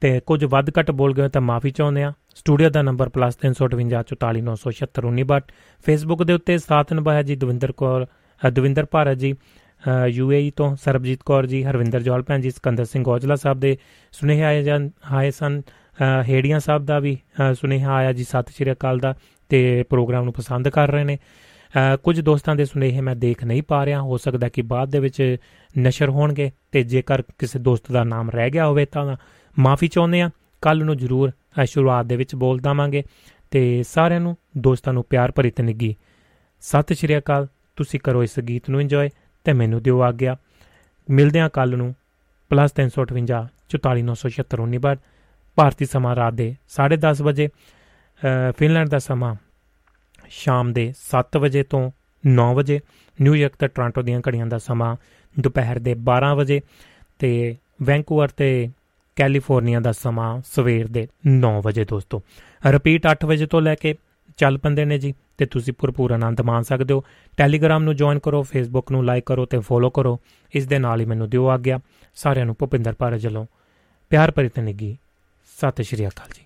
ਤੇ ਕੁਝ ਵੱਧ ਘੱਟ ਬੋਲ ਗਏ ਤਾਂ ਮਾਫੀ ਚਾਹੁੰਦੇ ਹਾਂ। ਸਟੂਡੀਓ ਦਾ ਨੰਬਰ +358 ਫੇਸਬੁੱਕ ਦੇ ਉੱਤੇ ਸਾਥ ਨਿਭਾਇਆ ਜੀ ਦਵਿੰਦਰ ਕੌਰ ਅ, ਦਵਿੰਦਰ ਭਾਰਤ ਜੀ ਯੂਏਈ ਤੋਂ ਸਰਬਜੀਤ ਕੌਰ ਜੀ ਹਰਵਿੰਦਰ ਜੌਲ ਭੈਣ ਜੀ ਸਿਕੰਦਰ ਸਿੰਘ ਔਜਲਾ ਸਾਹਿਬ ਦੇ ਸੁਨੇਹੇ ਆਏ ਜਾਂ ਆਏ ਸਨ। ਅ, ਹੇੜੀਆਂ ਸਾਹਿਬ ਦਾ ਵੀ ਅ, ਸੁਨੇਹਾ ਆਇਆ ਜੀ ਸਤਿ ਸ਼੍ਰੀ ਅਕਾਲ ਦਾ ਤੇ ਪ੍ਰੋਗਰਾਮ ਨੂੰ ਪਸੰਦ ਕਰ ਰਹੇ ਨੇ। ਅ, ਕੁਝ ਦੋਸਤਾਂ ਦੇ ਸੁਨੇਹੇ ਮੈਂ ਦੇਖ ਨਹੀਂ ਪਾ ਰਿਹਾ। ਹੋ ਸਕਦਾ ਕਿ ਬਾਅਦ ਦੇ ਵਿੱਚ ਨਸ਼ਰ ਹੋਣਗੇ ਤੇ ਜੇਕਰ ਕਿਸੇ ਦੋਸਤ ਦਾ ਨਾਮ ਰਹਿ ਗਿਆ ਹੋਵੇ ਤਾਂ ਮਾਫੀ ਚਾਹੁੰਦੇ ਆ ਕੱਲ ਨੂੰ ਜਰੂਰ ਅ, ਸ਼ੁਰੂਆਤ ਦੇ ਵਿੱਚ ਬੋਲ ਦਵਾਂਗੇ ਤੇ ਸਾਰਿਆਂ ਨੂੰ ਦੋਸਤਾਂ ਨੂੰ ਪਿਆਰ ਭਰੀ ਤਨਿੱਗੀ ਸਤਿ ਸ਼੍ਰੀ ਅਕਾਲ। ਤੁਸੀਂ ਕਰੋ ਇਸ ਗੀਤ ਨੂੰ ਇੰਜੋਏ ਤੇ ਮੈਨੂੰ ਦਿਓ ਆਗਿਆ। ਮਿਲਦੇ ਹਾਂ ਕੱਲ ਨੂੰ +358 44976 ਭਾਰਤੀ ਸਮਾਂ ਰਾਤ ਦੇ 10:30 ਵਜੇ ਅ, ਫਿਨਲੈਂਡ ਦਾ ਸਮਾਂ ਸ਼ਾਮ ਦੇ 7 ਵਜੇ ਤੋਂ 9 ਵਜੇ ਨਿਊਯਾਰਕ ਤੇ ਟੋਰਾਂਟੋ ਦੀਆਂ ਘੜੀਆਂ ਦਾ ਸਮਾਂ ਦੁਪਹਿਰ ਦੇ 12 ਵਜੇ ਤੇ ਵੈਂਕੂਵਰ ਤੇ ਕੈਲੀਫੋਰਨੀਆ ਦਾ ਸਮਾਂ ਸਵੇਰ ਦੇ 9 ਵਜੇ ਦੋਸਤੋ। ਰਿਪੀਟ 8 ਵਜੇ ਤੋਂ ਲੈ ਕੇ ਚੱਲ ਪੰਦੇ ਨੇ ਜੀ, ਤੇ ਤੁਸੀਂ ਭਰਪੂਰ ਆਨੰਦ ਮਾਣ ਸਕਦੇ ਹੋ। ਟੈਲੀਗ੍ਰਾਮ ਨੂੰ ਜੁਆਇਨ ਕਰੋ ਫੇਸਬੁੱਕ ਨੂੰ ਲਾਈਕ ਕਰੋ ਤੇ ਫੋਲੋ ਕਰੋ। ਇਸ ਦੇ ਨਾਲ ਹੀ ਮੈਨੂੰ ਦਿਓ ਆਗਿਆ। ਸਾਰਿਆਂ ਨੂੰ ਭੁਪਿੰਦਰ ਭਾਰਤ ਵੱਲੋਂ ਪਿਆਰ ਭਰੀ ਤਨਿੱਗੀ ਸਤਿ ਸ਼੍ਰੀ ਅਕਾਲ ਜੀ।